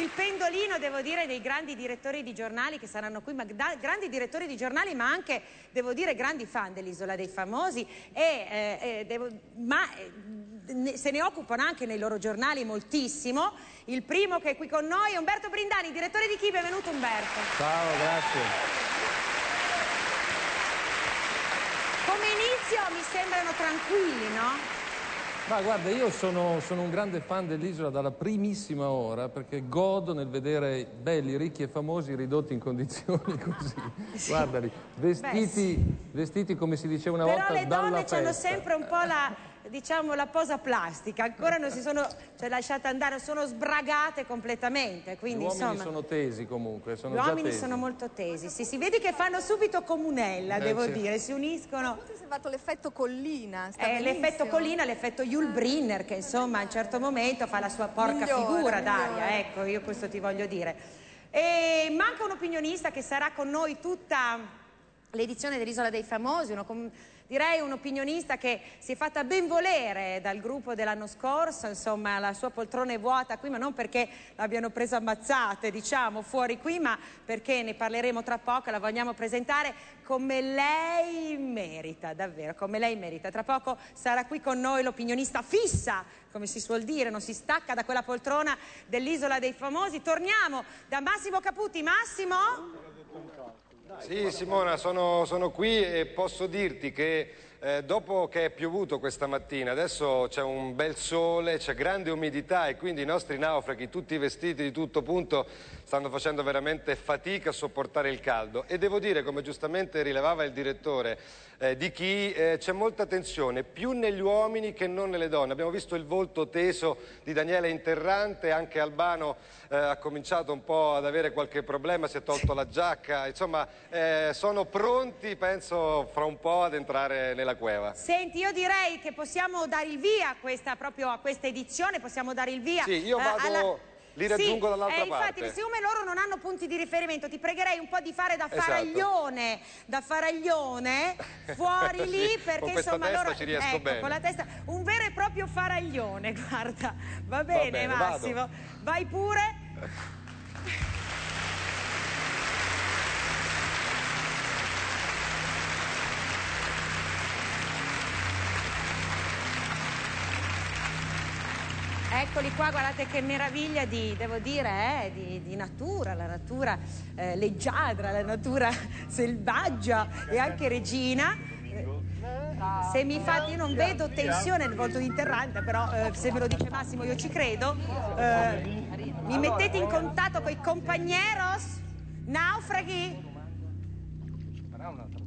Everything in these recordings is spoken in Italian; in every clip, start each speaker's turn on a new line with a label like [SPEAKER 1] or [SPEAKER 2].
[SPEAKER 1] il pendolino, devo dire, dei grandi direttori di giornali che saranno qui, ma da, grandi direttori di giornali, ma anche, devo dire, grandi fan dell'Isola dei Famosi, e, eh, eh, devo, ma eh, se ne occupano anche nei loro giornali moltissimo. Il primo che è qui con noi è Umberto Brindani, direttore di Chi? Benvenuto Umberto.
[SPEAKER 2] Ciao, grazie.
[SPEAKER 1] Come inizio mi sembrano tranquilli, no?
[SPEAKER 2] Ma guarda, io sono, sono un grande fan dell'isola dalla primissima ora perché godo nel vedere belli, ricchi e famosi ridotti in condizioni così. Sì. Guardali, vestiti, Beh, sì. vestiti come si diceva una
[SPEAKER 1] Però
[SPEAKER 2] volta dalla
[SPEAKER 1] Però le
[SPEAKER 2] donne
[SPEAKER 1] hanno sempre un po' la diciamo, la posa plastica, ancora non si sono cioè, lasciate andare, sono sbragate completamente. Quindi,
[SPEAKER 2] Gli uomini
[SPEAKER 1] insomma,
[SPEAKER 2] sono tesi comunque, sono
[SPEAKER 1] Gli uomini
[SPEAKER 2] tesi.
[SPEAKER 1] sono molto tesi, sì, si vede che fanno subito comunella, eh, devo certo. dire, si uniscono.
[SPEAKER 3] Si è fatto l'effetto collina,
[SPEAKER 1] eh, L'effetto collina, l'effetto Yul Brinner, che insomma a un certo momento fa la sua porca migliore, figura, Daria, ecco, io questo ti voglio dire. E manca un opinionista che sarà con noi tutta l'edizione dell'Isola dei Famosi, uno direi un opinionista che si è fatta ben volere dal gruppo dell'anno scorso, insomma la sua poltrona è vuota qui, ma non perché l'abbiano presa ammazzate, diciamo, fuori qui, ma perché ne parleremo tra poco, la vogliamo presentare come lei merita, davvero, come lei merita. Tra poco sarà qui con noi l'opinionista fissa, come si suol dire, non si stacca da quella poltrona dell'Isola dei Famosi. Torniamo da Massimo Caputi. Massimo?
[SPEAKER 4] Sì Simona, sono, sono qui e posso dirti che eh, dopo che è piovuto questa mattina, adesso c'è un bel sole, c'è grande umidità e quindi i nostri naufraghi, tutti vestiti di tutto punto, stanno facendo veramente fatica a sopportare il caldo. E devo dire, come giustamente rilevava il direttore, eh, di chi eh, c'è molta tensione, più negli uomini che non nelle donne. Abbiamo visto il volto teso di Daniele Interrante, anche Albano eh, ha cominciato un po' ad avere qualche problema, si è tolto la giacca, insomma eh, sono pronti, penso, fra un po' ad entrare nella cueva.
[SPEAKER 1] Senti, io direi che possiamo dare il via a questa, proprio a questa edizione, possiamo dare il via.
[SPEAKER 4] Sì, io eh, vado... Alla li raggiungo
[SPEAKER 1] sì,
[SPEAKER 4] dall'altra
[SPEAKER 1] eh, infatti,
[SPEAKER 4] parte.
[SPEAKER 1] siccome loro non hanno punti di riferimento, ti pregherei un po' di fare da esatto. faraglione, da faraglione fuori sì, lì perché insomma loro
[SPEAKER 4] ci riesco
[SPEAKER 1] ecco,
[SPEAKER 4] bene.
[SPEAKER 1] con la testa un vero e proprio faraglione, guarda. Va bene, Va bene Massimo. Vado. Vai pure. Eccoli qua, guardate che meraviglia di, devo dire, eh, di, di, natura, la natura eh, leggiadra, la natura selvaggia e anche regina. Se mi fate, io non vedo tensione nel volto di Interrante, però eh, se me lo dice Massimo io ci credo. Eh, mi mettete in contatto con i compagneros? Naufraghi?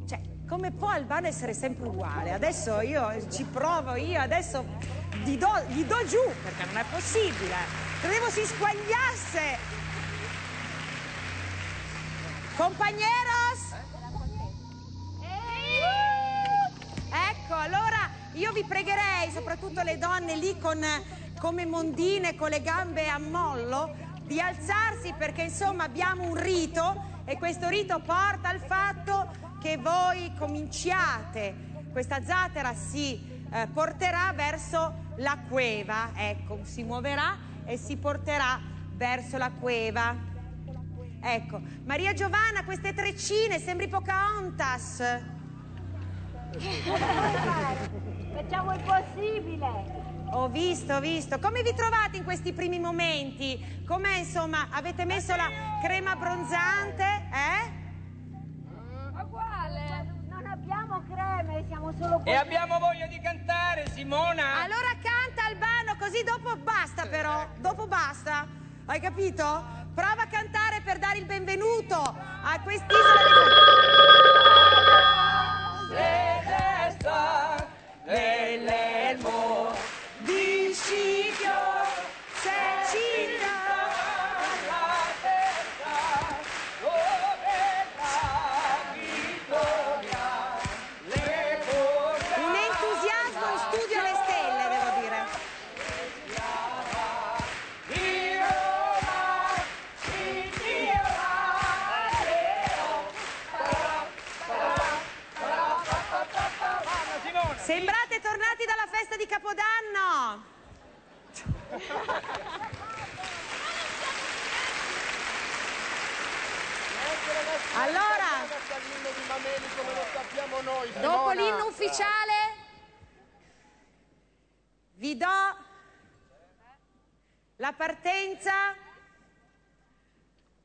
[SPEAKER 1] Cioè, come può Albano essere sempre uguale? Adesso io ci provo, io adesso gli do, gli do giù, perché non è possibile. Credevo si squagliasse. Compagneros? Ecco, allora io vi pregherei, soprattutto le donne lì con, come mondine, con le gambe a mollo, di alzarsi perché insomma abbiamo un rito e questo rito porta al fatto che voi cominciate, questa zattera si eh, porterà verso la cueva, ecco, si muoverà e si porterà verso la cueva. Ecco, Maria Giovanna, queste treccine, sembri Pocahontas.
[SPEAKER 5] Facciamo il possibile.
[SPEAKER 1] Ho visto, ho visto. Come vi trovate in questi primi momenti? Com'è, insomma, avete messo la crema abbronzante, eh?
[SPEAKER 5] Creme, siamo solo
[SPEAKER 6] E abbiamo voglia di cantare, Simona!
[SPEAKER 1] Allora canta Albano, così dopo basta però, dopo basta. Hai capito? Prova a cantare per dare il benvenuto a quest'isola
[SPEAKER 6] di... Se nell'elmo di Scipio
[SPEAKER 1] Sembrate
[SPEAKER 7] Allora,
[SPEAKER 1] dopo l'inno ufficiale vi do la partenza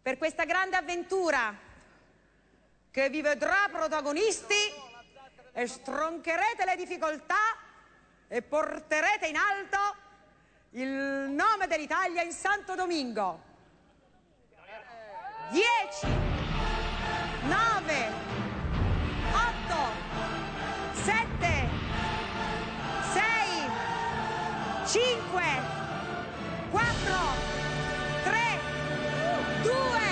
[SPEAKER 1] per questa grande avventura che vi vedrà protagonisti e stroncherete le difficoltà e porterete in alto il nome dell'Italia in Santo Domingo. 10 9 8 7 6 5 4 3 2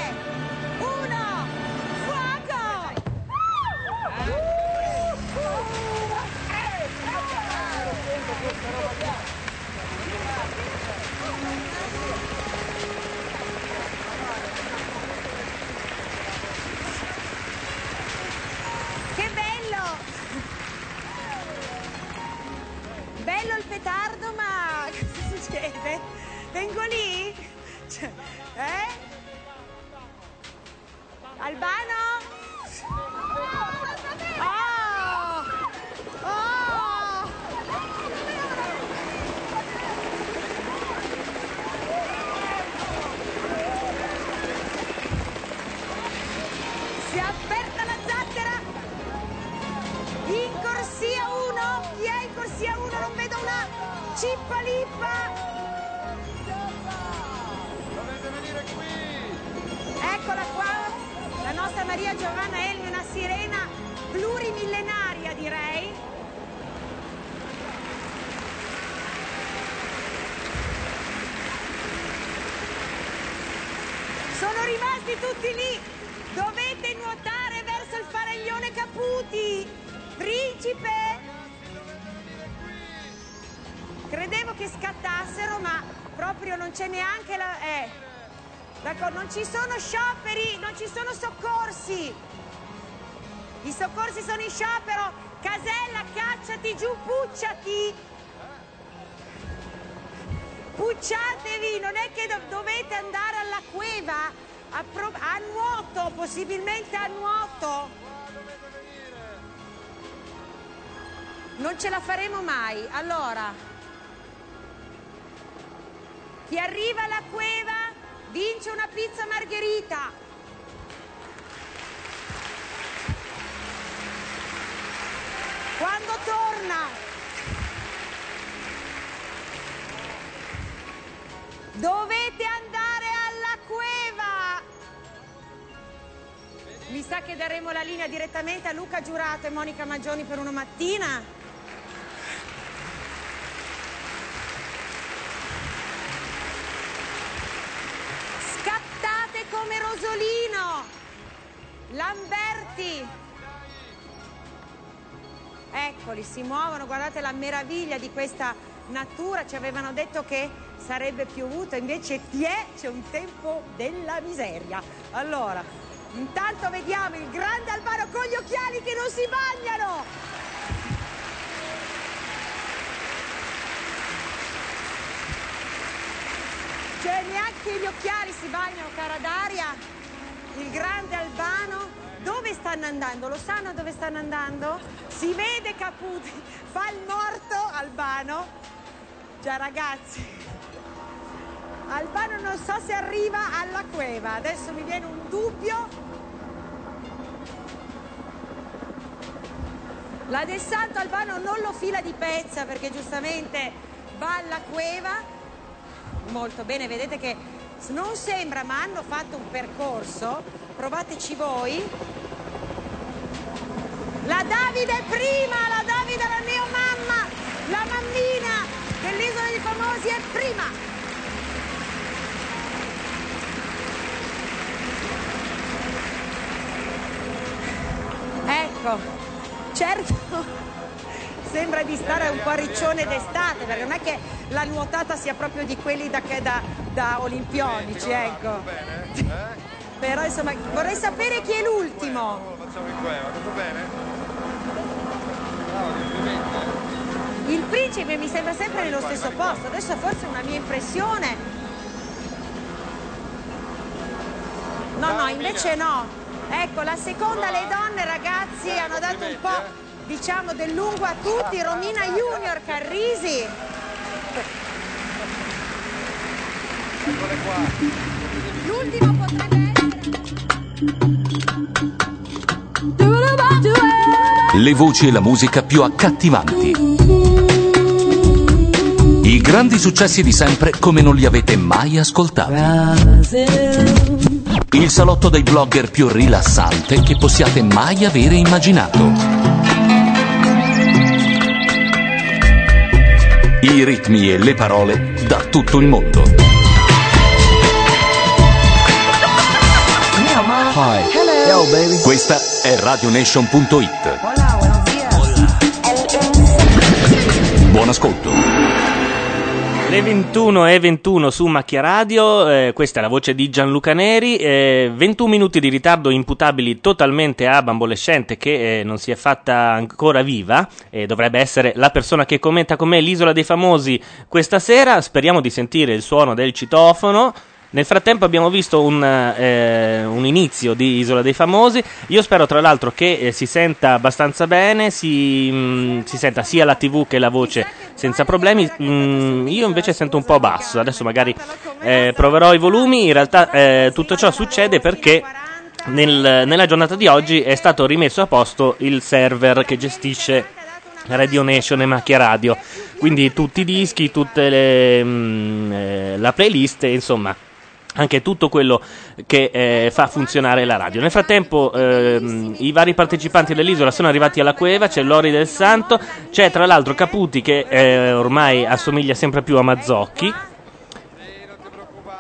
[SPEAKER 1] Petardo, ma cosa succede? Vengo lì? Cioè, eh? Albano? Corsia 1 non vedo una. Cippa lippa.
[SPEAKER 7] Dovete venire qui.
[SPEAKER 1] eccola qua la nostra Maria Giovanna Elmi una sirena plurimillenaria direi. Sono rimasti tutti lì che scattassero, ma proprio non c'è neanche la... Eh. D'accordo, non ci sono scioperi, non ci sono soccorsi. I soccorsi sono in sciopero. Casella, cacciati giù, pucciati. Pucciatevi, non è che do- dovete andare alla cueva a, a nuoto, possibilmente a nuoto. Non ce la faremo mai. Allora, chi arriva alla cueva vince una pizza margherita. Quando torna dovete andare alla cueva. Mi sa che daremo la linea direttamente a Luca Giurato e Monica Maggioni per una mattina. Come Rosolino! Lamberti! Eccoli, si muovono, guardate la meraviglia di questa natura, ci avevano detto che sarebbe piovuto, invece tiè, c'è un tempo della miseria. Allora, intanto vediamo il grande Albano con gli occhiali che non si bagnano! Cioè neanche gli occhiali si bagnano, cara Daria. Il grande Albano. Dove stanno andando? Lo sanno dove stanno andando? Si vede Caputi. Fa il morto Albano. Già ragazzi. Albano non so se arriva alla cueva. Adesso mi viene un dubbio. La del Santo Albano non lo fila di pezza perché giustamente va alla cueva molto bene, vedete che non sembra ma hanno fatto un percorso, provateci voi. La Davide prima, la Davide la neomamma, la mammina dell'isola dei famosi è prima. Ecco, certo sembra di stare un po' a riccione d'estate, perché non è che la nuotata sia proprio di quelli da, che- da- da olimpionici, ecco.
[SPEAKER 4] Eh?
[SPEAKER 1] Però insomma vorrei sapere chi è l'ultimo.
[SPEAKER 4] Eh.
[SPEAKER 1] Il principe mi sembra sempre nello stesso posto, adesso forse è una mia impressione. No, no, invece no. Ecco, la seconda le donne, ragazzi, hanno dato un po', diciamo, del lungo a tutti. Romina Junior, Carrisi. L'ultimo potrebbe
[SPEAKER 8] Le voci e la musica più accattivanti. I grandi successi di sempre come non li avete mai ascoltati. Il salotto dei blogger più rilassante che possiate mai avere immaginato. I ritmi e le parole da tutto il mondo.
[SPEAKER 9] Hi. Yo, baby.
[SPEAKER 8] Questa è RadioNation.it. Buon ascolto.
[SPEAKER 10] Le 21 e 21 su Macchia Radio, eh, questa è la voce di Gianluca Neri, eh, 21 minuti di ritardo imputabili totalmente a Bambolescente che eh, non si è fatta ancora viva e dovrebbe essere la persona che commenta con me l'isola dei famosi questa sera, speriamo di sentire il suono del citofono. Nel frattempo abbiamo visto un, eh, un inizio di Isola dei Famosi. Io spero tra l'altro che eh, si senta abbastanza bene, si, mm, si senta sia la TV che la voce senza problemi. Mm, io invece sento un po' basso. Adesso magari eh, proverò i volumi. In realtà eh, tutto ciò succede perché nel- nella giornata di oggi è stato rimesso a posto il server che gestisce Radio Nation e Macchia Radio. Quindi tutti i dischi, tutte le, mm, eh, la playlist, insomma anche tutto quello che eh, fa funzionare la radio. Nel frattempo ehm, i vari partecipanti dell'isola sono arrivati alla cueva, c'è Lori del Santo, c'è tra l'altro Caputi che eh, ormai assomiglia sempre più a Mazzocchi.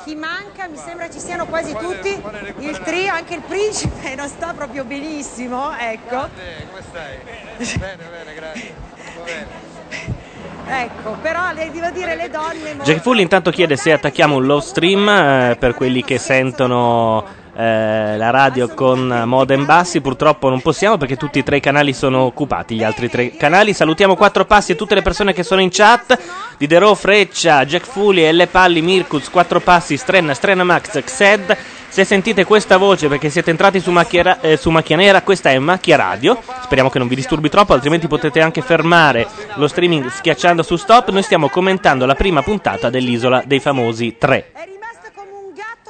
[SPEAKER 1] Chi manca? Mi sembra ci siano quasi tutti. Il trio, anche il principe non sta proprio benissimo, ecco.
[SPEAKER 4] Come stai? Bene, bene, grazie.
[SPEAKER 1] Ecco, però le devo dire le donne
[SPEAKER 10] Jack Fully intanto chiede se attacchiamo un low stream eh, per quelli che sentono eh, la radio con modem bassi. Purtroppo non possiamo perché tutti e tre i canali sono occupati. Gli altri tre canali. Salutiamo quattro passi e tutte le persone che sono in chat. Diderò, Freccia, Jack Fully, L. Palli, Mirkuz, quattro passi, Strenna, Strenna Max, Xed. Se sentite questa voce perché siete entrati su Macchia, eh, su Macchia Nera, questa è Macchia Radio. Speriamo che non vi disturbi troppo, altrimenti potete anche fermare lo streaming schiacciando su stop. Noi stiamo commentando la prima puntata dell'Isola dei Famosi 3.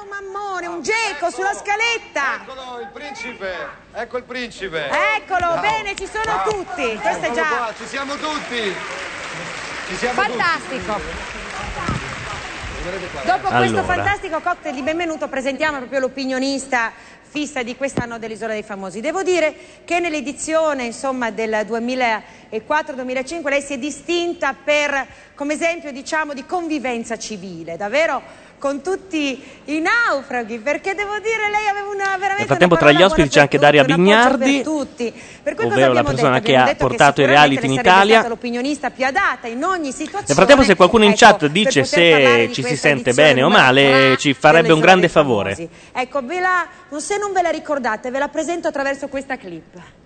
[SPEAKER 1] mammone, un geco sulla scaletta.
[SPEAKER 4] Eccolo il principe, ecco il principe.
[SPEAKER 1] Eccolo,
[SPEAKER 4] Ciao.
[SPEAKER 1] bene, ci sono
[SPEAKER 4] Ciao.
[SPEAKER 1] tutti. Questo è
[SPEAKER 4] Eccolo
[SPEAKER 1] già
[SPEAKER 4] qua, ci siamo tutti. Ci siamo
[SPEAKER 1] fantastico. Dopo questo
[SPEAKER 10] Allora.
[SPEAKER 1] fantastico cocktail di benvenuto presentiamo proprio l'opinionista fissa di quest'anno dell'Isola dei Famosi. Devo dire che nell'edizione insomma, del 2004-2005 lei si è distinta per, come esempio diciamo, di convivenza civile, davvero con tutti i naufraghi, perché devo dire lei aveva una veramente
[SPEAKER 10] Nel frattempo tra gli ospiti c'è anche Daria Bignardi,
[SPEAKER 1] per. Per
[SPEAKER 10] ovvero la persona
[SPEAKER 1] detto?
[SPEAKER 10] che ha portato i reality in Italia.
[SPEAKER 1] l'opinionista più adatta in ogni situazione.
[SPEAKER 10] Nel frattempo, se qualcuno in
[SPEAKER 1] ecco,
[SPEAKER 10] chat dice se ci si sente bene o male, ci farebbe un grande favore.
[SPEAKER 1] Ecco, ve la, se non ve la ricordate, ve la presento attraverso questa clip.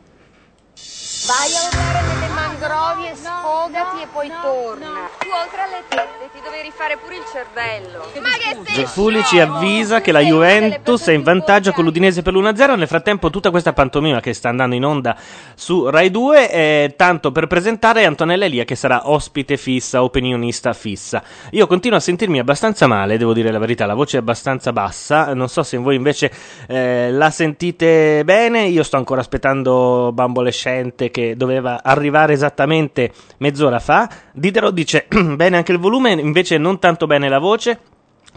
[SPEAKER 5] Vai a vedere nelle mangrovie, sfogati e poi torna. Tu oltre alle tette ti dovevi fare pure il cervello. Ma che sei
[SPEAKER 10] Gefuli ci avvisa che la Juventus è in vantaggio con l'Udinese per l'1-0. Nel frattempo, tutta questa pantomima che sta andando in onda su Rai 2 è tanto per presentare Antonella Elia, che sarà ospite fissa, opinionista fissa. Io continuo a sentirmi abbastanza male, devo dire la verità, la voce è abbastanza bassa. Non so se voi invece eh, la sentite bene. Io sto ancora aspettando Bambolescente che doveva arrivare esattamente mezz'ora fa. Diderot dice bene anche il volume, invece non tanto bene la voce.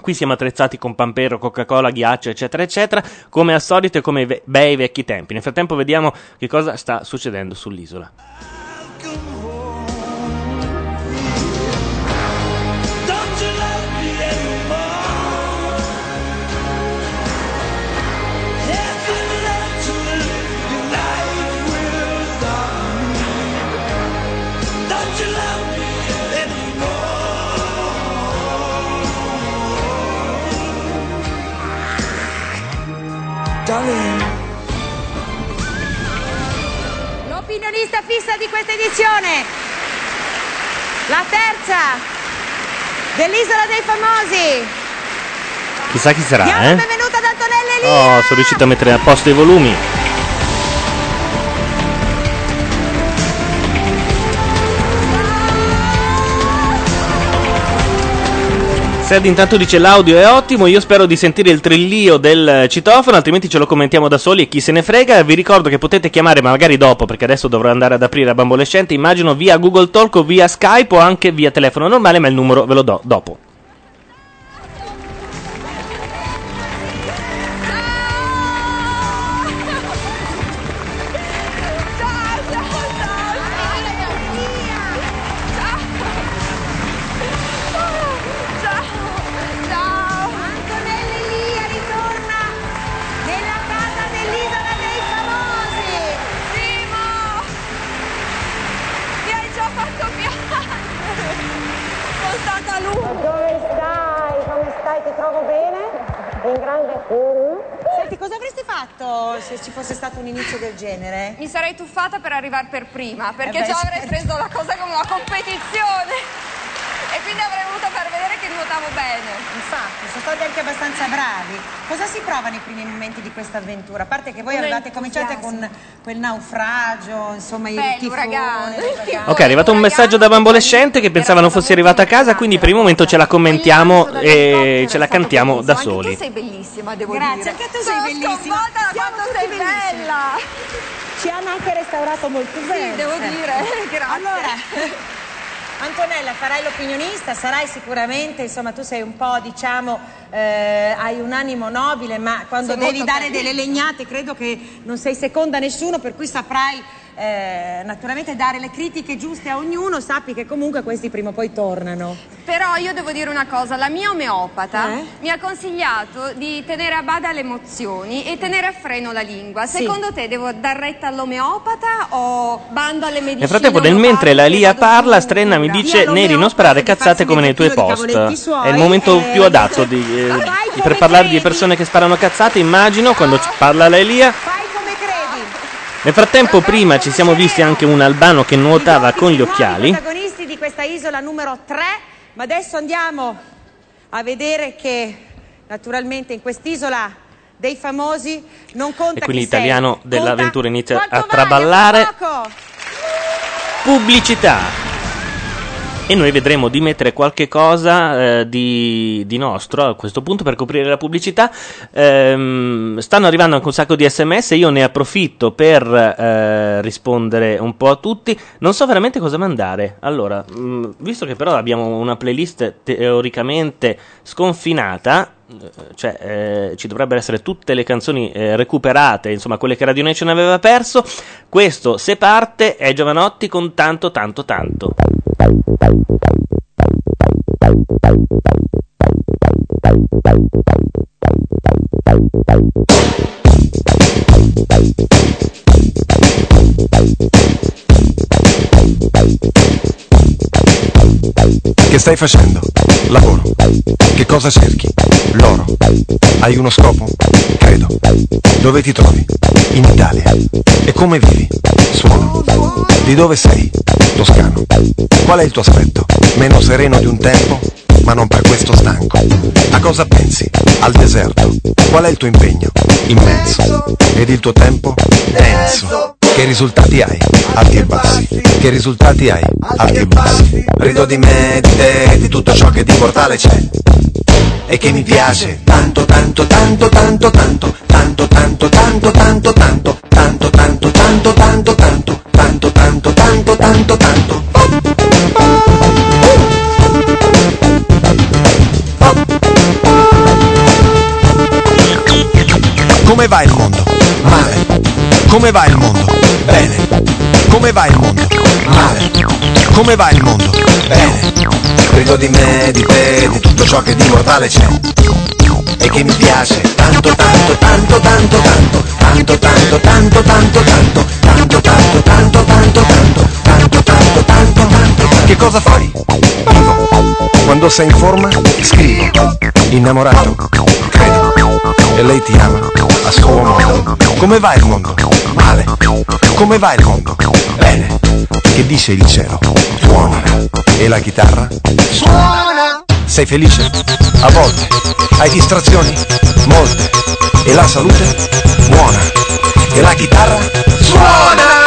[SPEAKER 10] Qui siamo attrezzati con pampero, Coca-Cola, ghiaccio, eccetera, eccetera, come al solito e come ve- bei vecchi tempi. Nel frattempo vediamo che cosa sta succedendo sull'isola.
[SPEAKER 6] Darling.
[SPEAKER 1] L'opinionista fissa di questa edizione, la terza dell'Isola dei Famosi.
[SPEAKER 10] Chissà chi sarà,
[SPEAKER 1] Diamo
[SPEAKER 10] eh?
[SPEAKER 1] benvenuta ad Antonella Elia!
[SPEAKER 10] Oh, sono riuscito a mettere a posto i volumi. Sed intanto dice l'audio è ottimo, io spero di sentire il trillio del citofono, altrimenti ce lo commentiamo da soli e chi se ne frega. Vi ricordo che potete chiamare, ma magari dopo, perché adesso dovrò andare ad aprire a bambolescente, immagino via Google Talk o via Skype o anche via telefono normale, ma il numero ve lo do dopo.
[SPEAKER 5] Sarei tuffata per arrivare per prima, perché
[SPEAKER 1] Eh beh,
[SPEAKER 5] già avrei
[SPEAKER 1] certo.
[SPEAKER 5] preso la cosa come una competizione. E quindi avrei voluto far vedere che nuotavo bene.
[SPEAKER 1] Infatti, sono stati anche abbastanza bravi. Cosa si prova nei primi momenti di questa avventura? A parte che voi
[SPEAKER 5] Un
[SPEAKER 1] avevate cominciato con quel naufragio, insomma, i
[SPEAKER 5] Beh,
[SPEAKER 1] tifoni,
[SPEAKER 5] l'uragano.
[SPEAKER 1] l'uragano.
[SPEAKER 10] Ok, è arrivato un messaggio da bambolescente che pensava non fosse arrivata a casa, quindi per il momento ce la commentiamo e ce la cantiamo da
[SPEAKER 5] Anche
[SPEAKER 10] soli.
[SPEAKER 5] tu sei bellissima, devo
[SPEAKER 1] Grazie,
[SPEAKER 5] dire.
[SPEAKER 1] anche tu sei
[SPEAKER 5] Sono
[SPEAKER 1] bellissima.
[SPEAKER 5] sconvolta da quanto sei bella.
[SPEAKER 1] Ci hanno anche restaurato molto bene.
[SPEAKER 5] devo
[SPEAKER 1] Eh.
[SPEAKER 5] dire, grazie.
[SPEAKER 1] Allora, Antonella, farai l'opinionista, sarai sicuramente, insomma, tu sei un po', diciamo, eh, hai un animo nobile, ma quando
[SPEAKER 5] Sei
[SPEAKER 1] devi dare
[SPEAKER 5] carina.
[SPEAKER 1] delle legnate credo che non sei seconda a nessuno, per cui saprai eh, naturalmente dare le critiche giuste a ognuno, sappi che comunque questi prima o poi tornano.
[SPEAKER 5] Però io devo dire una cosa, la mia omeopata
[SPEAKER 1] Eh?
[SPEAKER 5] mi ha consigliato di tenere a bada le emozioni e tenere a freno la lingua.
[SPEAKER 1] Sì.
[SPEAKER 5] Secondo te devo dar retta all'omeopata o bando alle medicine?
[SPEAKER 10] Nel frattempo, nel mentre la Lia parla, Strenna mi dice: Neri, non sparare cazzate come nei tuoi post. È il momento più adatto di, eh, per parlare di persone che sparano cazzate. Immagino quando parla la Elia. Nel frattempo, prima ci siamo visti anche un albano che nuotava con gli occhiali.
[SPEAKER 1] protagonisti di questa isola numero 3, ma adesso andiamo a vedere che naturalmente in quest'isola dei famosi non conta
[SPEAKER 10] E quindi l'italiano dell'avventura inizia a traballare. Pubblicità. E noi vedremo di mettere qualche cosa eh, di, di nostro a questo punto per coprire la pubblicità. Ehm, stanno arrivando anche un sacco di sms, io ne approfitto per eh, rispondere un po' a tutti. Non so veramente cosa mandare. Allora, mh, visto che però abbiamo una playlist teoricamente sconfinata, eh, cioè eh, ci dovrebbero essere tutte le canzoni eh, recuperate, insomma quelle che Radio Nation aveva perso. Questo, se parte, è Giovanotti con tanto, tanto, tanto.
[SPEAKER 11] Che stai facendo? Lavoro. Che cosa cerchi? L'oro. Hai uno scopo? Credo. Dove ti trovi? In Italia. E come vivi? Suono. Di dove sei? Toscano. Qual è il tuo aspetto? Meno sereno di un tempo? Ma non per questo stanco. A cosa pensi? Al deserto. Qual è il tuo impegno? Immenso. Ed il tuo tempo? Denso. Che risultati hai? Alti e bassi. Che risultati hai? Alti e bassi. Rido di me, di te, di tutto ciò che di mortale c'è. E che mi piace tanto, tanto, tanto, tanto, tanto, tanto, tanto, tanto, tanto, tanto, tanto, tanto, tanto, tanto, Come va il mondo? Male. Come va il mondo? Bene. Come va il mondo? Male. Come va il mondo? Bene. Credo di me, di te, di tutto ciò che di mortale c'è. E che mi piace tanto, tanto, tanto, tanto, tanto, tanto, tanto, tanto, tanto, tanto, tanto, tanto, tanto, tanto, tanto, tanto, tanto, tanto, tanto. Che cosa fai? Vivo. Quando sei in forma, scrivo. Innamorato? Credo. E lei ti ama a suo modo. Come va il mondo? Male. Come va il mondo? Bene. Che dice il cielo? Suona. E la chitarra?
[SPEAKER 6] Suona
[SPEAKER 11] Sei felice? A volte. Hai distrazioni? Molte. E la salute? Buona. E la chitarra? Suona!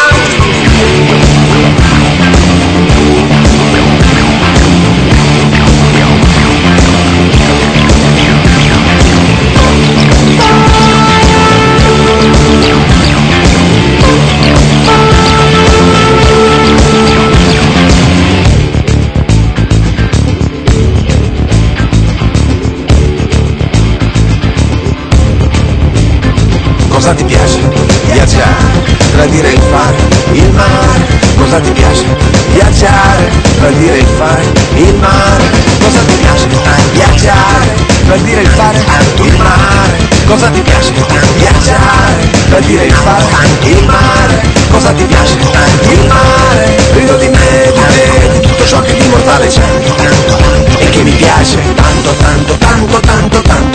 [SPEAKER 11] Cosa ti piace? Viaggiare, tradire il fare, il mare. Cosa ti piace? Viaggiare, tradire il fare, il mare. Cosa ti piace? Viaggiare, tradire il fare, il mare. Cosa ti piace? Viaggiare, tradire il fare, il mare. Cosa ti piace? Il mare. Rido di me, di te, di tutto ciò che di mortale c'è. E che mi piace tanto, tanto, tanto, tanto, tanto,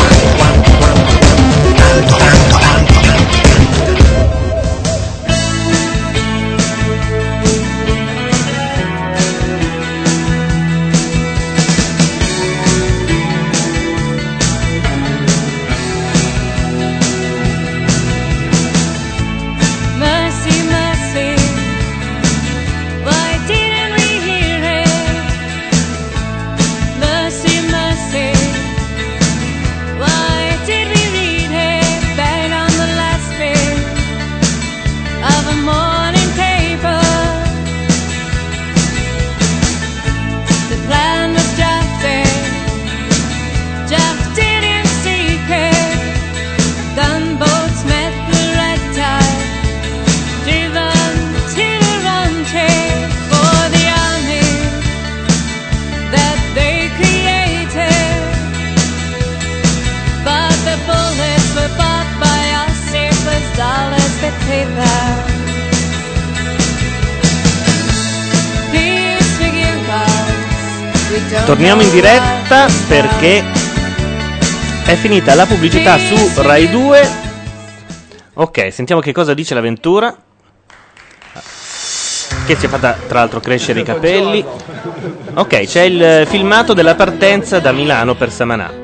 [SPEAKER 10] finita la pubblicità su Rai 2. Ok, sentiamo che cosa dice l'avventura. Che si è fatta tra l'altro crescere i capelli. Ok, c'è il filmato della partenza da Milano per Samanà.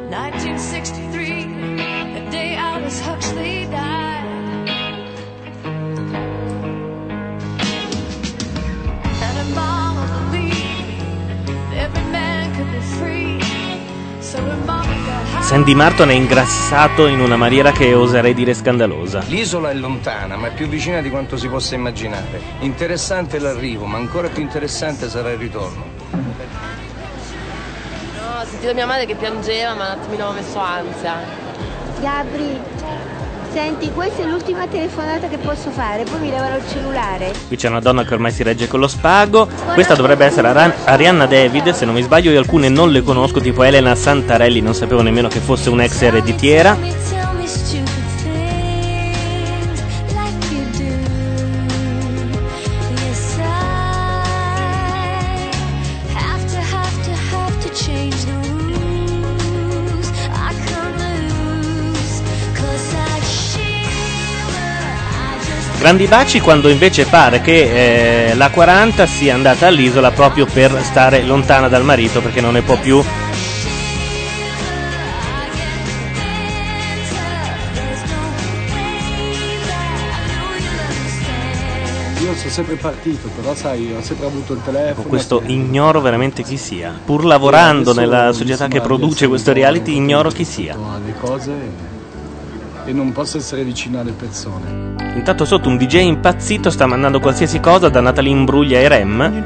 [SPEAKER 10] Sandy Martin è ingrassato in una maniera che oserei dire scandalosa.
[SPEAKER 12] L'isola è lontana, ma è più vicina di quanto si possa immaginare. Interessante l'arrivo, ma ancora più interessante sarà il ritorno.
[SPEAKER 13] No, ho sentito mia madre che piangeva, ma un attimino ho messo ansia.
[SPEAKER 14] Gabri, senti, questa è l'ultima telefonata che posso fare, poi mi levano il cellulare.
[SPEAKER 10] Qui c'è una donna che ormai si regge con lo spago. Questa dovrebbe essere Ara- Arianna David, se non mi sbaglio io alcune non le conosco, tipo Elena Santarelli, non sapevo nemmeno che fosse un'ex ereditiera. Grandi baci quando invece pare che eh, la 40 sia andata all'isola proprio per stare lontana dal marito perché non ne può più.
[SPEAKER 15] Io sono sempre partito, però sai, ho sempre avuto il telefono.
[SPEAKER 10] Con questo ignoro veramente chi sia. Pur lavorando nella società che produce questo reality, ignoro chi sia.
[SPEAKER 15] alle cose e non posso essere vicino alle persone.
[SPEAKER 10] Intanto sotto un DJ impazzito sta mandando qualsiasi cosa da Natalie Imbruglia e Rem.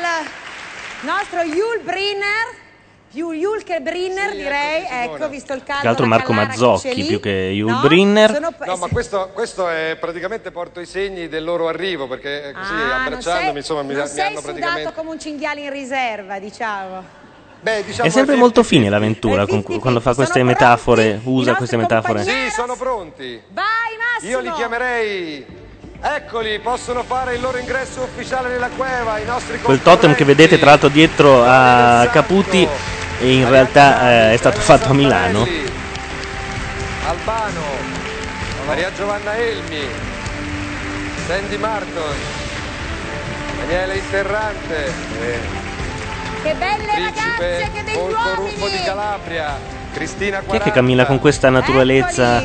[SPEAKER 1] Dal nostro Yul Brinner. Più Yul che Brinner, direi. Ecco, visto il caldo.
[SPEAKER 10] Tra l'altro
[SPEAKER 1] la
[SPEAKER 10] Marco Mazzocchi più che Yul
[SPEAKER 1] No?
[SPEAKER 10] Brinner.
[SPEAKER 1] Sono-
[SPEAKER 4] No, ma questo, questo è praticamente porto i segni del loro arrivo, perché così
[SPEAKER 1] Ah,
[SPEAKER 4] abbracciandomi,
[SPEAKER 1] sei-
[SPEAKER 4] insomma, mi,
[SPEAKER 1] non
[SPEAKER 4] mi
[SPEAKER 1] sei
[SPEAKER 4] hanno
[SPEAKER 1] sudato
[SPEAKER 4] praticamente...
[SPEAKER 1] come un cinghiale in riserva, diciamo.
[SPEAKER 4] Beh, diciamo
[SPEAKER 10] È sempre molto fine l'avventura con- quando fa queste metafore, usa queste metafore.
[SPEAKER 4] Sì, sono pronti.
[SPEAKER 1] Vai
[SPEAKER 4] Io
[SPEAKER 1] Massimo!
[SPEAKER 4] li chiamerei... Eccoli, possono fare il loro ingresso ufficiale nella cueva, i nostri
[SPEAKER 10] Quel totem che vedete tra l'altro dietro a Caputi e in realtà eh, è stato fatto a Milano.
[SPEAKER 4] Albano, Maria Giovanna Elmi, Sandy Marton, Daniele Interrante,
[SPEAKER 1] Che belle
[SPEAKER 4] Principe
[SPEAKER 1] ragazze, che
[SPEAKER 4] Ruffo
[SPEAKER 1] uomini!
[SPEAKER 4] di Calabria, Cristina
[SPEAKER 10] Chi è che cammina con questa naturalezza?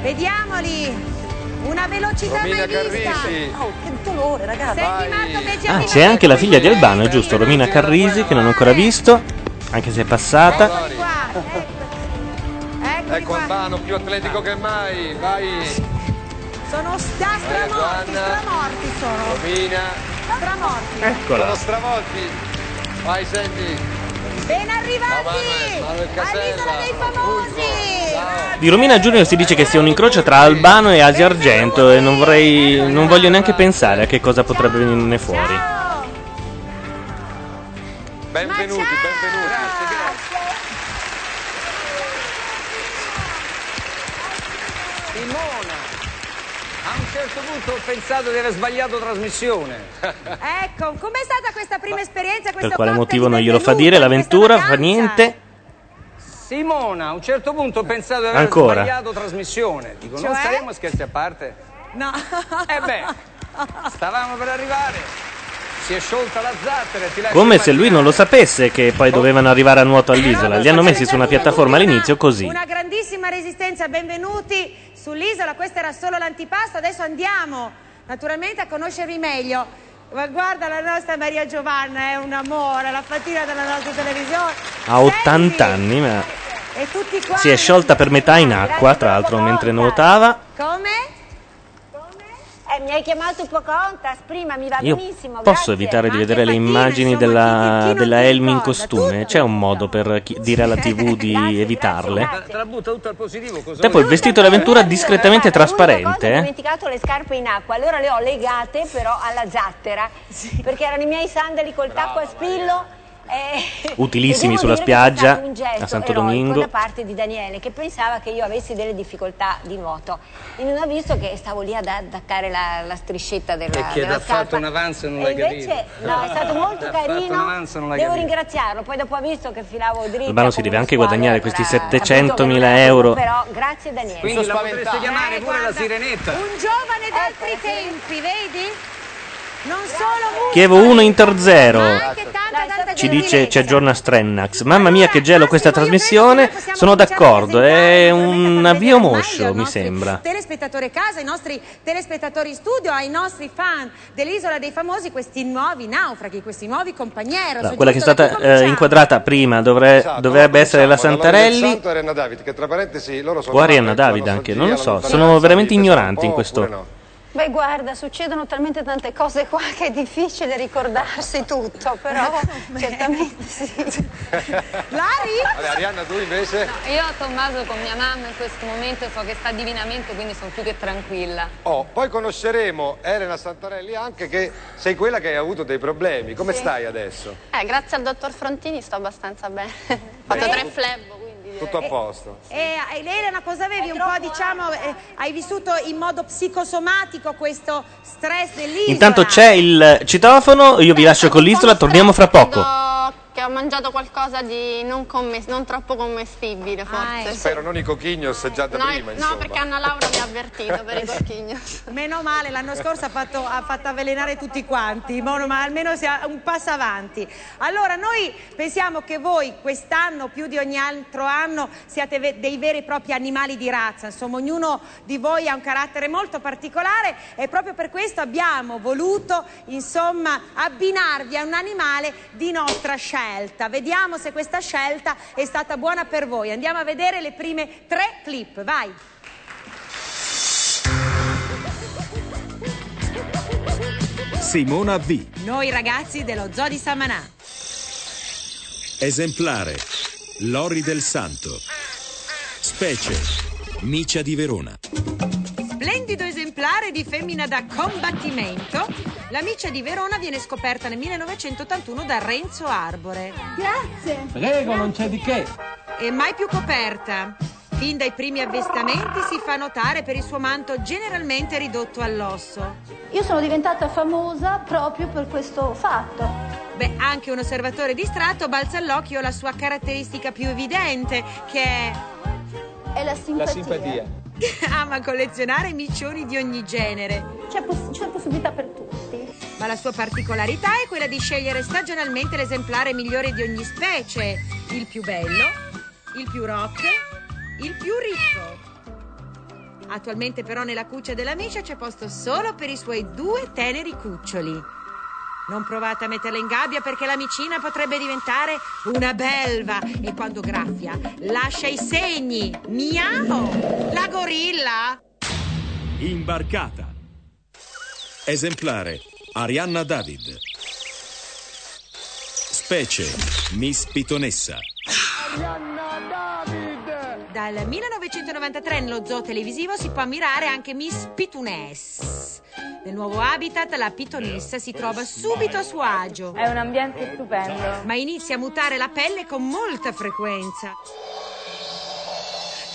[SPEAKER 1] Vediamoli! Una velocità
[SPEAKER 4] Romina
[SPEAKER 1] mai vista!
[SPEAKER 4] Carrisi.
[SPEAKER 1] Oh, che dolore, ragazzi! Senti Marco
[SPEAKER 10] Ah, c'è anche la figlia di Albano, è giusto? Romina Carrisi, che non ho ancora visto, anche se è passata.
[SPEAKER 4] Ecco Albano, più atletico che mai, vai,
[SPEAKER 1] sono sta stramorti, stramorti sono!
[SPEAKER 4] Romina,
[SPEAKER 1] Stramorti!
[SPEAKER 10] Eccola.
[SPEAKER 4] sono stravolti, vai Sandy,
[SPEAKER 1] Ben arrivati!
[SPEAKER 4] Manuel, Manuel
[SPEAKER 1] All'isola dei famosi!
[SPEAKER 10] Di Romina Junior si dice che sia un incrocio tra Albano e Asia Argento e non vorrei. non voglio neanche pensare a che cosa potrebbe venirne fuori.
[SPEAKER 4] benvenuti, benvenuti.
[SPEAKER 16] Simona, a punto ho pensato di aver sbagliato trasmissione.
[SPEAKER 1] Ecco, com'è stata questa prima esperienza?
[SPEAKER 10] Per quale motivo non glielo fa dire l'avventura? Fa niente.
[SPEAKER 16] Simona, a un certo punto ho pensato di aver
[SPEAKER 10] Ancora.
[SPEAKER 16] sbagliato trasmissione. Dico, non
[SPEAKER 1] Cioè?
[SPEAKER 16] staremo scherzi a parte?
[SPEAKER 1] No.
[SPEAKER 16] Eh beh, stavamo per arrivare. Si è sciolta la zattera e ti lascio
[SPEAKER 10] Come se lui non lo sapesse che poi dovevano arrivare a nuoto all'isola. Li hanno messi su una piattaforma all'inizio così.
[SPEAKER 1] Una grandissima resistenza, benvenuti sull'isola, questo era solo l'antipasto, adesso andiamo naturalmente a conoscervi meglio. Ma guarda la nostra Maria Giovanna, è un amore, la fatina della nostra televisione.
[SPEAKER 10] Ha 80 anni, ma
[SPEAKER 1] E tutti
[SPEAKER 10] si è sciolta per metà in acqua, tra l'altro mentre nuotava.
[SPEAKER 1] Come?
[SPEAKER 14] Eh, mi hai chiamato Pocahontas prima, mi va
[SPEAKER 10] Io
[SPEAKER 14] benissimo.
[SPEAKER 10] posso
[SPEAKER 14] grazie.
[SPEAKER 10] evitare di vedere le immagini della, della Elmi in costume? C'è un modo per chi- dire alla TV di evitarle?
[SPEAKER 16] Te- Te la butta tutto al positivo. Cosa
[SPEAKER 10] poi il vestito d'avventura discretamente
[SPEAKER 14] cosa, ho
[SPEAKER 10] trasparente, eh?
[SPEAKER 14] dimenticato le scarpe in acqua, allora le ho legate però alla zattera, perché erano i miei sandali col tacco a spillo. Eh,
[SPEAKER 10] Utilissimi sulla spiaggia,
[SPEAKER 14] stato un gesto
[SPEAKER 10] a Santo Domingo.
[SPEAKER 14] da parte di Daniele che pensava che io avessi delle difficoltà di nuoto e non ha visto che stavo lì ad attaccare la, la striscetta della,
[SPEAKER 16] E che t'ha fatto un avanzo e non l'hai
[SPEAKER 14] invece,
[SPEAKER 16] capito.
[SPEAKER 14] no, è stato molto
[SPEAKER 16] fatto
[SPEAKER 14] carino.
[SPEAKER 16] un avanzo
[SPEAKER 14] Devo
[SPEAKER 16] capito.
[SPEAKER 14] ringraziarlo. Poi dopo ha visto che filavo dritta.
[SPEAKER 10] Albano si deve anche guadagnare questi
[SPEAKER 14] allora ha capito che
[SPEAKER 10] 700.000
[SPEAKER 14] non era
[SPEAKER 10] euro.
[SPEAKER 14] Però grazie Daniele.
[SPEAKER 16] Quindi la potreste chiamare
[SPEAKER 1] Eh,
[SPEAKER 16] pure la
[SPEAKER 1] guarda,
[SPEAKER 16] sirenetta.
[SPEAKER 1] Un giovane d'altri tempi, vedi? Non solo musica,
[SPEAKER 10] Chievo 1 Inter 0.
[SPEAKER 1] ma anche tanta, tanta
[SPEAKER 10] Ci dice, ci aggiorna Strennax. Mamma mia che gelo questa trasmissione. Sono d'accordo, è un avvio moscio mi sembra.
[SPEAKER 1] telespettatori a casa, ai nostri telespettatori in studio, ai nostri fan dell'Isola dei Famosi, questi nuovi naufraghi, questi nuovi compagnieros.
[SPEAKER 10] Allora, quella che è stata eh, inquadrata prima dovre-
[SPEAKER 4] Esatto,
[SPEAKER 10] dovrebbe essere la
[SPEAKER 4] cominciamo
[SPEAKER 10] Santarelli
[SPEAKER 4] Santo e Arianna David, che tra parentesi loro sono
[SPEAKER 10] o Arianna
[SPEAKER 4] nate
[SPEAKER 10] David anche, non lo so. Sono veramente ignoranti in questo.
[SPEAKER 4] No?
[SPEAKER 3] Beh, guarda, succedono talmente tante cose qua che è difficile ricordarsi tutto, però certamente sì.
[SPEAKER 1] Lari?
[SPEAKER 4] Vabbè, Arianna, tu invece?
[SPEAKER 13] Io a Tommaso con mia mamma in questo momento so che sta divinamente, quindi sono più che tranquilla.
[SPEAKER 4] Oh, poi conosceremo Elena Santarelli anche che sei quella che hai avuto dei problemi. Come
[SPEAKER 13] Sì.
[SPEAKER 4] stai adesso?
[SPEAKER 13] Eh, grazie al dottor Frontini sto abbastanza bene. Ho fatto tre flebo, direi.
[SPEAKER 4] Tutto a posto.
[SPEAKER 1] E e Elena, cosa avevi un po', diciamo, eh, hai vissuto in modo psicosomatico questo stress dell'isola?
[SPEAKER 10] Intanto c'è il citofono, io vi lascio con l'isola, torniamo fra poco.
[SPEAKER 13] Che ho mangiato qualcosa di non, commes- non troppo commestibile, forse.
[SPEAKER 4] Spero non i cochignos già da
[SPEAKER 13] No,
[SPEAKER 4] prima,
[SPEAKER 13] no,
[SPEAKER 4] insomma.
[SPEAKER 13] perché Anna Laura mi ha avvertito per i cocchignos.
[SPEAKER 1] Meno male, l'anno scorso ha fatto, ha fatto avvelenare tutti quanti, mono- ma almeno sia un passo avanti. Allora, noi pensiamo che voi quest'anno, più di ogni altro anno, siate ve- dei veri e propri animali di razza, insomma, ognuno di voi ha un carattere molto particolare e proprio per questo abbiamo voluto, insomma, abbinarvi a un animale di nostra scelta. Vediamo se questa scelta è stata buona per voi. Andiamo a vedere le prime tre clip, vai.
[SPEAKER 17] Simona V.
[SPEAKER 1] Noi ragazzi dello Zoo di Samanà.
[SPEAKER 17] Esemplare. Lori del Santo. Specie. Micia di Verona.
[SPEAKER 1] Esemplare di femmina da combattimento, la miccia di Verona viene scoperta nel 1981 da Renzo Arbore.
[SPEAKER 18] Grazie.
[SPEAKER 19] Prego, non c'è di che.
[SPEAKER 1] E mai più coperta. Fin dai primi avvistamenti si fa notare per il suo manto generalmente ridotto all'osso.
[SPEAKER 18] Io sono diventata famosa proprio per questo fatto.
[SPEAKER 1] Beh, anche un osservatore distratto balza all'occhio la sua caratteristica più evidente, che è...
[SPEAKER 18] È la simpatia.
[SPEAKER 1] ama collezionare miccioni di ogni genere.
[SPEAKER 18] C'è, poss- c'è possibilità per tutti.
[SPEAKER 1] Ma la sua particolarità è quella di scegliere stagionalmente l'esemplare migliore di ogni specie, il più bello, il più rock, il più ricco. Attualmente però nella cuccia della micia c'è posto solo per i suoi due teneri cuccioli. Non provate a metterla in gabbia perché la micina potrebbe diventare una belva e quando graffia lascia i segni. Miau! La gorilla!
[SPEAKER 17] Imbarcata. Esemplare. Arianna David. Specie. Miss Pitonessa.
[SPEAKER 1] Dal 1993 nello zoo televisivo si può ammirare anche Miss Pituness. Nel nuovo habitat la pitonessa si trova subito a suo agio.
[SPEAKER 20] È un ambiente stupendo.
[SPEAKER 1] Ma inizia a mutare la pelle con molta frequenza.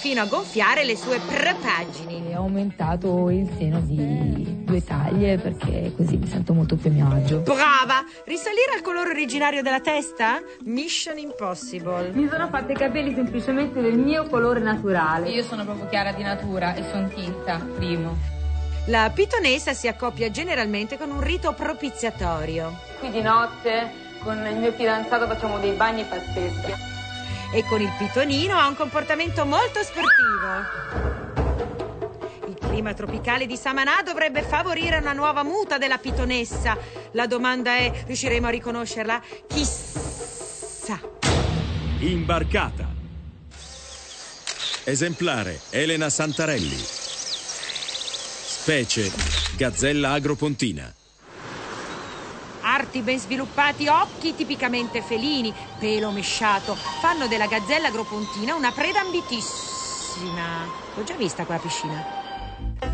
[SPEAKER 1] Fino a gonfiare le sue prepaggini.
[SPEAKER 21] Ho aumentato il seno di due taglie perché così mi sento molto più a mio agio.
[SPEAKER 1] Brava! Risalire al colore originario della testa? Mission impossible.
[SPEAKER 20] Mi sono fatta i capelli semplicemente del mio colore naturale.
[SPEAKER 21] Io sono proprio chiara di natura e sono tinta, primo.
[SPEAKER 1] La pitonessa si accoppia generalmente con un rito propiziatorio.
[SPEAKER 20] Qui di notte con il mio fidanzato facciamo dei bagni pazzeschi.
[SPEAKER 1] E con il pitonino ha un comportamento molto sportivo. Il clima tropicale di Samanà dovrebbe favorire una nuova muta della pitonessa. La domanda è, riusciremo a riconoscerla? Chissà.
[SPEAKER 17] Imbarcata. Esemplare. Elena Santarelli. Specie. Gazzella agropontina.
[SPEAKER 1] Arti ben sviluppati, occhi tipicamente felini, pelo mesciato, fanno della gazzella agropontina una preda ambitissima. L'ho già vista qua a piscina.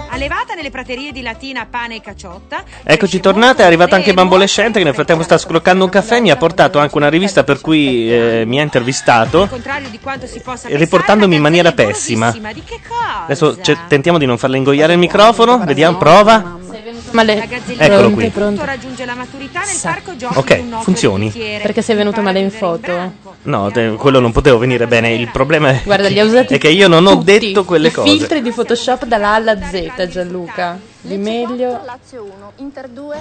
[SPEAKER 1] Allevata nelle praterie di Latina, pane e caciotta,
[SPEAKER 10] Eccoci tornate, è arrivata anche Bambolescente che nel frattempo sta scroccando un caffè, mi ha portato anche una rivista per cui eh, mi ha intervistato,
[SPEAKER 1] al contrario di quanto si possa
[SPEAKER 10] e riportandomi in maniera pessima.
[SPEAKER 1] pensare, di che cosa?
[SPEAKER 10] Adesso ce- tentiamo di non farle ingoiare il microfono, vediamo, prova.
[SPEAKER 21] Ma le...
[SPEAKER 1] La gazzellina
[SPEAKER 10] Eccolo qui.
[SPEAKER 1] punto raggiunge la maturità nel parco giochi
[SPEAKER 10] Ok, funzioni.
[SPEAKER 21] Perché sei venuto male in foto?
[SPEAKER 10] No, te- quello non potevo venire bene, il problema è,
[SPEAKER 21] Guarda, li ha usati
[SPEAKER 10] è che io non ho
[SPEAKER 21] tutti.
[SPEAKER 10] detto quelle
[SPEAKER 21] I
[SPEAKER 10] cose.
[SPEAKER 21] filtri di Photoshop dalla A alla Z, Gianluca. Di meglio.
[SPEAKER 22] Lazio 1, Inter 2.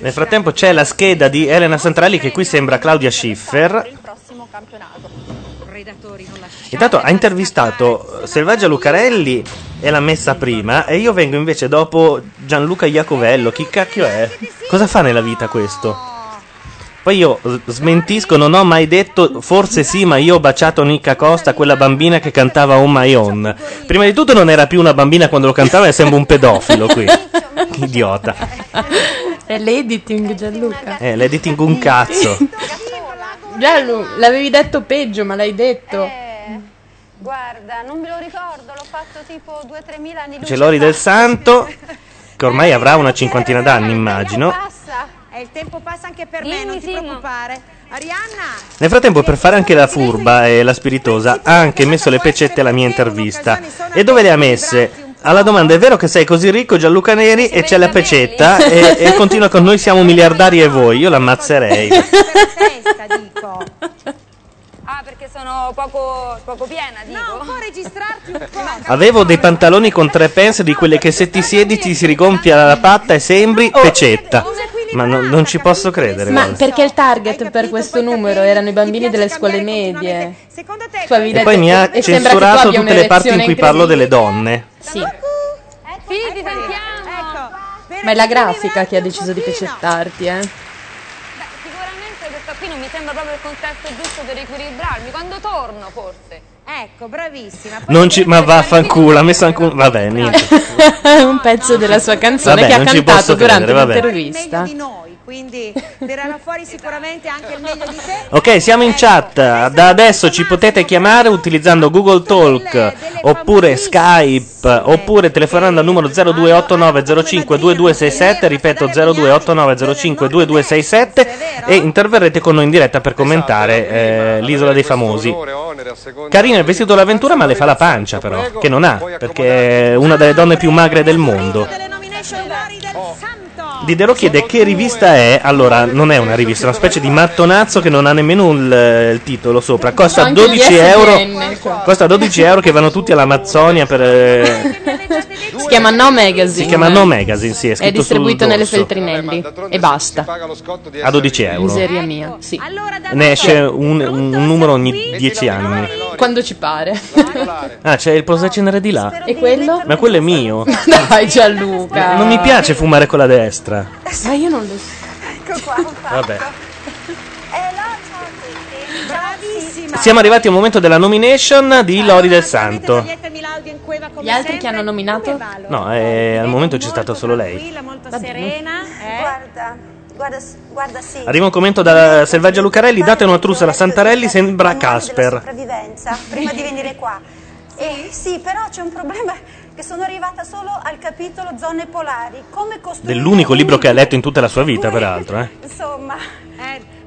[SPEAKER 10] Nel frattempo c'è la scheda di Elena Santarelli che qui sembra Claudia Schiffer.
[SPEAKER 22] Il prossimo campionato.
[SPEAKER 1] Predatori non lasciate
[SPEAKER 10] Intanto ha intervistato Selvaggia Lucarelli e l'ha messa prima e io vengo invece dopo Gianluca Iacovello. Chi cacchio è? Cosa fa nella vita questo? Poi io smentisco, non ho mai detto, forse sì, ma io ho baciato Nicca Costa, quella bambina che cantava On My Own. Prima di tutto non era più una bambina quando lo cantava e sembra un pedofilo qui. Idiota.
[SPEAKER 21] È l'editing, Gianluca.
[SPEAKER 10] Eh, l'editing un cazzo.
[SPEAKER 21] Gianlu, l'avevi detto peggio, ma l'hai detto.
[SPEAKER 23] Guarda, non me lo ricordo, l'ho fatto tipo 2-3 mila anni
[SPEAKER 10] C'è Lori del Santo, che ormai avrà una cinquantina d'anni, immagino.
[SPEAKER 1] passa. E il tempo passa anche per me, non ti preoccupare. Arianna,
[SPEAKER 10] Nel frattempo, per fare anche la furba e la spiritosa, ha anche messo le pecette alla mia intervista. E dove le ha messe? Alla domanda: è vero che sei così ricco, Gianluca Neri? E c'è la pecetta e, e continua con noi siamo miliardari e voi. Io l'ammazzerei.
[SPEAKER 20] Ah, perché sono poco, poco piena, dico.
[SPEAKER 1] No, può registrarti un po'.
[SPEAKER 10] Avevo dei pantaloni con tre pence di quelle che se ti siedi ti si rigonfia la patta e sembri pecetta. Ma non, non ci posso credere.
[SPEAKER 21] Ma
[SPEAKER 10] guarda.
[SPEAKER 21] perché il target per questo numero erano i bambini delle scuole medie? Tu avevi
[SPEAKER 10] E
[SPEAKER 21] detto
[SPEAKER 10] poi mi ha
[SPEAKER 21] e sembra che tu
[SPEAKER 10] censurato
[SPEAKER 21] abbia
[SPEAKER 10] tutte le parti in cui parlo delle donne.
[SPEAKER 21] Sì,
[SPEAKER 20] Sì, ti sentiamo.
[SPEAKER 21] ma è la grafica che ha deciso di pecettarti, eh.
[SPEAKER 20] Sicuramente questa qui non mi sembra proprio il contesto giusto per equilibrarmi. Quando torno, forse.
[SPEAKER 1] Ecco, bravissima. Poi
[SPEAKER 10] Non ci, ma vaffanculo, ha messo anche un... Vabbè, niente.
[SPEAKER 21] un pezzo della sua canzone
[SPEAKER 10] Vabbè,
[SPEAKER 21] che ha
[SPEAKER 10] non ci
[SPEAKER 21] cantato durante
[SPEAKER 10] credere, vabbè.
[SPEAKER 21] l'intervista.
[SPEAKER 1] Quindi tirerà fuori sicuramente anche il meglio di te.
[SPEAKER 10] Ok, siamo in chat. Da adesso ci potete chiamare utilizzando Google Talk oppure Skype oppure telefonando al numero 0289052267, ripeto 0289052267 e interverrete con noi in diretta per commentare eh, l'isola dei famosi. Carino il vestito d'avventura ma le fa la pancia però, che non ha, perché è una delle donne più magre del mondo. Didero chiede che rivista è. Allora, non è una rivista, è una specie di mattonazzo che non ha nemmeno il, il titolo sopra. Costa
[SPEAKER 21] Anche gli
[SPEAKER 10] 12 euro. Costa 12 euro che vanno tutti all'Amazzonia per. eh,
[SPEAKER 21] Si chiama No Magazine.
[SPEAKER 10] si chiama No Magazine, sì, è
[SPEAKER 21] È
[SPEAKER 10] scritto
[SPEAKER 21] distribuito
[SPEAKER 10] sul
[SPEAKER 21] nelle. Feltrinelli. E basta.
[SPEAKER 10] A 12 euro.
[SPEAKER 21] Miseria mia, sì.
[SPEAKER 10] Ne esce un, un numero ogni 10 anni.
[SPEAKER 21] Quando ci pare.
[SPEAKER 10] Ah, c'è il posacenere di là.
[SPEAKER 21] E quello?
[SPEAKER 10] Ma quello è mio.
[SPEAKER 21] Dai Gianluca.
[SPEAKER 10] Non mi piace fumare con la destra.
[SPEAKER 21] Ma io non lo so.
[SPEAKER 14] Ecco qua,
[SPEAKER 10] Vabbè. Siamo arrivati al momento della nomination di Lori del Santo.
[SPEAKER 21] Gli altri che hanno nominato?
[SPEAKER 10] No, eh, al momento c'è stata solo lei.
[SPEAKER 1] molto serena. eh.
[SPEAKER 14] Guarda, guarda, guarda sì.
[SPEAKER 10] Arriva un commento da Selvaggia Lucarelli. Date una trussa alla Santarelli, sembra Casper.
[SPEAKER 14] sopravvivenza prima di venire qua. Eh, sì, però c'è un problema che sono arrivata solo al capitolo zone polari. Come costruire
[SPEAKER 10] Dell'unico libro che ha letto in tutta la sua vita, peraltro. Eh.
[SPEAKER 14] Insomma,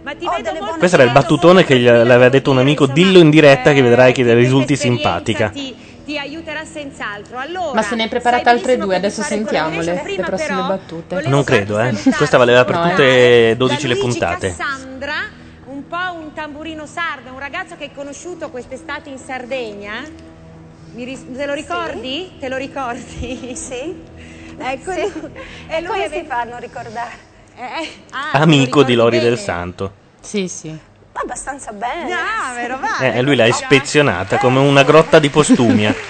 [SPEAKER 1] ma ti
[SPEAKER 14] vedo molto
[SPEAKER 10] Questo era il battutone che gli aveva detto un amico. Dillo in diretta che vedrai che risulti simpatica.
[SPEAKER 1] ti aiuterà senz'altro. Allora,
[SPEAKER 21] Ma se ne hai preparate altre due, adesso sentiamole. Le prossime battute.
[SPEAKER 10] Non credo, eh. Questa valeva per
[SPEAKER 21] No, eh.
[SPEAKER 10] tutte e 12 le puntate.
[SPEAKER 1] Cassandra, un po' un tamburino sardo, un ragazzo che hai conosciuto quest'estate in Sardegna. Mi ris- te lo ricordi? Te lo ricordi?
[SPEAKER 14] Sì.
[SPEAKER 1] Ecco,
[SPEAKER 14] E
[SPEAKER 1] lui
[SPEAKER 14] come si fa a non ricordare?
[SPEAKER 1] Eh, ah,
[SPEAKER 10] Amico di Lori
[SPEAKER 1] bene.
[SPEAKER 10] del Santo.
[SPEAKER 21] Sì, sì.
[SPEAKER 14] Abbastanza bene.
[SPEAKER 1] Ah, vero, va.
[SPEAKER 10] Eh, lui l'ha ispezionata come una grotta di postumia.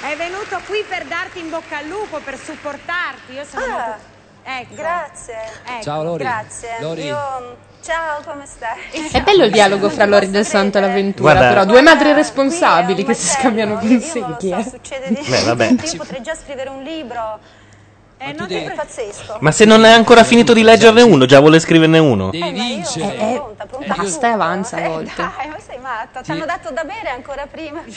[SPEAKER 1] È venuto qui per darti in bocca al lupo, per supportarti. Io sono
[SPEAKER 14] Ah,
[SPEAKER 1] molto- Ecco.
[SPEAKER 14] Grazie.
[SPEAKER 1] Ecco.
[SPEAKER 21] Ciao, Lori.
[SPEAKER 14] Grazie.
[SPEAKER 21] Lori.
[SPEAKER 14] Io... Ciao, come stai?
[SPEAKER 21] È bello il dialogo fra Lori del Santo e l'avventura,
[SPEAKER 10] Guarda-
[SPEAKER 21] però due madri responsabili che si scambiano consigli. eh.
[SPEAKER 14] Succede di
[SPEAKER 10] Beh, vabbè.
[SPEAKER 14] Io potrei già scrivere un libro.
[SPEAKER 1] Eh,
[SPEAKER 14] non è pazzesco.
[SPEAKER 10] Ma se non è ancora finito di leggerne uno, già vuole scriverne uno.
[SPEAKER 21] Devi vincere. Eh, basta e avanza a volte.
[SPEAKER 14] Dai, ma sei matta, ti hanno dato da bere ancora prima.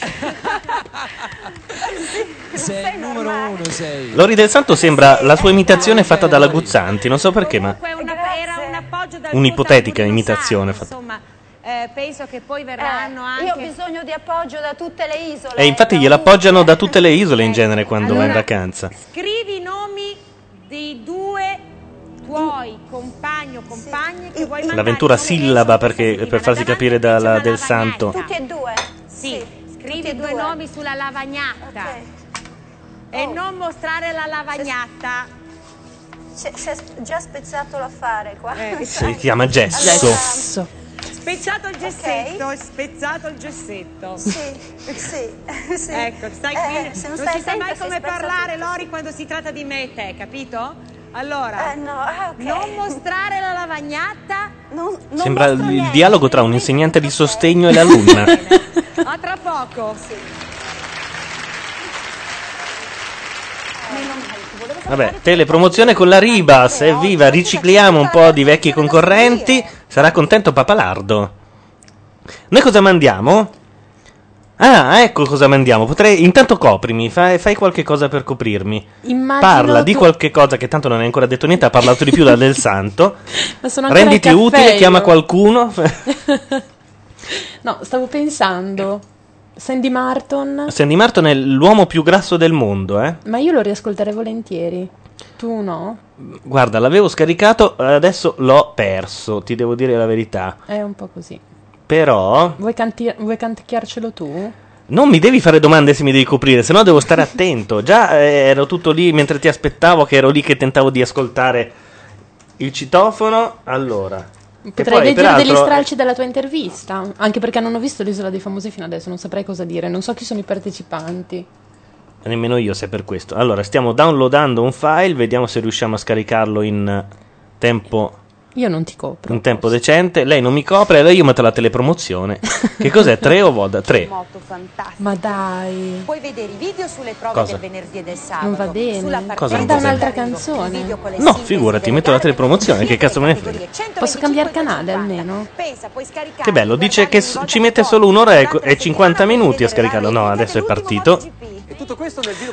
[SPEAKER 9] Sei il numero uno, sei.
[SPEAKER 10] Lori del Santo sembra la sua imitazione fatta dalla Guzzanti. Non so perché, ma
[SPEAKER 1] Comunque una- era un appoggio dal
[SPEAKER 10] un'ipotetica imitazione fatta.
[SPEAKER 1] Insomma, eh, penso che poi verranno anche...
[SPEAKER 14] Io ho bisogno di appoggio da tutte le isole.
[SPEAKER 10] E infatti glielo appoggiano da tutte le isole in genere quando va in
[SPEAKER 1] Allora-
[SPEAKER 10] vacanza.
[SPEAKER 1] Scrivi i nomi dei due tuoi compagni o compagne che vuoi mandare.
[SPEAKER 10] L'avventura sillaba perché, per farsi capire dalla del Santo.
[SPEAKER 14] Tutti e due.
[SPEAKER 1] Sì, scrivi
[SPEAKER 14] tutti e
[SPEAKER 1] due
[SPEAKER 14] due.
[SPEAKER 1] nomi sulla lavagnata. E
[SPEAKER 14] Oh.
[SPEAKER 1] non mostrare la lavagnata.
[SPEAKER 14] Si è già spezzato l'affare qua.
[SPEAKER 10] Si chiama gesso.
[SPEAKER 1] Spezzato il gessetto, spezzato il gessetto.
[SPEAKER 14] Sì, sì, sì.
[SPEAKER 1] Ecco, stai
[SPEAKER 14] Eh,
[SPEAKER 1] qui.
[SPEAKER 14] se
[SPEAKER 1] non
[SPEAKER 14] non stai
[SPEAKER 1] si sa mai come parlare,
[SPEAKER 14] tutto.
[SPEAKER 1] Lori, quando si tratta di me e te, capito? Allora,
[SPEAKER 14] Eh, no, ah, ok.
[SPEAKER 1] non mostrare la lavagnata.
[SPEAKER 14] Non,
[SPEAKER 10] Sembra il il dialogo tra un insegnante di sostegno e l'alunna.
[SPEAKER 1] A tra poco.
[SPEAKER 10] Vabbè, telepromozione con la Ribas, evviva, ricicliamo un po' di vecchi concorrenti, sarà contento Papalardo. Noi cosa mandiamo? Ah, ecco cosa mandiamo. Potrei intanto coprimi, fai, fai qualche cosa per coprirmi.
[SPEAKER 21] Immagino
[SPEAKER 10] Parla di
[SPEAKER 21] tu-
[SPEAKER 10] qualche cosa che tanto non hai ancora detto niente, ha parlato di più da del santo.
[SPEAKER 21] Ma sono ancora
[SPEAKER 10] Renditi
[SPEAKER 21] al caffè
[SPEAKER 10] utile, chiama
[SPEAKER 21] io.
[SPEAKER 10] qualcuno.
[SPEAKER 21] No, stavo pensando. Sandy Martin.
[SPEAKER 10] Sandy Martin è l'uomo più grasso del mondo, eh.
[SPEAKER 21] Ma io lo riascolterei volentieri. Tu no?
[SPEAKER 10] Guarda, l'avevo scaricato, adesso l'ho perso, ti devo dire la verità.
[SPEAKER 21] È un po' così.
[SPEAKER 10] Però
[SPEAKER 21] Vuoi, canti- vuoi canticchiarcelo tu?
[SPEAKER 10] non mi devi fare domande se mi devi coprire, sennò devo stare attento. Già eh, ero tutto lì mentre ti aspettavo, che ero lì che tentavo di ascoltare il citofono. Allora,
[SPEAKER 21] Potrei
[SPEAKER 10] poi,
[SPEAKER 21] leggere degli stralci della tua intervista. Anche perché non ho visto l'isola dei famosi fino adesso, non saprei cosa dire. Non so chi sono i partecipanti.
[SPEAKER 10] Nemmeno io se per questo. Allora, stiamo downloadando un file, vediamo se riusciamo a scaricarlo in tempo
[SPEAKER 21] Io non ti copro.
[SPEAKER 10] Un tempo decente, lei non mi copre, allora io metto la telepromozione. che cos'è? 3 o Voda? 3.
[SPEAKER 1] Moto fantastico.
[SPEAKER 21] Ma dai.
[SPEAKER 1] Puoi vedere i video sulle prove
[SPEAKER 10] Cosa?
[SPEAKER 1] del venerdì e del sabato.
[SPEAKER 21] Non va bene.
[SPEAKER 1] Sulla
[SPEAKER 10] Cosa non
[SPEAKER 21] Guarda
[SPEAKER 10] va bene?
[SPEAKER 21] un'altra canzone.
[SPEAKER 10] No, figurati, metto la telepromozione, che cazzo me ne frega.
[SPEAKER 21] Posso cambiare canale almeno?
[SPEAKER 1] Pensa, puoi scaricare
[SPEAKER 10] Che bello, dice che s- ci mette solo un'ora e, e 50 minuti a scaricarlo. No, adesso è partito.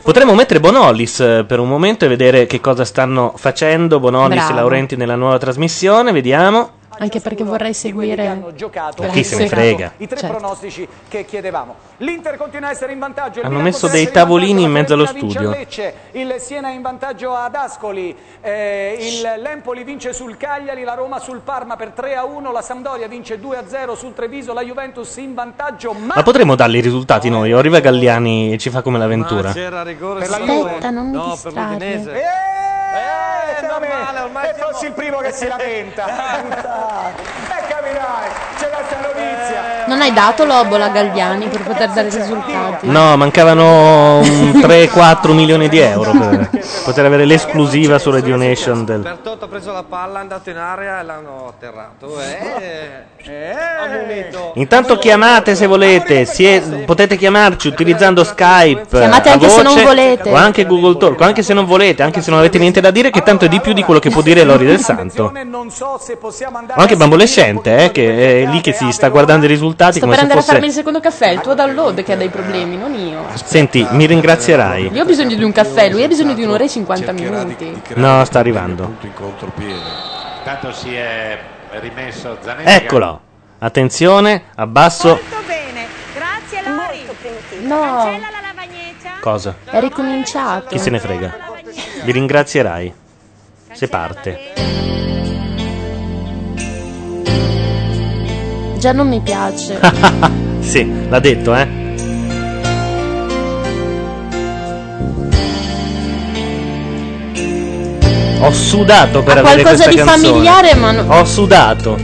[SPEAKER 10] Potremmo mettere Bonolis eh, per un momento e vedere che cosa stanno facendo Bonolis e
[SPEAKER 21] Bravo.
[SPEAKER 10] Laurenti nella nuova trasmissione. Vediamo.
[SPEAKER 21] Anche perché vorrei seguire.
[SPEAKER 10] Ma chi se ne frega?
[SPEAKER 16] I tre
[SPEAKER 21] Certo.
[SPEAKER 16] pronostici che chiedevamo. L'Inter continua a essere in vantaggio.
[SPEAKER 10] Hanno
[SPEAKER 16] Milan
[SPEAKER 10] messo dei tavolini in mezzo allo studio.
[SPEAKER 16] il Siena è in vantaggio ad Ascoli, eh, il L'Empoli vince sul Cagliari, la Roma sul Parma per 3 a 1, la Sampdoria vince 2 a 0 sul Treviso, la Juventus in vantaggio. Ma
[SPEAKER 10] Ma potremmo dargli i risultati noi? O arriva Galliani e ci fa come l'avventura?
[SPEAKER 4] C'era rigore
[SPEAKER 16] Per la Juve.
[SPEAKER 21] non mi
[SPEAKER 4] No, per
[SPEAKER 21] distrarre.
[SPEAKER 4] l'Udinese.
[SPEAKER 16] Eh, normale, ormai e fossi il primo che si lamenta. e capirai.
[SPEAKER 21] Non hai dato l'obola a Galliani per poter dare risultati?
[SPEAKER 10] No, mancavano un 3-4 milioni di euro per poter avere l'esclusiva su Radio Nation del...
[SPEAKER 4] Bertotto ha preso la palla, è andato in area e l'hanno atterrato. Eh, ha munito.
[SPEAKER 10] Intanto chiamate se volete, Sie- potete chiamarci utilizzando Skype.
[SPEAKER 21] Chiamate anche se
[SPEAKER 10] voce,
[SPEAKER 21] non volete.
[SPEAKER 10] O anche Google Talk, o anche se non volete, anche se non avete niente da dire, che tanto è di più di quello che può dire Lori del Santo.
[SPEAKER 16] Se
[SPEAKER 10] O anche Bambolescente, eh, che è lì che si sta guardando i risultati
[SPEAKER 21] Sto
[SPEAKER 10] come
[SPEAKER 21] per
[SPEAKER 10] se
[SPEAKER 21] andare a farmi il
[SPEAKER 10] fosse...
[SPEAKER 21] secondo caffè, il tuo download che ha dei problemi, non io.
[SPEAKER 10] Senti, mi ringrazierai.
[SPEAKER 21] Io ho bisogno di un caffè, lui ha bisogno di un'ora e 50 minuti.
[SPEAKER 10] No, sta arrivando.
[SPEAKER 24] Intanto si è rimesso Zanetti.
[SPEAKER 10] Eccolo. Attenzione, abbasso.
[SPEAKER 1] Molto bene. Grazie Lori.
[SPEAKER 21] No,
[SPEAKER 1] Cancella la lavagnecia.
[SPEAKER 10] Cosa?
[SPEAKER 21] è ricominciato.
[SPEAKER 10] Chi se ne frega? Vi ringrazierai. Se parte.
[SPEAKER 21] Già non mi piace.
[SPEAKER 10] sì, l'ha detto, eh. Ho sudato per
[SPEAKER 21] Ha
[SPEAKER 10] avere
[SPEAKER 21] qualcosa
[SPEAKER 10] questa
[SPEAKER 21] di
[SPEAKER 10] canzone.
[SPEAKER 21] familiare, ma no-
[SPEAKER 10] Ho sudato.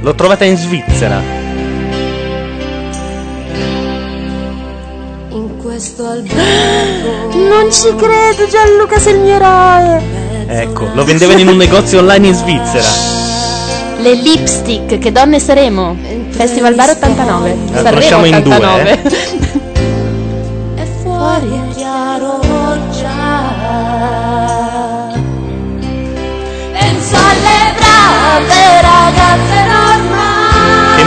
[SPEAKER 10] L'ho trovata in Svizzera.
[SPEAKER 25] In questo albergo
[SPEAKER 21] Non ci credo, Gianluca, sei il mio eroe.
[SPEAKER 10] Ecco, lo vendevano in un negozio online in Svizzera.
[SPEAKER 21] Le lipstick, che donne saremo? Festival Bar 89.
[SPEAKER 10] La
[SPEAKER 21] Sanremo
[SPEAKER 10] conosciamo in due,
[SPEAKER 21] 89.
[SPEAKER 25] è fuori è chiaro già. Penso alle brave ragazze normali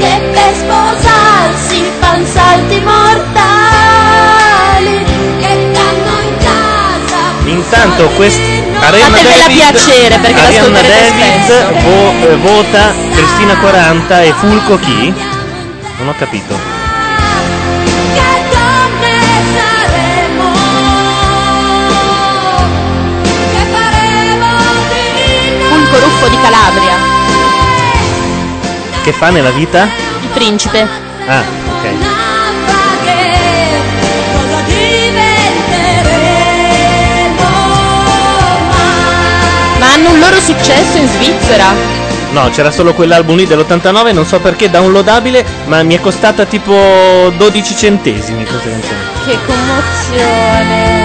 [SPEAKER 25] che per sposarsi fan salti mortali che danno in casa
[SPEAKER 10] Intanto quest- Arianna
[SPEAKER 21] Fatevela
[SPEAKER 10] David,
[SPEAKER 21] piacere, perché
[SPEAKER 10] Arianna David vo- eh, vota Cristina 40 e Fulco chi? Non ho capito.
[SPEAKER 25] donne saremo che faremo di
[SPEAKER 21] Fulco Ruffo di Calabria.
[SPEAKER 10] Che fa nella vita?
[SPEAKER 21] Il principe.
[SPEAKER 10] Ah,
[SPEAKER 21] hanno un loro successo in Svizzera.
[SPEAKER 10] No, c'era solo quell'album lì dell'89, non so perché, downloadabile, ma mi è costata tipo 12 centesimi questa canzone.
[SPEAKER 21] Che commozione.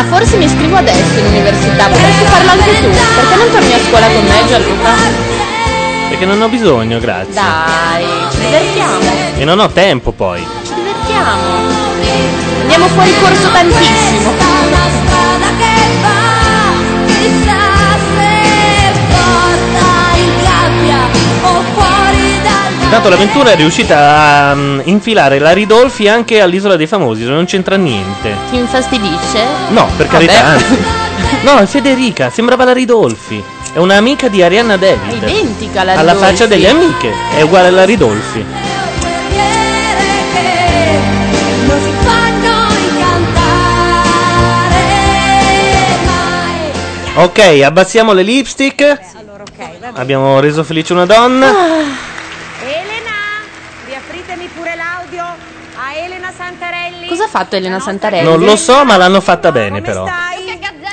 [SPEAKER 21] Ma forse mi iscrivo adesso in università, potresti farlo anche tu. Perché non torni a scuola con me, Gianluca?
[SPEAKER 10] Perché non ho bisogno, grazie.
[SPEAKER 21] Dai, ci divertiamo.
[SPEAKER 10] E non ho tempo poi.
[SPEAKER 21] Ci divertiamo. Andiamo fuori corso tantissimo.
[SPEAKER 10] Intanto l'avventura è riuscita a mm, infilare la Ridolfi anche all'isola dei famosi, non c'entra niente.
[SPEAKER 21] Ti infastidisce?
[SPEAKER 10] No, per
[SPEAKER 21] Vabbè.
[SPEAKER 10] carità, anzi. No, è Federica, sembrava la Ridolfi. È un'amica di Arianna David.
[SPEAKER 21] Identica la
[SPEAKER 10] Alla
[SPEAKER 21] Ridolfi.
[SPEAKER 10] faccia delle amiche, è uguale alla Ridolfi. Ok, abbassiamo le lipstick. Abbiamo reso felice una donna.
[SPEAKER 1] Elena, riapritemi pure l'audio a Elena Santarelli.
[SPEAKER 21] Cosa ha fatto Elena Santarelli?
[SPEAKER 10] Non lo so, ma l'hanno fatta bene però.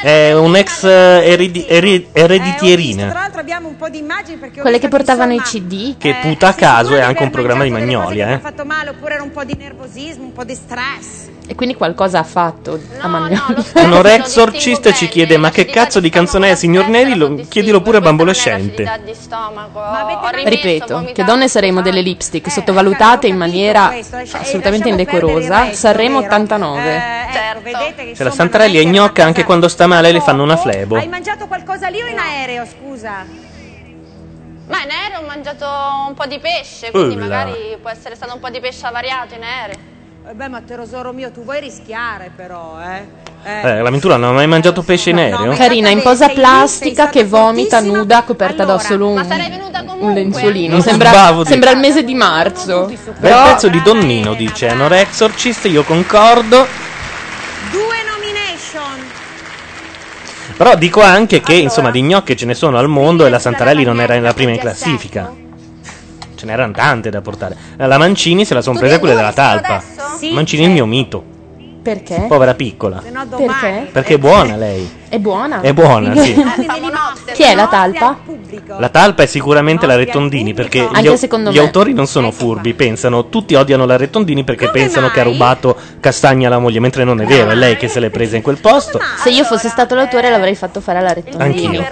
[SPEAKER 10] È un ex eh, eredi- eri-
[SPEAKER 1] Tra
[SPEAKER 10] ereditierina
[SPEAKER 1] l'altro abbiamo un po' di immagini perché ho
[SPEAKER 21] Quelle che
[SPEAKER 1] visto
[SPEAKER 21] portavano i CD.
[SPEAKER 10] che puta a caso è anche un programma di Magnolia,
[SPEAKER 1] ha
[SPEAKER 10] eh.
[SPEAKER 1] fatto male oppure era un po' di nervosismo, un po' di stress.
[SPEAKER 21] E quindi qualcosa ha fatto a Magnolo.
[SPEAKER 10] Un exorcist ci chiede ma che cazzo di canzone è signor Neri? Lo- chiedilo pure a bambolescente.
[SPEAKER 21] Ripeto, che donne saremo delle lipstick sottovalutate in maniera assolutamente indecorosa. Sanremo 89.
[SPEAKER 1] Certo. Vedete che
[SPEAKER 10] Se la Santarelli è gnocca anche quando sta male le fanno una flebo.
[SPEAKER 1] hai mangiato qualcosa lì o in aereo, scusa?
[SPEAKER 13] Ma in aereo ho mangiato un po' di pesce, quindi
[SPEAKER 10] Ulla.
[SPEAKER 13] magari può essere stato un po' di pesce avariato in aereo.
[SPEAKER 1] Eh beh, ma tesoro mio, tu vuoi rischiare però, eh?
[SPEAKER 10] Eh, la Ventura non ha mai mangiato pesce in aereo?
[SPEAKER 21] Carina in posa plastica che vomita nuda coperta da solo un, un lenzuolino.
[SPEAKER 10] Non
[SPEAKER 21] Sembra, sembra il mese di marzo.
[SPEAKER 10] Bel pezzo di Donnino, dice Anorexorcist, io concordo.
[SPEAKER 1] Due nomination.
[SPEAKER 10] Però dico anche che, insomma, di gnocche ce ne sono al mondo e la Santarelli non era nella prima in classifica. Ce n'erano tante da portare. La Mancini se la sono presa quelle della talpa.
[SPEAKER 1] Sì,
[SPEAKER 10] Mancini è il mio mito.
[SPEAKER 21] Perché?
[SPEAKER 10] Povera piccola.
[SPEAKER 1] Se no domani.
[SPEAKER 21] Perché?
[SPEAKER 10] Perché è buona lei.
[SPEAKER 21] È buona?
[SPEAKER 10] È buona, sì.
[SPEAKER 21] Chi è la talpa?
[SPEAKER 10] La talpa è sicuramente la Rettondini perché gli,
[SPEAKER 21] Anche
[SPEAKER 10] au-
[SPEAKER 21] secondo
[SPEAKER 10] gli
[SPEAKER 21] me.
[SPEAKER 10] autori non sono furbi, pensano, tutti odiano la Rettondini perché pensano che ha rubato castagna alla moglie, mentre non è vero, è lei che se l'è presa in quel posto.
[SPEAKER 21] Se io fossi stato l'autore l'avrei fatto fare alla Rettondini.
[SPEAKER 10] Anch'io.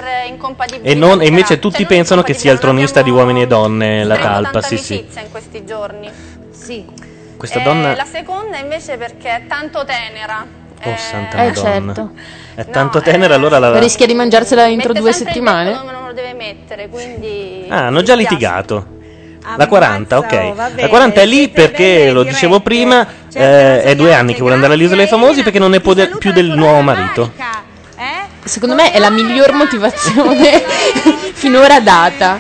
[SPEAKER 10] E, non- e invece tutti pensano che sia il tronista di uomini e donne, la talpa, sì sì.
[SPEAKER 13] In questi giorni.
[SPEAKER 1] Sì.
[SPEAKER 10] Questa
[SPEAKER 13] Eh,
[SPEAKER 10] donna...
[SPEAKER 13] La seconda invece perché è tanto tenera.
[SPEAKER 10] Oh santa
[SPEAKER 21] Eh,
[SPEAKER 10] madonna.
[SPEAKER 21] certo.
[SPEAKER 10] È tanto tenera allora la...
[SPEAKER 21] Rischia di mangiarsela entro due settimane?
[SPEAKER 13] dove non lo deve mettere, quindi...
[SPEAKER 10] Ah, hanno già litigato. La 40, ok. La
[SPEAKER 1] bene,
[SPEAKER 10] 40 è lì perché, lo dicevo prima, eh, è due anni che vuole andare all'isola dei famosi perché non ne può de- più del nuovo marito.
[SPEAKER 21] Secondo me è la miglior motivazione finora data.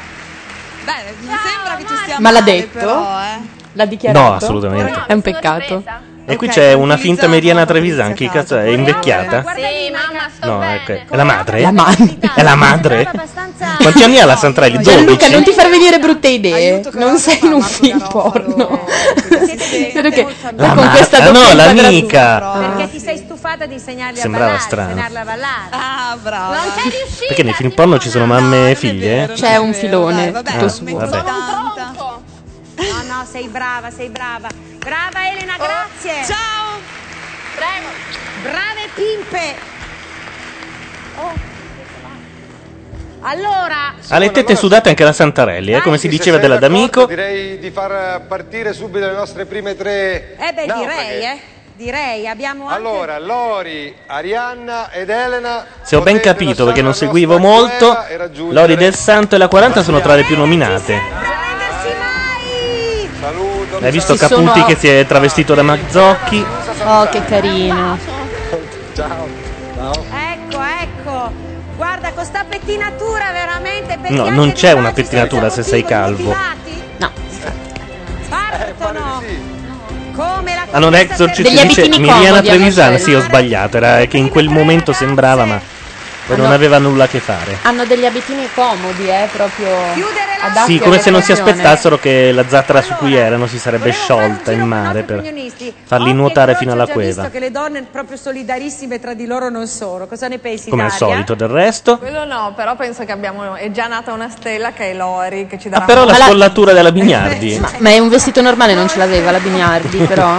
[SPEAKER 26] Beh, mi sembra che ci stia
[SPEAKER 21] Ma l'ha detto?
[SPEAKER 26] però, eh.
[SPEAKER 21] L'ha dichiarato?
[SPEAKER 10] No, assolutamente.
[SPEAKER 21] È un peccato.
[SPEAKER 10] E qui c'è una finta Mariana Trevisan, chi cazzo è? È invecchiata?
[SPEAKER 13] Sì, mamma, sto
[SPEAKER 10] No,
[SPEAKER 13] bene.
[SPEAKER 10] ecco, è la madre?
[SPEAKER 21] La madre.
[SPEAKER 10] È la madre? Quanti anni ha la Santarelli? 12?
[SPEAKER 21] Gianluca, non ti far venire brutte idee. Non sei in un film porno. Che
[SPEAKER 10] La
[SPEAKER 21] con
[SPEAKER 10] ma-
[SPEAKER 21] questa
[SPEAKER 10] ah, no, l'amica.
[SPEAKER 1] Perché ti sei stufata di insegnargli
[SPEAKER 10] Sembrava strano.
[SPEAKER 1] insegnarla a ballare.
[SPEAKER 26] Ah, bravo.
[SPEAKER 1] Non c'è riuscita.
[SPEAKER 10] Perché nei film porno ci sono mamme e figlie?
[SPEAKER 21] C'è un filone
[SPEAKER 10] Ah,
[SPEAKER 21] tutto suo.
[SPEAKER 10] vabbè.
[SPEAKER 1] No, no, sei brava, sei brava. Brava Elena, grazie.
[SPEAKER 26] Oh, Ciao.
[SPEAKER 1] Prego. Brave pimpe. Oh. Allora,
[SPEAKER 10] Ha le tette sudate anche la Santarelli, eh, come si diceva della D'Amico.
[SPEAKER 4] Direi di far partire subito le nostre prime tre.
[SPEAKER 1] eh beh,
[SPEAKER 4] naufraghe.
[SPEAKER 1] direi, eh. Direi, abbiamo anche
[SPEAKER 4] Allora, Lori, Arianna ed Elena.
[SPEAKER 10] Se ho ben capito, perché non seguivo molto, Lori del Santo e la 40 sono tra le più nominate. Hai visto
[SPEAKER 21] Ci
[SPEAKER 10] Caputi
[SPEAKER 21] sono-
[SPEAKER 10] che si è travestito da Mazzocchi?
[SPEAKER 21] Oh, che carino.
[SPEAKER 4] Ciao.
[SPEAKER 1] Ecco, ecco. Guarda, con sta pettinatura veramente
[SPEAKER 10] No, non c'è una pettinatura se sei calvo.
[SPEAKER 21] No.
[SPEAKER 1] Partono. Come la
[SPEAKER 10] Hanno un exorcist
[SPEAKER 21] Degli
[SPEAKER 10] dice
[SPEAKER 21] abitini
[SPEAKER 10] Miriana
[SPEAKER 21] comodi hanno
[SPEAKER 10] Trevisan,
[SPEAKER 21] scelto.
[SPEAKER 10] sì ho sbagliato, era che in quel momento sembrava ma poi non
[SPEAKER 21] Hanno-
[SPEAKER 10] aveva nulla a che fare.
[SPEAKER 21] Hanno degli abitini comodi, eh, proprio
[SPEAKER 10] Sì, come se non si aspettassero che la zattera su cui erano si sarebbe sciolta in mare per farli nuotare fino alla
[SPEAKER 1] Ho già visto
[SPEAKER 10] cueva.
[SPEAKER 1] che le donne proprio solidarissime tra di loro non sono. Cosa ne pensi,
[SPEAKER 10] Come al
[SPEAKER 1] Daria?
[SPEAKER 10] solito del resto.
[SPEAKER 26] Quello no, però penso che abbiamo. È già nata una stella che è Lori che ci
[SPEAKER 10] Ah,
[SPEAKER 26] darà.
[SPEAKER 10] però la
[SPEAKER 26] Ma
[SPEAKER 10] scollatura della Bignardi.
[SPEAKER 21] Ma, ma è un vestito normale, non ce l'aveva la Bignardi, però.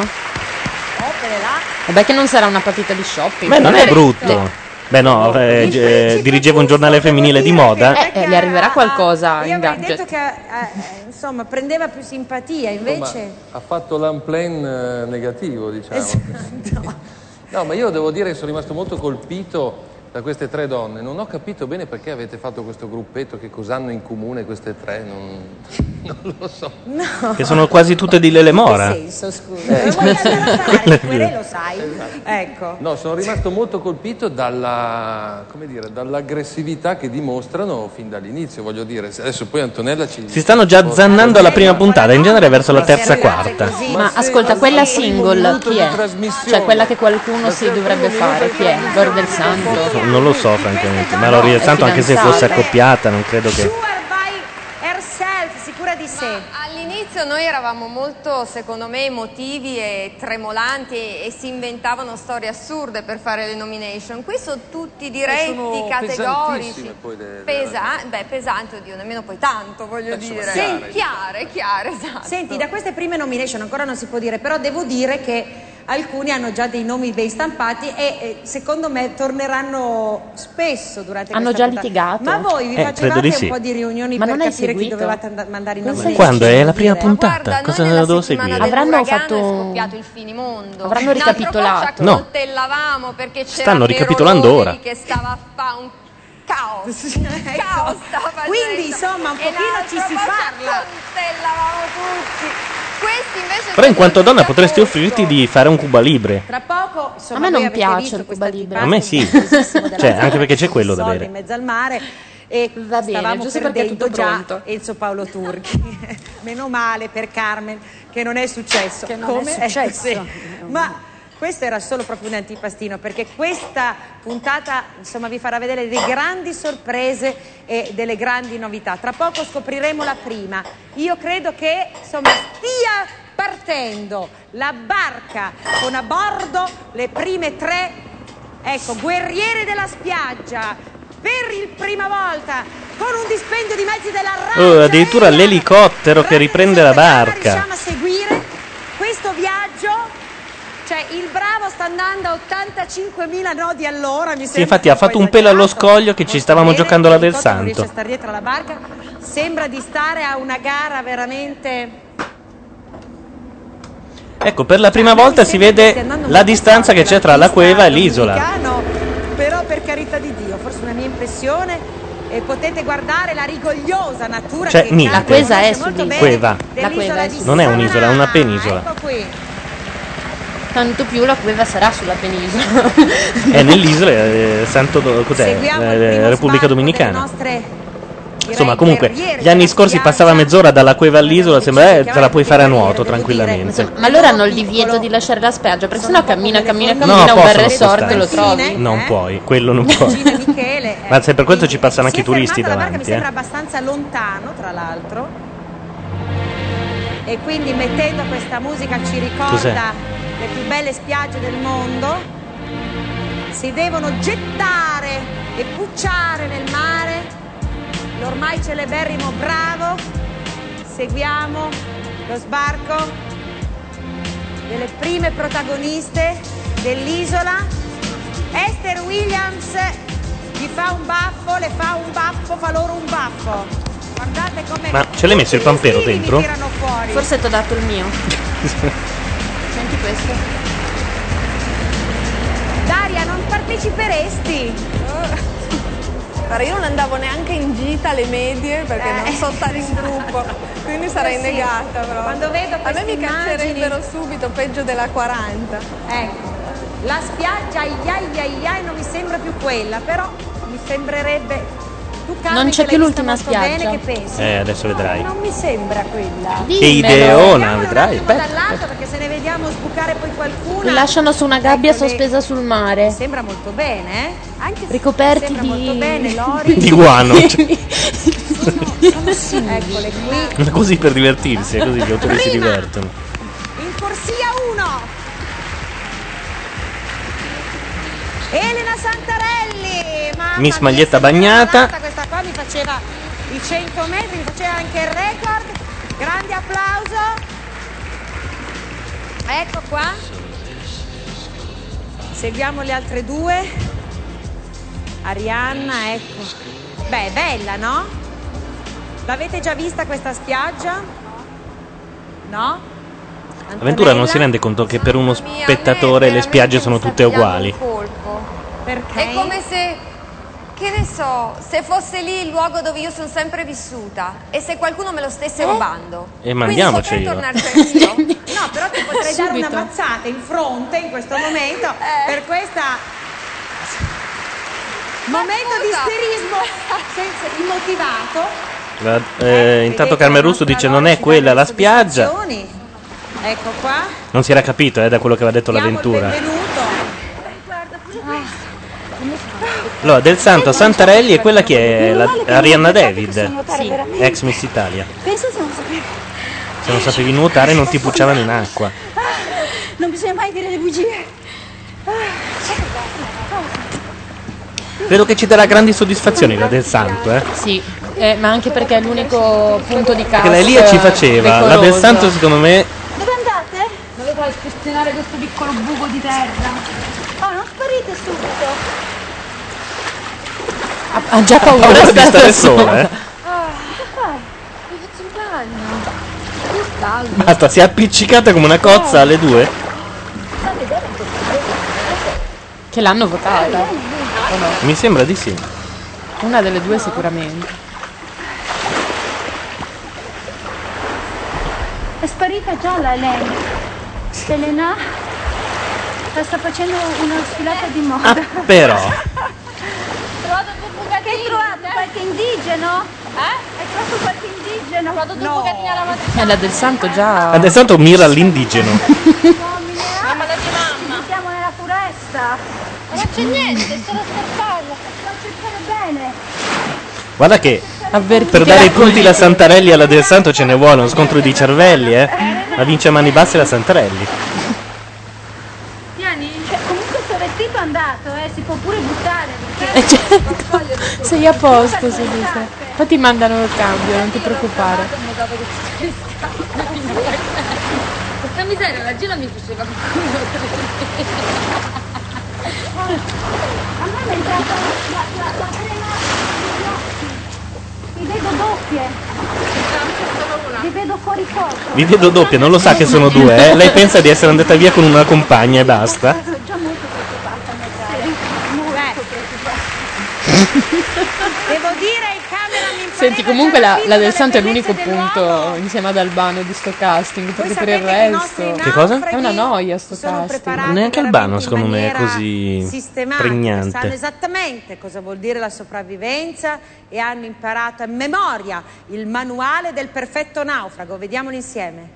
[SPEAKER 21] Vabbè che non sarà una partita di shopping.
[SPEAKER 10] Beh, non è brutto. Beh no, eh, eh, dirigevo un giornale femminile di moda.
[SPEAKER 21] Eh, eh, le arriverà qualcosa
[SPEAKER 1] Io
[SPEAKER 21] in
[SPEAKER 1] avrei
[SPEAKER 21] gadget.
[SPEAKER 1] detto che eh, insomma prendeva più simpatia, invece.
[SPEAKER 2] Ha fatto l'unplan eh, negativo, diciamo. No, ma io devo dire che sono rimasto molto colpito da queste tre donne. Non ho capito bene perché avete fatto questo gruppetto, che cosa hanno in comune queste tre, non, non lo so.
[SPEAKER 10] Che sono quasi tutte di Lele Mora.
[SPEAKER 1] Che senso, scusa? Non vuoi andare querelo, sai? Ecco.
[SPEAKER 2] No, sono rimasto molto colpito dalla, come dire, dall'aggressività che dimostrano fin dall'inizio, voglio dire. Adesso poi Antonella ci...
[SPEAKER 10] Si stanno già zannando alla prima puntata, in genere verso la terza quarta.
[SPEAKER 21] Ma ascolta, quella single chi è? Cioè quella che qualcuno si dovrebbe fare, chi è? Lori del Santo?
[SPEAKER 10] Non lo so, francamente. Ma Lori del Santo, anche se fosse accoppiata, non credo che.
[SPEAKER 1] Herself, sicura di sé.
[SPEAKER 13] All'inizio
[SPEAKER 5] noi eravamo molto, secondo me, emotivi e tremolanti e, e si inventavano storie assurde per fare le nomination. Qui sono tutti diretti,
[SPEAKER 2] sono
[SPEAKER 5] categorici.
[SPEAKER 2] poi le- le-
[SPEAKER 5] Pesa- beh, pesante, oddio, nemmeno poi tanto, voglio
[SPEAKER 2] insomma,
[SPEAKER 5] dire.
[SPEAKER 2] chiare.
[SPEAKER 5] chiare, chiare, esatto.
[SPEAKER 1] Senti, da queste prime nomination ancora non si può dire, però devo dire che alcuni hanno già dei nomi ben stampati e eh, secondo me torneranno spesso durante
[SPEAKER 21] Hanno
[SPEAKER 1] questa
[SPEAKER 21] già
[SPEAKER 1] puntata.
[SPEAKER 21] litigato?
[SPEAKER 1] Ma voi vi
[SPEAKER 10] Eh,
[SPEAKER 1] facevate
[SPEAKER 10] credo di
[SPEAKER 1] un
[SPEAKER 10] sì.
[SPEAKER 1] po' di riunioni
[SPEAKER 21] Ma
[SPEAKER 1] per
[SPEAKER 21] non hai
[SPEAKER 1] capire chi
[SPEAKER 21] seguito?
[SPEAKER 1] dovevate and- mandare in
[SPEAKER 21] Non
[SPEAKER 1] nomination?
[SPEAKER 10] Quando è la prima puntata?
[SPEAKER 5] Guarda,
[SPEAKER 10] Cosa
[SPEAKER 5] nella
[SPEAKER 10] devo
[SPEAKER 5] settimana
[SPEAKER 10] seguire?
[SPEAKER 21] Avranno
[SPEAKER 5] dell'uragano
[SPEAKER 21] fatto-
[SPEAKER 5] è scoppiato il finimondo.
[SPEAKER 21] Avranno
[SPEAKER 5] Un altro po'
[SPEAKER 21] ricapitolato.
[SPEAKER 5] ci
[SPEAKER 10] No.
[SPEAKER 5] accoltellavamo perché c'era
[SPEAKER 10] Stanno ricapitolando
[SPEAKER 5] Peroloni
[SPEAKER 10] ora.
[SPEAKER 5] che stava a fare un caos. Un caos stava facendo.
[SPEAKER 1] Quindi, insomma, un
[SPEAKER 5] E
[SPEAKER 1] pochino
[SPEAKER 5] l'altro
[SPEAKER 1] ci si
[SPEAKER 5] po'
[SPEAKER 1] parla.
[SPEAKER 5] accoltellavamo tutti.
[SPEAKER 10] Però in quanto donna potresti offrirti di fare un Cuba Libre.
[SPEAKER 1] Tra poco, insomma,
[SPEAKER 21] A me non piace il Cuba Libre.
[SPEAKER 10] A me sì. Cioè, anche perché c'è quello da bere.
[SPEAKER 1] in mezzo al mare e
[SPEAKER 21] bene,
[SPEAKER 1] stavamo
[SPEAKER 21] giusto perché è
[SPEAKER 1] perdendo
[SPEAKER 21] tutto
[SPEAKER 1] già
[SPEAKER 21] pronto.
[SPEAKER 1] Enzo Paolo Turchi meno male per Carmen che non è successo
[SPEAKER 14] Che non è
[SPEAKER 1] Come?
[SPEAKER 14] successo.
[SPEAKER 1] Ma questo era solo proprio un antipastino perché questa puntata insomma vi farà vedere delle grandi sorprese e delle grandi novità. Tra poco scopriremo la prima. Io credo che insomma stia partendo la barca con a bordo le prime tre ecco guerriere della spiaggia per il prima volta con un dispendio di mezzi della
[SPEAKER 10] Oh, addirittura l'elicottero che riprende la barca.
[SPEAKER 1] riusciamo a seguire questo viaggio cioè il bravo sta andando a 85.000 nodi all'ora mi
[SPEAKER 10] Sì, infatti ha fatto un pelo allo scoglio che ci stavamo
[SPEAKER 1] Bene,
[SPEAKER 10] giocando la del
[SPEAKER 1] non riesce a
[SPEAKER 10] santo.
[SPEAKER 1] stare dietro alla barca sembra di stare a una gara veramente
[SPEAKER 10] Ecco, per la prima volta si vede la distanza che c'è tra la cueva e l'isola.
[SPEAKER 1] però per carità di Dio forse una mia impressione e potete guardare la rigogliosa natura
[SPEAKER 10] Cioè,
[SPEAKER 1] che
[SPEAKER 10] niente. La quesa
[SPEAKER 1] conosce
[SPEAKER 21] è sull'isola.
[SPEAKER 10] Cueva.
[SPEAKER 21] La cueva è
[SPEAKER 1] di
[SPEAKER 10] Non è un'isola, è una penisola.
[SPEAKER 1] Ecco qui.
[SPEAKER 21] Tanto più la cueva sarà sulla penisola.
[SPEAKER 10] È nell'isola, eh, Santo Do- cos'è? Eh, Repubblica Dominicana. Insomma, comunque, gli anni scorsi passava mezz'ora dalla cueva all'isola, sembra eh, te la puoi fare a nuoto tranquillamente.
[SPEAKER 21] Ma allora hanno il divieto di lasciare la spiaggia, perché sennò cammina, cammina,
[SPEAKER 10] No,
[SPEAKER 21] cammina, un bel
[SPEAKER 10] possono
[SPEAKER 21] resort lo trovi.
[SPEAKER 10] Non puoi, quello non puoi.
[SPEAKER 1] Michele eh,
[SPEAKER 10] Ma se per questo ci passano anche i turisti
[SPEAKER 1] barca, mi
[SPEAKER 10] davanti.
[SPEAKER 1] sembra
[SPEAKER 10] Eh.
[SPEAKER 1] abbastanza lontano tra l'altro e quindi mettendo questa musica ci ricorda
[SPEAKER 10] Cos'è?
[SPEAKER 1] Le più belle spiagge del mondo si devono gettare e pucciare nel mare l'ormai celeberrimo Bravo seguiamo lo sbarco delle prime protagoniste dell'isola Esther Williams gli fa un baffo, le fa un baffo, fa loro un baffo. Guardate come
[SPEAKER 10] Ma ce l'hai messo il pampero dentro?
[SPEAKER 21] Forse ti ho dato il mio. Senti questo.
[SPEAKER 1] Daria, non parteciperesti?
[SPEAKER 26] Guarda, io non andavo neanche in gita alle medie perché non so stare in gruppo, quindi sarei
[SPEAKER 1] Eh sì.
[SPEAKER 26] negata però.
[SPEAKER 1] Quando vedo
[SPEAKER 26] A me
[SPEAKER 1] queste
[SPEAKER 26] mi caccerebbero subito, peggio della 40.
[SPEAKER 1] Ecco, la spiaggia ai ai ai ai non mi sembra più quella, però mi sembrerebbe...
[SPEAKER 21] Non c'è più l'ultima spiaggia.
[SPEAKER 1] Bene, che pensi?
[SPEAKER 10] Eh, adesso vedrai.
[SPEAKER 1] Non mi sembra quella.
[SPEAKER 10] Che ideona, vedrai. Aspetta,
[SPEAKER 1] dall'alto perché se ne vediamo sbucare poi qualcuna.
[SPEAKER 21] Li lasciano su una gabbia
[SPEAKER 1] Ecco,
[SPEAKER 21] sospesa sul mare.
[SPEAKER 1] Sembra molto bene, eh? Anche se
[SPEAKER 21] Ricoperti
[SPEAKER 1] sembra
[SPEAKER 21] di...
[SPEAKER 1] molto bene, Lori.
[SPEAKER 10] Di guano.
[SPEAKER 1] Eccole qui.
[SPEAKER 10] così per divertirsi, è così gli autori si divertono.
[SPEAKER 1] In corsia 1. Elena Santarelli. Mamma
[SPEAKER 10] Miss maglietta bagnata.
[SPEAKER 1] Questa qua mi faceva i 100 metri, mi faceva anche il record. Grande applauso. Ecco qua. Seguiamo le altre due. Arianna, ecco. Beh, è bella, no? L'avete già vista questa spiaggia? No?
[SPEAKER 10] Avventura non si rende conto che per uno spettatore le spiagge sono tutte uguali.
[SPEAKER 1] Perché?
[SPEAKER 5] È come se, che ne so, se fosse lì il luogo dove io sono sempre vissuta e se qualcuno me lo stesse rubando.
[SPEAKER 10] E.
[SPEAKER 5] Quindi potrei tornarci io.
[SPEAKER 1] No, però ti potrei dare
[SPEAKER 5] Subito.
[SPEAKER 1] una mazzata in fronte in questo momento
[SPEAKER 5] Eh.
[SPEAKER 1] per questa momento di isterismo senza immotivato.
[SPEAKER 10] La- eh, intanto Carmen Russo dice non è quella la spiaggia.
[SPEAKER 1] Ecco qua.
[SPEAKER 10] Non si era capito eh, da quello che aveva detto
[SPEAKER 1] Diamo
[SPEAKER 10] l'avventura.
[SPEAKER 1] benvenuto.
[SPEAKER 10] Allora, Del Santo Santarelli è quella che è la, Arianna David,
[SPEAKER 21] Sì.
[SPEAKER 10] ex Miss Italia.
[SPEAKER 14] Penso se non sapevo.
[SPEAKER 10] Se non sapevi nuotare non ti pucciavano in acqua.
[SPEAKER 18] Non bisogna mai dire le bugie. Ah,
[SPEAKER 10] Credo che ci darà grandi soddisfazioni la del santo, eh.
[SPEAKER 21] Sì, eh, ma anche perché è l'unico punto di cast
[SPEAKER 10] Perché la Elia ci faceva, la del
[SPEAKER 21] decoroso.
[SPEAKER 10] santo secondo me
[SPEAKER 18] Dove andate? Dovevo ispezionare questo piccolo buco di terra. Oh, non sparite subito.
[SPEAKER 21] Ha, ha già paura,
[SPEAKER 10] paura di
[SPEAKER 21] stare sola.
[SPEAKER 10] sola, eh. Basta, si è appiccicata come una cozza alle due.
[SPEAKER 21] Che l'hanno votata. O no?
[SPEAKER 10] Mi sembra di sì.
[SPEAKER 21] Una delle due sicuramente.
[SPEAKER 18] È sparita già la Elena. Elena sta, sta facendo una sfilata di moda.
[SPEAKER 10] Ah, però.
[SPEAKER 18] Che hai trovato? Qualche indigeno? Eh? Hai trovato qualche indigeno? Ho trovato due bucatini alla matrice.
[SPEAKER 21] E la del santo già.
[SPEAKER 10] La del santo mira all'indigeno.
[SPEAKER 18] Mamma da di mamma. Siamo nella foresta. Ma non c'è niente, solo scarpalla. Sto a cercare bene.
[SPEAKER 10] Guarda che
[SPEAKER 21] Avvertite
[SPEAKER 10] per dare i
[SPEAKER 21] la
[SPEAKER 10] punti la Santarelli alla del santo ce ne vuole uno scontro di cervelli, eh. La vince a mani basse la Santarelli.
[SPEAKER 18] Tieni. Cioè, comunque sto vestito è andato, eh, si può pure buttare.
[SPEAKER 21] Eh, certo. Sei a posto, sei dice. Poi ti mandano il cambio, non ti preoccupare.
[SPEAKER 27] Questa miseria la gira mi faceva
[SPEAKER 18] A me mi è entrata la, la, la crema negli occhi. Mi vedo doppie. Mi vedo fuori corpo.
[SPEAKER 10] Vi vedo doppia, non lo sa che sono due, eh. Lei pensa di essere andata via con una compagna e basta.
[SPEAKER 18] Sono già molto preoccupata, Natale. Molto preoccupata.
[SPEAKER 1] Devo dire il cameraman in
[SPEAKER 21] Senti, comunque la, la del santo è l'unico punto insieme ad Albano di sto casting, perché per il resto
[SPEAKER 10] Che cosa?
[SPEAKER 21] è una noia sto casting.
[SPEAKER 10] Neanche Albano secondo me è così
[SPEAKER 1] sistematiche, sanno
[SPEAKER 10] pregnante.
[SPEAKER 1] esattamente cosa vuol dire la sopravvivenza e hanno imparato a memoria il manuale del perfetto naufrago. Vediamolo insieme.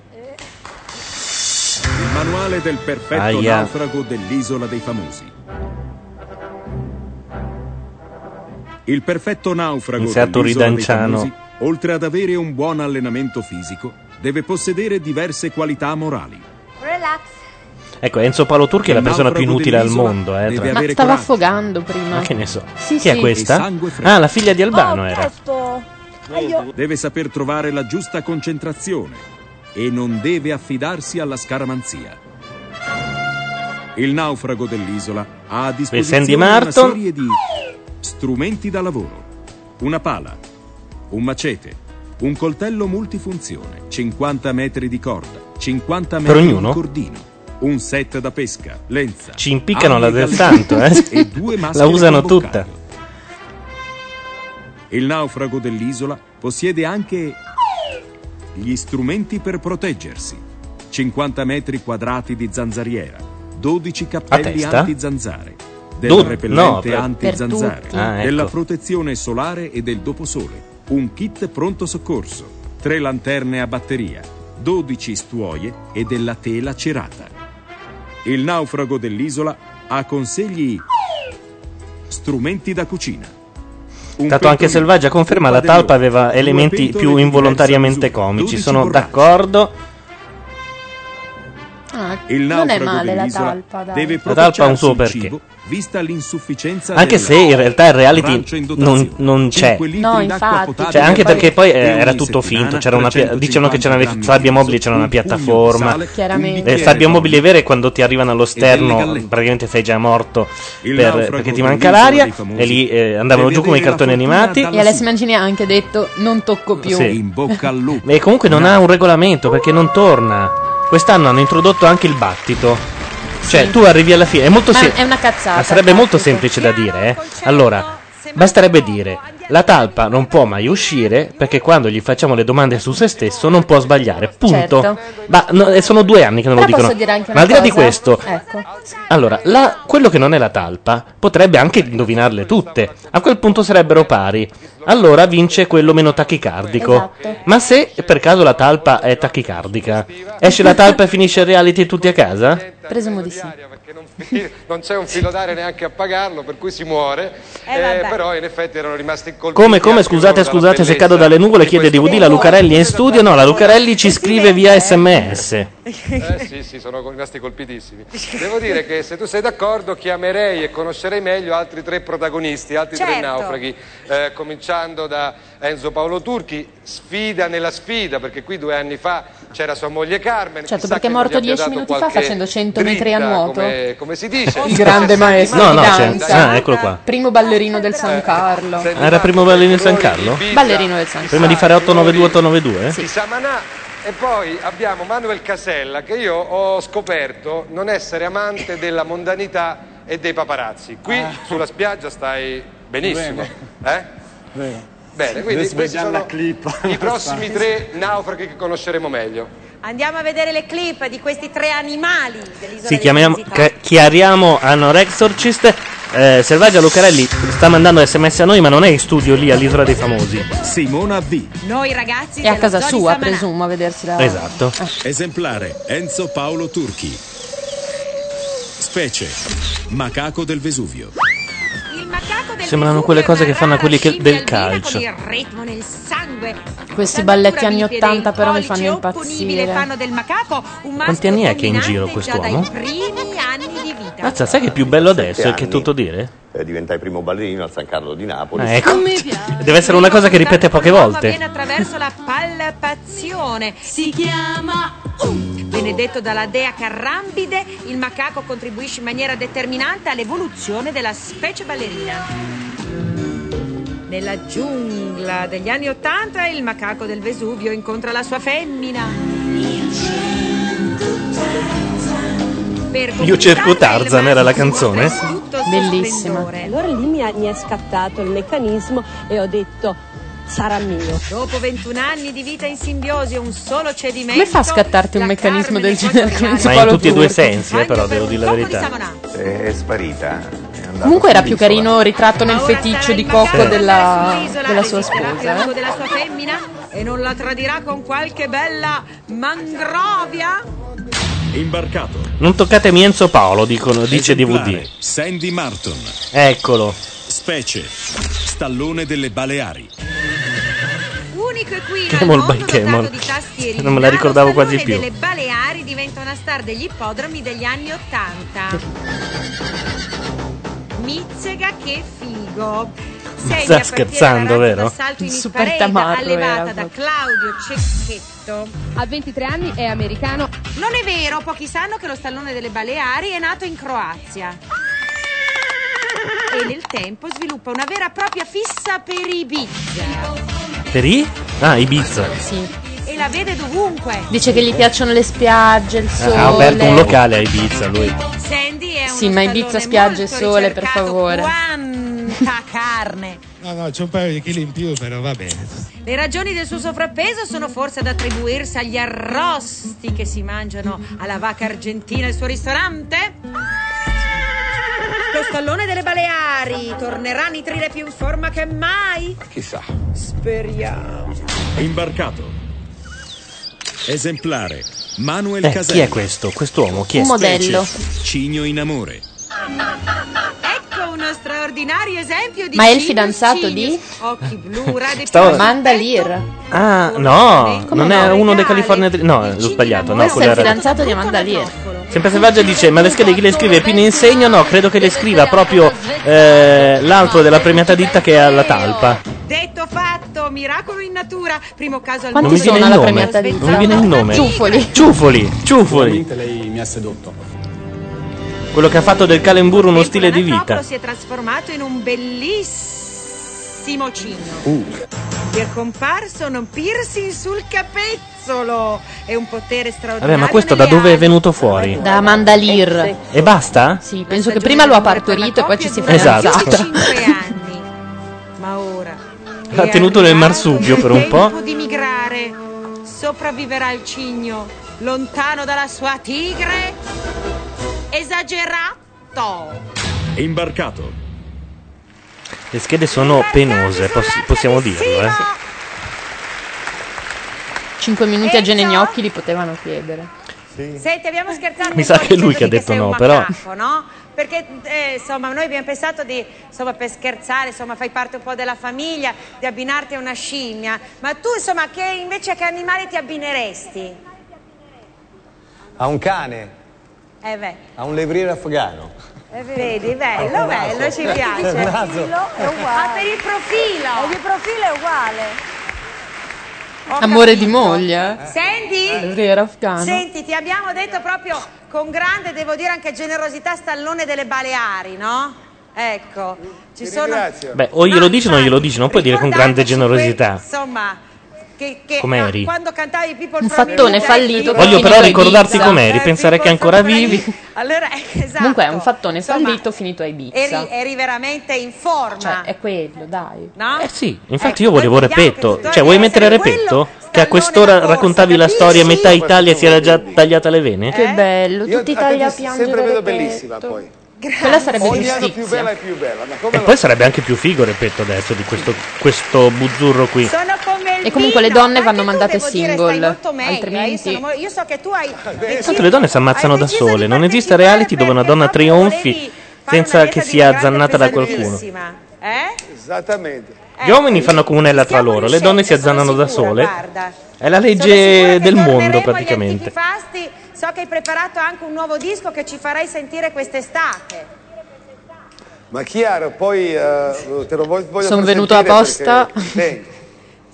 [SPEAKER 17] Il manuale del perfetto
[SPEAKER 10] Aia.
[SPEAKER 17] naufrago dell'isola dei famosi. Il perfetto naufrago
[SPEAKER 10] Iniziato Ridanciano.
[SPEAKER 17] oltre ad avere un buon allenamento fisico, deve possedere diverse qualità morali.
[SPEAKER 18] Relax.
[SPEAKER 10] Ecco, Enzo Paolo Turchi è la persona più inutile al mondo, eh. tra-
[SPEAKER 21] Ma stava
[SPEAKER 17] coraggio.
[SPEAKER 21] affogando prima.
[SPEAKER 10] Ma che ne so.
[SPEAKER 21] Sì,
[SPEAKER 10] Chi è
[SPEAKER 21] sì.
[SPEAKER 10] questa?
[SPEAKER 17] Sangue freddo.
[SPEAKER 10] Ah, la figlia di Albano era.
[SPEAKER 18] Presto. Aio.
[SPEAKER 17] Deve saper trovare la giusta concentrazione e non deve affidarsi alla scaramanzia. Il naufrago dell'isola ha a disposizione una serie di strumenti da lavoro, una pala, un macete, un coltello multifunzione, 50 metri di corda, 50
[SPEAKER 10] Per
[SPEAKER 17] metri
[SPEAKER 10] ognuno?
[SPEAKER 17] di cordino, un set da pesca, lenza,
[SPEAKER 10] Ci impiccano la del santo, eh.
[SPEAKER 17] e due
[SPEAKER 10] La usano tutta.
[SPEAKER 17] Il naufrago dell'isola possiede anche gli strumenti per proteggersi. 50 metri quadrati di zanzariera, 12 cappelli anti-zanzare, del
[SPEAKER 10] Do-
[SPEAKER 17] repellente
[SPEAKER 10] no,
[SPEAKER 17] anti-zanzare.
[SPEAKER 10] Ah, ecco.
[SPEAKER 17] della protezione solare e del doposole, un kit pronto soccorso, tre lanterne a batteria, 12 stuoie e della tela cerata. Il naufrago dell'isola ha consigli strumenti da cucina. Un
[SPEAKER 10] Tanto anche Selvaggia conferma la talpa aveva elementi più involontariamente comici.
[SPEAKER 17] 12
[SPEAKER 10] Sono d'accordo.
[SPEAKER 21] Ah,
[SPEAKER 17] Il
[SPEAKER 21] non è
[SPEAKER 17] naufrago
[SPEAKER 21] male la
[SPEAKER 17] dell'isola
[SPEAKER 21] talpa, dai.
[SPEAKER 17] deve
[SPEAKER 10] La talpa ha un suo perché.
[SPEAKER 17] cibo, vista l'insufficienza
[SPEAKER 10] Anche se in realtà il reality non, non c'è.
[SPEAKER 21] No, infatti.
[SPEAKER 10] Cioè, anche perché poi eh, era tutto finto. C'era una pia-
[SPEAKER 17] 350
[SPEAKER 10] dicevano che c'era una
[SPEAKER 17] grammi
[SPEAKER 10] sabbia mobile, c'era una piattaforma.
[SPEAKER 21] Chiaramente.
[SPEAKER 17] un bicchiere
[SPEAKER 10] Le sabbie
[SPEAKER 17] d'olio.
[SPEAKER 10] mobili vere quando ti arrivano allo sterno praticamente sei già morto per- perché ti manca l'aria e lì eh, andavano giù come i cartoni animati.
[SPEAKER 21] E Alessia Mancini ha anche detto non tocco più.
[SPEAKER 10] Sì.
[SPEAKER 17] In bocca al lupo.
[SPEAKER 10] E comunque non ha un regolamento perché non torna. Quest'anno hanno introdotto anche il battito. Cioè, tu arrivi alla fine. È molto
[SPEAKER 21] Ma
[SPEAKER 10] sem-
[SPEAKER 21] è una cazzata.
[SPEAKER 10] Ma sarebbe molto semplice da dire, eh. Allora, basterebbe dire: la talpa non può mai uscire perché quando gli facciamo le domande su se stesso non può sbagliare. Punto.
[SPEAKER 21] Certo.
[SPEAKER 10] Ma no, eh, sono due anni che non
[SPEAKER 21] Però
[SPEAKER 10] lo dicono.
[SPEAKER 21] posso dire anche
[SPEAKER 10] Ma al di
[SPEAKER 21] una
[SPEAKER 10] là di
[SPEAKER 21] cosa?
[SPEAKER 10] questo,
[SPEAKER 21] Ecco.
[SPEAKER 10] allora, la- quello che non è la talpa potrebbe anche indovinarle tutte. A quel punto sarebbero pari. Allora vince quello meno tachicardico.
[SPEAKER 21] Esatto.
[SPEAKER 10] Ma se per caso la talpa è tachicardica, esce la talpa e finisce il reality tutti a casa?
[SPEAKER 21] Presumo di sì.
[SPEAKER 4] perché non, non c'è un filo d'aria neanche a pagarlo, per cui si muore.
[SPEAKER 1] Eh,
[SPEAKER 4] Eh, però in effetti erano rimasti colpiti.
[SPEAKER 10] Come, come, scusate, scusate se cado dalle nuvole, chiede DVD, la Lucarelli è in studio? No, la Lucarelli ci scrive via sms.
[SPEAKER 4] Eh sì, sì, sono rimasti colpitissimi. Devo dire che se tu sei d'accordo chiamerei e conoscerei meglio altri tre protagonisti, altri tre
[SPEAKER 1] Certo.
[SPEAKER 4] naufraghi, eh, cominciando da Enzo Paolo Turchi, sfida nella sfida, perché qui due anni fa c'era sua moglie Carmen.
[SPEAKER 21] Certo, perché è morto dieci minuti fa facendo 100 metri a nuoto.
[SPEAKER 4] Come, come si dice.
[SPEAKER 21] Il grande maestro
[SPEAKER 10] No, no, ah, eccolo qua.
[SPEAKER 21] Primo ballerino del San Carlo.
[SPEAKER 10] Ah, Era primo ballerino di San Carlo?
[SPEAKER 21] Ballerino del San
[SPEAKER 10] Prima di fare 892-892?
[SPEAKER 4] di Samanà e poi abbiamo Manuel Casella che io ho scoperto non essere amante della mondanità e dei paparazzi. Qui
[SPEAKER 21] Ah.
[SPEAKER 4] sulla spiaggia stai benissimo.
[SPEAKER 15] Bene.
[SPEAKER 4] Eh? Bene, quindi
[SPEAKER 15] Adesso
[SPEAKER 4] questi
[SPEAKER 15] vediamo
[SPEAKER 4] sono
[SPEAKER 15] la clip.
[SPEAKER 4] i prossimi tre naufraghi che conosceremo meglio.
[SPEAKER 1] Andiamo a vedere le clip di questi tre animali dell'isola
[SPEAKER 10] Sì,
[SPEAKER 1] dei
[SPEAKER 10] chiamiamo, ca- chiariamo a Norexorcist. Eh, Selvaggia Lucarelli sta mandando sms a noi, ma non è in studio lì all'Isola dei Famosi.
[SPEAKER 28] Simona V.
[SPEAKER 1] Noi ragazzi
[SPEAKER 21] È a casa sua,
[SPEAKER 1] Samanà.
[SPEAKER 21] presumo, a vedersi la...
[SPEAKER 10] Esatto.
[SPEAKER 28] Esemplare Enzo Paolo Turchi. Specie Macaco del Vesuvio.
[SPEAKER 10] Sembrano quelle cose che fanno a quelli che- del calcio.
[SPEAKER 1] con il ritmo nel sangue.
[SPEAKER 21] Questi balletti anni
[SPEAKER 1] Bipede,
[SPEAKER 21] 80
[SPEAKER 1] il
[SPEAKER 21] però mi fanno impazzire.
[SPEAKER 1] fanno del macaco un
[SPEAKER 10] Quanti anni è che è in giro quest'uomo?
[SPEAKER 1] primi anni di vita.
[SPEAKER 10] Mazza, sai che è più bello adesso?
[SPEAKER 29] Sette
[SPEAKER 10] Che è tutto dire?
[SPEAKER 29] Eh, diventai primo ballerino al San Carlo di Napoli.
[SPEAKER 10] Ah, ecco. Deve essere una cosa che ripete poche volte.
[SPEAKER 1] avviene attraverso la palpazione. Si chiama Benedetto dalla dea Carrambide, il macaco contribuisce in maniera determinante all'evoluzione della specie ballerina. Nella giungla degli anni Ottanta il macaco del Vesuvio incontra la sua femmina. Per
[SPEAKER 10] Io cerco Tarzan, era la canzone?
[SPEAKER 21] Bellissima.
[SPEAKER 30] Allora lì mi, ha- mi è scattato il meccanismo e ho detto sarà mio.
[SPEAKER 1] Dopo 21 anni di vita in simbiosi e un solo cedimento.
[SPEAKER 21] Come fa a scattarti un meccanismo del genere con Enzo
[SPEAKER 10] Ma in tutti e due i sensi, eh, però devo dire la verità.
[SPEAKER 29] È, è sparita. È
[SPEAKER 21] Comunque era più carino il ritratto nel feticcio di cocco della, della sua sposa. eh.
[SPEAKER 1] della sua femmina e non la tradirà con qualche bella mangrovia?
[SPEAKER 28] Imbarcato.
[SPEAKER 10] Non toccatemi Enzo Paolo, dicono, dice DVD.
[SPEAKER 28] Sandy Martin.
[SPEAKER 10] Eccolo.
[SPEAKER 28] Specie Stallone delle Baleari.
[SPEAKER 10] Camel
[SPEAKER 1] mondo
[SPEAKER 10] by Camel.
[SPEAKER 1] dotato di tastieri.
[SPEAKER 10] Non me la ricordavo quasi più.
[SPEAKER 1] delle Baleari diventa una star degli ippodromi degli anni Ottanta. Mizzega che figo. Segna
[SPEAKER 10] Sta scherzando, vero?
[SPEAKER 1] d'assalto in
[SPEAKER 21] Super tamarro
[SPEAKER 1] allevata
[SPEAKER 21] era
[SPEAKER 1] da. Claudio Cecchetto.
[SPEAKER 5] A 23 anni è americano.
[SPEAKER 1] Non è vero, pochi sanno che lo stallone delle Baleari è nato in Croazia. E nel tempo sviluppa una vera e propria fissa per Ibiza.
[SPEAKER 10] Per i? Ah, Ibiza.
[SPEAKER 21] Sì.
[SPEAKER 1] E la vede dovunque.
[SPEAKER 21] Dice che gli piacciono le spiagge, il sole.
[SPEAKER 10] Ha aperto un locale a Ibiza lui.
[SPEAKER 1] Sandy è
[SPEAKER 21] Sì, ma Ibiza, spiagge e sole, per favore.
[SPEAKER 1] Quanta carne!
[SPEAKER 31] No, no, c'è un paio di chili in più, però va bene.
[SPEAKER 1] Le ragioni del suo sovrappeso sono forse da attribuirsi agli arrosti che si mangiano alla vacca argentina al suo ristorante? Lo stallone delle Baleari tornerà a nitrire più in forma che mai?
[SPEAKER 29] Chissà.
[SPEAKER 1] Speriamo.
[SPEAKER 28] Imbarcato. Esemplare Manuel
[SPEAKER 10] Eh,
[SPEAKER 28] Casella.
[SPEAKER 10] chi è questo? Quest'uomo? Chi è?
[SPEAKER 21] Un modello.
[SPEAKER 28] Cigno in amore.
[SPEAKER 1] Ecco uno straordinario esempio di
[SPEAKER 21] Ma è il fidanzato
[SPEAKER 1] cigno.
[SPEAKER 21] di?
[SPEAKER 1] Occhi blu, rade
[SPEAKER 10] Stavo-
[SPEAKER 21] Lear.
[SPEAKER 10] Ah, no,
[SPEAKER 21] Come
[SPEAKER 10] non è
[SPEAKER 21] no?
[SPEAKER 10] uno dei California. No, l'ho sbagliato. No,
[SPEAKER 21] Questo è il fidanzato di Amanda Lear.
[SPEAKER 10] Sempre Selvaggia dice: Ma le schede chi le scrive? Pino Insegno? No, credo che le scriva proprio eh, l'altro della premiata ditta che è alla talpa.
[SPEAKER 1] Detto fatto, miracolo in natura. Primo caso al
[SPEAKER 10] Non il
[SPEAKER 1] una
[SPEAKER 10] nome.
[SPEAKER 1] premiata
[SPEAKER 10] Non
[SPEAKER 1] ditta.
[SPEAKER 10] mi viene il nome.
[SPEAKER 21] Ciuffoli.
[SPEAKER 10] Ciuffoli. Ciuffoli.
[SPEAKER 15] Ovviamente lei mi ha sedotto.
[SPEAKER 10] Quello che ha fatto del Calemburro uno stile di vita.
[SPEAKER 1] Si è trasformato in un bellissimo cigno. Gli è comparso un piercing sul capezzolo. È un potere straordinario.
[SPEAKER 10] Vabbè, ma questo da dove è venuto fuori?
[SPEAKER 21] Da Amanda Lear.
[SPEAKER 10] E basta?
[SPEAKER 21] Sì, penso che prima lo ha partorito e poi ci si è
[SPEAKER 10] Esatto.
[SPEAKER 1] anni. Ma ora
[SPEAKER 10] L'ha tenuto nel marsupio
[SPEAKER 1] il
[SPEAKER 10] per un po'.
[SPEAKER 1] tempo di migrare. Sopravviverà il cigno lontano dalla sua tigre? Esagerato.
[SPEAKER 28] Imbarcato.
[SPEAKER 10] Le schede sono penose, poss- possiamo dirlo, eh.
[SPEAKER 21] 5 minuti a Gene Gnocchi li potevano chiedere.
[SPEAKER 1] Senti, abbiamo scherzato
[SPEAKER 10] Mi
[SPEAKER 1] un
[SPEAKER 10] sa
[SPEAKER 1] po'
[SPEAKER 10] che è lui che ha detto
[SPEAKER 1] sei
[SPEAKER 10] no,
[SPEAKER 1] un
[SPEAKER 10] però.
[SPEAKER 1] macaco, no? Perché eh, insomma noi abbiamo pensato di, insomma, per scherzare, insomma, fai parte un po' della famiglia, di abbinarti a una scimmia. Ma tu, insomma, che invece che animale ti abbineresti?
[SPEAKER 32] A un cane,
[SPEAKER 1] Eh beh,
[SPEAKER 32] a un levriere afghano.
[SPEAKER 1] Vedi, bello, bello, ci piace.
[SPEAKER 32] Il naso.
[SPEAKER 14] È uguale.
[SPEAKER 1] Ah, per il profilo.
[SPEAKER 14] E il profilo è uguale.
[SPEAKER 21] Amore di moglie. eh?
[SPEAKER 1] Senti?
[SPEAKER 21] Levriere afghano.
[SPEAKER 1] Senti, ti abbiamo detto proprio con grande, devo dire anche generosità, stallone delle Baleari, no? Ecco, ci sono...
[SPEAKER 10] Beh, o glielo dici o non glielo dici, non puoi dire con grande generosità.
[SPEAKER 1] Insomma, che, che
[SPEAKER 10] Com'eri?
[SPEAKER 1] quando cantavi People
[SPEAKER 21] Un fattone fallito.
[SPEAKER 10] Voglio però ricordarti
[SPEAKER 21] Ibiza.
[SPEAKER 10] com'eri, pensare che ancora vivi.
[SPEAKER 1] Allora, esatto.
[SPEAKER 21] Comunque è un fattone
[SPEAKER 1] Insomma,
[SPEAKER 21] fallito finito a Ibiza.
[SPEAKER 1] Eri, eri veramente in forma.
[SPEAKER 21] Cioè, è quello, dai.
[SPEAKER 1] No?
[SPEAKER 10] Eh sì, infatti io volevo Repetto. Cioè, vuoi mettere Repetto? Che a quest'ora
[SPEAKER 1] corsa,
[SPEAKER 10] raccontavi la storia, metà Italia si era già tagliata le vene?
[SPEAKER 21] Che bello,
[SPEAKER 32] Io
[SPEAKER 21] tutti
[SPEAKER 32] a te
[SPEAKER 21] taglia a
[SPEAKER 32] ti
[SPEAKER 21] piangere.
[SPEAKER 32] sempre vedo bellissima poi.
[SPEAKER 21] Quella sarebbe
[SPEAKER 32] Ogni anno più
[SPEAKER 21] giustizia.
[SPEAKER 32] bella e più bella. Ma come
[SPEAKER 10] E
[SPEAKER 32] lo-
[SPEAKER 10] poi sarebbe anche più figo Repetto adesso di questo, questo buzzurro qui.
[SPEAKER 1] Sono come il
[SPEAKER 21] E comunque le
[SPEAKER 1] vino,
[SPEAKER 21] donne
[SPEAKER 1] anche
[SPEAKER 21] vanno mandate
[SPEAKER 1] dire,
[SPEAKER 21] single,
[SPEAKER 1] molto meglio, eh. Io,
[SPEAKER 21] altrimenti-
[SPEAKER 1] sono mo- io so che tu hai
[SPEAKER 10] Tanto le donne si ammazzano da sole, non esiste reality dove una donna trionfi senza che sia azzannata da qualcuno.
[SPEAKER 1] Eh?
[SPEAKER 32] Esattamente.
[SPEAKER 10] Gli uomini fanno comunella tra loro, le donne si azzannano da sole.
[SPEAKER 1] guarda.
[SPEAKER 10] È la legge del mondo praticamente.
[SPEAKER 1] fasti. So che hai preparato anche un nuovo disco che ci farai sentire quest'estate.
[SPEAKER 32] Ma chiaro, poi eh, te lo voglio,
[SPEAKER 21] Sono venuto apposta.
[SPEAKER 32] perché.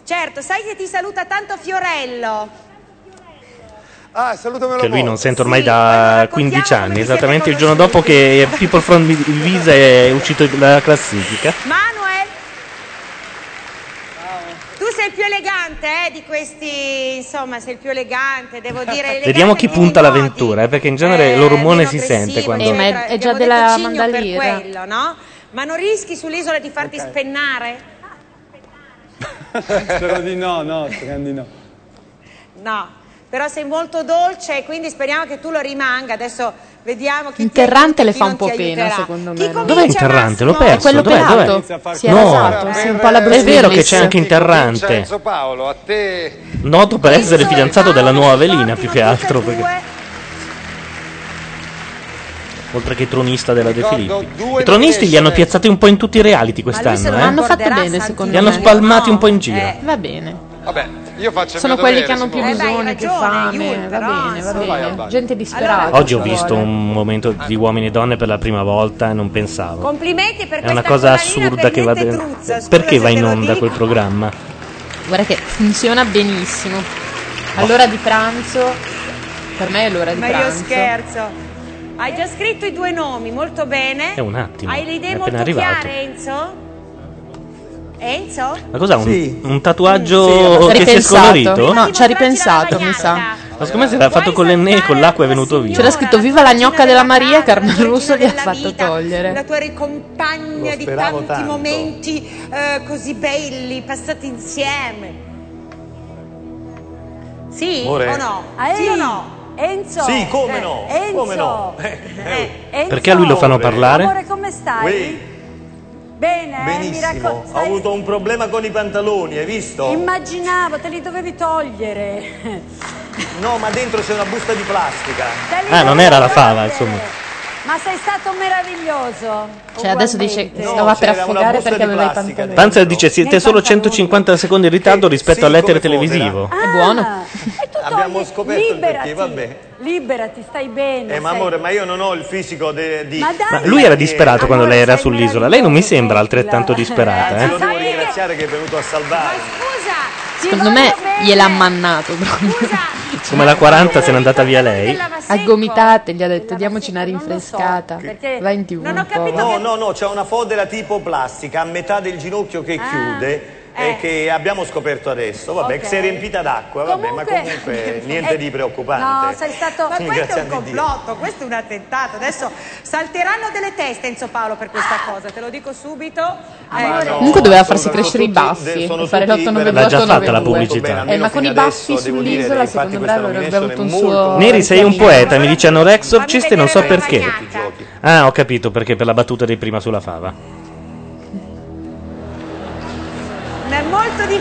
[SPEAKER 1] Certo, sai che ti saluta tanto Fiorello.
[SPEAKER 32] Ah, salutamelo
[SPEAKER 10] Che lui non sente ormai da 15 anni, esattamente il giorno dopo che People from Visa è uscito dalla classifica.
[SPEAKER 1] Manuel. Tu sei il più elegante eh, di questi, insomma, sei il più elegante, devo dire.
[SPEAKER 10] Vediamo chi punta l'avventura, eh, perché in genere l'ormone si sente quando...
[SPEAKER 21] Eh, ma è- è già della
[SPEAKER 1] per quello, no? Ma non rischi sull'isola di farti spennare?
[SPEAKER 15] Spero di no, no, speriamo di no.
[SPEAKER 1] No, però sei molto dolce e quindi speriamo che tu lo rimanga. Adesso vediamo chi
[SPEAKER 21] Interrante le
[SPEAKER 1] chi
[SPEAKER 21] fa un po' pena,
[SPEAKER 1] aiuterà.
[SPEAKER 21] secondo me. no?
[SPEAKER 10] Dov'è Interrante? L'ho perso.
[SPEAKER 21] quello
[SPEAKER 10] Dov'è?
[SPEAKER 21] pelato.
[SPEAKER 10] Dov'è?
[SPEAKER 21] Si è
[SPEAKER 10] No,
[SPEAKER 21] rasato, sì, un po' alla
[SPEAKER 10] è vero che c'è anche Interrante.
[SPEAKER 4] Paolo, a te
[SPEAKER 10] Noto per essere fidanzato della nuova Avelina più che altro. Perché... Oltre che tronista della De Filippi. I tronisti li hanno piazzati un po' in tutti i reality quest'anno.
[SPEAKER 21] lo
[SPEAKER 10] eh?
[SPEAKER 21] hanno fatto bene, secondo
[SPEAKER 10] Li hanno
[SPEAKER 21] me.
[SPEAKER 10] spalmati un po' in giro.
[SPEAKER 1] Eh.
[SPEAKER 21] Va bene.
[SPEAKER 4] Vabbè,
[SPEAKER 21] Sono
[SPEAKER 4] mio
[SPEAKER 21] quelli
[SPEAKER 4] dovere,
[SPEAKER 21] che hanno più.
[SPEAKER 1] Eh
[SPEAKER 21] bisogno, più fame. Va bene, va bene. Gente disperata.
[SPEAKER 10] Oggi ho visto un momento di uomini e donne per la prima volta e non pensavo.
[SPEAKER 1] Complimenti per
[SPEAKER 10] È una cosa assurda che va
[SPEAKER 1] scusa
[SPEAKER 10] Perché va in onda quel programma?
[SPEAKER 21] Guarda che funziona benissimo. All'ora di pranzo, per me è l'ora di
[SPEAKER 1] Ma io
[SPEAKER 21] pranzo.
[SPEAKER 1] scherzo. Hai già scritto i due nomi, molto bene.
[SPEAKER 10] È un attimo,
[SPEAKER 1] Hai le idee
[SPEAKER 10] è
[SPEAKER 1] molto
[SPEAKER 10] appena arrivato.
[SPEAKER 1] chiare, Enzo? Enzo?
[SPEAKER 10] Ma cos'ha? Un,
[SPEAKER 32] Sì.
[SPEAKER 10] un tatuaggio
[SPEAKER 21] ha
[SPEAKER 10] che si è scolorito?
[SPEAKER 21] No, ci ha ripensato, mi sa.
[SPEAKER 10] Ma secondo me se l'ha fatto con l'enne e con l'acqua è venuto via.
[SPEAKER 21] C'era scritto viva la gnocca della Maria, Carmen
[SPEAKER 1] la
[SPEAKER 21] Russo gli ha fatto
[SPEAKER 1] vita, La
[SPEAKER 21] togliere.
[SPEAKER 1] tua ricompagna di tanti
[SPEAKER 32] tanto.
[SPEAKER 1] momenti eh, così belli, passati insieme. Sì
[SPEAKER 32] Amore.
[SPEAKER 1] o no?
[SPEAKER 14] Ah,
[SPEAKER 1] Sì o no?
[SPEAKER 14] Enzo.
[SPEAKER 32] Sì, come
[SPEAKER 14] Eh,
[SPEAKER 32] no?
[SPEAKER 14] Enzo.
[SPEAKER 32] Come no?
[SPEAKER 1] Eh,
[SPEAKER 14] Enzo.
[SPEAKER 10] Perché a lui lo fanno parlare?
[SPEAKER 14] Amore, come stai?
[SPEAKER 32] Ui,
[SPEAKER 14] Bene, eh, mi
[SPEAKER 32] benissimo.
[SPEAKER 14] raccom-
[SPEAKER 32] Ho avuto un problema con i pantaloni, hai visto?
[SPEAKER 14] Immaginavo, te li dovevi togliere.
[SPEAKER 32] No, ma dentro c'è una busta di plastica.
[SPEAKER 10] Ah, non era la fava,
[SPEAKER 14] togliere.
[SPEAKER 10] insomma.
[SPEAKER 14] Ma sei stato meraviglioso.
[SPEAKER 21] Cioè adesso dice che stava per affogare perché aveva i pantaloni.
[SPEAKER 10] Panzer dice siete solo 150 secondi in ritardo rispetto
[SPEAKER 32] sì,
[SPEAKER 10] all'etere televisivo.
[SPEAKER 21] È buono.
[SPEAKER 14] Ah, E tu
[SPEAKER 32] Abbiamo scoperto il
[SPEAKER 14] liberati,
[SPEAKER 32] perché, vabbè.
[SPEAKER 14] Liberati, stai bene.
[SPEAKER 32] Eh, ma amore, ma io non ho il fisico de- di...
[SPEAKER 14] Ma dai,
[SPEAKER 10] Ma lui era disperato quando
[SPEAKER 14] Amore,
[SPEAKER 10] lei era sull'isola. Lei non mi sembra altrettanto disperata,
[SPEAKER 32] Anzi,
[SPEAKER 10] eh?
[SPEAKER 32] lo devo
[SPEAKER 14] che-
[SPEAKER 32] ringraziare che è venuto a salvarmi.
[SPEAKER 1] Scusa, ti
[SPEAKER 21] Secondo me gliel'ha mannato proprio.
[SPEAKER 1] Scusa.
[SPEAKER 10] Come la 40 se n'è andata via lei.
[SPEAKER 21] A gomitate gli ha detto diamoci una rinfrescata.
[SPEAKER 14] perché
[SPEAKER 21] Vai in tv
[SPEAKER 32] No, no, no, c'è una fodera tipo plastica a metà del ginocchio che chiude
[SPEAKER 1] eh.
[SPEAKER 32] e che abbiamo scoperto adesso. Vabbè,
[SPEAKER 14] Ok.
[SPEAKER 32] che si è riempita d'acqua, vabbè, ma comunque niente
[SPEAKER 14] eh,
[SPEAKER 32] di preoccupante.
[SPEAKER 14] No, sei stato...
[SPEAKER 1] Ma questo è un complotto, questo è un attentato. Adesso salteranno delle teste Enzo Paolo per questa cosa, te lo dico subito. Eh,
[SPEAKER 32] no,
[SPEAKER 21] Comunque doveva farsi
[SPEAKER 32] sono
[SPEAKER 21] crescere i
[SPEAKER 32] tutti-
[SPEAKER 21] baffi
[SPEAKER 32] sono
[SPEAKER 21] e fare
[SPEAKER 32] tutti
[SPEAKER 21] l'892.
[SPEAKER 32] veramente
[SPEAKER 10] L'ha già fatta la pubblicità.
[SPEAKER 32] bene,
[SPEAKER 21] Eh, ma con i baffi sull'isola, secondo me avrebbe avuto un suo...
[SPEAKER 10] Neri sei un poeta, mi dice anorexor
[SPEAKER 1] Fammi
[SPEAKER 10] ciste, non so perché. Ah, ho capito perché per la battuta di prima sulla fava.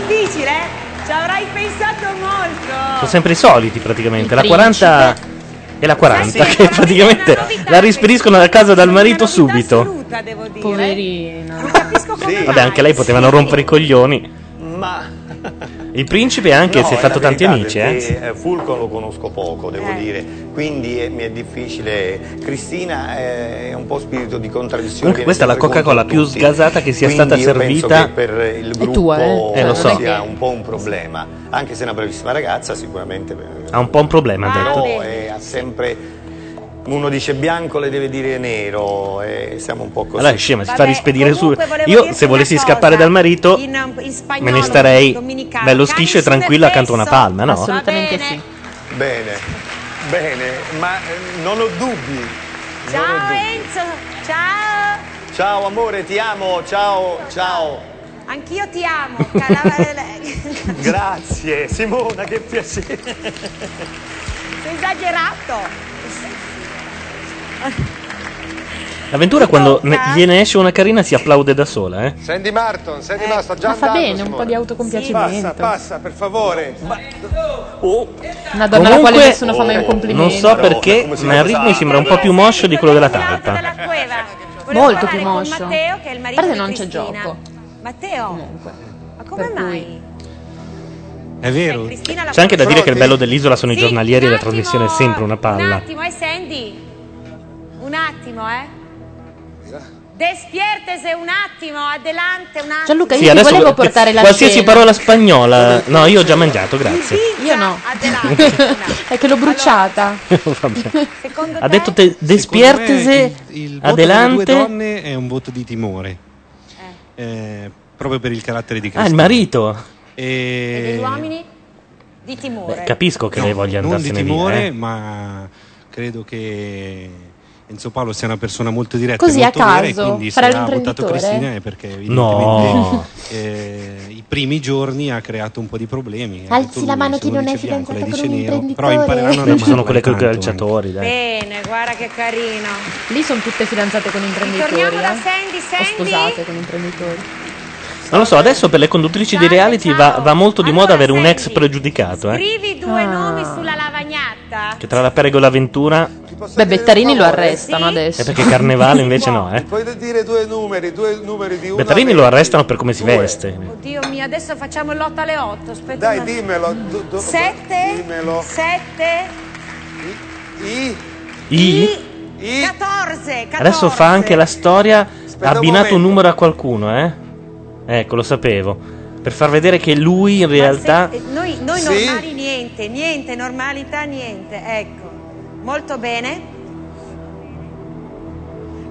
[SPEAKER 1] Difficile, eh? Ci avrai pensato molto.
[SPEAKER 10] Sono sempre i soliti praticamente.
[SPEAKER 21] Il
[SPEAKER 10] La 40 E la 40, che praticamente la rispediscono a casa dal marito subito.
[SPEAKER 21] Poverina.
[SPEAKER 10] Vabbè, anche lei potevano rompere i coglioni.
[SPEAKER 32] Ma
[SPEAKER 10] Il principe anche
[SPEAKER 32] No,
[SPEAKER 10] si è
[SPEAKER 32] è
[SPEAKER 10] fatto tanti amici, eh.
[SPEAKER 32] eh, Fulco lo conosco poco, devo dire, quindi eh, mi è difficile. Cristina è un po' spirito di contraddizione.
[SPEAKER 10] Comunque questa è la Coca-Cola più
[SPEAKER 32] tutti.
[SPEAKER 10] sgasata che sia
[SPEAKER 32] Quindi
[SPEAKER 10] stata
[SPEAKER 32] io penso
[SPEAKER 10] servita.
[SPEAKER 32] che per il
[SPEAKER 10] È
[SPEAKER 32] gruppo
[SPEAKER 10] tua, eh? Eh, lo so.
[SPEAKER 32] sia un po' un problema, anche se è una bravissima ragazza, sicuramente. eh,
[SPEAKER 10] Ha un po' un problema, ha detto.
[SPEAKER 32] È- ha sempre. Uno dice bianco, le deve dire nero, e siamo un po' così.
[SPEAKER 10] Allora è scema, si fa
[SPEAKER 1] Vabbè,
[SPEAKER 10] rispedire su. Io se volessi
[SPEAKER 1] una
[SPEAKER 10] scappare
[SPEAKER 1] cosa.
[SPEAKER 10] dal marito
[SPEAKER 1] In, in spagnolo,
[SPEAKER 10] me ne starei
[SPEAKER 1] dominicano,
[SPEAKER 10] bello schiscio e tranquillo accanto a una palma, no?
[SPEAKER 21] Assolutamente sì.
[SPEAKER 32] Bene, bene, ma eh, non ho dubbi. non ho
[SPEAKER 1] Ciao
[SPEAKER 32] dubbi.
[SPEAKER 1] Enzo, ciao.
[SPEAKER 32] Ciao amore, ti amo, ciao, ciao.
[SPEAKER 1] Anch'io ti amo.
[SPEAKER 32] Grazie, Simona, che piacere.
[SPEAKER 1] Sei esagerato.
[SPEAKER 10] L'avventura quando ne- gliene esce una carina si applaude da sola, eh.
[SPEAKER 4] Sandy Martin, Sandy Martin, sta già
[SPEAKER 21] Ma fa
[SPEAKER 4] andando,
[SPEAKER 21] bene, un
[SPEAKER 4] Simone.
[SPEAKER 21] po' di autocompiacimento.
[SPEAKER 4] Passa, passa, per favore.
[SPEAKER 21] Una donna alla quale
[SPEAKER 10] Comunque,
[SPEAKER 21] nessuno fa mai un complimento.
[SPEAKER 10] non so perché, ma il ritmo mi sembra un po' più moscio di quello della talpa.
[SPEAKER 21] Molto più moscio.
[SPEAKER 1] Matteo, che è il
[SPEAKER 21] A
[SPEAKER 1] marito
[SPEAKER 21] parte
[SPEAKER 1] di
[SPEAKER 21] non c'è
[SPEAKER 1] Cristina.
[SPEAKER 21] gioco.
[SPEAKER 1] Matteo, ma come mai?
[SPEAKER 31] È vero.
[SPEAKER 1] La
[SPEAKER 10] C'è anche da dire che il bello dell'isola sono i giornalieri e la trasmissione è sempre una
[SPEAKER 1] Un
[SPEAKER 10] palla.
[SPEAKER 1] attimo, eh Sandy. Un attimo, eh. Despiértese un attimo, adelante un attimo.
[SPEAKER 21] Gianluca, io
[SPEAKER 10] Sì,
[SPEAKER 21] ti
[SPEAKER 10] adesso
[SPEAKER 21] volevo portare la
[SPEAKER 10] qualsiasi
[SPEAKER 21] cena.
[SPEAKER 10] parola spagnola. No, io ho già mangiato, grazie.
[SPEAKER 21] Io no. è che l'ho bruciata.
[SPEAKER 1] Secondo
[SPEAKER 10] Ha detto te, despiértese,
[SPEAKER 31] il, il voto delle due
[SPEAKER 10] adelante.
[SPEAKER 31] donne è un voto di timore. Eh, proprio per il carattere di
[SPEAKER 10] Ah,
[SPEAKER 31] Cristina.
[SPEAKER 10] il marito.
[SPEAKER 1] E degli
[SPEAKER 31] E...
[SPEAKER 1] uomini? Di timore.
[SPEAKER 10] Beh, capisco che lei voglia
[SPEAKER 31] non di
[SPEAKER 10] andarsene
[SPEAKER 31] timore,
[SPEAKER 10] via. eh.
[SPEAKER 31] ma credo che Enzo Paolo sia una persona molto diretta
[SPEAKER 21] Così,
[SPEAKER 31] e molto
[SPEAKER 21] a
[SPEAKER 31] vera e
[SPEAKER 21] caso,
[SPEAKER 31] quindi se
[SPEAKER 21] farà
[SPEAKER 31] ha votato? Cristina è perché evidentemente
[SPEAKER 10] No.
[SPEAKER 31] eh, i primi giorni ha creato un po' di problemi. Ha
[SPEAKER 21] Alzi la
[SPEAKER 31] lui,
[SPEAKER 21] mano
[SPEAKER 31] se
[SPEAKER 21] chi non è
[SPEAKER 31] bianco,
[SPEAKER 21] fidanzato
[SPEAKER 31] dice
[SPEAKER 21] con un
[SPEAKER 31] nero, però
[SPEAKER 21] imprenditore.
[SPEAKER 31] impareranno a
[SPEAKER 10] sono quelle con i calciatori, dai.
[SPEAKER 1] Bene, guarda che carino.
[SPEAKER 21] Lì sono tutte fidanzate con imprenditori.
[SPEAKER 1] Torniamo da
[SPEAKER 21] eh?
[SPEAKER 1] Sandy,
[SPEAKER 21] O
[SPEAKER 1] Sandy.
[SPEAKER 21] sposate con imprenditori.
[SPEAKER 10] Non lo so, adesso per le conduttrici di reality va, va molto di moda avere un ex pregiudicato, eh.
[SPEAKER 1] Scrivi due
[SPEAKER 21] Ah.
[SPEAKER 1] nomi sulla lavagnata.
[SPEAKER 10] Che tra la perego e l'avventura.
[SPEAKER 21] Beh, Bettarini lo arrestano adesso.
[SPEAKER 10] E perché Carnevale invece no, eh.
[SPEAKER 4] Puoi dire due numeri, due numeri di uno.
[SPEAKER 10] Bettarini lo arrestano per come si veste.
[SPEAKER 1] Oddio mio, adesso facciamo il lotto alle 8. Aspetta
[SPEAKER 4] Dai,
[SPEAKER 1] un
[SPEAKER 4] dimmelo. du- du-
[SPEAKER 1] Sette.
[SPEAKER 4] Dimmelo.
[SPEAKER 1] Sette.
[SPEAKER 4] I.
[SPEAKER 10] I?
[SPEAKER 1] I. 14. 14.
[SPEAKER 10] Adesso fa anche la storia. Ha
[SPEAKER 4] un
[SPEAKER 10] abbinato un
[SPEAKER 4] momento.
[SPEAKER 10] numero a qualcuno, eh. Ecco, lo sapevo. Per far vedere che lui in realtà.
[SPEAKER 1] Eh, Noi, noi
[SPEAKER 10] Sì.
[SPEAKER 1] normali niente, niente, normalità niente. Ecco, molto bene.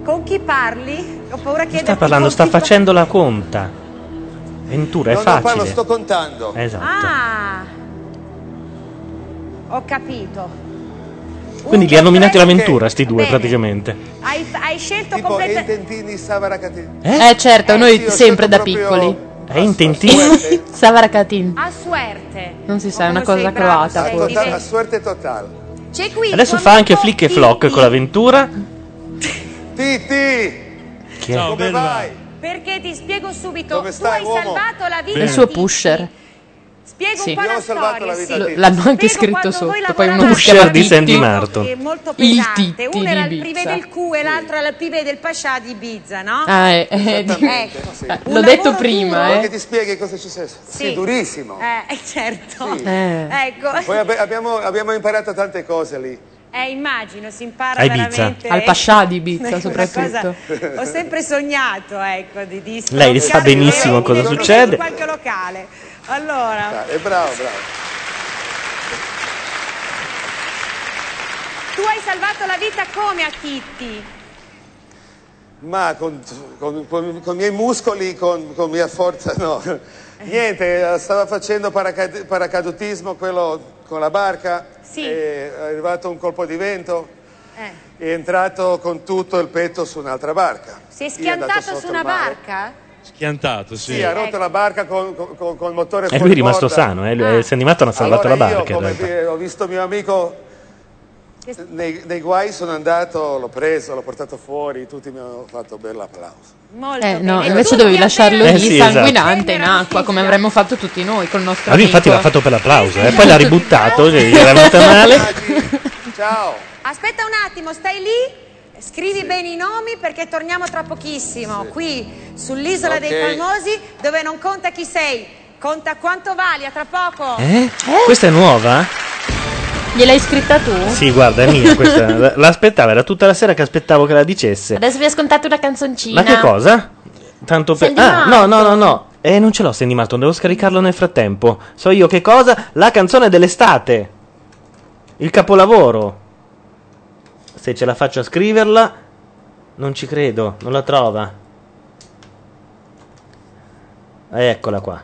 [SPEAKER 1] Con chi parli? Ho paura che
[SPEAKER 10] Sta parlando, sta facendo la conta. Ventura, è
[SPEAKER 4] No, no, parlo,
[SPEAKER 10] facile.
[SPEAKER 4] sto contando.
[SPEAKER 10] Esatto.
[SPEAKER 1] Ah, ho capito.
[SPEAKER 10] Quindi li ha nominati l'avventura, sti due
[SPEAKER 1] Bene.
[SPEAKER 10] praticamente.
[SPEAKER 1] Hai, hai scelto
[SPEAKER 4] Tipo
[SPEAKER 1] completamente.
[SPEAKER 4] Intentini Savaracati.
[SPEAKER 21] Eh, certo, noi
[SPEAKER 4] sì,
[SPEAKER 21] sempre da piccoli.
[SPEAKER 10] È intentino?
[SPEAKER 21] Savaracatin.
[SPEAKER 1] A suerte.
[SPEAKER 21] Non si sa, è una cosa croata.
[SPEAKER 4] Totale, a suerte totale.
[SPEAKER 1] C'è qui il
[SPEAKER 10] Adesso fa anche flick e flock con l'avventura.
[SPEAKER 4] Titi!
[SPEAKER 10] Che è?
[SPEAKER 4] Come vai?
[SPEAKER 1] Perché ti spiego subito. Tu hai
[SPEAKER 4] uomo?
[SPEAKER 1] salvato la vita
[SPEAKER 21] Il suo pusher.
[SPEAKER 1] Spiego
[SPEAKER 21] Sì.
[SPEAKER 1] un po'
[SPEAKER 4] Io
[SPEAKER 1] la storia. sì.
[SPEAKER 21] L'hanno anche
[SPEAKER 1] Spiego
[SPEAKER 21] scritto sotto. Poi uno
[SPEAKER 10] Pusher di
[SPEAKER 21] Titti.
[SPEAKER 10] Sandy Martin.
[SPEAKER 1] È molto
[SPEAKER 21] Il
[SPEAKER 1] pesante.
[SPEAKER 21] Titti
[SPEAKER 1] Uno era il prive del Q e l'altro era il prive del Pascià di Ibiza, no?
[SPEAKER 21] Ah, eh, eh, di-
[SPEAKER 1] Ecco.
[SPEAKER 21] eh,
[SPEAKER 1] Un
[SPEAKER 21] l'ho detto prima,
[SPEAKER 1] duro.
[SPEAKER 4] Vuoi che
[SPEAKER 21] eh.
[SPEAKER 4] ti spieghi cosa è successo? Sì, durissimo.
[SPEAKER 1] Eh, eh, certo.
[SPEAKER 21] Eh.
[SPEAKER 1] Ecco.
[SPEAKER 4] Poi abbi- abbiamo, abbiamo imparato tante cose lì.
[SPEAKER 1] Eh, immagino, si impara
[SPEAKER 10] A Ibiza.
[SPEAKER 1] veramente.
[SPEAKER 21] Al Pascià di Ibiza, soprattutto.
[SPEAKER 1] cosa- ho sempre sognato, ecco, di, di
[SPEAKER 10] Lei sa benissimo cosa succede.
[SPEAKER 1] in qualche locale. Allora,
[SPEAKER 4] Dai, è bravo, bravo.
[SPEAKER 1] tu hai salvato la vita come a Kitty?
[SPEAKER 4] Ma con, con, con- con i miei muscoli, con, con mia forza, no. Niente, stava facendo paracad- paracadutismo, quello con la barca.
[SPEAKER 1] Sì.
[SPEAKER 4] e È arrivato un colpo di vento,
[SPEAKER 1] Eh.
[SPEAKER 4] è entrato con tutto il petto su un'altra barca. Io è
[SPEAKER 1] schiantato
[SPEAKER 4] sotto
[SPEAKER 1] su una barca?
[SPEAKER 31] Schiantato, sì.
[SPEAKER 4] Sì, ha rotto la barca con, con, con- con il motore
[SPEAKER 10] E
[SPEAKER 4] fuori
[SPEAKER 10] lui è rimasto sano, eh. lui- Sandy Martin ha salvato
[SPEAKER 4] allora
[SPEAKER 10] la barca.
[SPEAKER 4] Io, come ho visto mio amico nei, nei guai, sono andato, l'ho preso, l'ho portato fuori, tutti mi hanno fatto un bel applauso.
[SPEAKER 1] Molto
[SPEAKER 21] Eh, no, invece dovevi lasciarlo
[SPEAKER 10] Eh,
[SPEAKER 21] lì
[SPEAKER 10] sì, esatto.
[SPEAKER 21] sanguinante in acqua, come avremmo fatto tutti noi col nostro
[SPEAKER 10] Ma lui infatti l'ha fatto per l'applauso, eh. poi l'ha ributtato, cioè, gli era venuta male.
[SPEAKER 4] Ciao!
[SPEAKER 1] Aspetta un attimo, stai lì. Scrivi bene i nomi perché torniamo tra pochissimo qui sull'isola dei
[SPEAKER 10] Ok.
[SPEAKER 1] famosi dove non conta chi sei, conta quanto vali, a tra poco.
[SPEAKER 10] Eh? Questa è nuova?
[SPEAKER 21] Gliel'hai scritta tu?
[SPEAKER 10] Sì, guarda, è mia questa. L'aspettavo, era tutta la sera che aspettavo che la dicesse.
[SPEAKER 21] Adesso vi ho scontato una canzoncina.
[SPEAKER 10] Ma che cosa? Tanto per... Ah, no, no, no, no. Eh, non ce l'ho Sandy Martin, devo scaricarlo nel frattempo. So io che cosa? La canzone dell'estate. Il capolavoro. Se ce la faccio a scriverla, non ci credo, non la trova. Eccola qua.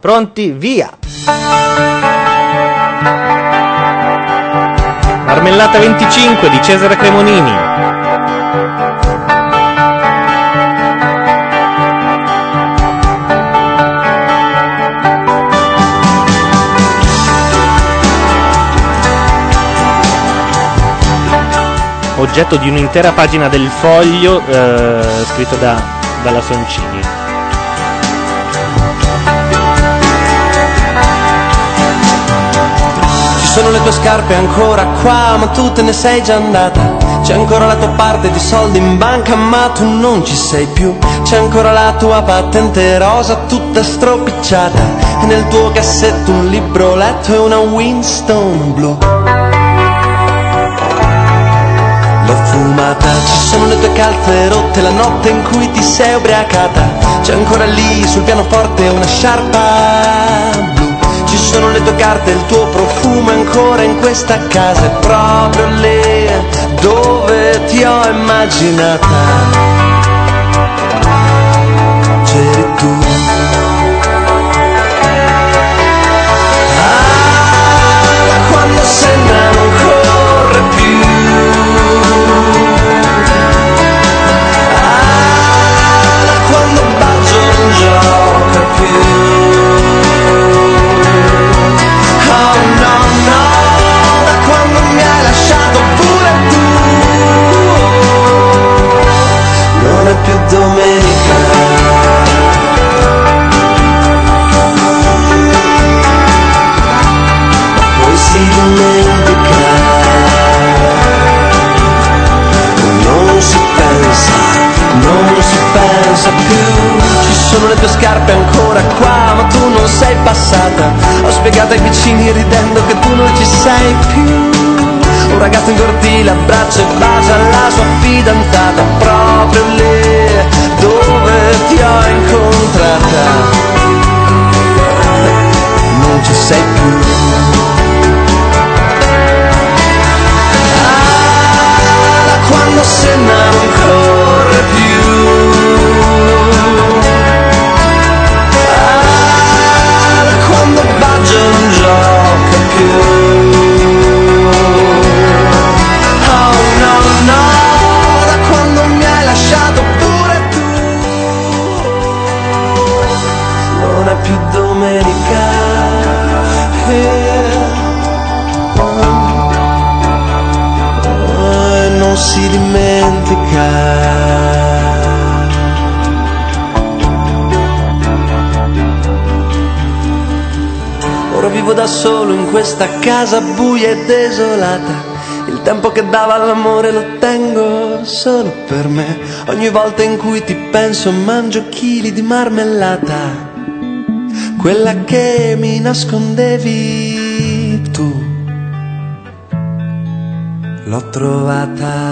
[SPEAKER 10] Pronti? Via! Marmellata 25 di Cesare Cremonini. Oggetto di un'intera pagina del foglio eh, scritto da, dalla Soncini.
[SPEAKER 33] Ci sono le tue scarpe ancora qua, ma tu te ne sei già andata. C'è ancora la tua parte di soldi in banca, ma tu non ci sei più. C'è ancora la tua patente rosa, tutta stropicciata. E nel tuo cassetto un libro letto e una Winston blu. Fumata, ci sono le tue calze rotte, la notte in cui ti sei ubriacata. C'è ancora lì sul pianoforte una sciarpa blu. Ci sono le tue carte, il tuo profumo ancora in questa casa, è proprio lì dove ti ho immaginata. Scarpe ancora qua, ma tu non sei passata. Ho spiegato ai vicini ridendo che tu non ci sei più. Un ragazzo in cortile abbraccia e bacia la sua fidanzata proprio lì dove ti ho incontrata. Non ci sei più. Ah, quando Senna Ora vivo da solo in questa casa buia e desolata. Il tempo che dava all'amore lo tengo solo per me. Ogni volta in cui ti penso mangio chili di marmellata. Quella che mi nascondevi tu. L'ho trovata.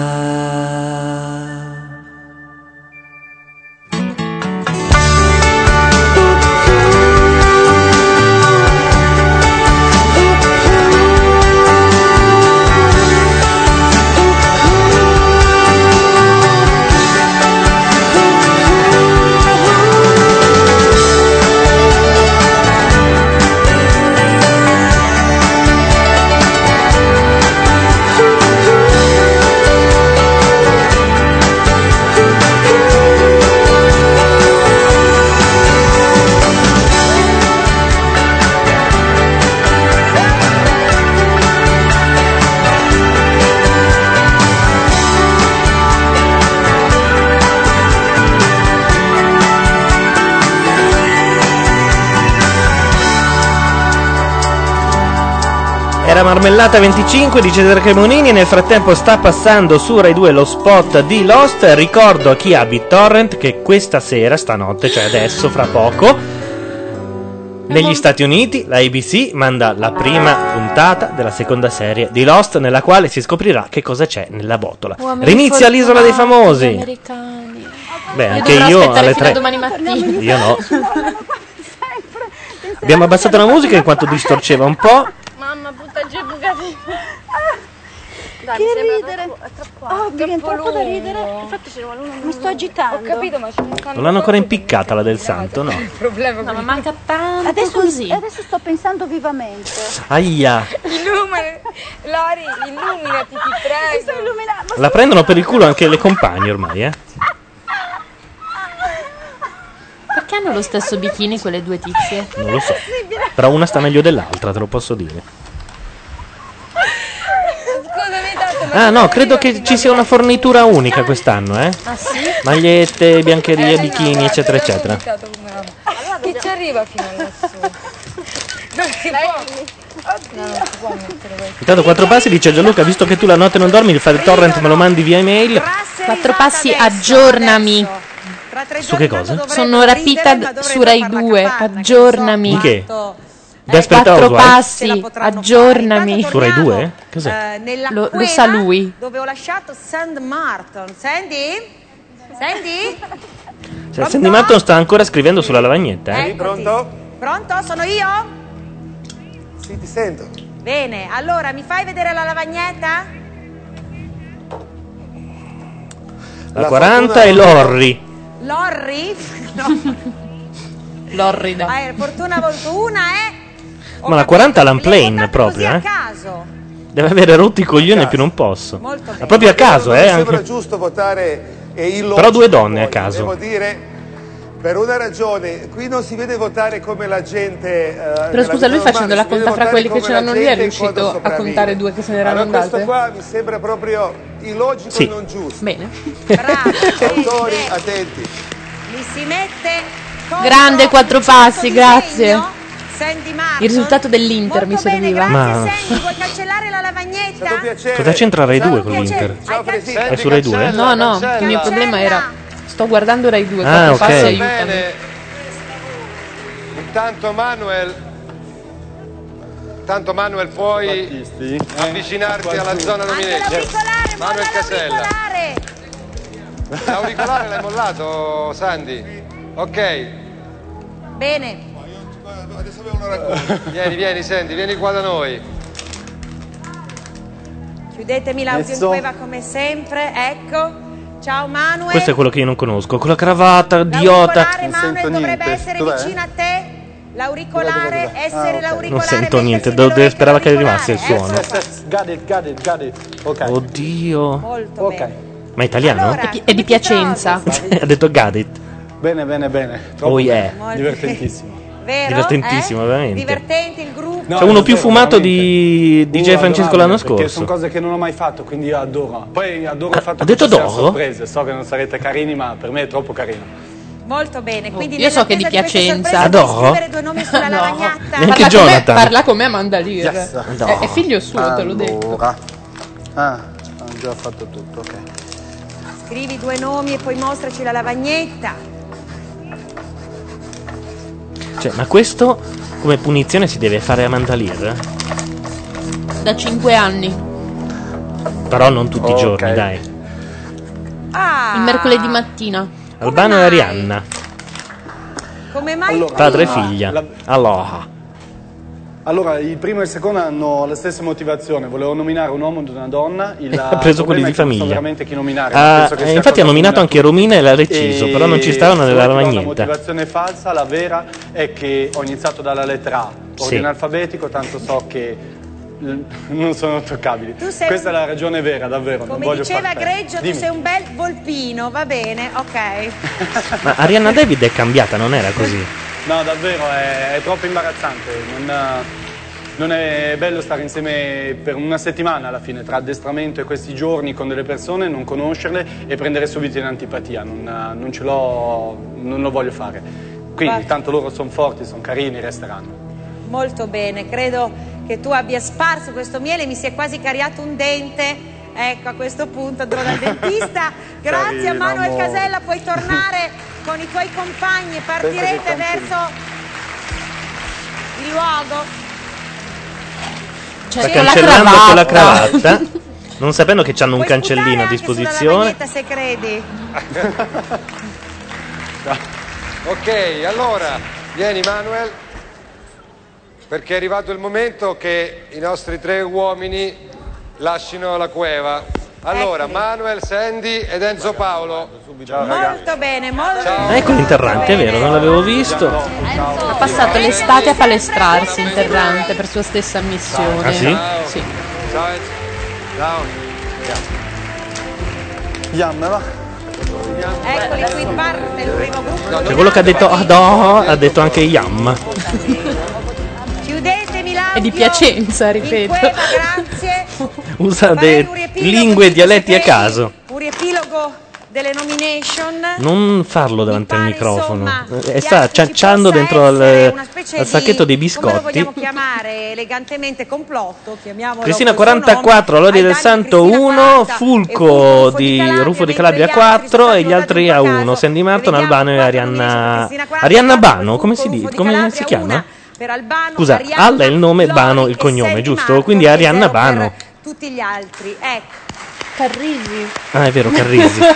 [SPEAKER 10] Era Marmellata 25 di Cesare Cremonini. Nel frattempo sta passando su Rai 2 lo spot di Lost. Ricordo a chi ha BitTorrent che questa sera, stanotte, cioè adesso, fra poco, negli Stati Uniti la ABC manda la prima puntata della seconda serie di Lost, nella quale si scoprirà che cosa c'è nella botola. Rinizia l'isola dei famosi. Beh, anche io alle
[SPEAKER 21] fino a
[SPEAKER 10] 3.
[SPEAKER 21] domani mattina.
[SPEAKER 10] Io no. Abbiamo abbassato la musica in quanto distorceva un po'.
[SPEAKER 20] Mamma, butta giù i bucati. Dai,
[SPEAKER 30] Che
[SPEAKER 20] mi sembra
[SPEAKER 30] ridere.
[SPEAKER 20] troppo-
[SPEAKER 30] viene
[SPEAKER 20] troppo
[SPEAKER 30] troppo da ridere.
[SPEAKER 20] Infatti ce ne vuole uno
[SPEAKER 30] Mi sto agitando.
[SPEAKER 20] Ho capito, ma ce ne stanno
[SPEAKER 10] Non l'hanno ancora impiccata la del santo, no?
[SPEAKER 20] Il problema
[SPEAKER 30] No, ma manca tanto adesso, così. Adesso sto pensando vivamente.
[SPEAKER 10] Aia.
[SPEAKER 20] Illumina, Lori, illuminati, ti prego.
[SPEAKER 30] sto illuminando.
[SPEAKER 10] La prendono per il culo anche le compagne ormai, eh?
[SPEAKER 21] Perché hanno lo stesso bikini quelle due tizie?
[SPEAKER 10] Non lo so. Però una sta meglio dell'altra, te lo posso dire.
[SPEAKER 20] Scusami tanto, ma
[SPEAKER 10] Ah no, credo che ci sia una fornitura unica quest'anno, eh?
[SPEAKER 20] Ah sì?
[SPEAKER 10] Magliette, biancherie, bikini, eccetera, eccetera.
[SPEAKER 20] Che ci arriva fino a lassù. Non si può. No, non si può mettere questo.
[SPEAKER 10] Intanto quattro passi dice Gianluca, visto che tu la notte non dormi, il torrent, me lo mandi via email.
[SPEAKER 21] Quattro passi, aggiornami.
[SPEAKER 10] Su che cosa?
[SPEAKER 21] Sono rapita d- su Rai 2, aggiornami.
[SPEAKER 10] Di che? Desperate
[SPEAKER 21] Quattro
[SPEAKER 10] Housewives?
[SPEAKER 21] passi, aggiornami.
[SPEAKER 10] Su Rai 2? Cos'è?
[SPEAKER 1] Eh, nella
[SPEAKER 21] Lo- lo sa lui.
[SPEAKER 1] Dove ho lasciato Sand Martin. Sandy? Sandy?
[SPEAKER 10] Cioè, Sandy Martin sta ancora scrivendo sulla lavagnetta, eh?
[SPEAKER 1] Eccoti. Pronto? Pronto? Sono io?
[SPEAKER 34] Sì, ti sento.
[SPEAKER 1] Bene, allora mi fai vedere la lavagnetta?
[SPEAKER 10] La 40 e Lorri.
[SPEAKER 1] Lorry? No.
[SPEAKER 21] L'orrida.
[SPEAKER 1] Ah, fortuna volto una è
[SPEAKER 10] Ma la 40 l'unplane proprio,
[SPEAKER 1] a
[SPEAKER 10] eh?
[SPEAKER 1] caso.
[SPEAKER 10] Deve avere rotti i coglioni più non posso.
[SPEAKER 1] Molto bene.
[SPEAKER 10] Ma proprio a caso, eh?
[SPEAKER 34] Mi sembra
[SPEAKER 10] Anche...
[SPEAKER 34] giusto votare e illogico.
[SPEAKER 10] Però due donne a caso.
[SPEAKER 34] Devo dire, per una ragione, qui non si vede votare come la gente... eh,
[SPEAKER 21] Però scusa, lui facendo la conta fra quelli che c'erano
[SPEAKER 34] la
[SPEAKER 21] lì è riuscito a contare due che se ne erano
[SPEAKER 34] allora, questo
[SPEAKER 21] andate?
[SPEAKER 34] qua mi sembra proprio illogico
[SPEAKER 10] Sì.
[SPEAKER 34] e non giusto.
[SPEAKER 21] Bene.
[SPEAKER 34] Autori, attenti.
[SPEAKER 1] Mi si mette
[SPEAKER 21] Grande quattro passi,
[SPEAKER 1] di
[SPEAKER 21] grazie.
[SPEAKER 1] Sandy Martin.
[SPEAKER 21] Il risultato dell'Inter mi serviva.
[SPEAKER 10] Ma
[SPEAKER 1] Sandy, vuoi cancellare la lavagnetta?
[SPEAKER 10] cosa c'entra Rai 2 con l'Inter? È su Rai 2?
[SPEAKER 21] No, no, il mio problema era sto guardando Rai 2,
[SPEAKER 10] Ah, ok.
[SPEAKER 21] passi aiutami.
[SPEAKER 4] Bene. Intanto Manuel Intanto Manuel puoi avvicinarti alla zona nomination. Manuel Casella. L'auricolare l'hai mollato, Sandy? Ok.
[SPEAKER 1] Bene.
[SPEAKER 4] Vieni, vieni, Sandy, vieni qua da noi.
[SPEAKER 1] Chiudetemi l'audio in cueva come sempre. Ecco. Ciao Manuel.
[SPEAKER 10] Questo è quello che io non conosco. Con la cravatta, idiota.
[SPEAKER 1] L'auricolare Manuel dovrebbe essere vicino a te. L'auricolare, essere
[SPEAKER 10] Non
[SPEAKER 1] l'auricolare.
[SPEAKER 10] sento niente, do- sperava che arrivasse il suono.
[SPEAKER 16] Got it, got it, got it. Ok.
[SPEAKER 10] Oddio.
[SPEAKER 1] Molto
[SPEAKER 16] Ok.
[SPEAKER 10] Ma è italiano?
[SPEAKER 21] È, pi- è di Piacenza.
[SPEAKER 10] ha detto got it.
[SPEAKER 16] Bene, bene, bene. Troppo
[SPEAKER 10] Oh yeah.
[SPEAKER 16] bene. Divertentissimo.
[SPEAKER 1] Vero?
[SPEAKER 10] Divertentissimo,
[SPEAKER 1] Eh?
[SPEAKER 10] veramente.
[SPEAKER 1] Divertente il gruppo.
[SPEAKER 16] No,
[SPEAKER 10] C'è uno più fumato
[SPEAKER 16] veramente.
[SPEAKER 10] di DJ
[SPEAKER 16] Uh,
[SPEAKER 10] Francesco l'anno scorso.
[SPEAKER 16] sono cose che non ho mai fatto, quindi io adoro. Poi adoro il fatto
[SPEAKER 10] ha
[SPEAKER 16] che
[SPEAKER 10] detto
[SPEAKER 16] ci sorprese. So che non sarete carini, ma per me è troppo carino.
[SPEAKER 1] Molto bene. Quindi
[SPEAKER 21] Io so che è di Piacenza.
[SPEAKER 10] Adoro?
[SPEAKER 1] scrivere due nomi sulla lavagnata.
[SPEAKER 10] Neanche
[SPEAKER 21] Parla
[SPEAKER 10] Jonathan.
[SPEAKER 21] parla come Amanda Lear.
[SPEAKER 16] Yes.
[SPEAKER 21] È, è figlio suo, te l'ho detto.
[SPEAKER 16] Allora. Ah, ho già fatto tutto, ok.
[SPEAKER 1] Scrivi due nomi e poi mostraci la lavagnetta.
[SPEAKER 10] Cioè, ma questo come punizione si deve fare a Mandalire?
[SPEAKER 21] Da 5 anni.
[SPEAKER 10] Però non tutti i
[SPEAKER 16] Ok.
[SPEAKER 10] giorni, dai.
[SPEAKER 1] Ah,
[SPEAKER 21] Il mercoledì mattina.
[SPEAKER 10] Albano e Arianna,
[SPEAKER 1] come mai
[SPEAKER 16] Allora,
[SPEAKER 10] padre e figlia.
[SPEAKER 16] la-
[SPEAKER 10] Aloha.
[SPEAKER 16] Allora, il primo e il secondo hanno la stessa motivazione. Volevo nominare un uomo ed una donna. Il
[SPEAKER 10] Ha preso quelli di
[SPEAKER 16] non
[SPEAKER 10] famiglia.
[SPEAKER 16] veramente chi nominare.
[SPEAKER 10] Ah,
[SPEAKER 16] ma penso che
[SPEAKER 10] eh, infatti ha nominato anche Romina e l'ha reciso,
[SPEAKER 16] E
[SPEAKER 10] però non ci stavano nella lavagnetta.
[SPEAKER 16] La motivazione falsa, la vera, è che ho iniziato dalla lettera A,
[SPEAKER 10] Sì.
[SPEAKER 16] ordine alfabetico, tanto so che non sono toccabili.
[SPEAKER 1] Tu sei
[SPEAKER 16] Questa è la ragione vera, davvero. non
[SPEAKER 1] Come
[SPEAKER 16] voglio
[SPEAKER 1] diceva. Greggio, tu
[SPEAKER 16] Dimmi.
[SPEAKER 1] sei un bel volpino, va bene, ok.
[SPEAKER 10] Ma Arianna David è cambiata, non era così.
[SPEAKER 16] No, davvero, è, è troppo imbarazzante. Non, non è bello stare insieme per una settimana alla fine, tra addestramento e questi giorni con delle persone, non conoscerle e prendere subito in antipatia. Non, non ce l'ho, non lo voglio fare. Quindi,
[SPEAKER 1] Va-
[SPEAKER 16] tanto loro sono forti, sono carini, resteranno.
[SPEAKER 1] molto bene. Credo che tu abbia sparso questo miele, mi si è quasi cariato un dente. Ecco, a questo punto andrò dal dentista. Grazie a
[SPEAKER 25] Carina,
[SPEAKER 1] Manuel
[SPEAKER 25] amore.
[SPEAKER 1] Casella, puoi tornare con i tuoi compagni e partirete verso il luogo.
[SPEAKER 10] Sta
[SPEAKER 1] C'è
[SPEAKER 10] cancellando con la
[SPEAKER 1] cravatta.
[SPEAKER 10] non sapendo che hanno un cancellino a
[SPEAKER 1] Sulla
[SPEAKER 10] disposizione.
[SPEAKER 1] lavagnetta se credi.
[SPEAKER 4] Ok, allora, vieni Manuel, perché è arrivato il momento che i nostri tre uomini lasciano la cueva. Allora,
[SPEAKER 1] Eccoli.
[SPEAKER 4] Manuel, Sandy ed Enzo Paolo. Ciao
[SPEAKER 1] Molto bene, molto bene.
[SPEAKER 10] Ecco l'interrante, è vero, non l'avevo visto.
[SPEAKER 21] Ha passato l'estate a palestrarsi interrante per sua stessa missione.
[SPEAKER 10] Ah, sì?
[SPEAKER 21] Sì.
[SPEAKER 4] Ciao Enzo. Ciao.
[SPEAKER 16] Yam, va.
[SPEAKER 1] Eccoli qui, parte il primo gruppo.
[SPEAKER 10] Cioè, quello che ha detto Ado ha detto anche Yam.
[SPEAKER 1] Chiudetemi l'audio.
[SPEAKER 21] È di Piacenza, ripeto.
[SPEAKER 10] Usa de- lingue e dialetti a caso.
[SPEAKER 1] Un riepilogo delle nomination.
[SPEAKER 10] Non farlo davanti al microfono.
[SPEAKER 1] insomma,
[SPEAKER 10] Eh, sta
[SPEAKER 1] ci
[SPEAKER 10] cianciando dentro al, al
[SPEAKER 1] di-
[SPEAKER 10] sacchetto dei biscotti.
[SPEAKER 1] vogliamo chiamare elegantemente complotto,
[SPEAKER 10] Cristina
[SPEAKER 1] col suo
[SPEAKER 10] 44,
[SPEAKER 1] nome,
[SPEAKER 10] Lodi del Santo 1, Fulco di Rufo di Calabria 4 e gli altri a 1, Sandy Marton, Albano e Arianna Arianna Bano, come si? Come si chiama?
[SPEAKER 1] Per Albano,
[SPEAKER 10] Scusa,
[SPEAKER 1] Arianna,
[SPEAKER 10] Al è il nome, Bano il cognome, giusto? Quindi Arianna Bano.
[SPEAKER 1] tutti gli altri. Ecco.
[SPEAKER 26] Carrisi.
[SPEAKER 10] Ah, è vero, Carrisi.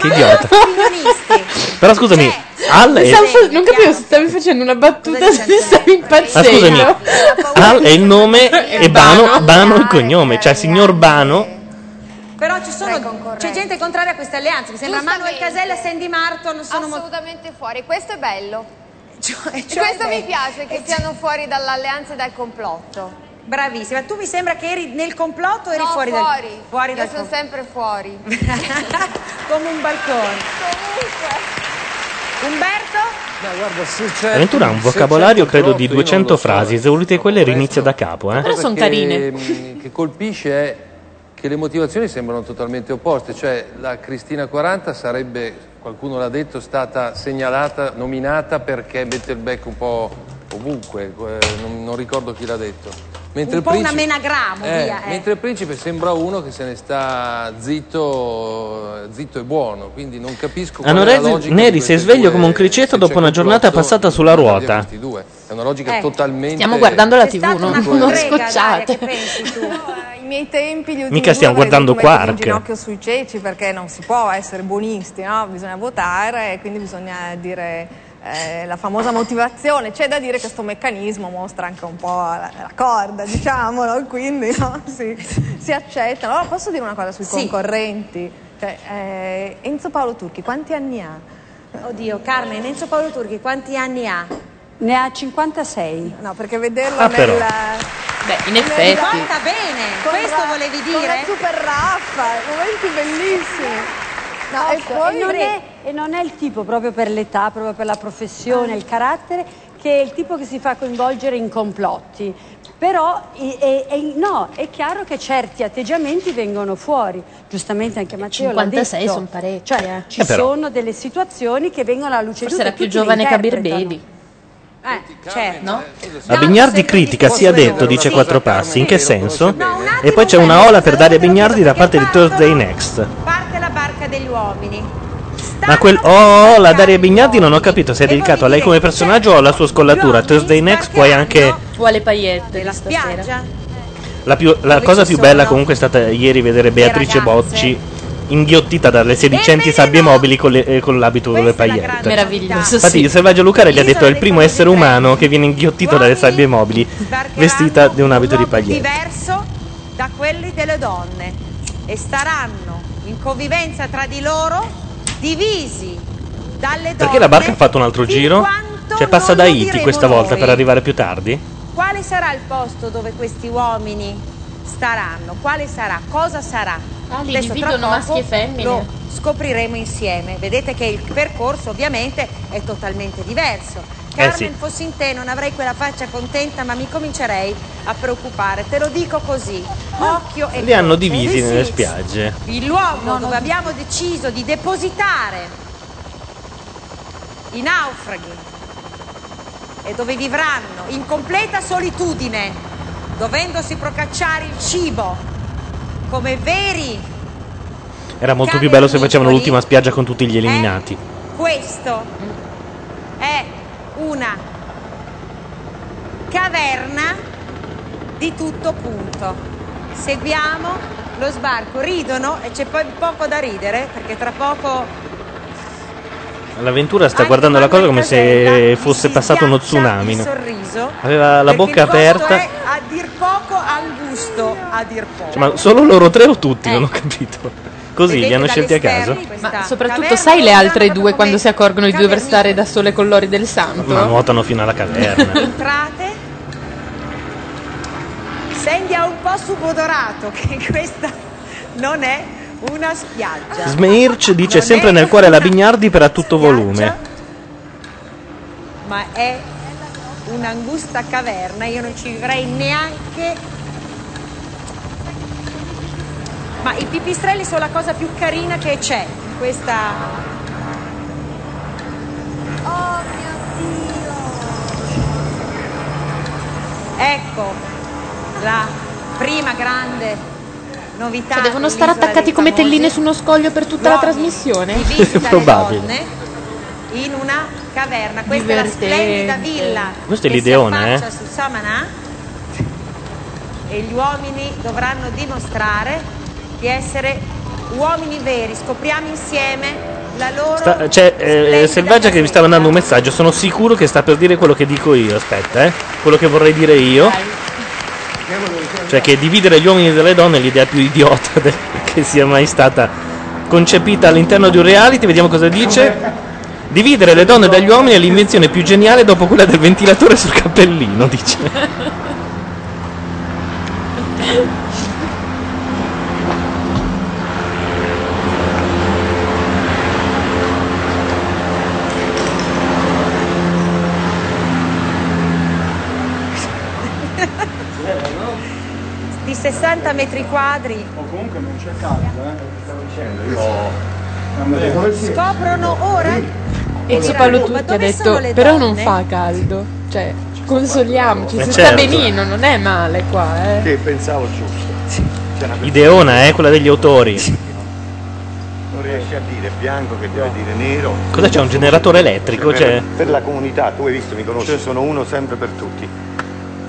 [SPEAKER 10] Che idiota. Però scusami, Al è,
[SPEAKER 21] Stavo fa- non capivo se stavi facendo una battuta se stavi impazzendo.
[SPEAKER 10] Ma scusami, Al è il nome e Bano, Bano il cognome, cioè signor Bano.
[SPEAKER 1] Però ci sono, c'è gente contraria a queste alleanze. Mi sembra Manuel. Casella e Sandy Marton sono mo-
[SPEAKER 5] assolutamente fuori. Questo è bello.
[SPEAKER 1] Cioè
[SPEAKER 5] Questo mi
[SPEAKER 1] bello.
[SPEAKER 5] piace, che siano fuori dall'alleanza e dal complotto.
[SPEAKER 1] Bravissima. Tu mi sembra che eri nel complotto o eri
[SPEAKER 5] No,
[SPEAKER 1] fuori,
[SPEAKER 5] fuori.
[SPEAKER 1] dal fuori
[SPEAKER 5] Io
[SPEAKER 1] dal
[SPEAKER 5] sono sempre fuori.
[SPEAKER 1] Come un balcone. Umberto?
[SPEAKER 2] guarda, se c'è-
[SPEAKER 10] L'avventura ha un vocabolario credo di
[SPEAKER 2] complotto, io non
[SPEAKER 10] 200
[SPEAKER 2] lo so.
[SPEAKER 10] frasi, esaurite quelle rinizia da capo, eh.
[SPEAKER 2] La cosa che, mh, che colpisce è che le motivazioni sembrano totalmente opposte, cioè la Cristina 40 sarebbe, qualcuno l'ha detto, stata segnalata, nominata perché becco un po' ovunque, eh, non, non ricordo chi l'ha detto. Mentre
[SPEAKER 1] un
[SPEAKER 2] il
[SPEAKER 1] po' una
[SPEAKER 2] principe-
[SPEAKER 1] menagramo,
[SPEAKER 2] eh,
[SPEAKER 1] via. eh.
[SPEAKER 2] Mentre il principe sembra uno che se ne sta zitto, zitto e buono, quindi non capisco
[SPEAKER 10] reso
[SPEAKER 2] logica
[SPEAKER 10] Neri si è sveglio
[SPEAKER 2] due-
[SPEAKER 10] come un criceto
[SPEAKER 2] se
[SPEAKER 10] dopo una giornata passata sulla ruota.
[SPEAKER 2] È una logica
[SPEAKER 1] Eh.
[SPEAKER 2] totalmente
[SPEAKER 21] Stiamo guardando la TV, non,
[SPEAKER 1] una
[SPEAKER 21] non
[SPEAKER 1] Daria,
[SPEAKER 21] scocciate.
[SPEAKER 1] che pensi tu?
[SPEAKER 26] I miei tempi, gli ultimi
[SPEAKER 10] Mica stiamo guardando Quark.
[SPEAKER 26] in ginocchio sui ceci perché non si può essere buonisti, no? Bisogna votare e quindi bisogna dire eh, la famosa motivazione. C'è da dire che questo meccanismo mostra anche un po' la, la corda, diciamolo, quindi no? si, si accettano. Allora, posso dire una cosa sui
[SPEAKER 1] Sì.
[SPEAKER 26] concorrenti? Cioè, eh, Enzo Paolo Turchi quanti anni ha?
[SPEAKER 1] Oddio, Carmen, Enzo Paolo Turchi quanti anni ha?
[SPEAKER 30] Ne ha 56.
[SPEAKER 26] No, perché vederlo
[SPEAKER 10] Ah,
[SPEAKER 26] nel...
[SPEAKER 10] però.
[SPEAKER 21] Beh, in effetti.
[SPEAKER 1] Conta bene,
[SPEAKER 26] con
[SPEAKER 1] questo
[SPEAKER 26] Ra-
[SPEAKER 1] volevi
[SPEAKER 26] con la
[SPEAKER 1] dire?
[SPEAKER 26] super raffa, momenti bellissimi. No, e
[SPEAKER 30] Ecco,
[SPEAKER 26] poi
[SPEAKER 30] e, non è, e non è il tipo proprio per l'età, proprio per la professione, il carattere, che è il tipo che si fa coinvolgere in complotti. Però e- e- no, è chiaro che certi atteggiamenti vengono fuori. Giustamente anche Matteo l'ha
[SPEAKER 21] 56
[SPEAKER 30] detto.
[SPEAKER 21] son parecchi,
[SPEAKER 30] Cioè,
[SPEAKER 21] eh.
[SPEAKER 30] ci
[SPEAKER 10] Eh,
[SPEAKER 30] sono delle situazioni che vengono alla luce di
[SPEAKER 21] Forse era più giovane che. Birbedi.
[SPEAKER 1] Eh, certo.
[SPEAKER 21] No?
[SPEAKER 10] La Bignardi critica sia detto, dice quattro passi, in che senso? E poi c'è una ola per Daria Bignardi da parte di Thursday Next.
[SPEAKER 1] Degli uomini.
[SPEAKER 10] Ma quel oh, la Daria Bignardi non ho capito se è dedicato a lei come personaggio o alla sua scollatura. Thursday Next poi anche
[SPEAKER 21] O alle paillette di
[SPEAKER 1] La
[SPEAKER 21] stasera.
[SPEAKER 1] spiaggia?
[SPEAKER 10] la, più- la cosa più bella comunque è stata ieri vedere Beatrice. Bocci inghiottita dalle sedicenti sabbie mobili con, le- eh, con l'abito delle paillette.
[SPEAKER 21] Meraviglioso.
[SPEAKER 10] Infatti
[SPEAKER 21] sì.
[SPEAKER 10] il selvaggio Lucare gli ha detto è il primo essere umano che viene inghiottito dalle sabbie mobili vestita di un abito di paillette.
[SPEAKER 1] diverso da quelli delle donne e staranno in convivenza tra di loro divisi dalle donne.
[SPEAKER 10] Perché la barca ha fatto un altro giro? Cioè passa da Haiti questa volta per arrivare più tardi?
[SPEAKER 1] Quale sarà il posto dove questi uomini staranno? Quale sarà? Cosa sarà?
[SPEAKER 21] Ah, li
[SPEAKER 1] Adesso,
[SPEAKER 21] dividono maschi e femmine.
[SPEAKER 1] Lo scopriremo insieme. Vedete che il percorso ovviamente è totalmente diverso. Carmen,
[SPEAKER 10] sì.
[SPEAKER 1] fossi in te non avrei quella faccia contenta, ma mi comincerei a preoccupare. Te lo dico così. Occhio e
[SPEAKER 10] Li hanno divisi
[SPEAKER 1] Sì,
[SPEAKER 10] nelle
[SPEAKER 1] sì.
[SPEAKER 10] spiagge.
[SPEAKER 1] Il luogo dove abbiamo deciso di depositare i naufraghi e dove vivranno in completa solitudine, dovendosi procacciare il cibo come veri
[SPEAKER 10] Era molto più bello se facevano l'ultima spiaggia con tutti gli eliminati.
[SPEAKER 1] Questo è una caverna di tutto punto. Seguiamo lo sbarco, ridono e c'è poi poco da ridere perché tra poco
[SPEAKER 10] L'avventura sta guardando la cosa come se fosse passato uno tsunami. no?
[SPEAKER 1] sorriso.
[SPEAKER 10] Aveva la bocca aperta.
[SPEAKER 1] È a dir poco angusto, a dir poco.
[SPEAKER 10] Cioè, ma solo loro tre o tutti? Non ho capito. Così, li hanno scelti a caso?
[SPEAKER 21] Ma soprattutto sai le altre due quando si accorgono di dover stare da sole con l'ori del santo?
[SPEAKER 10] Ma nuotano fino alla caverna.
[SPEAKER 1] Entrate. Sandy ha un po' subodorato che questa non è una spiaggia.
[SPEAKER 10] Smirch dice sempre nel cuore la Bignardi per a tutto volume.
[SPEAKER 1] ma è un'angusta caverna, io non ci vivrei neanche. Ma i pipistrelli sono la cosa più carina che c'è in questa. Oh mio Dio! Ecco la prima grande novità.
[SPEAKER 21] Cioè, devono stare attaccati come telline su uno scoglio per tutta la trasmissione?
[SPEAKER 1] Alle
[SPEAKER 10] Probabile.
[SPEAKER 1] donne in una caverna. Questa è la
[SPEAKER 21] Divertente.
[SPEAKER 1] splendida villa.
[SPEAKER 10] Questo è l'ideone, eh?
[SPEAKER 1] su Samaná e gli uomini dovranno dimostrare di essere uomini veri. Scopriamo insieme la loro
[SPEAKER 10] Sta- c'è eh, Selvaggia che mi sta mandando un messaggio. Sono sicuro che sta per dire quello che dico io. Aspetta, eh. Quello che vorrei dire io. Cioè che dividere gli uomini dalle donne è l'idea più idiota de- che sia mai stata concepita all'interno di un reality. Vediamo cosa dice. Dividere le donne dagli uomini è l'invenzione più geniale dopo quella del ventilatore sul cappellino, dice.
[SPEAKER 1] di 60 metri quadri.
[SPEAKER 16] comunque non c'è caldo, eh.
[SPEAKER 1] Scoprono ora
[SPEAKER 21] E Cipallo
[SPEAKER 1] "Ma
[SPEAKER 21] tutti ha detto, però
[SPEAKER 1] donne?"
[SPEAKER 21] non fa caldo. Cioè, consoliamoci,
[SPEAKER 10] Eh,
[SPEAKER 21] si
[SPEAKER 10] certo.
[SPEAKER 21] sta benino, non è male qua, eh.
[SPEAKER 29] Che pensavo giusto.
[SPEAKER 10] Ideona, eh, quella degli autori.
[SPEAKER 29] Non riesci a dire bianco che deve dire nero.
[SPEAKER 10] Cosa c'è? Un generatore elettrico?
[SPEAKER 29] per,
[SPEAKER 10] Cioè...
[SPEAKER 29] per la comunità, tu hai visto, mi conosci, sono uno sempre per tutti.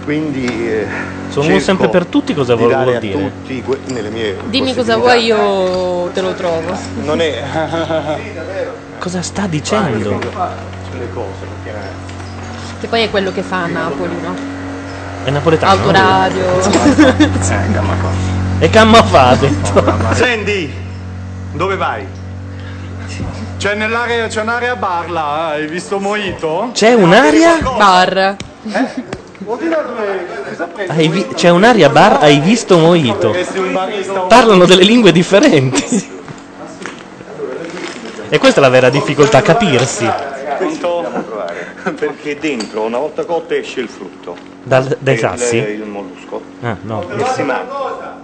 [SPEAKER 29] Quindi eh,
[SPEAKER 10] Sono uno
[SPEAKER 29] cerco
[SPEAKER 10] sempre per tutti, cosa
[SPEAKER 29] di
[SPEAKER 10] vuol- dire?
[SPEAKER 29] tutti que- nelle mie
[SPEAKER 21] Dimmi cosa vuoi, io te lo trovo.
[SPEAKER 29] Non è
[SPEAKER 10] Cosa sta dicendo?
[SPEAKER 29] le cose, perché
[SPEAKER 21] Che poi è quello che fa a Napoli, no?
[SPEAKER 10] È napoletano.
[SPEAKER 21] Autoradio.
[SPEAKER 10] E camma fa, ha detto.
[SPEAKER 29] Sandy, dove vai?
[SPEAKER 16] C'è nell'area, c'è un'area bar là, hai visto Moito?
[SPEAKER 10] C'è un'aria?
[SPEAKER 21] Bar.
[SPEAKER 16] Vuol
[SPEAKER 10] Hai vi- c'è un'aria bar, hai visto Moito. Parlano delle lingue differenti. E questa è la vera difficoltà, capirsi.
[SPEAKER 29] Questo perché dentro, una volta cotto, esce il frutto.
[SPEAKER 10] Dal- dai
[SPEAKER 29] Il-
[SPEAKER 10] sassi?
[SPEAKER 29] Il mollusco.
[SPEAKER 10] Ah, no.
[SPEAKER 29] Si mangia.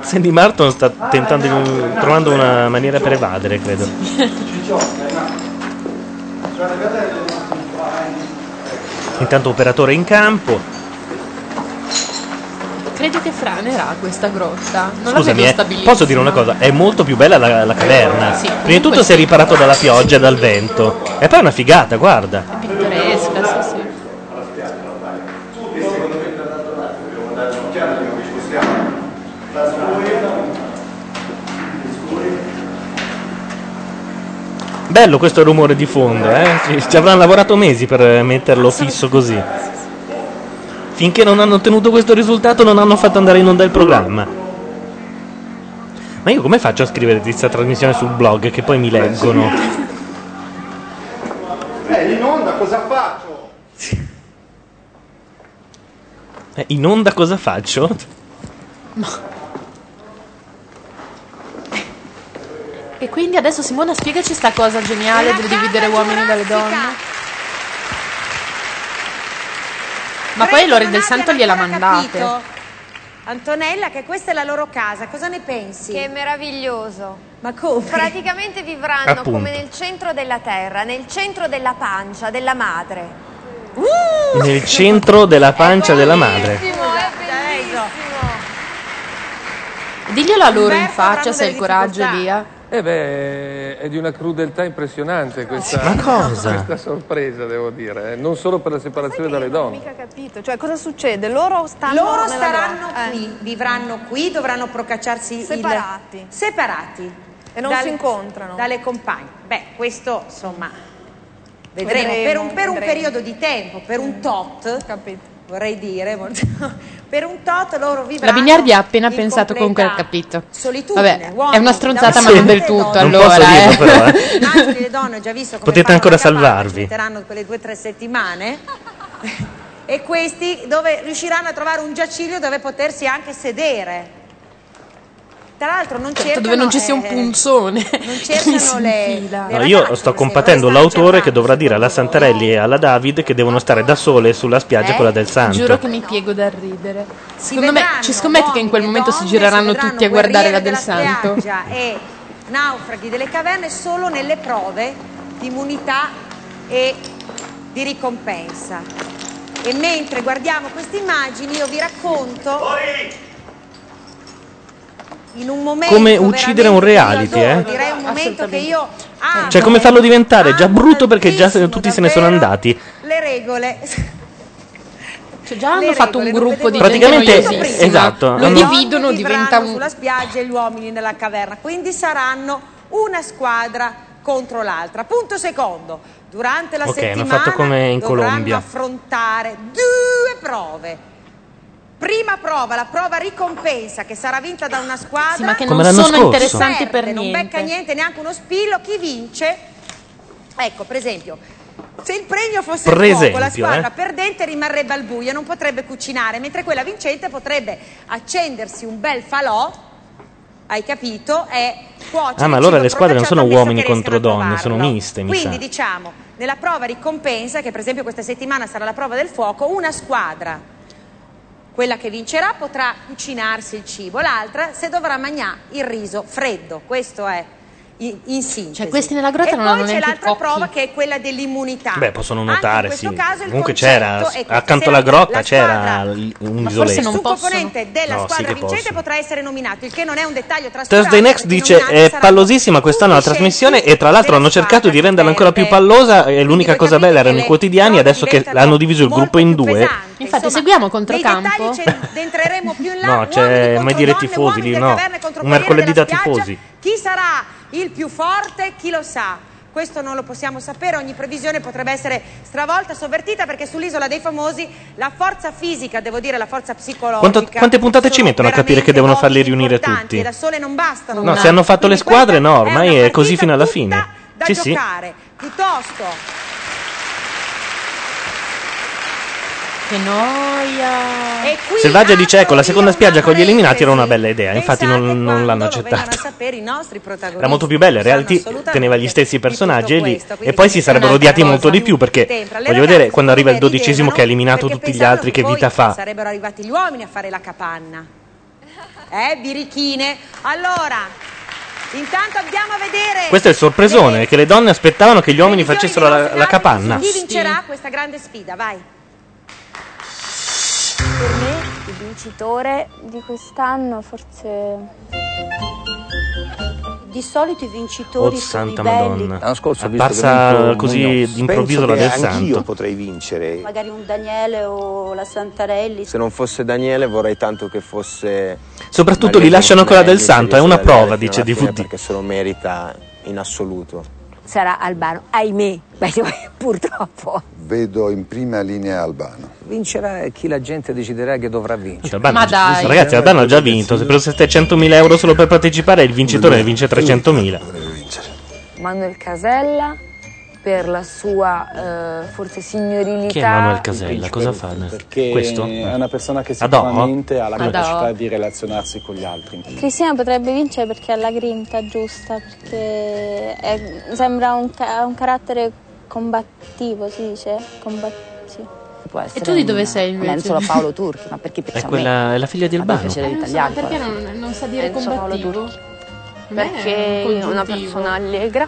[SPEAKER 10] Sandy Martin sta tentando, di- trovando una maniera per evadere, credo. Intanto operatore in campo.
[SPEAKER 21] Credo che franerà questa grotta. Non la
[SPEAKER 10] Scusami,
[SPEAKER 21] vedo
[SPEAKER 10] eh, posso dire una cosa? È molto più bella la, la caverna.
[SPEAKER 21] Sì,
[SPEAKER 10] Prima di tutto si è riparato dalla pioggia e dal vento. E poi è una figata, guarda.
[SPEAKER 21] Pittoresca, sì, sì.
[SPEAKER 10] Bello questo rumore di fondo, eh? Ci, ci avranno lavorato mesi per metterlo fisso così. Finché non hanno ottenuto questo risultato non hanno fatto andare in onda il programma. Ma io come faccio a scrivere questa trasmissione sul blog che poi mi leggono?
[SPEAKER 16] Eh, in onda cosa faccio?
[SPEAKER 10] Eh, in onda cosa faccio?
[SPEAKER 21] E quindi adesso Simona spiegaci sta cosa geniale del dividere uomini dalle donne. Ma poi l'ore del santo gliela mandate.
[SPEAKER 1] Capito? Antonella, che questa è la loro casa, cosa ne pensi?
[SPEAKER 5] Che meraviglioso.
[SPEAKER 1] Ma come?
[SPEAKER 5] Praticamente vivranno
[SPEAKER 10] Appunto.
[SPEAKER 5] come nel centro della terra, nel centro della pancia della madre.
[SPEAKER 10] Nel centro della pancia della madre.
[SPEAKER 21] Diglielo a loro in
[SPEAKER 1] Umberto
[SPEAKER 21] faccia
[SPEAKER 1] avranno
[SPEAKER 21] se hai il
[SPEAKER 1] delle
[SPEAKER 21] coraggio,
[SPEAKER 1] difficoltà.
[SPEAKER 21] Lia.
[SPEAKER 2] Eh beh, è di una crudeltà impressionante questa,
[SPEAKER 10] Ma cosa?
[SPEAKER 2] questa sorpresa, devo dire. eh. Non solo per la separazione dalle donne.
[SPEAKER 26] mica capito. Cioè, cosa succede? Loro stanno
[SPEAKER 1] Loro staranno.
[SPEAKER 26] Eh.
[SPEAKER 1] qui, vivranno qui, dovranno procacciarsi il-
[SPEAKER 26] Separati.
[SPEAKER 1] separati.
[SPEAKER 26] E non si incontrano.
[SPEAKER 1] Dalle compagne. Beh, questo insomma vedremo,
[SPEAKER 26] Vedremo,
[SPEAKER 1] per, un, per un
[SPEAKER 26] vedremo.
[SPEAKER 1] periodo di tempo, per un tot, vorrei dire, per un tot loro vivranno
[SPEAKER 21] La Bignardi ha appena pensato comunque ha capito.
[SPEAKER 1] solitudine,
[SPEAKER 21] Vabbè,
[SPEAKER 1] uomini
[SPEAKER 21] è una stronzata ma non del tutto.
[SPEAKER 10] Non posso
[SPEAKER 21] allora.
[SPEAKER 10] dirlo,
[SPEAKER 21] eh.
[SPEAKER 10] però, eh.
[SPEAKER 1] Immagini le donne, ho già visto come
[SPEAKER 10] Potete
[SPEAKER 1] fanno
[SPEAKER 10] ancora
[SPEAKER 1] capanna,
[SPEAKER 10] salvarvi.
[SPEAKER 1] ci metteranno quelle due o tre settimane. e questi dove riusciranno a trovare un giaciglio dove potersi anche sedere. Tra l'altro non cercano
[SPEAKER 21] dove non ci sia un
[SPEAKER 1] eh,
[SPEAKER 21] punzone.
[SPEAKER 1] non cercano le, le
[SPEAKER 10] No, io sto compatendo l'autore che dovrà dire alla Santarelli e alla David che devono stare da sole sulla spiaggia
[SPEAKER 21] Eh?
[SPEAKER 10] quella del santo.
[SPEAKER 21] Giuro che mi piego dal ridere. Secondo me ci scommetti che in quel momento si gireranno tutti a guardare la del santo.
[SPEAKER 1] e naufraghi delle caverne solo nelle prove di immunità e di ricompensa. E mentre guardiamo queste immagini io vi racconto momento
[SPEAKER 10] Come uccidere un reality, eh?
[SPEAKER 1] direi un momento che io amo
[SPEAKER 10] Cioè, come farlo diventare già brutto perché già se- tutti se ne sono andati.
[SPEAKER 1] le regole
[SPEAKER 21] Cioè, già hanno fatto un gruppo di
[SPEAKER 10] Praticamente,
[SPEAKER 21] gente noiosissima.
[SPEAKER 10] esatto,
[SPEAKER 21] Lo
[SPEAKER 10] hanno-
[SPEAKER 21] dividono, diventa un...
[SPEAKER 1] sulla spiaggia e gli uomini nella caverna, quindi saranno una squadra contro l'altra. Punto secondo, durante la
[SPEAKER 10] Ok, hanno
[SPEAKER 1] settimana
[SPEAKER 10] fatto come in
[SPEAKER 1] dovranno
[SPEAKER 10] Colombia.
[SPEAKER 1] affrontare due prove. Prima prova, la prova ricompensa che sarà vinta da una squadra.
[SPEAKER 21] Sì, ma che non sono
[SPEAKER 10] scorso.
[SPEAKER 21] interessanti per
[SPEAKER 1] perde, non
[SPEAKER 21] niente.
[SPEAKER 1] becca niente, neanche uno spillo, chi vince? Ecco, per esempio, se il premio fosse
[SPEAKER 10] Per
[SPEAKER 1] il fuoco, la
[SPEAKER 10] esempio,
[SPEAKER 1] squadra
[SPEAKER 10] eh.
[SPEAKER 1] perdente rimarrebbe al buio, non potrebbe cucinare, mentre quella vincente potrebbe accendersi un bel falò, hai capito, e cuocere
[SPEAKER 10] Ah, ma allora le squadre non sono uomini contro donne, sono miste, mi
[SPEAKER 1] Quindi
[SPEAKER 10] sa.
[SPEAKER 1] diciamo, nella prova ricompensa, che per esempio questa settimana sarà la prova del fuoco, una squadra quella che vincerà potrà cucinarsi il cibo, l'altra se dovrà mangiare il riso freddo. Questo è in, in sintesi.
[SPEAKER 21] Cioè, questi nella grotta
[SPEAKER 1] e
[SPEAKER 21] non
[SPEAKER 1] poi
[SPEAKER 21] hanno
[SPEAKER 1] c'è
[SPEAKER 21] neanche i
[SPEAKER 1] l'altra
[SPEAKER 21] cocchi.
[SPEAKER 1] prova che è quella dell'immunità.
[SPEAKER 10] Beh, possono
[SPEAKER 1] Anche in
[SPEAKER 10] sì.
[SPEAKER 1] caso il
[SPEAKER 10] Comunque c'era, accanto alla
[SPEAKER 1] la-
[SPEAKER 10] grotta
[SPEAKER 1] la
[SPEAKER 10] c'era un
[SPEAKER 21] Ma forse
[SPEAKER 10] isoletto.
[SPEAKER 21] non
[SPEAKER 1] Su
[SPEAKER 21] possono.
[SPEAKER 1] componente della
[SPEAKER 10] No, sì
[SPEAKER 1] squadra
[SPEAKER 10] che
[SPEAKER 1] vincente potrà essere nominato, il che non è un dettaglio trascurabile.
[SPEAKER 10] Thursday Next dice è pallosissima quest'anno la trasmissione e tra l'altro hanno cercato di renderla ancora più pallosa e l'unica cosa bella erano i quotidiani adesso che hanno diviso il gruppo in due
[SPEAKER 21] Infatti, seguiamo controcampo.
[SPEAKER 1] dettagli ce- entreremo più in là.
[SPEAKER 10] No, c'è
[SPEAKER 1] contro
[SPEAKER 10] mai dire tifosi lì, no. Un mercoledì da
[SPEAKER 1] spiaggia.
[SPEAKER 10] tifosi.
[SPEAKER 1] Chi sarà il più forte? Chi lo sa? Questo non lo possiamo sapere, ogni previsione potrebbe essere stravolta, sovvertita, perché sull'isola dei famosi la forza fisica, devo dire la forza psicologica.
[SPEAKER 10] Quanto- quante puntate ci mettono a capire che devono farli riunire tutti?
[SPEAKER 1] da sole non bastano.
[SPEAKER 10] No, se hanno fatto le squadre no, ormai è così fino alla fine.
[SPEAKER 1] da
[SPEAKER 10] Sì, sì.
[SPEAKER 1] giocare, piuttosto
[SPEAKER 21] Che noia.
[SPEAKER 1] E qui
[SPEAKER 10] Selvaggia dice ecco la seconda spiaggia con gli eliminati era una bella idea, infatti non, non l'hanno accettata. Era molto più bella, in realtà teneva gli stessi personaggi e lì e poi si sarebbero odiati molto di più perché voglio vedere quando arriva il dodicesimo che ha eliminato tutti gli altri che vita fa.
[SPEAKER 1] Sarebbero arrivati gli uomini a fare la capanna. Eh, birichine. Allora, intanto andiamo a vedere
[SPEAKER 10] Questo è il sorpresone, che le donne aspettavano che gli uomini facessero la, la capanna.
[SPEAKER 1] Chi vincerà questa grande sfida? Vai.
[SPEAKER 23] Per me il vincitore di quest'anno forse...
[SPEAKER 30] Di solito i vincitori
[SPEAKER 10] Oh
[SPEAKER 30] sono
[SPEAKER 10] santa madonna.
[SPEAKER 32] L'anno scorso ho visto che
[SPEAKER 10] Apparsa così d'improvviso la
[SPEAKER 32] che
[SPEAKER 10] del
[SPEAKER 32] anch'io
[SPEAKER 10] santo.
[SPEAKER 32] potrei vincere.
[SPEAKER 30] magari un Daniele o la Santarelli.
[SPEAKER 29] Se non fosse Daniele vorrei tanto che fosse...
[SPEAKER 10] Soprattutto li lasciano quella del santo, è una prova, dice DVD.
[SPEAKER 29] Perché se lo merita in assoluto.
[SPEAKER 14] Sarà Albano, ahimè, purtroppo.
[SPEAKER 35] Vedo in prima linea Albano.
[SPEAKER 19] Vincerà chi la gente deciderà che dovrà vincere.
[SPEAKER 10] Albano-
[SPEAKER 21] Ma dai.
[SPEAKER 10] Ragazzi, Albano ha già vinto. Se preso 700.000 euro solo per partecipare, il vincitore ne vince 300.000.
[SPEAKER 23] Manuel Casella per la sua eh, forse signorilità.
[SPEAKER 10] Chi è Manuel Casella? Cosa fa?
[SPEAKER 16] Perché
[SPEAKER 10] Questo?
[SPEAKER 16] è una persona che sicuramente ha la capacità di relazionarsi con gli altri.
[SPEAKER 23] Cristina potrebbe vincere perché ha la grinta giusta, perché è- sembra un, ca- un carattere combattivo, si dice? Combat- sì.
[SPEAKER 14] Può essere
[SPEAKER 21] tu di dove
[SPEAKER 14] una-
[SPEAKER 21] sei,
[SPEAKER 14] un
[SPEAKER 21] invece?
[SPEAKER 14] Enzo Paolo Turchi, ma perché
[SPEAKER 10] È
[SPEAKER 14] piace a
[SPEAKER 10] quella,
[SPEAKER 14] me?
[SPEAKER 10] è la figlia di Albano.
[SPEAKER 21] Eh, non so, perché non, non sa dire
[SPEAKER 14] Enzo Paolo
[SPEAKER 21] combattivo?
[SPEAKER 23] perché è una persona allegra,